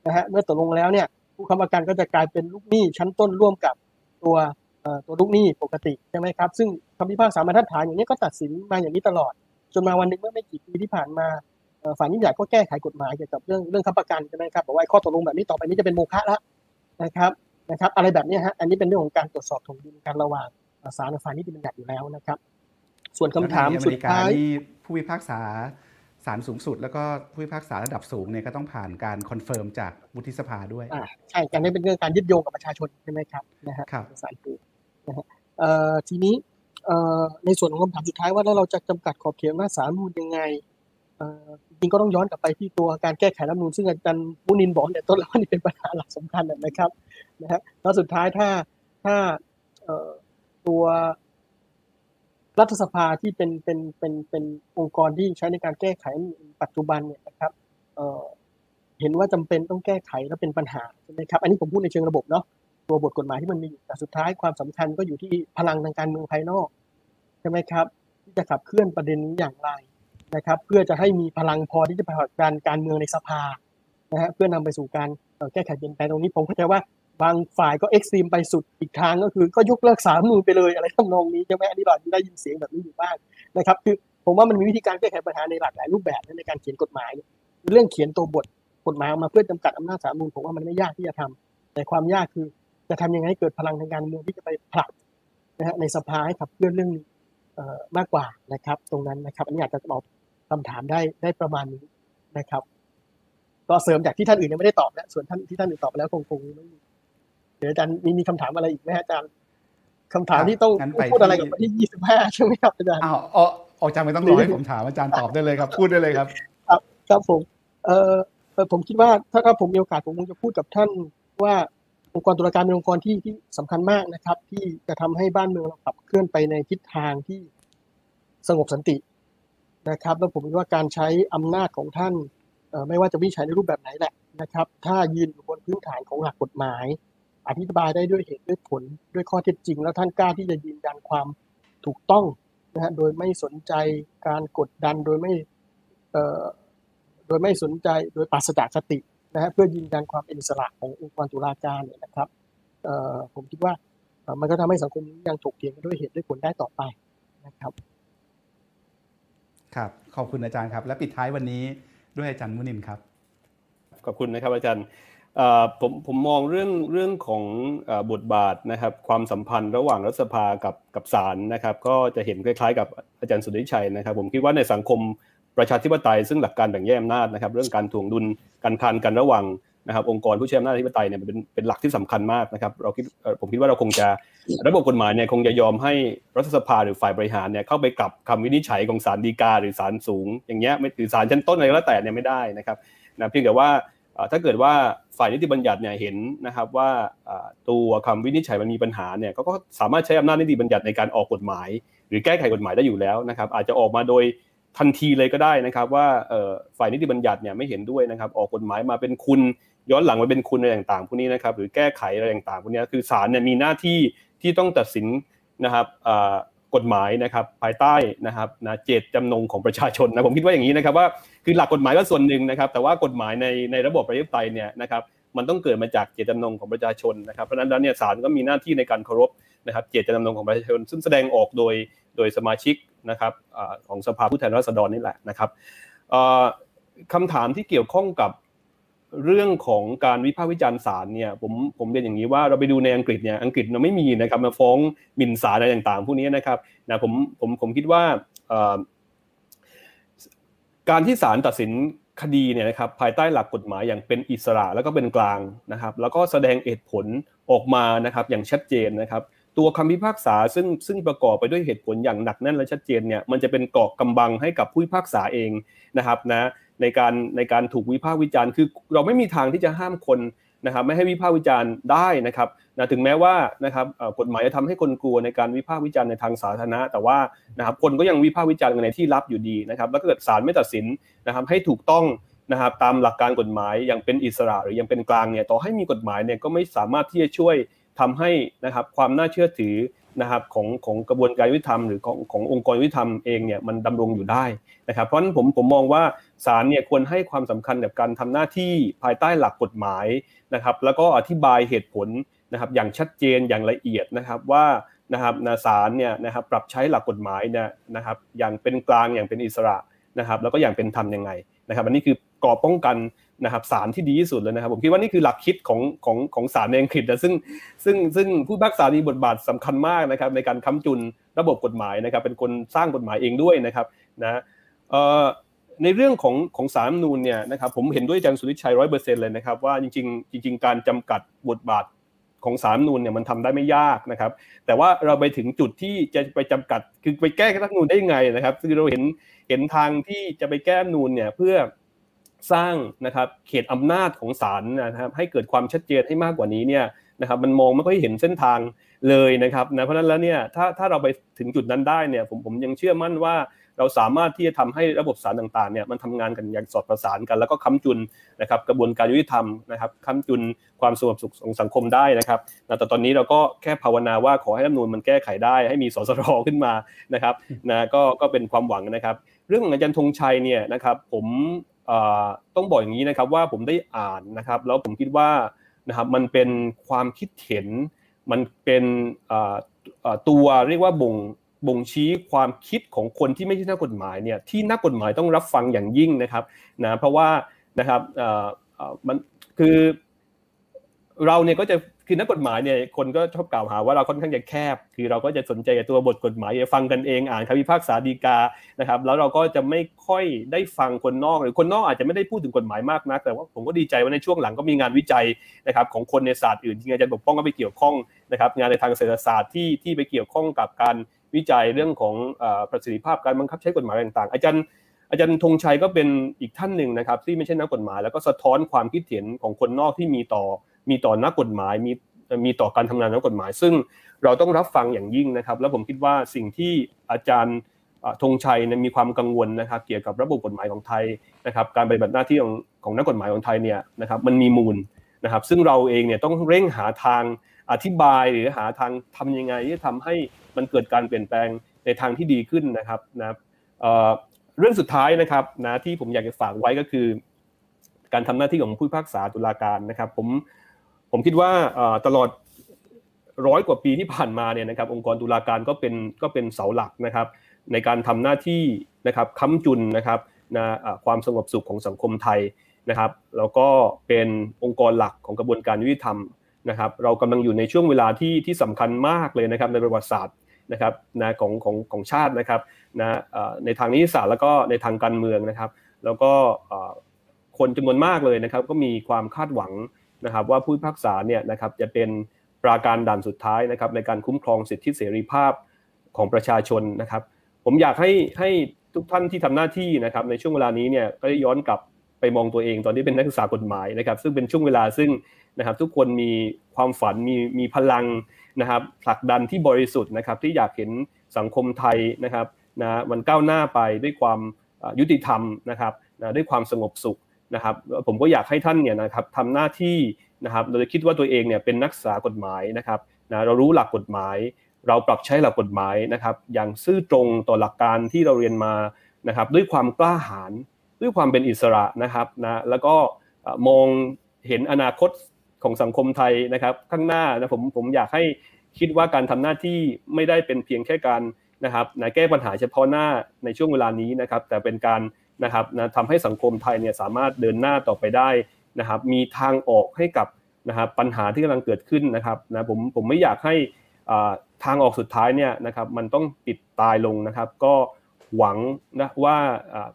นะฮะเมื่อตกลงแล้วเนี่ยผู้ค้ำประกันก็จะกลายเป็นลูกหนี้ชั้นต้นร่วมกับตัวตัวลูกหนี้ปกติใช่ไหมครับซึ่งคำพิพากษาบรรทัดฐานอย่างนี้ก็ตัดสินมาอย่างนี้ตลอด จนมาวันนึงเมื่อไม่กี่ปีที่ผ่านมาฝ่ายนิติบัญญัติก็แก้ไขกฎหมายเกี่ยวกับเรื่องเรื่องค้ำประกันใช่ไหมครับบอกว่าข้อตกลงแบบนี้ต่อไปนี้จะเป็นโมฆะแล้วนะครับ นะครับ อะไรแบบนี้ฮะอันนี้เป็นเรื่องของการตรวจสอบถ่วงดุลกันระหว่างศาลกับฝ่ายนิติบัญญัติอยู่แล้วนะครับ ส่วนคำถามสุดท้ายผู้พิพากษาศาลสูงสุด แล้วก็ผู้พิพากษาระดับสูงเนี่ยก็ต้องผ่านการ confirm จากวุฒิสภาด้วยใช่การนี้เป็นเรื่องการยึดโยงกับประชาชนใช่ไหมครับนะฮะสายปูนะฮะทีนี้ในส่วนของคำถามสุดท้ายว่าแล้วเราจะจำกัดขอบเขตอำนาจศาลมูลยังไง จริงก็ต้องย้อนกลับไปที่ตัวการแก้ไขรัฐมนูลซึ่งอาจารย์มุนินบอกเนี่ยต้นแล้วนี่เป็นปัญหาหลักสำคัญนะครับนะฮะแล้วสุดท้ายถ้าถ้าตัวรัฐสภาที่เป็นเป็นเป็นเป็นองค์กรที่ใช้ในการแก้ไขปัจจุบันเนี่ยนะครับเห็นว่าจำเป็นต้องแก้ไขแล้วเป็นปัญหาใช่ไหมครับอันนี้ผมพูดในเชิงระบบเนาะตัวบทกฎหมายที่มันมีอยู่แต่สุดท้ายความสำคัญก็อยู่ที่พลังทางการเมืองภายนอกใช่ไหมครับที่จะขับเคลื่อนประเด็นนี้อย่างไร นะครับ เพื่อจะให้มีพลังพอที่จะผลักดันการเมืองในสภานะฮะเพื่อนำไปสู่การแก้ไขเปลี่ยนแปลงตรงนี้ผมเข้าใจว่าบางฝ่ายก็เอ็กซ์ตรีมไปสุดอีกทางก็คือก็ยกเลิกสามนูนไปเลยอะไรทำนองนี้ใช่ไหมอันนี้เราได้ยินเสียงแบบนี้อยู่บ้างนะครับคือผมว่ามันมีวิธีการแก้ไขปัญหาในหลากหลายรูปแบบในการเขียนกฎหมาย เรื่องเขียนตัวบทกฎหมายออกมาเพื่อจำกัดอำนาจสามนูนผมว่ามันไม่ยากที่จะทำแต่ความยากคือจะทำยังไงให้เกิดพลังทางการเมืองที่จะไปผลักนะฮะในสภาให้ขับเคลื่อนเรื่องนี้มากกว่านะครับ ตรงนั้นนะครับอันนี้อาจจะตอบ คำถามได้ได้ประมาณนี้นะครับ ก็เสริมจากที่ท่านอื่นยังไม่ได้ตอบนะส่วนท่านที่ท่านอื่นตอบไปแล้วคงคงไม่มีเดี๋ยวอาจารย์มีมีคำถามอะไรอีกไหมอาจารย์คำถามที่ต้องพูดอะไรกับวันที่ยี่สิบห้าใช่ไหมครับอาจารย์อ้าวอ๋ออาจารย์ไม่ต้องรอให้ผมถามอาจารย์ตอบได้เลยครับ พูดได้เลยครับ ครับครับผมเอ่อผมคิดว่าถ้าถ้าผมมีโอกาสผมคงจะพูดกับท่านว่าองค์กรตุลาการเป็นองค์กรที่ที่สำคัญมากนะครับ ที่จะทำให้บ้านเมืองเราขับเคลื่อนไปในทิศทางที่สงบสันติ นะครับ แล้วผมคิดว่าการใช้อำนาจของท่านไม่ว่าจะวิจัยในรูปแบบไหนแหละนะครับ ถ้ายืนอยู่บนพื้นฐานของหลักกฎหมาย อธิบายได้ด้วยเหตุด้วยผลด้วยข้อเท็จจริง แล้วท่านกล้าที่จะยืนยันความถูกต้องนะฮะโดยไม่สนใจการกดดันโดยไม่โดยไม่สนใจโดยปราศจากสตินะฮะเพื่อยืนยันความเป็นอิสระขององค์กรตุลาการเนี่ยนะครับผมคิดว่ามันก็ทำให้สังคมยังถกเถียงกันด้วยเหตุด้วยผลได้ต่อไปนะครับ ครับ ขอบคุณอาจารย์ครับ และปิดท้ายวันนี้ด้วยอาจารย์มุนินครับ ขอบคุณนะครับอาจารย์ผมผมมองเรื่องเรื่องของบทบาทนะครับความสัมพันธ์ระหว่างรัฐสภากับกับศาลนะครับก็จะเห็นคล้ายๆ กับอาจารย์สุริชัยนะครับ ผมคิดว่าในสังคมประชาธิปไตยซึ่งหลักการแบ่งแยกอำนาจนะครับ เรื่องการถ่วงดุลการคานกันระหว่าง นะครับองค์กรผู้ใช้อำนาจธิปไตยเนี่ยเป็นเป็นหลักที่สำคัญมากนะครับเราคิดผมคิดว่าเราคงจะระบบกฎหมายเนี่ยคงจะยอมให้รัฐสภาหรือฝ่ายบริหารเนี่ยเข้าไปกลับคำวินิจฉัยของศาลฎีกาหรือศาลสูง อย่างเงี้ยไม่ถือศาลชั้นต้นอะไรก็แล้วแต่เนี่ยไม่ได้นะครับนะเพียงแต่ว่าถ้าเกิดว่าฝ่ายนิติบัญญัติเนี่ยเห็นนะครับว่าตัวคำวินิจฉัยมันมีปัญหาเนี่ยก็สามารถใช้อำนาจนิติบัญญัติในการออกกฎหมาย หรือแก้ไขกฎหมายได้อยู่แล้วนะครับ อาจจะออกมาโดยทันทีเลยก็ได้นะครับ ว่าฝ่ายนิติบัญญัติเนี่ยไม่เห็นด้วยนะครับ ออกกฎหมายมาเป็นคุณ ย้อนหลังมาเป็นคุณอะไรต่างๆพวกนี้นะครับหรือแก้ไขอะไรต่างๆพวกนี้คือศาลเนี่ยมีหน้าที่ที่ต้องตัดสินนะครับกฎหมายนะครับภายใต้นะครับนะเจตจำนงของประชาชนนะผมคิดว่าอย่างนี้นะครับว่าคือหลักกฎหมายก็ส่วนหนึ่งนะครับ แต่ว่ากฎหมายในในระบบประชาธิปไตยเนี่ยนะครับมันต้องเกิดมาจากเจตจำนงของประชาชนนะครับเพราะฉะนั้นเนี่ยศาลก็มีหน้าที่ในการเคารพนะครับเจตจำนงของประชาชน ซึ่งแสดงออกโดยโดยสมาชิกนะครับของสภาผู้แทนราษฎรนี่แหละนะครับคำถามที่เกี่ยวข้องกับ เรื่องของการวิพากษ์วิจารณ์ศาลเนี่ยผมผมเรียนอย่างนี้ว่าเราไปดูในอังกฤษเนี่ยอังกฤษเราไม่มีนะครับมาฟ้องหมิ่นศาลอะไรต่างๆพวกนี้นะครับนะผมผมผมคิดว่าการที่ศาลตัดสินคดีเนี่ยนะครับภายใต้หลักกฎหมายอย่างเป็นอิสระแล้วก็เป็นกลางนะครับแล้วก็แสดงเหตุผลออกมานะครับอย่างชัดเจนนะครับตัวคำพิพากษาซึ่งซึ่งประกอบไปด้วยเหตุผลอย่างหนักแน่นและชัดเจนเนี่ยมันจะเป็นเกาะกำบังให้กับผู้พิพากษาเองนะครับนะ ในการในการถูกวิพากษ์วิจารณ์คือเราไม่มีทางที่จะห้ามคนนะครับไม่ให้วิพากษ์วิจารณ์ได้นะครับนะถึงแม้ว่านะครับกฎหมายจะทำให้คนกลัวในการวิพากษ์วิจารณ์ในทางสาธารณะ แต่ว่านะครับคนก็ยังวิพากษ์วิจารณ์กันในที่ลับอยู่ดีนะครับ แล้วก็เกิดศาลไม่ตัดสินนะครับให้ถูกต้องนะครับตามหลักการกฎหมายอย่างเป็นอิสระหรือยังเป็นกลางเนี่ยต่อให้มีกฎหมายเนี่ยก็ไม่สามารถที่จะช่วยทำให้นะครับความน่าเชื่อถือ นะครับของของกระบวนการยุติธรรมหรือของขององค์กรยุติธรรมเองเนี่ยมันดำรงอยู่ได้นะครับเพราะฉะนั้นผมผมมองว่าศาลเนี่ยควรให้ความสำคัญกับการทำหน้าที่ภายใต้หลักกฎหมายนะครับแล้วก็อธิบายเหตุผลนะครับอย่างชัดเจนอย่างละเอียดนะครับว่านะครับนาศาลเนี่ยนะครับปรับใช้หลักกฎหมายเนี่ยนะครับอย่างเป็นกลางอย่างเป็นอิสระนะครับแล้วก็อย่างเป็นธรรมยังไงนะครับอันนี้คือกรอบป้องกัน นะครับสารที่ดีที่สุดเลยนะครับ ผมคิดว่านี่คือหลักคิดของของของสารในอังกฤษนะซึ่งซึ่งซึ่งผู้พักษามีบทบาทสำคัญมากนะครับ ในการค้ำจุนระบบกฎหมายนะครับ เป็นคนสร้างกฎหมายเองด้วยนะครับนะในเรื่องของของสารนูนเนี่ยนะครับผมเห็นด้วยอาจารย์สุริชัยร้อยเปอร์เซ็นต์เลยนะครับว่าจริงๆจริง ๆ การจำกัดบทบาทของสารนูนเนี่ยมันทำได้ไม่ยากนะครับ แต่ว่าเราไปถึงจุดที่จะไปจำกัดคือไปแก้รัฐนูนได้ยังไงนะครับ คือเราเห็นเห็นทางที่จะไปแก้นูนเนี่ยเพื่อ สร้างนะครับเขตอำนาจของศาลนะครับให้เกิดความชัดเจนให้มากกว่านี้เนี่ยนะครับมันมองไม่ค่อยเห็นเส้นทางเลยนะครับนะเพราะนั้นแล้วเนี่ยถ้าถ้าเราไปถึงจุดนั้นได้เนี่ยผมผมยังเชื่อมั่นว่าเราสามารถที่จะทำให้ระบบศาลต่างๆเนี่ยมันทำงานกันอย่างสอดประสานกัน แล้วก็ค้ำจุนนะครับกระบวนการยุติธรรมนะครับค้ำจุนความสงบสุขของสังคมได้นะครับแต่ตอนนี้เราก็แค่ภาวนาว่าขอให้รัฐนูลมันแก้ไขได้ ให้มีสสรขึ้นมานะครับนะก็ก็เป็นความหวังนะครับ เรื่องของอาจารย์ธงชัยเนี่ยนะครับผม ต้องบอกอย่างนี้นะครับว่าผมได้อ่านนะครับ แล้วผมคิดว่านะครับมันเป็นความคิดเห็น มันเป็นตัวเรียกว่าบ่งบ่งชี้ความคิดของคนที่ไม่ใช่นักกฎหมายเนี่ยที่นักกฎหมายต้องรับฟังอย่างยิ่งนะครับนะเพราะว่านะครับมันคือเราเนี่ยก็จะ คือนักกฎหมายเนี่ยคนก็ชอบกล่าวหาว่าเราค่อนข้างจะแคบ คือเราก็จะสนใจตัวบทกฎหมายฟังกันเองอ่านคำพิพากษาดีกานะครับ แล้วเราก็จะไม่ค่อยได้ฟังคนนอก หรือคนนอกอาจจะไม่ได้พูดถึงกฎหมายมากนัก แต่ว่าผมก็ดีใจว่าในช่วงหลังก็มีงานวิจัยนะครับของคนในศาสตร์อื่นที่อาจารย์ปกป้องก็ไปเกี่ยวข้องนะครับ งานในทางเศรษฐศาสตร์ที่ที่ไปเกี่ยวข้องกับการวิจัยเรื่องของประสิทธิภาพการบังคับใช้กฎหมายต่างๆ อาจารย์อาจารย์ธงชัยก็เป็นอีกท่านหนึ่งนะครับ ที่ไม่ใช่นักกฎหมาย แล้วก็สะท้อนความคิดเห็นของคนนอกที่มีต่อ มีต่อนักกฎหมายมีมีต่อการทำงานนักกฎหมาย ซึ่งเราต้องรับฟังอย่างยิ่งนะครับ แล้วผมคิดว่าสิ่งที่อาจารย์ธงชัยมีความกังวลนะครับ เกี่ยวกับระบบกฎหมายของไทยนะครับ การปฏิบัติหน้าที่ของของนักกฎหมายของไทยเนี่ยนะครับมันมีมูลนะครับ ซึ่งเราเองเนี่ยต้องเร่งหาทางอธิบายหรือหาทางทำยังไงที่ทำให้มันเกิดการเปลี่ยนแปลงในทางที่ดีขึ้นนะครับนะเรื่องสุดท้ายนะครับนะที่ผมอยากจะฝากไว้ก็คือ การทำหน้าที่ของผู้พิพากษาตุลาการนะครับ ผม ผมคิดว่าตลอดร้อยกว่าปีที่ผ่านมาเนี่ยนะครับองค์กรตุลาการก็เป็นก็เป็นเสาหลักนะครับ ในการทำหน้าที่นะครับค้ำจุนนะครับนะความสงบสุขของสังคมไทยนะครับ แล้วก็เป็นองค์กรหลักของกระบวนการยุติธรรมนะครับ เรากำลังอยู่ในช่วงเวลาที่ที่สำคัญมากเลยนะครับในประวัติศาสตร์นะครับนะของของของชาตินะครับนะในทางนิติศาสตร์แล้วก็ในทางการเมืองนะครับ แล้วก็คนจำนวนมากเลยนะครับ ก็มีความคาดหวัง นะครับว่าผู้พิพากษาเนี่ยนะครับจะเป็นปราการด่านสุดท้ายนะครับในการคุ้มครองสิทธิเสรีภาพของประชาชนนะครับ ผมอยากให้ให้ทุกท่านที่ทำหน้าที่นะครับในช่วงเวลานี้เนี่ยก็ย้อนกลับไปไปมองตัวเองตอนที่เป็นนักศึกษากฎหมายนะครับ ซึ่งเป็นช่วงเวลาซึ่งนะครับทุกคนมีความฝันมีมีพลังนะครับผลักดันที่บริสุทธิ์นะครับที่อยากเห็นสังคมไทยนะครับนะมันก้าวหน้าไปด้วยความยุติธรรมนะครับนะด้วยความสงบสุข นะครับผมก็อยากให้ท่านเนี่ยนะครับทำหน้าที่นะครับเราจะคิดว่าตัวเองเนี่ยเป็นนักศึกษากฎหมายนะครับนะเรารู้หลักกฎหมาย เราปรับใช้หลักกฎหมายนะครับอย่างซื่อตรงต่อหลักการที่เราเรียนมานะครับด้วยความกล้าหาญด้วยความเป็นอิสระนะครับนะแล้วก็มองเห็นอนาคตของสังคมไทยนะครับข้างหน้านะผมผมอยากให้คิดว่าการทำหน้าที่ไม่ได้เป็นเพียงแค่การนะครับนะแก้ปัญหาเฉพาะหน้าในช่วงเวลานี้นะครับแต่เป็นการ นะครับนะทำให้สังคมไทยเนี่ยสามารถเดินหน้าต่อไปได้นะครับ มีทางออกให้กับนะครับปัญหาที่กำลังเกิดขึ้นนะครับนะผมผมไม่อยากให้ทางออกสุดท้ายเนี่ยนะครับมันต้องปิดตายลงนะครับ ก็หวังนะว่า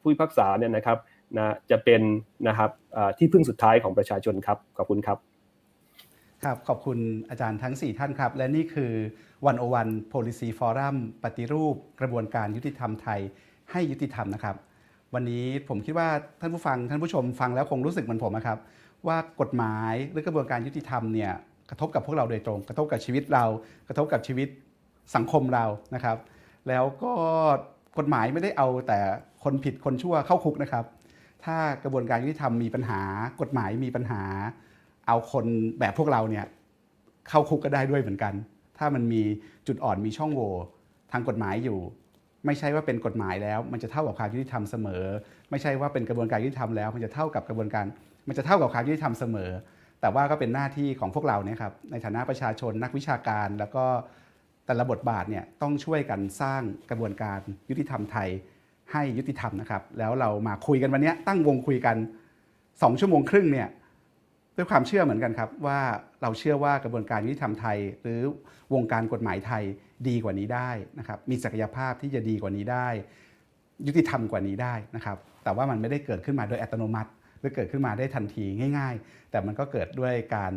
ผู้พิพากษาเนี่ยนะครับนะจะเป็นนะครับที่พึ่งสุดท้ายของประชาชนครับขอบคุณครับครับขอบคุณอาจารย์ทั้ง 4 ท่านครับ และนี่คือวันโอวัน policy forum ปฏิรูปกระบวนการยุติธรรมไทยให้ยุติธรรมนะครับ วันนี้ผมคิดว่าท่านผู้ฟังท่านผู้ชมฟังแล้วคงรู้สึกเหมือนผมนะครับ ว่ากฎหมายหรือกระบวนการยุติธรรมเนี่ยกระทบกับพวกเราโดยตรง กระทบกับชีวิตเรา กระทบกับชีวิตสังคมเรานะครับ แล้วก็กฎหมายไม่ได้เอาแต่คนผิดคนชั่วเข้าคุกนะครับ ถ้ากระบวนการยุติธรรมมีปัญหา กฎหมายมีปัญหา เอาคนแบบพวกเราเนี่ยเข้าคุกก็ได้ด้วยเหมือนกัน ถ้ามันมีจุดอ่อนมีช่องโหว่ทางกฎหมายอยู่ ไม่ใช่ว่าเป็นกฎหมายแล้ว มันจะเท่ากับความยุติธรรมเสมอ ไม่ใช่ว่าเป็นกระบวนการยุติธรรมแล้ว มันจะเท่ากับกระบวนการ มันจะเท่ากับความยุติธรรมเสมอ แต่ว่าก็เป็นหน้าที่ของพวกเราเนี่ยครับในฐานะประชาชนนักวิชาการ แล้วก็แต่ละบทบาทเนี่ยต้องช่วยกันสร้างกระบวนการยุติธรรมไทยให้ยุติธรรมนะครับ แล้วเรามาคุยกันวันนี้ตั้งวงคุยกัน 2 ชั่วโมงครึ่งเนี่ยด้วยความเชื่อเหมือนกันครับว่าเราเชื่อว่ากระบวนการยุติธรรมไทย หรือวงการกฎหมายไทย ดีกว่านี้ได้นะครับมีศักยภาพที่จะดีกว่านี้ได้ ยุติธรรมกว่านี้ได้นะครับแต่ว่ามันไม่ได้เกิดขึ้นมาโดยอัตโนมัติ หรือเกิดขึ้นมาได้ทันทีง่าย ๆ แต่มันก็เกิดด้วยการ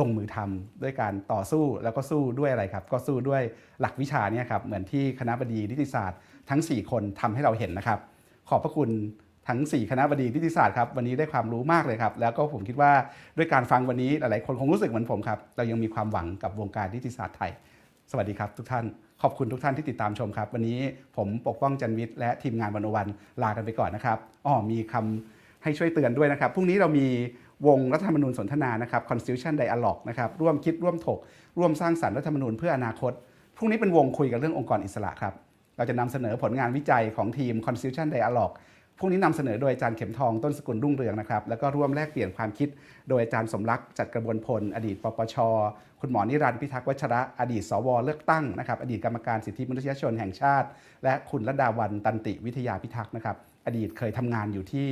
ลงมือทำด้วยการต่อสู้แล้วก็สู้ด้วยอะไรครับ ก็สู้ด้วยหลักวิชาเนี่ยครับเหมือนที่คณะบดีนิติศาสตร์ทั้ง 4 คนทำให้เราเห็นนะครับ ขอบพระคุณทั้ง 4 คณะบดีนิติศาสตร์ครับวันนี้ได้ความรู้มากเลยครับ แล้วก็ผมคิดว่าด้วยการฟังวันนี้หลายๆคนคงรู้สึกเหมือนผมครับเรายังมีความหวังกับวงการนิติศาสตร์ไทย สวัสดีครับทุกท่าน ขอบคุณทุกท่านที่ติดตามชมครับ วันนี้ผมปกป้องจันวิทย์และทีมงานวันวันลากันไปก่อนนะครับอ๋อมีคำให้ช่วยเตือนด้วยนะครับพรุ่งนี้เรามีวงรัฐธรรมนูญสนทนานะครับ Constitution Dialogue นะครับร่วมคิดร่วมถก ร่วมสร้างสรรค์รัฐธรรมนูญเพื่ออนาคตพรุ่งนี้เป็นวงคุยกันเรื่ององค์กรอิสระครับเราจะนำเสนอผลงานวิจัยของทีม Constitution Dialogue พวกนี้นำเสนอโดยอาจารย์เข็มทองต้นสกุลรุ่งเรืองนะครับ แล้วก็ร่วมแลกเปลี่ยนความคิด โดยอาจารย์สมรักษ์จัดกระบวนพล อดีตปปช คุณหมอนิรันดร์พิทักษ์วัชระ อดีตสวเลือกตั้งนะครับ อดีตกรรมการสิทธิมนุษยชนแห่งชาติ และคุณระดาวันตันติวิทยาพิทักษ์นะครับ อดีตเคยทำงานอยู่ที่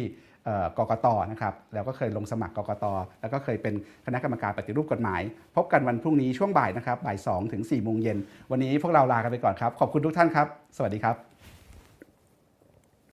กกตนะครับแล้วก็เคยลงสมัครกกตแล้วก็เคยเป็นคณะกรรมการปฏิรูปกฎหมาย พบกันวันพรุ่งนี้ช่วงบ่ายนะครับบ่าย2ถึง4โมงเย็นวันนี้พวกเราลากันไปก่อนครับ ขอบคุณทุกท่านครับ สวัสดีครับ